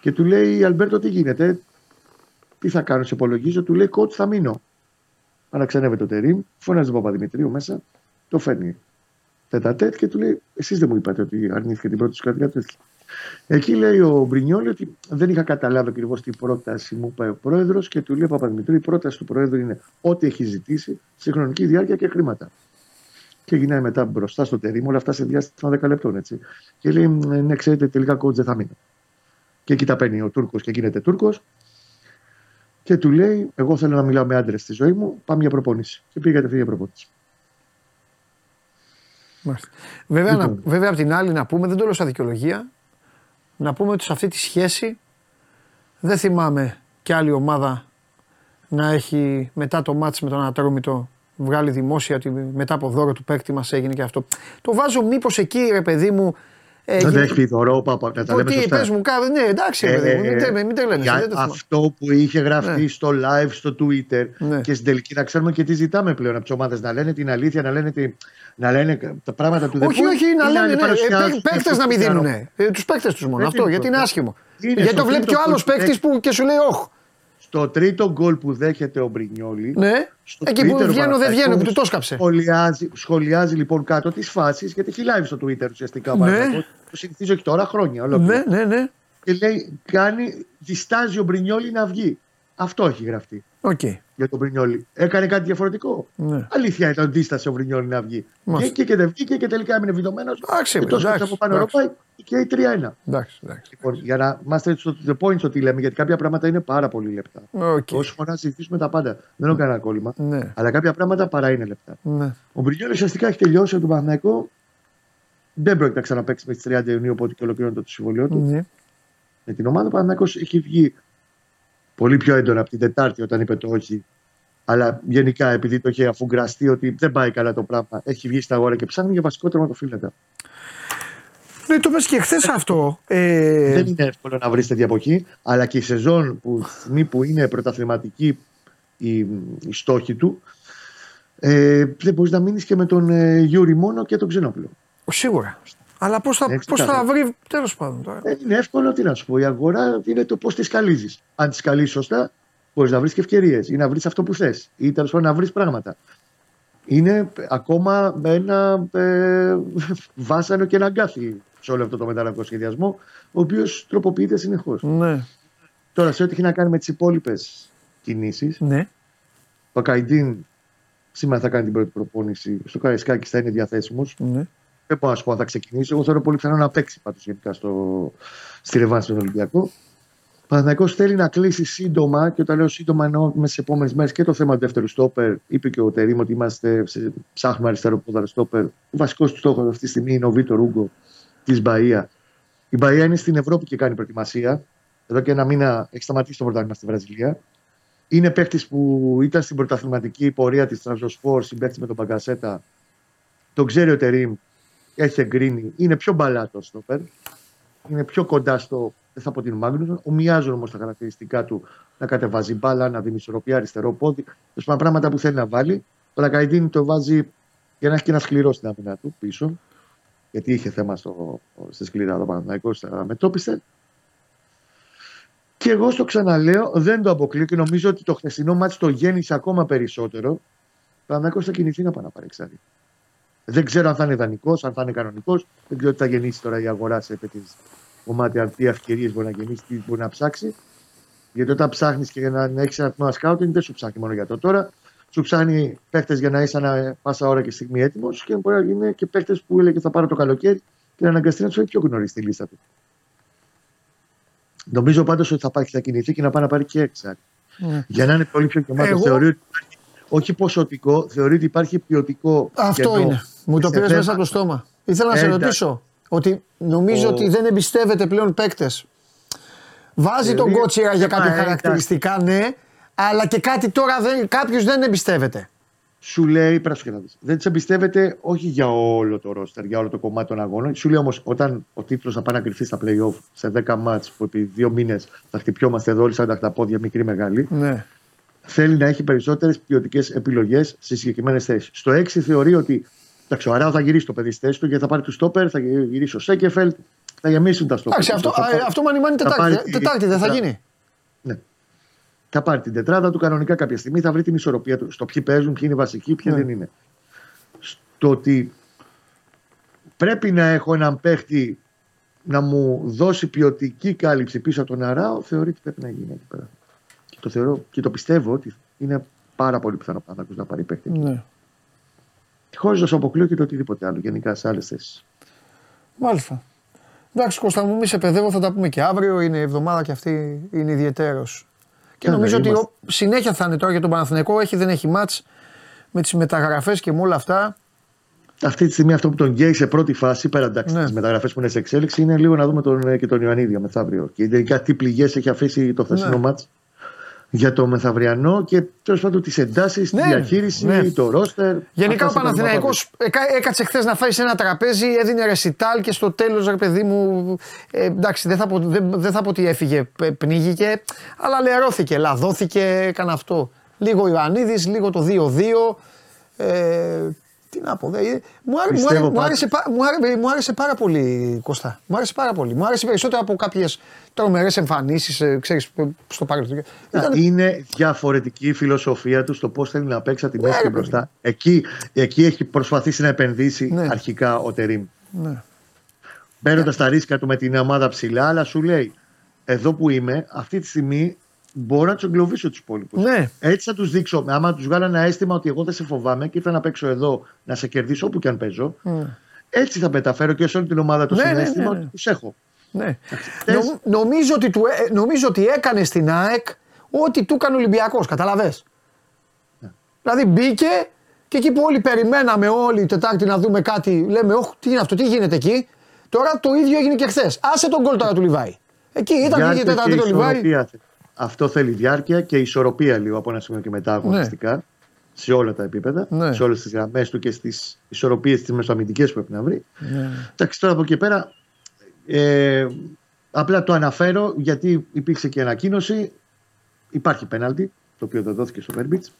Και του λέει: Αλμπέρτο, τι γίνεται, τι θα κάνω, σε υπολογίζω. Του λέει: Κότ, θα μείνω. Αναξενεύεται το Τερήμ, φωνάζει τον Παπαδημητρίου μέσα, το φέρνει τετατέτ και του λέει: Εσείς δεν μου είπατε ότι αρνήθηκε την πρόταση, κάτι τέτοιο. Εκεί λέει ο Μπρινιόλη ότι δεν είχα καταλάβει ακριβώς τι πρόταση μου είπε ο πρόεδρος και του λέει Παπαδημητρίου: Η πρόταση του πρόεδρου είναι ό,τι έχει ζητήσει σε χρονική διάρκεια και χρήματα. Και γυρνάει μετά μπροστά στο τερίμο, όλα αυτά σε διάστημα 10 λεπτών. Έτσι. Και λέει: Ναι, ξέρετε, τελικά coach δεν θα μείνω. Και εκεί τα παίρνει ο Τούρκος και γίνεται Τούρκος. Και του λέει: Εγώ θέλω να μιλάω με άντρες στη ζωή μου. Πάμε για προπόνηση. Και πήγε κατευθείαν για προπόνηση. Μάλιστα. Βέβαια, Λοιπόν. να, βέβαια, απ' την άλλη να πούμε, δεν το λέω σαν δικαιολογία, να πούμε ότι σε αυτή τη σχέση δεν θυμάμαι και άλλη ομάδα να έχει μετά το μάτς με τον Ατρόμητο βγάλει δημόσια ότι μετά από δώρο του παίκτη μας έγινε και αυτό. Το βάζω μήπως εκεί ρε παιδί μου... ε, Δεν γι- έχει πει δωρό, παπα, να τα λέμε τι, σωστά. πες μου, κα- ναι εντάξει ρε παιδί μου, μην, τε- μην τρελαίνεσαι, για δεν το θυμάμαι. αυτό που είχε γραφτεί Ναι. στο live στο Twitter Ναι. και στην τελική να ξέρουμε και τι ζητάμε πλέον από τις ομάδες. Να λένε την αλήθεια, να λένε, τη, να λένε τα πράγματα του Όχι, The Point όχι, ή να λένε ναι, παρουσιάζουν παίχτες αυτό να που μην κάνω. δίνουν. Ε, τους παίχτες τους μόνο. Δεν Αυτό είναι γιατί είναι αυτό. άσχημο. Είναι Γιατί στο το βλέπει τρίτο και ο άλλος γκολ που παίκτη έχει. που και σου λέει Όχι. Στο τρίτο γκολ που δέχεται ο Μπρινιόλη. Ναι, στο εκεί που Twitter ο βγαίνω δεν Παναθηναϊκός βγαίνω και του το σκάψε. Σχολιάζει, σχολιάζει λοιπόν κάτω τις φάσεις, γιατί έχει live στο Twitter ουσιαστικά. ο Ναι. Παναθηναϊκός. Το συνηθίζω και τώρα χρόνια. ολόκληρα. Ναι, ναι, ναι. Και λέει, κάνει, διστάζει ο Μπρινιόλη να βγει. Αυτό έχει γραφτεί Οκ. για τον Μπρινιόλη. Έκανε κάτι διαφορετικό. Ναι. Αλήθεια ήταν ότι δίστασε ο Μπρινιόλη να βγει. Μάλιστα. Και, και, και δεν βγήκε και τελικά έμεινε βιδωμένος. Εντάξει, και τόσο εντάξει, από πάνω εντάξει. ροπάει και η 3-1. Εντάξει, εντάξει. Λοιπόν, για να είμαστε to the point στο τι λέμε, γιατί κάποια πράγματα είναι πάρα πολύ λεπτά. Οκ. Όσο φορά συζητήσουμε τα πάντα. Δεν έχω κανένα κόλλημα. Ναι, Αλλά κάποια πράγματα παρά είναι λεπτά. ναι. Ο Μπρινιόλη ουσιαστικά έχει τελειώσει από τον Παναθηναϊκό. Δεν πρόκειται να ξαναπέξει με τις 30 Ιουνίου, οπότε και ολοκληρώνεται το συμβολίο του. ναι. Με την ομάδα ο Παναθηναϊκός έχει βγει πολύ πιο έντονα από την Τετάρτη όταν είπε το όχι. Αλλά γενικά επειδή το είχε αφουγκραστεί ότι δεν πάει καλά το πράγμα, έχει βγει στα αγορά και ψάχνει για βασικό τερματοφύλακα. Ναι, το πες και χθες αυτό. Ε, Δεν είναι εύκολο να βρεις τέτοια από εκεί, αλλά και η σεζόν που, τη στιγμή που είναι πρωταθληματική η, η στόχη του, ε, δεν μπορείς να μείνεις και με τον ε, Γιούρι μόνο και τον Ξενόπουλο. Σίγουρα. Αλλά πώς θα, Έτσι, πώς θα καλά. βρει. Τέλος πάντων τώρα. Δεν είναι εύκολο, τι να σου πω. Η αγορά είναι το πώς τη σκαλίζει. Αν τη σκαλίζει σωστά, μπορείς να βρεις και ευκαιρίες ή να βρεις αυτό που θες ή τέλος πάντων να βρεις πράγματα. Είναι ακόμα ένα ε, βάσανο και ένα αγκάθι σε όλο αυτό το μεταγραφικό σχεδιασμό, ο οποίος τροποποιείται συνεχώς. Ναι, Τώρα, σε ό,τι έχει να κάνει με τις υπόλοιπες κινήσεις, ναι. ο Καϊντίν σήμερα θα κάνει την πρώτη προπόνηση. Στο Καραϊσκάκη θα είναι διαθέσιμος. ναι. Δεν μπορώ να σου πω αν θα ξεκινήσει. Εγώ θεωρώ πολύ πιθανό να παίξει πάντως γενικά στο, στη Ρεβάνση στον Ολυμπιακό. Παναθυναϊκό θέλει να κλείσει σύντομα και όταν λέω σύντομα εννοώ μέσα στι επόμενες μέρες και το θέμα του δεύτερου στόπερ. Είπε και ο Τερήμ ότι είμαστε σε, ψάχνουμε αριστερό πόδαρο στόπερ. Ο βασικός του στόχος αυτή τη στιγμή είναι ο Βίτο Ρούγκο της Μπαία. Η Μπαία είναι στην Ευρώπη και κάνει προετοιμασία. Εδώ και ένα μήνα έχει σταματήσει το πρωτάθλημα στη Βραζιλία. Είναι παίκτης που ήταν στην πρωταθληματική πορεία της Τρανζοσφόρ, συμπαίχτη με τον Παγκασέτα. Τον ξέρει ο Τερήμ, έχει εγκρίνει. Είναι πιο μπαλάτο στόπερ. Είναι πιο κοντά στο δεν θα πω την Μάγνουσον. Ομοιάζουν όμως τα χαρακτηριστικά του να κατεβάζει μπάλα, να δίνει ισορροπία αριστερό πόδι. Τέλος πράγματα που θέλει να βάλει. Ο Λακαϊντίνη το βάζει για να έχει και ένα σκληρό στην άμυνα του πίσω. Γιατί είχε θέμα στο, στη σκληρά το Παναθηναϊκός, στα μετώπιστε. Και εγώ στο ξαναλέω, δεν το αποκλείω και νομίζω ότι το χθεσινό μάτι το γέννησε ακόμα περισσότερο. Ο Παναθηναϊκός θα κινηθεί να πάει να πάρει Δεν ξέρω αν θα είναι ιδανικός, αν θα είναι κανονικός. Δεν ξέρω τι θα γεννήσει τώρα η αγορά σε τέτοιε κομμάτι τι ευκαιρίες μπορεί να γεννήσει, τι μπορεί να ψάξει. Γιατί όταν ψάχνεις και να έχεις ένα τμήμα σκάουτινγκ, δεν σου ψάχνει μόνο για το τώρα. Σου ψάχνει παίχτες για να είσαι ένα πάσα ώρα και στιγμή έτοιμος και μπορεί να γίνει και παίχτες που έλεγε θα πάρω το καλοκαίρι και να αναγκαστεί να τους έχει πιο γνωρί στη λίστα του. Νομίζω πάντως ότι θα, πάρει, θα κινηθεί και να πάει να πάρει και έξα. Mm. Για να είναι πολύ πιο γεμάτο. Εγώ... Θεωρεί ότι υπάρχει, όχι ποσοτικό, θεωρεί ότι υπάρχει ποιοτικό. Αυτό είναι. Μου το πήρες μέσα από το στόμα. Ήθελα να σε ρωτήσω ότι νομίζω ότι δεν εμπιστεύεται πλέον παίκτες. Βάζει τον Κότσιρα για κάποια χαρακτηριστικά, ναι, αλλά και κάτι τώρα δεν, κάποιος δεν εμπιστεύεται. Σου λέει, πρέπει Δεν τι εμπιστεύεται όχι για όλο το ρόστερ, για όλο το κομμάτι των αγώνων. Σου λέει όμως, όταν ο τίτλος θα πάει να κρυφτεί στα playoff σε 10 μάτς που επί δύο μήνες θα χτυπιόμαστε εδώ όλοι σαν τα πόδια, μικρή μεγάλη. Ναι. Θέλει να έχει περισσότερες ποιοτικές επιλογές σε συγκεκριμένες θέσεις. Στο 6 θεωρεί ότι Εντάξει, ο Αράο θα γυρίσει το παιδί στη θέση του γιατί θα πάρει του στόπερ, θα γυρίσει ο Σέκεφελτ, θα γεμίσουν τα στόπερ. Εντάξει, αυτό, θα, αυτό μανιμάνει Τετάρτη, τετάρτη δεν θα γίνει. Ναι. Θα πάρει την τετράδα του κανονικά κάποια στιγμή, θα βρει την ισορροπία του. Στο ποιοι παίζουν, ποιοι είναι βασικοί, ποιοι ναι. δεν είναι. Στο ότι πρέπει να έχω έναν παίχτη να μου δώσει ποιοτική κάλυψη πίσω από τον Αράο, θεωρεί ότι πρέπει να γίνει εκεί πέρα. Και το, θεωρώ, και το πιστεύω ότι είναι πάρα πολύ πιθανό να πάρει παίχτη. Ναι. Χωρίς να σου αποκλείω και το οτιδήποτε άλλο γενικά σε άλλες θέσεις. Μάλιστα. Εντάξει, Κώστα μου, μη σε παιδεύω, θα τα πούμε και αύριο. Είναι η εβδομάδα και αυτή είναι ιδιαίτερο. Και ναι, νομίζω ναι, ότι συνέχεια θα είναι τώρα για τον Παναθηναϊκό. Έχει, δεν έχει μάτς με τις μεταγραφές και με όλα αυτά. Αυτή τη στιγμή αυτό που τον γκέει σε πρώτη φάση, πέρα εντάξει ναι. τις μεταγραφές που είναι σε εξέλιξη, είναι λίγο να δούμε τον, και τον Ιωαννίδη μεθαύριο. Και τελικά τι πληγές έχει αφήσει το χθεσινό ναι. μάτς για το μεθαυριανό και τέλος πάντων τις εντάσεις, ναι, τη διαχείριση, ναι. το ρόστερ. Γενικά ο Παναθηναϊκός έκατσε χθες να φάει σε ένα τραπέζι, έδινε ρεσιτάλ και στο τέλος, ρε παιδί μου. Ε, εντάξει, δεν θα, πω, δεν, δεν θα πω ότι έφυγε, πνίγηκε, αλλά λερώθηκε, λαδώθηκε, έκανε αυτό. Λίγο Ιωαννίδης, λίγο το 2-2. Ε, τι να πω, δε, μου, άρεσε, μου, άρεσε, μου, άρεσε, μου άρεσε πάρα πολύ Κώστα. Μου άρεσε πάρα πολύ. Μου άρεσε περισσότερο από κάποιες τρομερές εμφανίσεις, ε, ξέρεις, στο παρελθόν. Είναι διαφορετική η φιλοσοφία τους στο πώς θέλει να παίξει τη μέση και μπροστά. Εκεί, εκεί έχει προσπαθήσει να επενδύσει ναι. αρχικά ο Τερήμ. Ναι. Μπαίνοντας ναι. τα ρίσκα του με την ομάδα ψηλά, αλλά σου λέει, εδώ που είμαι, αυτή τη στιγμή μπορώ να τους εγκλωβίσω τους υπόλοιπους. Ναι. Έτσι θα τους δείξω. Άμα τους βγάλω ένα αίσθημα ότι εγώ δεν σε φοβάμαι και ήρθα να παίξω εδώ να σε κερδίσω όπου και αν παίζω. Ναι. Έτσι θα μεταφέρω και σε όλη την ομάδα το ναι, ναι συνέστημα ναι, ότι τους έχω. Ναι. νομίζω, ότι του, ε, νομίζω ότι έκανε στην ΑΕΚ ό,τι του έκανε ο Ολυμπιακός. Καταλαβέ. Ναι. Δηλαδή μπήκε και εκεί που όλοι περιμέναμε όλοι Τετάρτη να δούμε κάτι, λέμε: Όχι, τι είναι αυτό, τι γίνεται εκεί; Τώρα το ίδιο έγινε και χθες. Άσε τον κόλ τώρα του Λιβάη. Εκεί ήταν η Τετάρτη του Λιβάη. Αυτό θέλει διάρκεια και ισορροπία λίγο από ένα σημείο και μετά αγωνιστικά. Ναι. Σε όλα τα επίπεδα, ναι. σε όλες τις γραμμές του και στις ισορροπίες τι μεσοαμυντικές που πρέπει να βρει. Ναι. Εντάξει, τώρα από εκεί πέρα ε, απλά το αναφέρω γιατί υπήρξε και ανακοίνωση. Υπάρχει πέναλτι, το οποίο δεν δόθηκε στο Βέρμπιτς.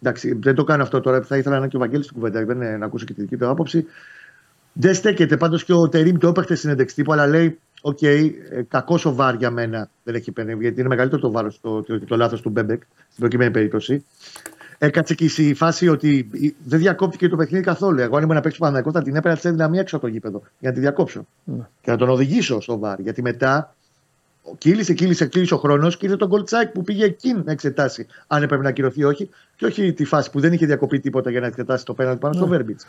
Εντάξει, δεν το κάνω αυτό τώρα. Θα ήθελα να είναι και ο Βαγγέλης στην κουβέντα, δεν να ακούσω και τη δική του άποψη. Δεν στέκεται. Πάντως και ο Τερήμ το έπαιχε στην εντεξτή αλλά λέει: Οκ, okay, ε, κακό ο βάρ για μένα δεν έχει πέντε, γιατί είναι μεγαλύτερο το βάρος το, το, το λάθος του Μπέμπεκ στην προκειμένη περίπτωση. Έκατσε και η φάση ότι δεν διακόπτηκε το παιχνίδι καθόλου. Εγώ αν ήμουν να παίξω Παναγικό θα την έπαιρνα της έδινα μία έξω από το γήπεδο για να τη διακόψω. Ναι. Και να τον οδηγήσω στο βάρ. Γιατί μετά κύλησε, κύλησε, κύλησε ο χρόνος και ήρθε τον Γκολτσάκ που πήγε εκείνη να εξετάσει αν έπρεπε να ακυρωθεί ή όχι. Και όχι τη φάση που δεν είχε διακοπεί τίποτα για να εξετάσει το πέναλτι πάνω ναι. στο Βέρμπιτς.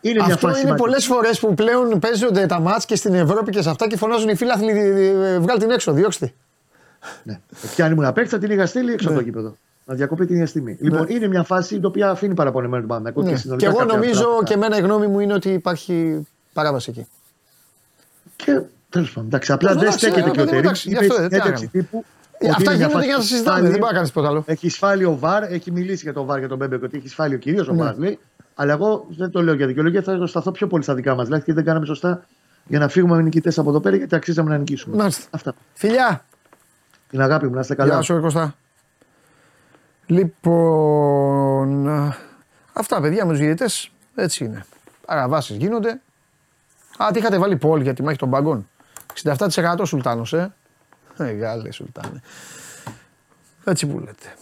Είναι Αυτό μια είναι πολλές φορές που πλέον παίζονται τα μάτς και στην Ευρώπη και σε αυτά και φωνάζουν οι φίλαθλοι βγάλει την έξω, διώξτε. Ναι. Ε, Και αν ήμουν απ' έξω, θα την είχα στείλει έξω από το γήπεδο. Να διακοπεί την ίδια στιγμή. Λοιπόν, είναι μια φάση η οποία αφήνει παραπονεμένο τον Παναθηναϊκό. Ναι. Και, Και συνολικά εγώ κάποια νομίζω πράγματα. και εμένα η γνώμη μου είναι ότι υπάρχει παράβαση εκεί. Και τέλος πάντων. Εντάξει, απλά Εντάξει, δεν στέκεται ε, και ο παιδί μου, Τερήμ. εντάξει, γι' Είπε αυτό, στην τι να συνέντευξη κάνουμε. τύπου. Ε, ότι Αυτά είναι μια γίνονται φάση για να τα συζητάμε. ασφάλεια. Δεν μπορεί να κάνεις τίποτα άλλο. Έχει σφάλει ο Βαρ, έχει μιλήσει για τον Βαρ για τον Μπέμπε ότι έχει σφάλει ο κυρίως ο Ναι. Βαρ. Λέει, αλλά εγώ δεν το λέω για δικαιολογία, θα σταθώ πιο πολύ στα δικά μας λάθη και δεν κάναμε σωστά για να φύγουμε με νικητές από εδώ πέρα γιατί αξίζαμε να νικήσουμε. Μάλιστα. Αυτά. Φιλιά! Την αγάπη μου, να είστε καλά. Γεια σου, ρε Κωστά. Λοιπόν, α, αυτά παιδιά με τους διαιτητέ έτσι είναι. Παραβάσεις γίνονται. Α, τι είχατε βάλει πόλ για τη μάχη των παγκών. 67% Σουλτάνος, ε. Μεγάλε Σουλτάνε. Έτσι που λέτε.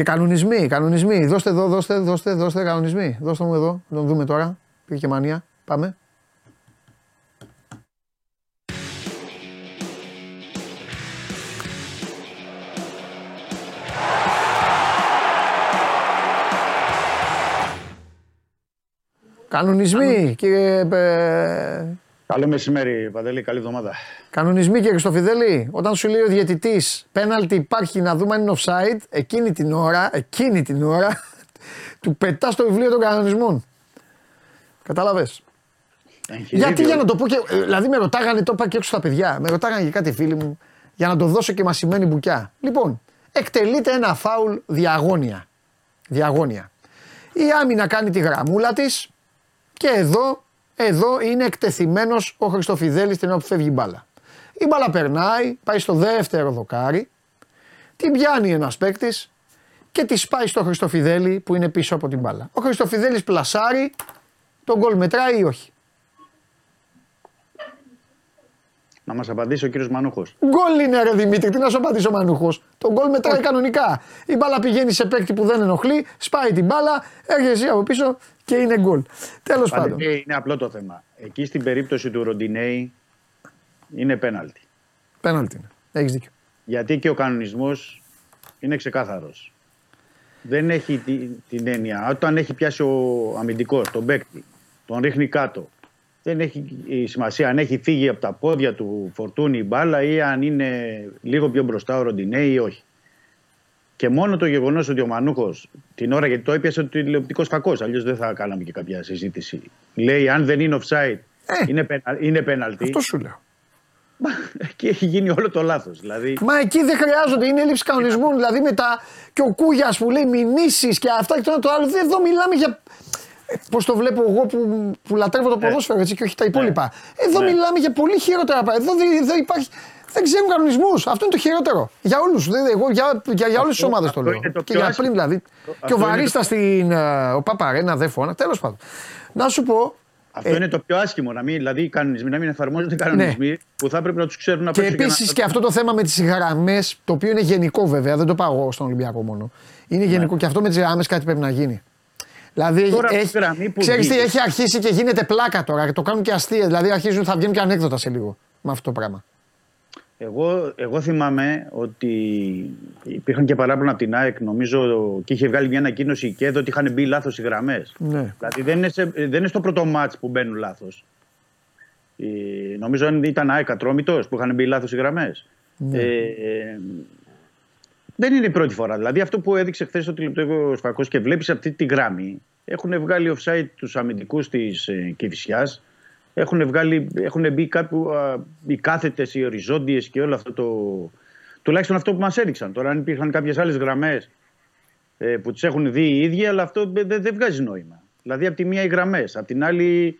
Και κανονισμοί, κανονισμοί. Δώστε εδώ, δώστε, δώστε, δώστε κανονισμοί. Δώστε μου εδώ, να τον δούμε τώρα. Πήγε και μανία. Πάμε. Κανονισμοί, κύριε. Ε, Καλό μεσημέρι, Παντελή. Καλή εβδομάδα. Κανονισμοί κύριε Χριστοφιδέλη, όταν σου λέει ο διαιτητής πέναλτι υπάρχει να δούμε αν είναι offside, εκείνη την ώρα, εκείνη την ώρα, [LAUGHS] του πετάς το βιβλίο των κανονισμών. Κατάλαβες; Γιατί για να το πω και. ε, Δηλαδή με ρωτάγανε, το είπα και έξω στα παιδιά, με ρωτάγανε και κάτι φίλοι μου, για να το δώσω και μασημένη μπουκιά. Λοιπόν, εκτελείται ένα φάουλ διαγώνια. Διαγώνια. Η άμυνα κάνει τη γραμμούλα της και εδώ, εδώ είναι εκτεθειμένος ο Χριστοφιδέλης την ώρα που φεύγει η μπάλα. Η μπάλα περνάει, πάει στο δεύτερο δοκάρι, την πιάνει ένας παίκτης και τη σπάει στο Χριστοφιδέλη που είναι πίσω από την μπάλα. Ο Χριστοφιδέλης πλασάρει, τον γκολ μετράει ή όχι. Να μας απαντήσει ο κύριος Μανούχος. Γκολ είναι ρε Δημήτρη, τι να σου απαντήσει ο Μανούχος. Το γκολ μετράει κανονικά. Η μπάλα πηγαίνει σε παίκτη που δεν ενοχλεί, σπάει την μπάλα, έρχεσαι εσύ από πίσω και είναι γκολ. Τέλος πάντων. Είναι απλό το θέμα. Εκεί στην περίπτωση του Ροντινέη είναι πέναλτι. Πέναλτι είναι. Έχεις δίκιο. Γιατί και ο κανονισμός είναι ξεκάθαρος. Δεν έχει τη- την έννοια. Όταν έχει πιάσει ο αμυντικός τον παίκτη, τον ρίχνει κάτω. Δεν έχει η σημασία αν έχει φύγει από τα πόδια του φορτούνη η μπάλα ή αν είναι λίγο πιο μπροστά ο Ροντινέη ή όχι. Και μόνο το γεγονός ότι ο Μανούχος την ώρα, γιατί το έπιασε ο τηλεοπτικός φακός, αλλιώς δεν θα κάναμε και κάποια συζήτηση. Λέει αν δεν είναι offside, είναι, πενα, είναι πέναλτι. Αυτό σου λέω. Και έχει γίνει όλο το λάθος. Δηλαδή, Μα εκεί δεν χρειάζονται, είναι έλλειψη κανονισμού. Δηλαδή μετά και ο Κούγιας που λέει μηνύσεις και αυτά και το ένα το άλλο. Εδώ μιλάμε για. Πώς το βλέπω εγώ που, που λατρεύω το ποδόσφαιρο έτσι και όχι τα υπόλοιπα. Εδώ Ναι. μιλάμε για πολύ χειρότερα πράγματα. Εδώ, δεν- εδώ υπάρχει. Δεν ξέρουν κανονισμούς. Αυτό είναι το χειρότερο. Για όλους. Εγώ για, για, για όλες τις Αυτό- ομάδες το αυτό λέω. είναι το και πιο για άσχημο. πριν δηλαδή. Αυτό και ο είναι το- Βαρίστα στην. ε, Ο Παπαρένα δεν φώνα. Τέλος πάντων. Να σου πω. αυτό ε, είναι το πιο άσχημο. Να μην, δηλαδή οι κανονισμοί να μην εφαρμόζονται κανονισμοί που θα έπρεπε να τους ξέρουν να Και παίξουν επίσης να- και αυτό το θέμα με τις γραμμές, το οποίο είναι γενικό βέβαια, δεν το πάω εγώ στον Ολυμπιακό μόνο. Είναι γενικό και αυτό με τις γραμμές κάτι πρέπει να γίνει. Δηλαδή Ναι. Τώρα αυτή έχει, η γραμμή που ξέρεις τι, βγήκε. έχει αρχίσει και γίνεται πλάκα τώρα και το κάνουν και αστεία. Δηλαδή αρχίζουν, θα βγαίνουν και ανέκδοτα σε λίγο με αυτό το πράγμα. Εγώ, εγώ θυμάμαι ότι υπήρχαν και παράπονα από την ΑΕΚ, νομίζω, και είχε βγάλει μια ανακοίνωση η ΚΕΔ ότι είχαν μπει λάθος οι γραμμές. Ναι. Δηλαδή δεν είναι, σε- δεν είναι στο πρώτο μάτς που μπαίνουν λάθος. Νομίζω αν ήταν ΑΕΚ Ατρόμητος που είχαν μπει λάθος οι γραμμές. Ναι. Ε, ε, δεν είναι η πρώτη φορά. Δηλαδή αυτό που έδειξε χθες ο τηλεπτικό Φακό και βλέπεις αυτή τη γράμμη. Έχουν βγάλει offside τους αμυντικούς της ε, Κηφισιάς. Έχουν, βγάλει, έχουν μπει κάπου α, οι κάθετες, οι οριζόντιες και όλο αυτό το. Τουλάχιστον αυτό που μας έδειξαν. Τώρα, αν υπήρχαν κάποιες άλλες γραμμές ε, που τις έχουν δει οι ίδιοι, αλλά αυτό δεν δεν βγάζει νόημα. Δηλαδή, από τη μία οι γραμμές, από την άλλη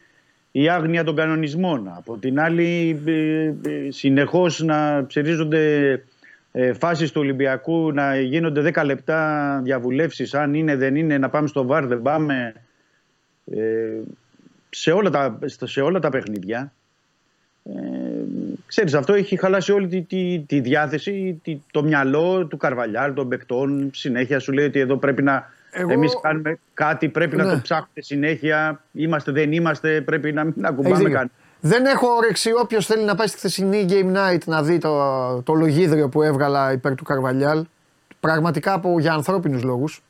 η άγνοια των κανονισμών, από την άλλη ε, ε, συνεχώς να ψηρίζονται ε, φάσεις του Ολυμπιακού, να γίνονται 10 λεπτά διαβουλεύσεις, αν είναι, δεν είναι, να πάμε στο βαρ, δεν πάμε. Ε, σε, όλα τα, σε όλα τα παιχνίδια. Ε, ξέρεις, αυτό έχει χαλάσει όλη τη, τη, τη διάθεση, τη, το μυαλό του Καρβαλιάρ, των παικτών. Συνέχεια σου λέει ότι εδώ πρέπει να. Εγώ- Εμείς κάνουμε κάτι, πρέπει Ναι. να το ψάχνουμε συνέχεια. Είμαστε, δεν είμαστε, πρέπει να μην Έχεις ακουμπάμε δίκιο. Κάτι. Δεν έχω όρεξη. Όποιος θέλει να πάει στη χθεσινή Game Night να δει το, το λογίδριο που έβγαλα υπέρ του Καρβαλιάλ. Πραγματικά από, για ανθρώπινους λόγους.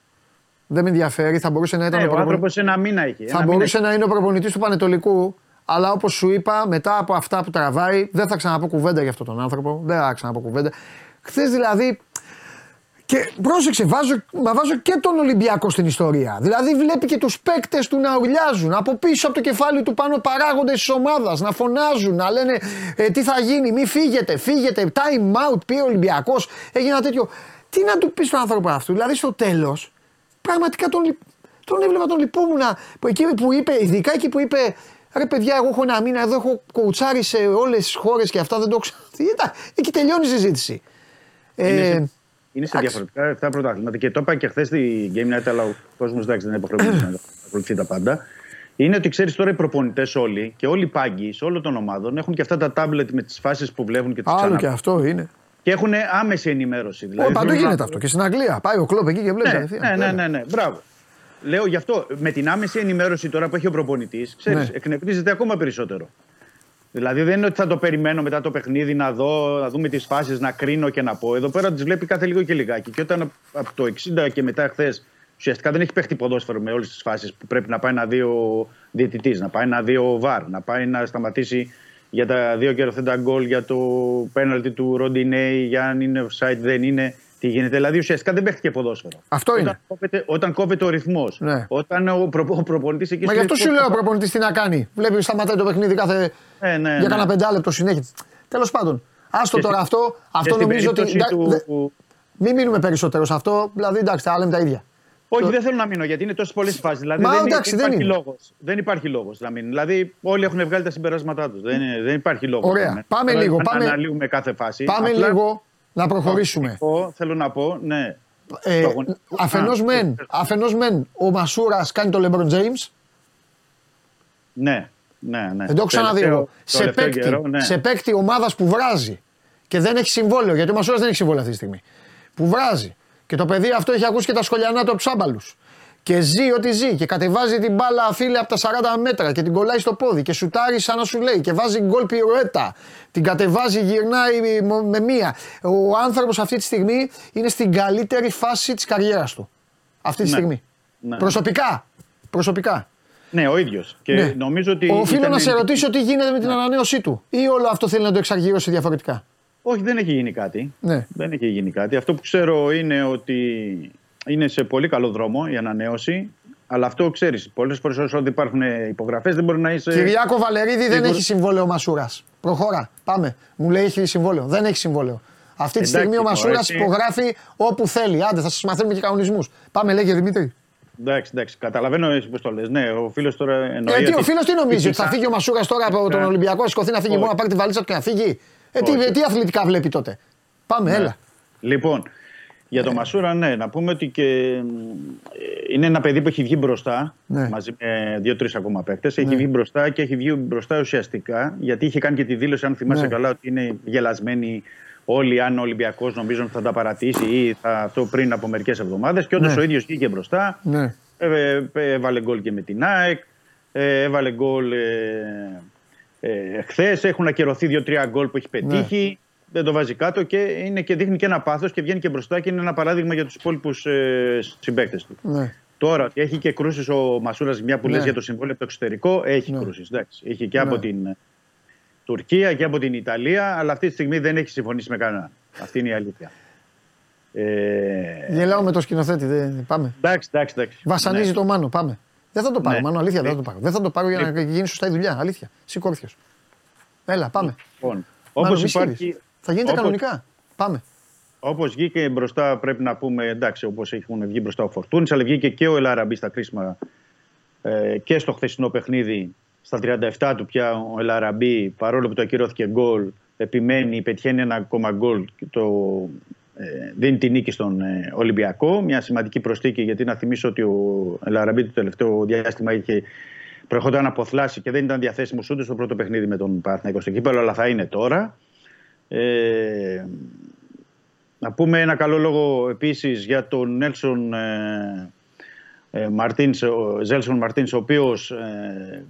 Δεν με ενδιαφέρει. Θα μπορούσε να ήταν Ναι, ο ο προπονητής- άνθρωπος ένα μήνα είχε. Θα ένα μπορούσε μήνα να είναι ο προπονητής του Πανετολικού. Αλλά όπως σου είπα, μετά από αυτά που τραβάει, δεν θα ξαναπώ κουβέντα για αυτόν τον άνθρωπο. Δεν θα ξαναπώ κουβέντα. Χθες δηλαδή. Και πρόσεξε, βάζω, μα βάζω και τον Ολυμπιακό στην ιστορία. Δηλαδή βλέπει και τους παίκτες του να ουρλιάζουν από πίσω από το κεφάλι του πάνω παράγοντες της ομάδας να φωνάζουν, να λένε ε, τι θα γίνει, μη φύγετε, φύγετε, time out, πει ο Ολυμπιακός. Έγινε ένα τέτοιο. Τι να του πεις στον άνθρωπο αυτού; Δηλαδή στο τέλος, πραγματικά τον, λυ- τον έβλεπα, τον λυπόμουν. Που εκεί που είπε, ειδικά εκεί που είπε, ρε παιδιά, εγώ έχω ένα μήνα εδώ, έχω κοουτσάρει σε όλες τις χώρες και αυτά δεν το ξέρω. Ήταν- Εκεί τελειώνει η συζήτηση. Είναι Ε, σε, είναι σε εντάξει. διαφορετικά αυτά πρωτάθληματα. Και το είπα και χθες στη Game Night, αλλά ο κόσμος εντάξει δεν είναι υποχρεωμένος να ακολουθεί τα πάντα. Είναι ότι ξέρεις τώρα οι προπονητές όλοι και όλοι οι πάγκοι σε όλων των ομάδων έχουν και αυτά τα τάμπλετ με τις φάσεις που βλέπουν και τις Άλλο ξανά. και αυτό είναι. Και έχουν άμεση ενημέρωση. Δηλαδή, Ω, παντού θέλουν γίνεται να- αυτό. Και στην Αγγλία. Πάει ο κλοπ εκεί και βλέπει. Ναι, κατευθείαν. ναι, ναι, Βέβαια. ναι, ναι, μπράβο. Λέω γι' αυτό, με την άμεση ενημέρωση τώρα που έχει ο προπονητής, ξέρεις, Ναι. εκνευρίζεται ακόμα περισσότερο. Δηλαδή δεν είναι ότι θα το περιμένω μετά το παιχνίδι να δω, να δούμε τις φάσεις, να κρίνω και να πω. Εδώ πέρα τις βλέπει κάθε λίγο και λιγάκι. Και όταν από το 60 και μετά χθες ουσιαστικά δεν έχει παίχτη ποδόσφαιρο με όλες τις φάσεις που πρέπει να πάει να δει ο διαιτητής, να πάει να δει ο Βαρ, να πάει να σταματήσει για τα δύο κεροθέντα γκολ, για το πέναλτι του Ροντινέη, για αν είναι offside, δεν είναι. Τι γίνεται. Δηλαδή ουσιαστικά δεν παίχτηκε ποδόσφαιρο. Αυτό όταν είναι. Κόβεται, όταν κόβεται ο ρυθμός. Ναι. Όταν ο, προ, ο προπονητής εκεί Μα σου γι' αυτό λέει, σου λέω ο «Πώς- προπονητής τι να κάνει. Βλέπεις, σταματάει το παιχνίδι κάθε. Ε, ναι, για ναι. κάνα πεντάλεπτο συνέχεια. Τέλος πάντων. Άστο Και τώρα στη- αυτό. Αυτό και στην νομίζω ότι. περίπτωση εντά- του- δε- Μην μείνουμε περισσότερο σε αυτό. Δηλαδή εντάξει, τα λέμε τα ίδια. Όχι, Το- δεν θέλω να μείνω γιατί είναι τόσες πολλές φάσεις. Δηλαδή Μα, δεν, εντάξει, δεν δεν υπάρχει είναι. λόγος. Δεν υπάρχει λόγος να μείνουν. Δηλαδή όλοι έχουν βγάλει τα συμπεράσματά τους. Δεν, είναι- δεν υπάρχει λόγος. Ωραία. Πάμε λίγο, Να πάμε- αναλύουμε κάθε φάση. Πάμε Απλά, λίγο να προχωρήσουμε. εγώ θέλω να πω, ναι. Ε, το αγωνιστικό- Αφενός Α, μεν, αφενός μεν ο Μασούρας κάνει το LeBron James. Ναι, ναι, ναι. Δεν το έχω ξαναδεί Τελευταίο- εγώ. το Σε τελευταίο παίκτη, καιρό, ναι. σε παίκτη ομάδας που βράζει και δεν έχει συμβόλαιο, γιατί ο Μασούρας δεν έχει συμβόλαιο αυτή τη στιγμή. Που βράζει και το παιδί αυτό έχει ακούσει και τα σχολιανά του από τους άμπαλους. Και ζει ό,τι ζει και κατεβάζει την μπάλα φίλε από τα 40 μέτρα και την κολλάει στο πόδι και σουτάρει σαν να σου λέει και βάζει γκολ πυρουέτα. Την κατεβάζει, γυρνάει μ- με μία. Ο άνθρωπος αυτή τη στιγμή είναι στην καλύτερη φάση της καριέρας του. Αυτή τη Ναι. στιγμή. Ναι. Προσωπικά. Προσωπικά. Ναι, ο ίδιος. Και Ναι. νομίζω ότι. Οφείλω ήταν- να σε ρωτήσω τι γίνεται με την ανανέωσή του. Ή όλο αυτό θέλει να το εξαργυρώσει διαφορετικά. Όχι, δεν έχει γίνει κάτι. Ναι. Δεν έχει γίνει κάτι. Αυτό που ξέρω είναι ότι είναι σε πολύ καλό δρόμο η ανανέωση. Αλλά αυτό ξέρεις. Πολλές φορές όσο υπάρχουν υπογραφές δεν μπορεί να είσαι. Κυριάκο Βαλερίδη δεν σίγουρο- έχει συμβόλαιο ο Μασούρας. Προχώρα. Πάμε. Μου λέει έχει συμβόλαιο. Δεν έχει συμβόλαιο. Αυτή τη Εντάξει, στιγμή ο τώρα, Μασούρας έτσι- υπογράφει όπου θέλει. Άντε, θα σας μαθαίνουμε και κανονισμούς. Πάμε, λέγε Δημήτρη. Εντάξει, εντάξει. Καταλαβαίνω εσύ πώς το λες. Ναι, ο φίλος τώρα εννοεί. Ε, τι, ο ότι- φίλος τι νομίζει, ότι θα φυσικά- φύγει ο Μασούρας τώρα από τον Ναι. Ολυμπιακό, σηκωθεί να φύγει Όχι. μόνο να πάρει τη βαλίτσα του και να φύγει; Ε, τι, Όχι. ε, τι αθλητικά βλέπει τότε; Πάμε, έλα. Λοιπόν, για τον Μασούρα, ναι, να πούμε ότι και ε, είναι ένα παιδί που έχει βγει μπροστά Ναι. μαζί με δύο-τρεις ακόμα παίκτες. Έχει βγει μπροστά και έχει βγει μπροστά ουσιαστικά γιατί είχε κάνει και τη δήλωση, αν θυμάσαι Ναι. καλά, ότι είναι γελασμένοι όλοι. Αν ο Ολυμπιακός νομίζουν ότι θα τα παρατήσει ή θα αυτό πριν από μερικές εβδομάδες. Και όντως Ναι. ο ίδιος βγήκε μπροστά. Ναι. Ε, ε, έβαλε γκολ και με την ΑΕΚ. Ε, έβαλε γκολ ε, ε, χθες. Έχουν ακυρωθεί δύο-τρία γκολ που έχει πετύχει. Δεν το βάζει κάτω και, είναι και δείχνει και ένα πάθος και βγαίνει και μπροστά και είναι ένα παράδειγμα για τους υπόλοιπους ε, συμπαίκτες του. Ναι. Τώρα, ότι έχει και κρούσεις ο Μασούρας, μια που Ναι. λες για το συμβόλαιο από το εξωτερικό, έχει Ναι. κρούσεις. Έχει και Ναι. από την ε, Τουρκία και από την Ιταλία, αλλά αυτή τη στιγμή δεν έχει συμφωνήσει με κανέναν. Αυτή είναι η αλήθεια. Ε, Γελάω με το σκηνοθέτη. δεν- Πάμε. εντάξει, εντάξει, εντάξει. Βασανίζει Ναι. το Μάνο, πάμε. Δεν θα το πάρω, Ναι. Μάνο, αλήθεια δεν θα Ναι. το πάρω. Δεν θα το πάρω για να γίνει σωστά η δουλειά. Αλήθεια. Σηκώρθιο. Έλα, πάμε. Λοιπόν, Μάνο, όπως μη υπάρχει, σύρεις. Θα γίνεται όπως- κανονικά. Πάμε. Όπως βγήκε μπροστά, πρέπει να πούμε εντάξει, όπως έχουν βγει μπροστά ο Φορτούνης, αλλά βγήκε και ο Ελαραμπή στα κρίσιμα ε, και στο χθεσινό παιχνίδι. Στα 37 του πια ο Ελαραμπή, παρόλο που το ακυρώθηκε γκολ, επιμένει, πετυχαίνει ένα ακόμα γκολ και το ε, δίνει τη νίκη στον ε, Ολυμπιακό. Μια σημαντική προσθήκη, γιατί να θυμίσω ότι ο Ελαραμπή το τελευταίο διάστημα είχε προερχόταν από θλάση και δεν ήταν διαθέσιμος ούτε στο πρώτο παιχνίδι με τον Παναθηναϊκό στο κύπελο, αλλά θα είναι τώρα. Ε, να πούμε ένα καλό λόγο επίσης για τον Νέλσον ε, ε, Μαρτίνς, ο Ζέλσον Μαρτίνς, ο οποίος ε,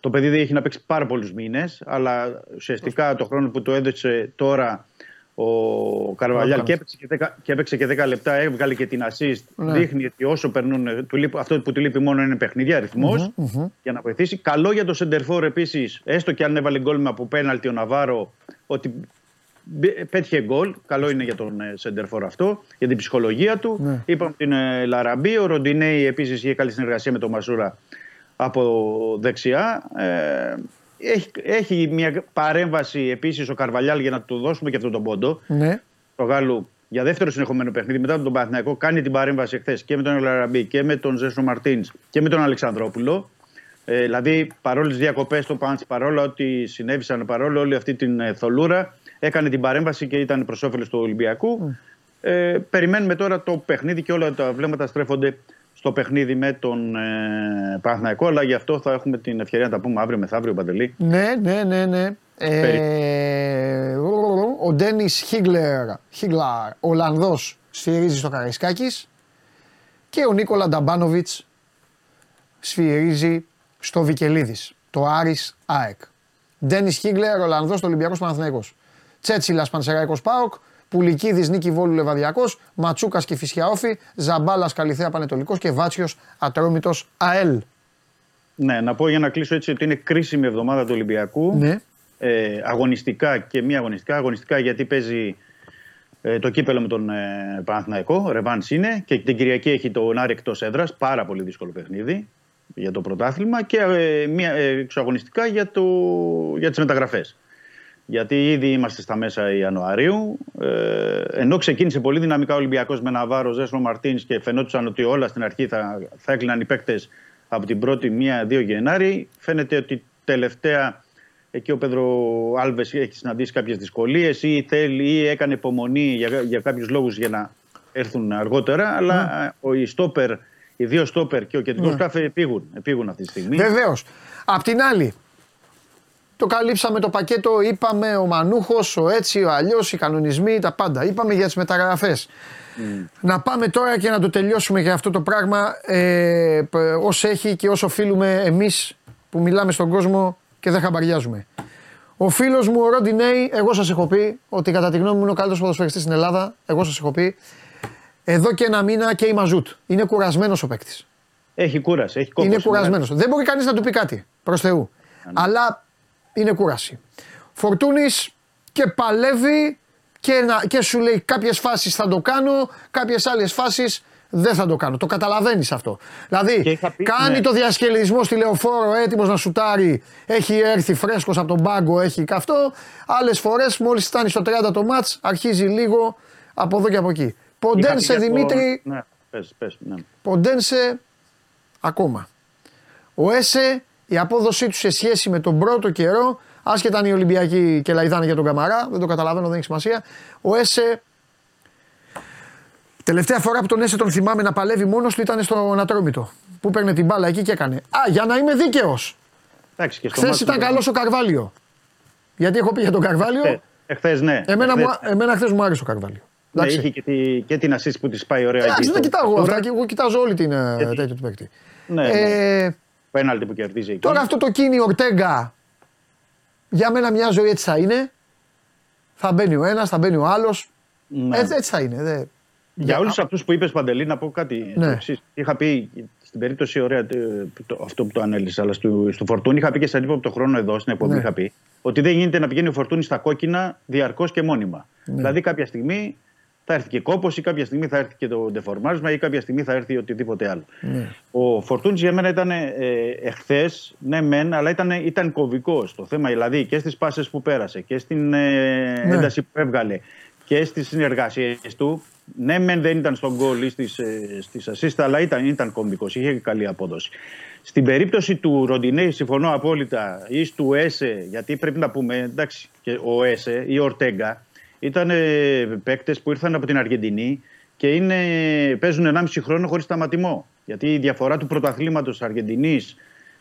το παιδί δεν έχει να παίξει πάρα πολλούς μήνες, αλλά ουσιαστικά το χρόνο που το έδωσε τώρα ο Καρβαλιάλ και έπαιξε και, 10, και έπαιξε και 10 λεπτά, έβγαλε και την assist. Ναι. Δείχνει ότι όσο περνούν, του λείπει- αυτό που του λείπει μόνο είναι παιχνίδια, αριθμός, για να βοηθήσει. Καλό για το Σεντερφόρ επίσης, έστω και αν έβαλε γκολ με από πέναλτι ο Ναβάρο, ότι μπε- πέτυχε γκολ. Καλό είναι για τον ε, Σεντερφόρ αυτό, για την ψυχολογία του. Ναι. Είπαμε την ε, Λαραμπή. Ο Ροντινέη επίσης είχε καλή συνεργασία με τον Μασούρα από δεξιά. Ε, έχει, έχει μια παρέμβαση επίσης ο Καρβαλιάλ για να του δώσουμε και αυτόν τον πόντο. Ναι. Το Γάλλου για δεύτερο συνεχόμενο παιχνίδι μετά τον Παναθηναϊκό κάνει την παρέμβαση εχθές και με τον Λαραμπή και με τον Ζέσο Μαρτίνς και με τον Αλεξανδρόπουλο. Ε, δηλαδή, παρόλες τις διακοπές του Πάντ, παρόλο ότι συνέβησαν, παρόλο όλη αυτή την ε, θολούρα, έκανε την παρέμβαση και ήταν προς όφελος του Ολυμπιακού. Ε, περιμένουμε τώρα το παιχνίδι και όλα τα βλέμματα στρέφονται στο παιχνίδι με τον ε, Παναθηναϊκό. Αλλά γι' αυτό θα έχουμε την ευκαιρία να τα πούμε αύριο μεθαύριο, Παντελή. Ναι, ναι, ναι, ναι. Ε, ο Ντένις Χίγκλερ, Χίγκλαρ, Ολλανδός, σφυρίζει στο Καραϊσκάκης. Και ο Νίκολα Νταμπάνοβιτς σφυρίζει στο Βικελίδης. Το Άρης ΑΕΚ. Ντένις Χίγκλερ, Ολλανδός, Ολυμπιακός Παναθυναϊκό. Τσέτσιλα Πανσεραϊκός Πάοκ. Πουλικίδης Νίκη Βόλου Λεβαδιακός. Ματσούκας και Φυσιαόφη. Ζαμπάλας Καλιθέα Πανετολικός και Βάτσιος Ατρόμητος ΑΕΛ. Ναι, να πω για να κλείσω έτσι ότι είναι κρίσιμη εβδομάδα του Ολυμπιακού. Ναι. Ε, αγωνιστικά και μη αγωνιστικά. Αγωνιστικά γιατί παίζει ε, το κύπελο με τον ε, Παναθηναϊκό, ρεβάνς είναι. Και την Κυριακή έχει τον Άρη εκτός έδρας. Πάρα πολύ δύσκολο παιχνίδι για το πρωτάθλημα. Και ε, μία, ε, εξωαγωνιστικά για, το, για τις μεταγραφές. Γιατί ήδη είμαστε στα μέσα Ιανουαρίου. Ε, ενώ ξεκίνησε πολύ δυναμικά ο Ολυμπιακός με Ναβάρο, Ζέσμο Μαρτίνς και φαινόντουσαν ότι όλα στην αρχή θα, θα έκλειναν οι παίκτες από την 1η 1-2 Γενάρη. Φαίνεται ότι τελευταία εκεί ο Πέδρο Άλβες έχει συναντήσει κάποιες δυσκολίες ή, θέλει, ή έκανε υπομονή για, για κάποιους λόγους για να έρθουν αργότερα. Αλλά ο, οι, στόπερ, οι δύο στόπερ και ο κεντρικός Ναι. κάφε επίγουν, επίγουν αυτή τη στιγμή. Βεβαίως. Απ' την άλλη, το καλύψαμε το πακέτο, είπαμε ο Μανούχος, ο έτσι, ο αλλιώς, οι κανονισμοί, τα πάντα. Είπαμε για τις μεταγραφές. Να πάμε τώρα και να το τελειώσουμε για αυτό το πράγμα ε, όσο έχει και όσο οφείλουμε εμείς που μιλάμε στον κόσμο και δεν χαμπαριάζουμε. Ο φίλος μου, ο Ροντινέη, εγώ σας έχω πει ότι κατά τη γνώμη μου είναι ο καλύτερος ποδοσφαιριστής στην Ελλάδα. Εγώ σας έχω πει. Εδώ και ένα μήνα και η Μαζούτ. Είναι κουρασμένος ο παίκτης. Έχει κούραση, έχει κόπος. Είναι κουρασμένος. Δεν μπορεί κανείς να του πει κάτι. Προς Θεού. Ναι. Αλλά είναι κούραση. Φορτούνης και παλεύει και, να, και σου λέει κάποιες φάσεις θα το κάνω, κάποιες άλλες φάσεις δεν θα το κάνω. Το καταλαβαίνεις αυτό. Δηλαδή, Και είχα πει- κάνει ναι. το διασκελισμό στη λεωφόρο έτοιμος να σουτάρει. Έχει έρθει φρέσκος από τον πάγκο, έχει καυτό. Άλλες φορές, μόλις φτάνει στο 30 το μάτς, αρχίζει λίγο από εδώ και από εκεί. Είχα πει Ποντένσε για το- Δημήτρη, Ναι, πες, πες, ναι. Ποντένσε ακόμα. Ο Έσε, η απόδοσή τους σε σχέση με τον πρώτο καιρό, άσχετα αν οι Ολυμπιακοί και λαϊδάνε για τον Καμαρά, δεν το καταλαβαίνω, δεν έχει σημασία. Ο Έσε, τελευταία φορά που τον Έσε τον θυμάμαι να παλεύει μόνος του ήταν στον Ατρόμητο. Που παίρνε την μπάλα εκεί και έκανε. Α, για να είμαι δίκαιος. Εντάξει, και στο Χθες μάτς ήταν του- καλός ο Καρβάλιο. Γιατί έχω πει για τον Καρβάλιο. Ε, Εχθές, ναι. Εμένα, Εχθές, μου, εμένα χθες μου άρεσε ο Καρβάλιο. ναι, Εντάξει. είχε και, τη, και την assist που της πάει ωραία Εντάξει, εκεί. δεν στο- κοιτάω εγώ στο- αυτά. και Εγώ κοιτάζω όλη την ε, Γιατί- τέτοια του παίκτη. Ναι, Ε, Πέναλτι που κερδίζει εκεί. Τώρα αυτό το κίνη Ορτέγκα για μένα μια ζωή έτσι θα είναι. Θα μπαίνει ο ένας, θα μπαίνει ο άλλος. Ναι. Έτσι, έτσι θα είναι. Δε. Για όλους αυτούς που είπες Παντελή, να πω κάτι. Ναι. το εξής. Είχα πει στην περίπτωση, ωραία, ε, το- αυτό που το ανέλησα, αλλά στο, στο Φορτούνι είχα πει και σε αντίποπτο χρόνο εδώ στην εκπομπή. Ναι. Είχα πει ότι δεν γίνεται να πηγαίνει ο Φορτούνι στα κόκκινα διαρκώς και μόνιμα. Ναι. Δηλαδή κάποια στιγμή θα έρθει και κόπος ή κάποια στιγμή θα έρθει και το ντεφορμάρισμα ή κάποια στιγμή θα έρθει οτιδήποτε άλλο. Ναι. Ο Φορτούνης για μένα ήταν ε, εχθές, ναι, μεν, αλλά ήταν, ήταν κομβικό το θέμα. Δηλαδή και στις πάσες που πέρασε και στην ε, Ναι. ένταση που έβγαλε και στις συνεργασίες του. Ναι, μεν δεν ήταν στον γκολ ή στις στις assist, αλλά ήταν, ήταν κομβικό. Είχε καλή απόδοση. Στην περίπτωση του Ροντινέη, συμφωνώ απόλυτα, ή του Έσε, γιατί πρέπει να πούμε, εντάξει, και ο Έσε ή ο Ορτέγκα ήταν παίκτες που ήρθαν από την Αργεντινή και είναι, παίζουν 1,5 χρόνο χωρίς σταματημό. Γιατί η διαφορά του πρωταθλήματος Αργεντινής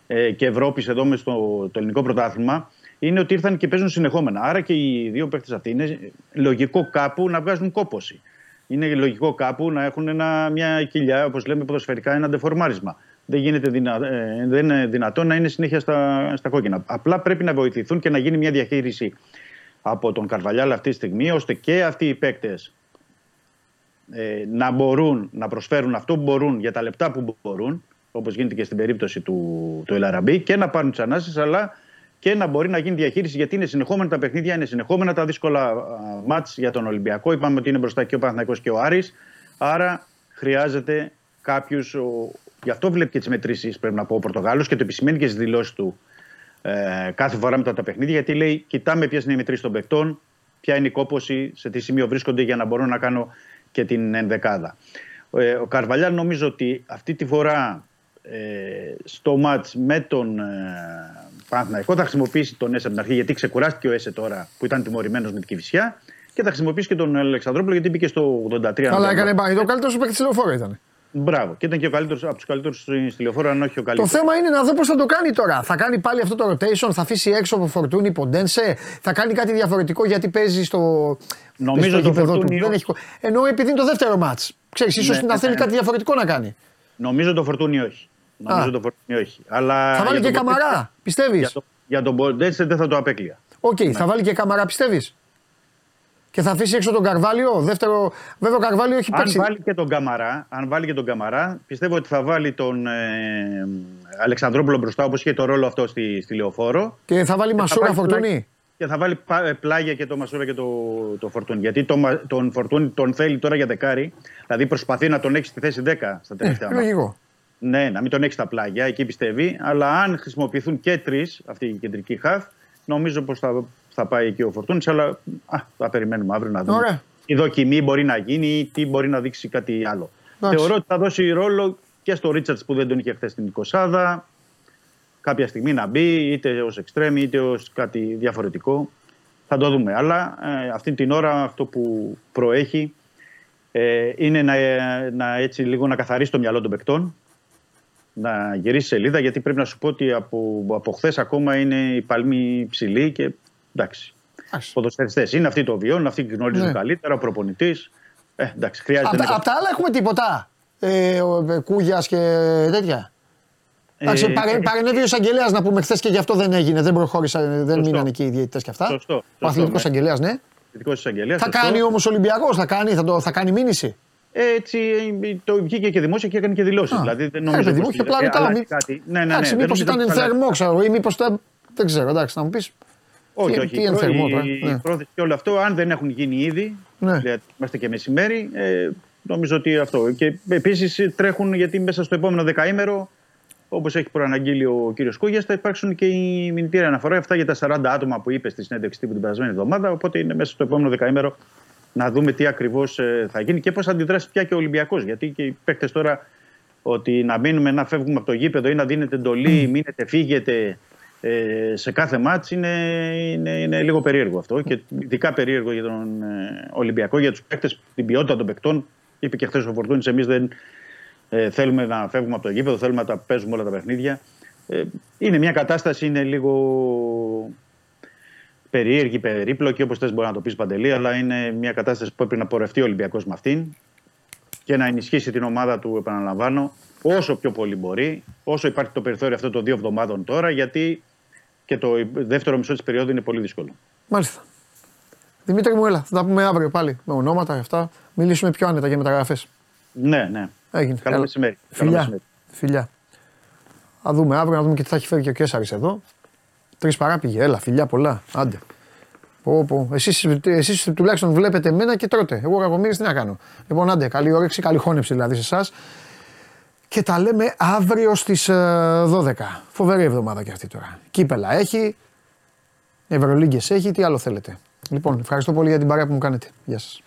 ε, και Ευρώπης εδώ μες στο το ελληνικό πρωτάθλημα είναι ότι ήρθαν και παίζουν συνεχόμενα. Άρα και οι δύο παίκτες αυτοί είναι λογικό κάπου να βγάζουν κόποση. Είναι λογικό κάπου να έχουν ένα, μια κοιλιά, όπως λέμε ποδοσφαιρικά, ένα ντεφορμάρισμα. Δεν, γίνεται δυνα, ε, δεν είναι δυνατόν να είναι συνέχεια στα, στα κόκκινα. Απλά πρέπει να βοηθηθούν και να γίνει μια διαχείριση από τον Καρβαλιάλ αυτή τη στιγμή, ώστε και αυτοί οι παίκτες ε, να μπορούν να προσφέρουν αυτό που μπορούν για τα λεπτά που μπορούν, όπως γίνεται και στην περίπτωση του, του Ελαραμπή, και να πάρουν τις ανάσεις, αλλά και να μπορεί να γίνει διαχείριση γιατί είναι συνεχόμενα τα παιχνίδια, είναι συνεχόμενα τα δύσκολα μάτς για τον Ολυμπιακό. Είπαμε ότι είναι μπροστά και ο Παναθηναϊκός και ο Άρης. Άρα χρειάζεται κάποιου. Γι' αυτό βλέπει και τις μετρήσεις, πρέπει να πω, ο Πορτογάλος και το επισημαίνει και στις δηλώσεις του ε, κάθε φορά μετά τα παιχνίδια. Γιατί λέει: Κοιτάμε ποιες είναι οι μετρήσεις των παικτών, ποια είναι η κόποση, σε τι σημείο βρίσκονται για να μπορώ να κάνω και την ενδεκάδα. Ε, ο Καρβαλιάν νομίζω ότι αυτή τη φορά ε, στο μάτς με τον ε, Παναθηναϊκό θα χρησιμοποιήσει τον Έσε από την αρχή γιατί ξεκουράστηκε ο Έσε τώρα που ήταν τιμωρημένος με την Κυφυσιά και θα χρησιμοποιήσει και τον Αλεξανδρόπουλο γιατί μπήκε στο 83. Αλλά έκανε πάει. Το καλύτερος σου παίκτη τηλεφόρο ήταν. Μπράβο. Και ήταν και ο καλύτερος από τους καλύτερους στη τηλεφόρο, αν όχι ο καλύτερος. Το θέμα είναι να δω πώς θα το κάνει τώρα. Θα κάνει πάλι αυτό το rotation, θα αφήσει έξω από Φορτούνη Ποντένσε, θα κάνει κάτι διαφορετικό γιατί παίζει στο. Νομίζω το Φορτούνη. Δεν έχει... Ενώ επειδή είναι το δεύτερο μάτ. Ξέρεις, ίσως ναι, να θέλει ναι. κάτι διαφορετικό να κάνει. Νομίζω το Φορτούνη όχι. Νομίζω το Φορτούνη όχι. Αλλά θα βάλει και καμαρά, πιστεύεις; Για, το, για τον Ποντένσε δεν θα το απέκλεια. OK, okay, θα βάλει και καμαρά, πιστεύεις; Και θα αφήσει έξω τον Καρβάλιο. Δεύτερο, βέβαια ο Καρβάλιο έχει παίξει. Αν βάλει και τον Καμαρά, αν βάλει και τον Καμαρά, πιστεύω ότι θα βάλει τον ε, Αλεξανδρόπουλο μπροστά όπως είχε το ρόλο αυτό στη, στη Λεωφόρο. Και θα βάλει Μασούρα Φορτούνη. Και θα βάλει ε, πλάγια και το Μασούρα και το, το Φορτούνη. Γιατί το, τον Φορτούνη τον θέλει τώρα για δεκάρι. Δηλαδή προσπαθεί να τον έχει στη θέση 10 στα τελευταία ε, λογικό. Ναι, να μην τον έχει στα πλάγια, εκεί πιστεύει. Αλλά αν χρησιμοποιηθούν και τρεις, αυτοί οι κεντρικοί χαφ, νομίζω πως θα θα πάει εκεί ο Φορτούνης, αλλά α, θα περιμένουμε αύριο να δούμε. Ωραία. Η δοκιμή μπορεί να γίνει ή τι μπορεί να δείξει κάτι άλλο. Εντάξει. Θεωρώ ότι θα δώσει ρόλο και στο Ρίτσαρτς που δεν τον είχε χθες στην 20 κάποια στιγμή να μπει είτε ως εξτρέμι είτε ως κάτι διαφορετικό. Θα το δούμε. Αλλά ε, αυτή την ώρα αυτό που προέχει ε, είναι να, να, έτσι λίγο να καθαρίσει το μυαλό των παικτών να γυρίσει σελίδα γιατί πρέπει να σου πω ότι από, από χθες ακόμα είναι η παλμή ψηλή και Εντάξει. Ποδοσφαιριστές είναι αυτοί το βιώνουν, αυτοί γνωρίζουν ναι. καλύτερα, ο προπονητής. Ε, εντάξει, χρειάζεται. Απ' τα άλλα έχουμε τίποτα. Ε, ε Κούγιας και τέτοια. Ε, εντάξει, παρε, ε, παρενέβη ο εισαγγελέας να πούμε χθες και γι' αυτό δεν έγινε, δεν προχώρησαν, δεν μείναν εκεί οι διαιτητές και αυτά. Σωστό, ο αθλητικός ναι. εισαγγελέας, ναι. Εισαγγελέας, θα κάνει όμως ο Ολυμπιακός, θα κάνει, θα, το, θα κάνει μήνυση. Έτσι το βγήκε και δημόσια και έκανε και δηλώσεις. Δηλαδή δεν νομίζω ότι. είχε πλανητά. Ναι, ναι, ναι. Μήπως ήταν θερμό, ξέρω, ή μήπως. Δεν ξέρω, εντάξει, να μου πεις. Όχι, όχι. Τι θερμό, η, ναι. πρόθεση και όλο αυτό, αν δεν έχουν γίνει ήδη, ναι. δηλαδή είμαστε και μεσημέρι, ε, νομίζω ότι αυτό. Και επίσης τρέχουν γιατί μέσα στο επόμενο δεκαήμερο, όπως έχει προαναγγείλει ο κύριος Κούγιας, θα υπάρξουν και η μηνυτήρια αναφορά. Αυτά για τα 40 άτομα που είπε στη συνέντευξη τύπου την περασμένη εβδομάδα. Οπότε είναι μέσα στο επόμενο δεκαήμερο να δούμε τι ακριβώς ε, θα γίνει και πώς θα αντιδράσει πια και ο Ολυμπιακός. Γιατί και οι παίκτες τώρα ότι να μείνουμε να φεύγουμε από το γήπεδο ή να δίνετε εντολή, μείνετε, φύγετε, ε, σε κάθε μάτς είναι, είναι, είναι, λίγο περίεργο αυτό και ειδικά περίεργο για τον ε, Ολυμπιακό, για τους παίκτες, την ποιότητα των παικτών. Είπε και χθες ο Φορτούνης, εμείς δεν ε, θέλουμε να φεύγουμε από το γήπεδο, θέλουμε να τα παίζουμε όλα τα παιχνίδια. Ε, είναι μια κατάσταση, είναι λίγο περίεργη, περίπλοκη, όπως θες μπορεί να το πεις Παντελή, αλλά είναι μια κατάσταση που πρέπει να πορευτεί ο Ολυμπιακός με αυτήν και να ενισχύσει την ομάδα του, επαναλαμβάνω, όσο πιο πολύ μπορεί, όσο υπάρχει το περιθώριο αυτό των δύο εβδομάδων τώρα, γιατί και το δεύτερο μισό της περίοδου είναι πολύ δύσκολο. Μάλιστα. Δημήτρη μου, έλα, θα τα πούμε αύριο πάλι με ονόματα και αυτά. Μιλήσουμε πιο άνετα για μεταγραφές. Ναι, ναι. Έγινε. Καλό μεσημέρι. Φιλιά. Φιλιά. Θα δούμε αύριο, να δούμε και τι θα έχει φέρει και ο Κέσσαρης εδώ. Τρεις παρά πήγε. Έλα, φιλιά πολλά. Άντε. Πω, πω. Εσείς, εσείς τουλάχιστον βλέπετε εμένα και τρώτε. Εγώ κακομίρι τι να κάνω. Λοιπόν, άντε, καλή όρεξη, καλή χώνεψη δηλαδή σε εσάς και τα λέμε αύριο στις 12. Ε, Φοβερή εβδομάδα και αυτή τώρα. Κύπελα έχει, Ευρωλίγκες έχει, τι άλλο θέλετε. Λοιπόν, ευχαριστώ πολύ για την παρέα που μου κάνετε. Γεια σας.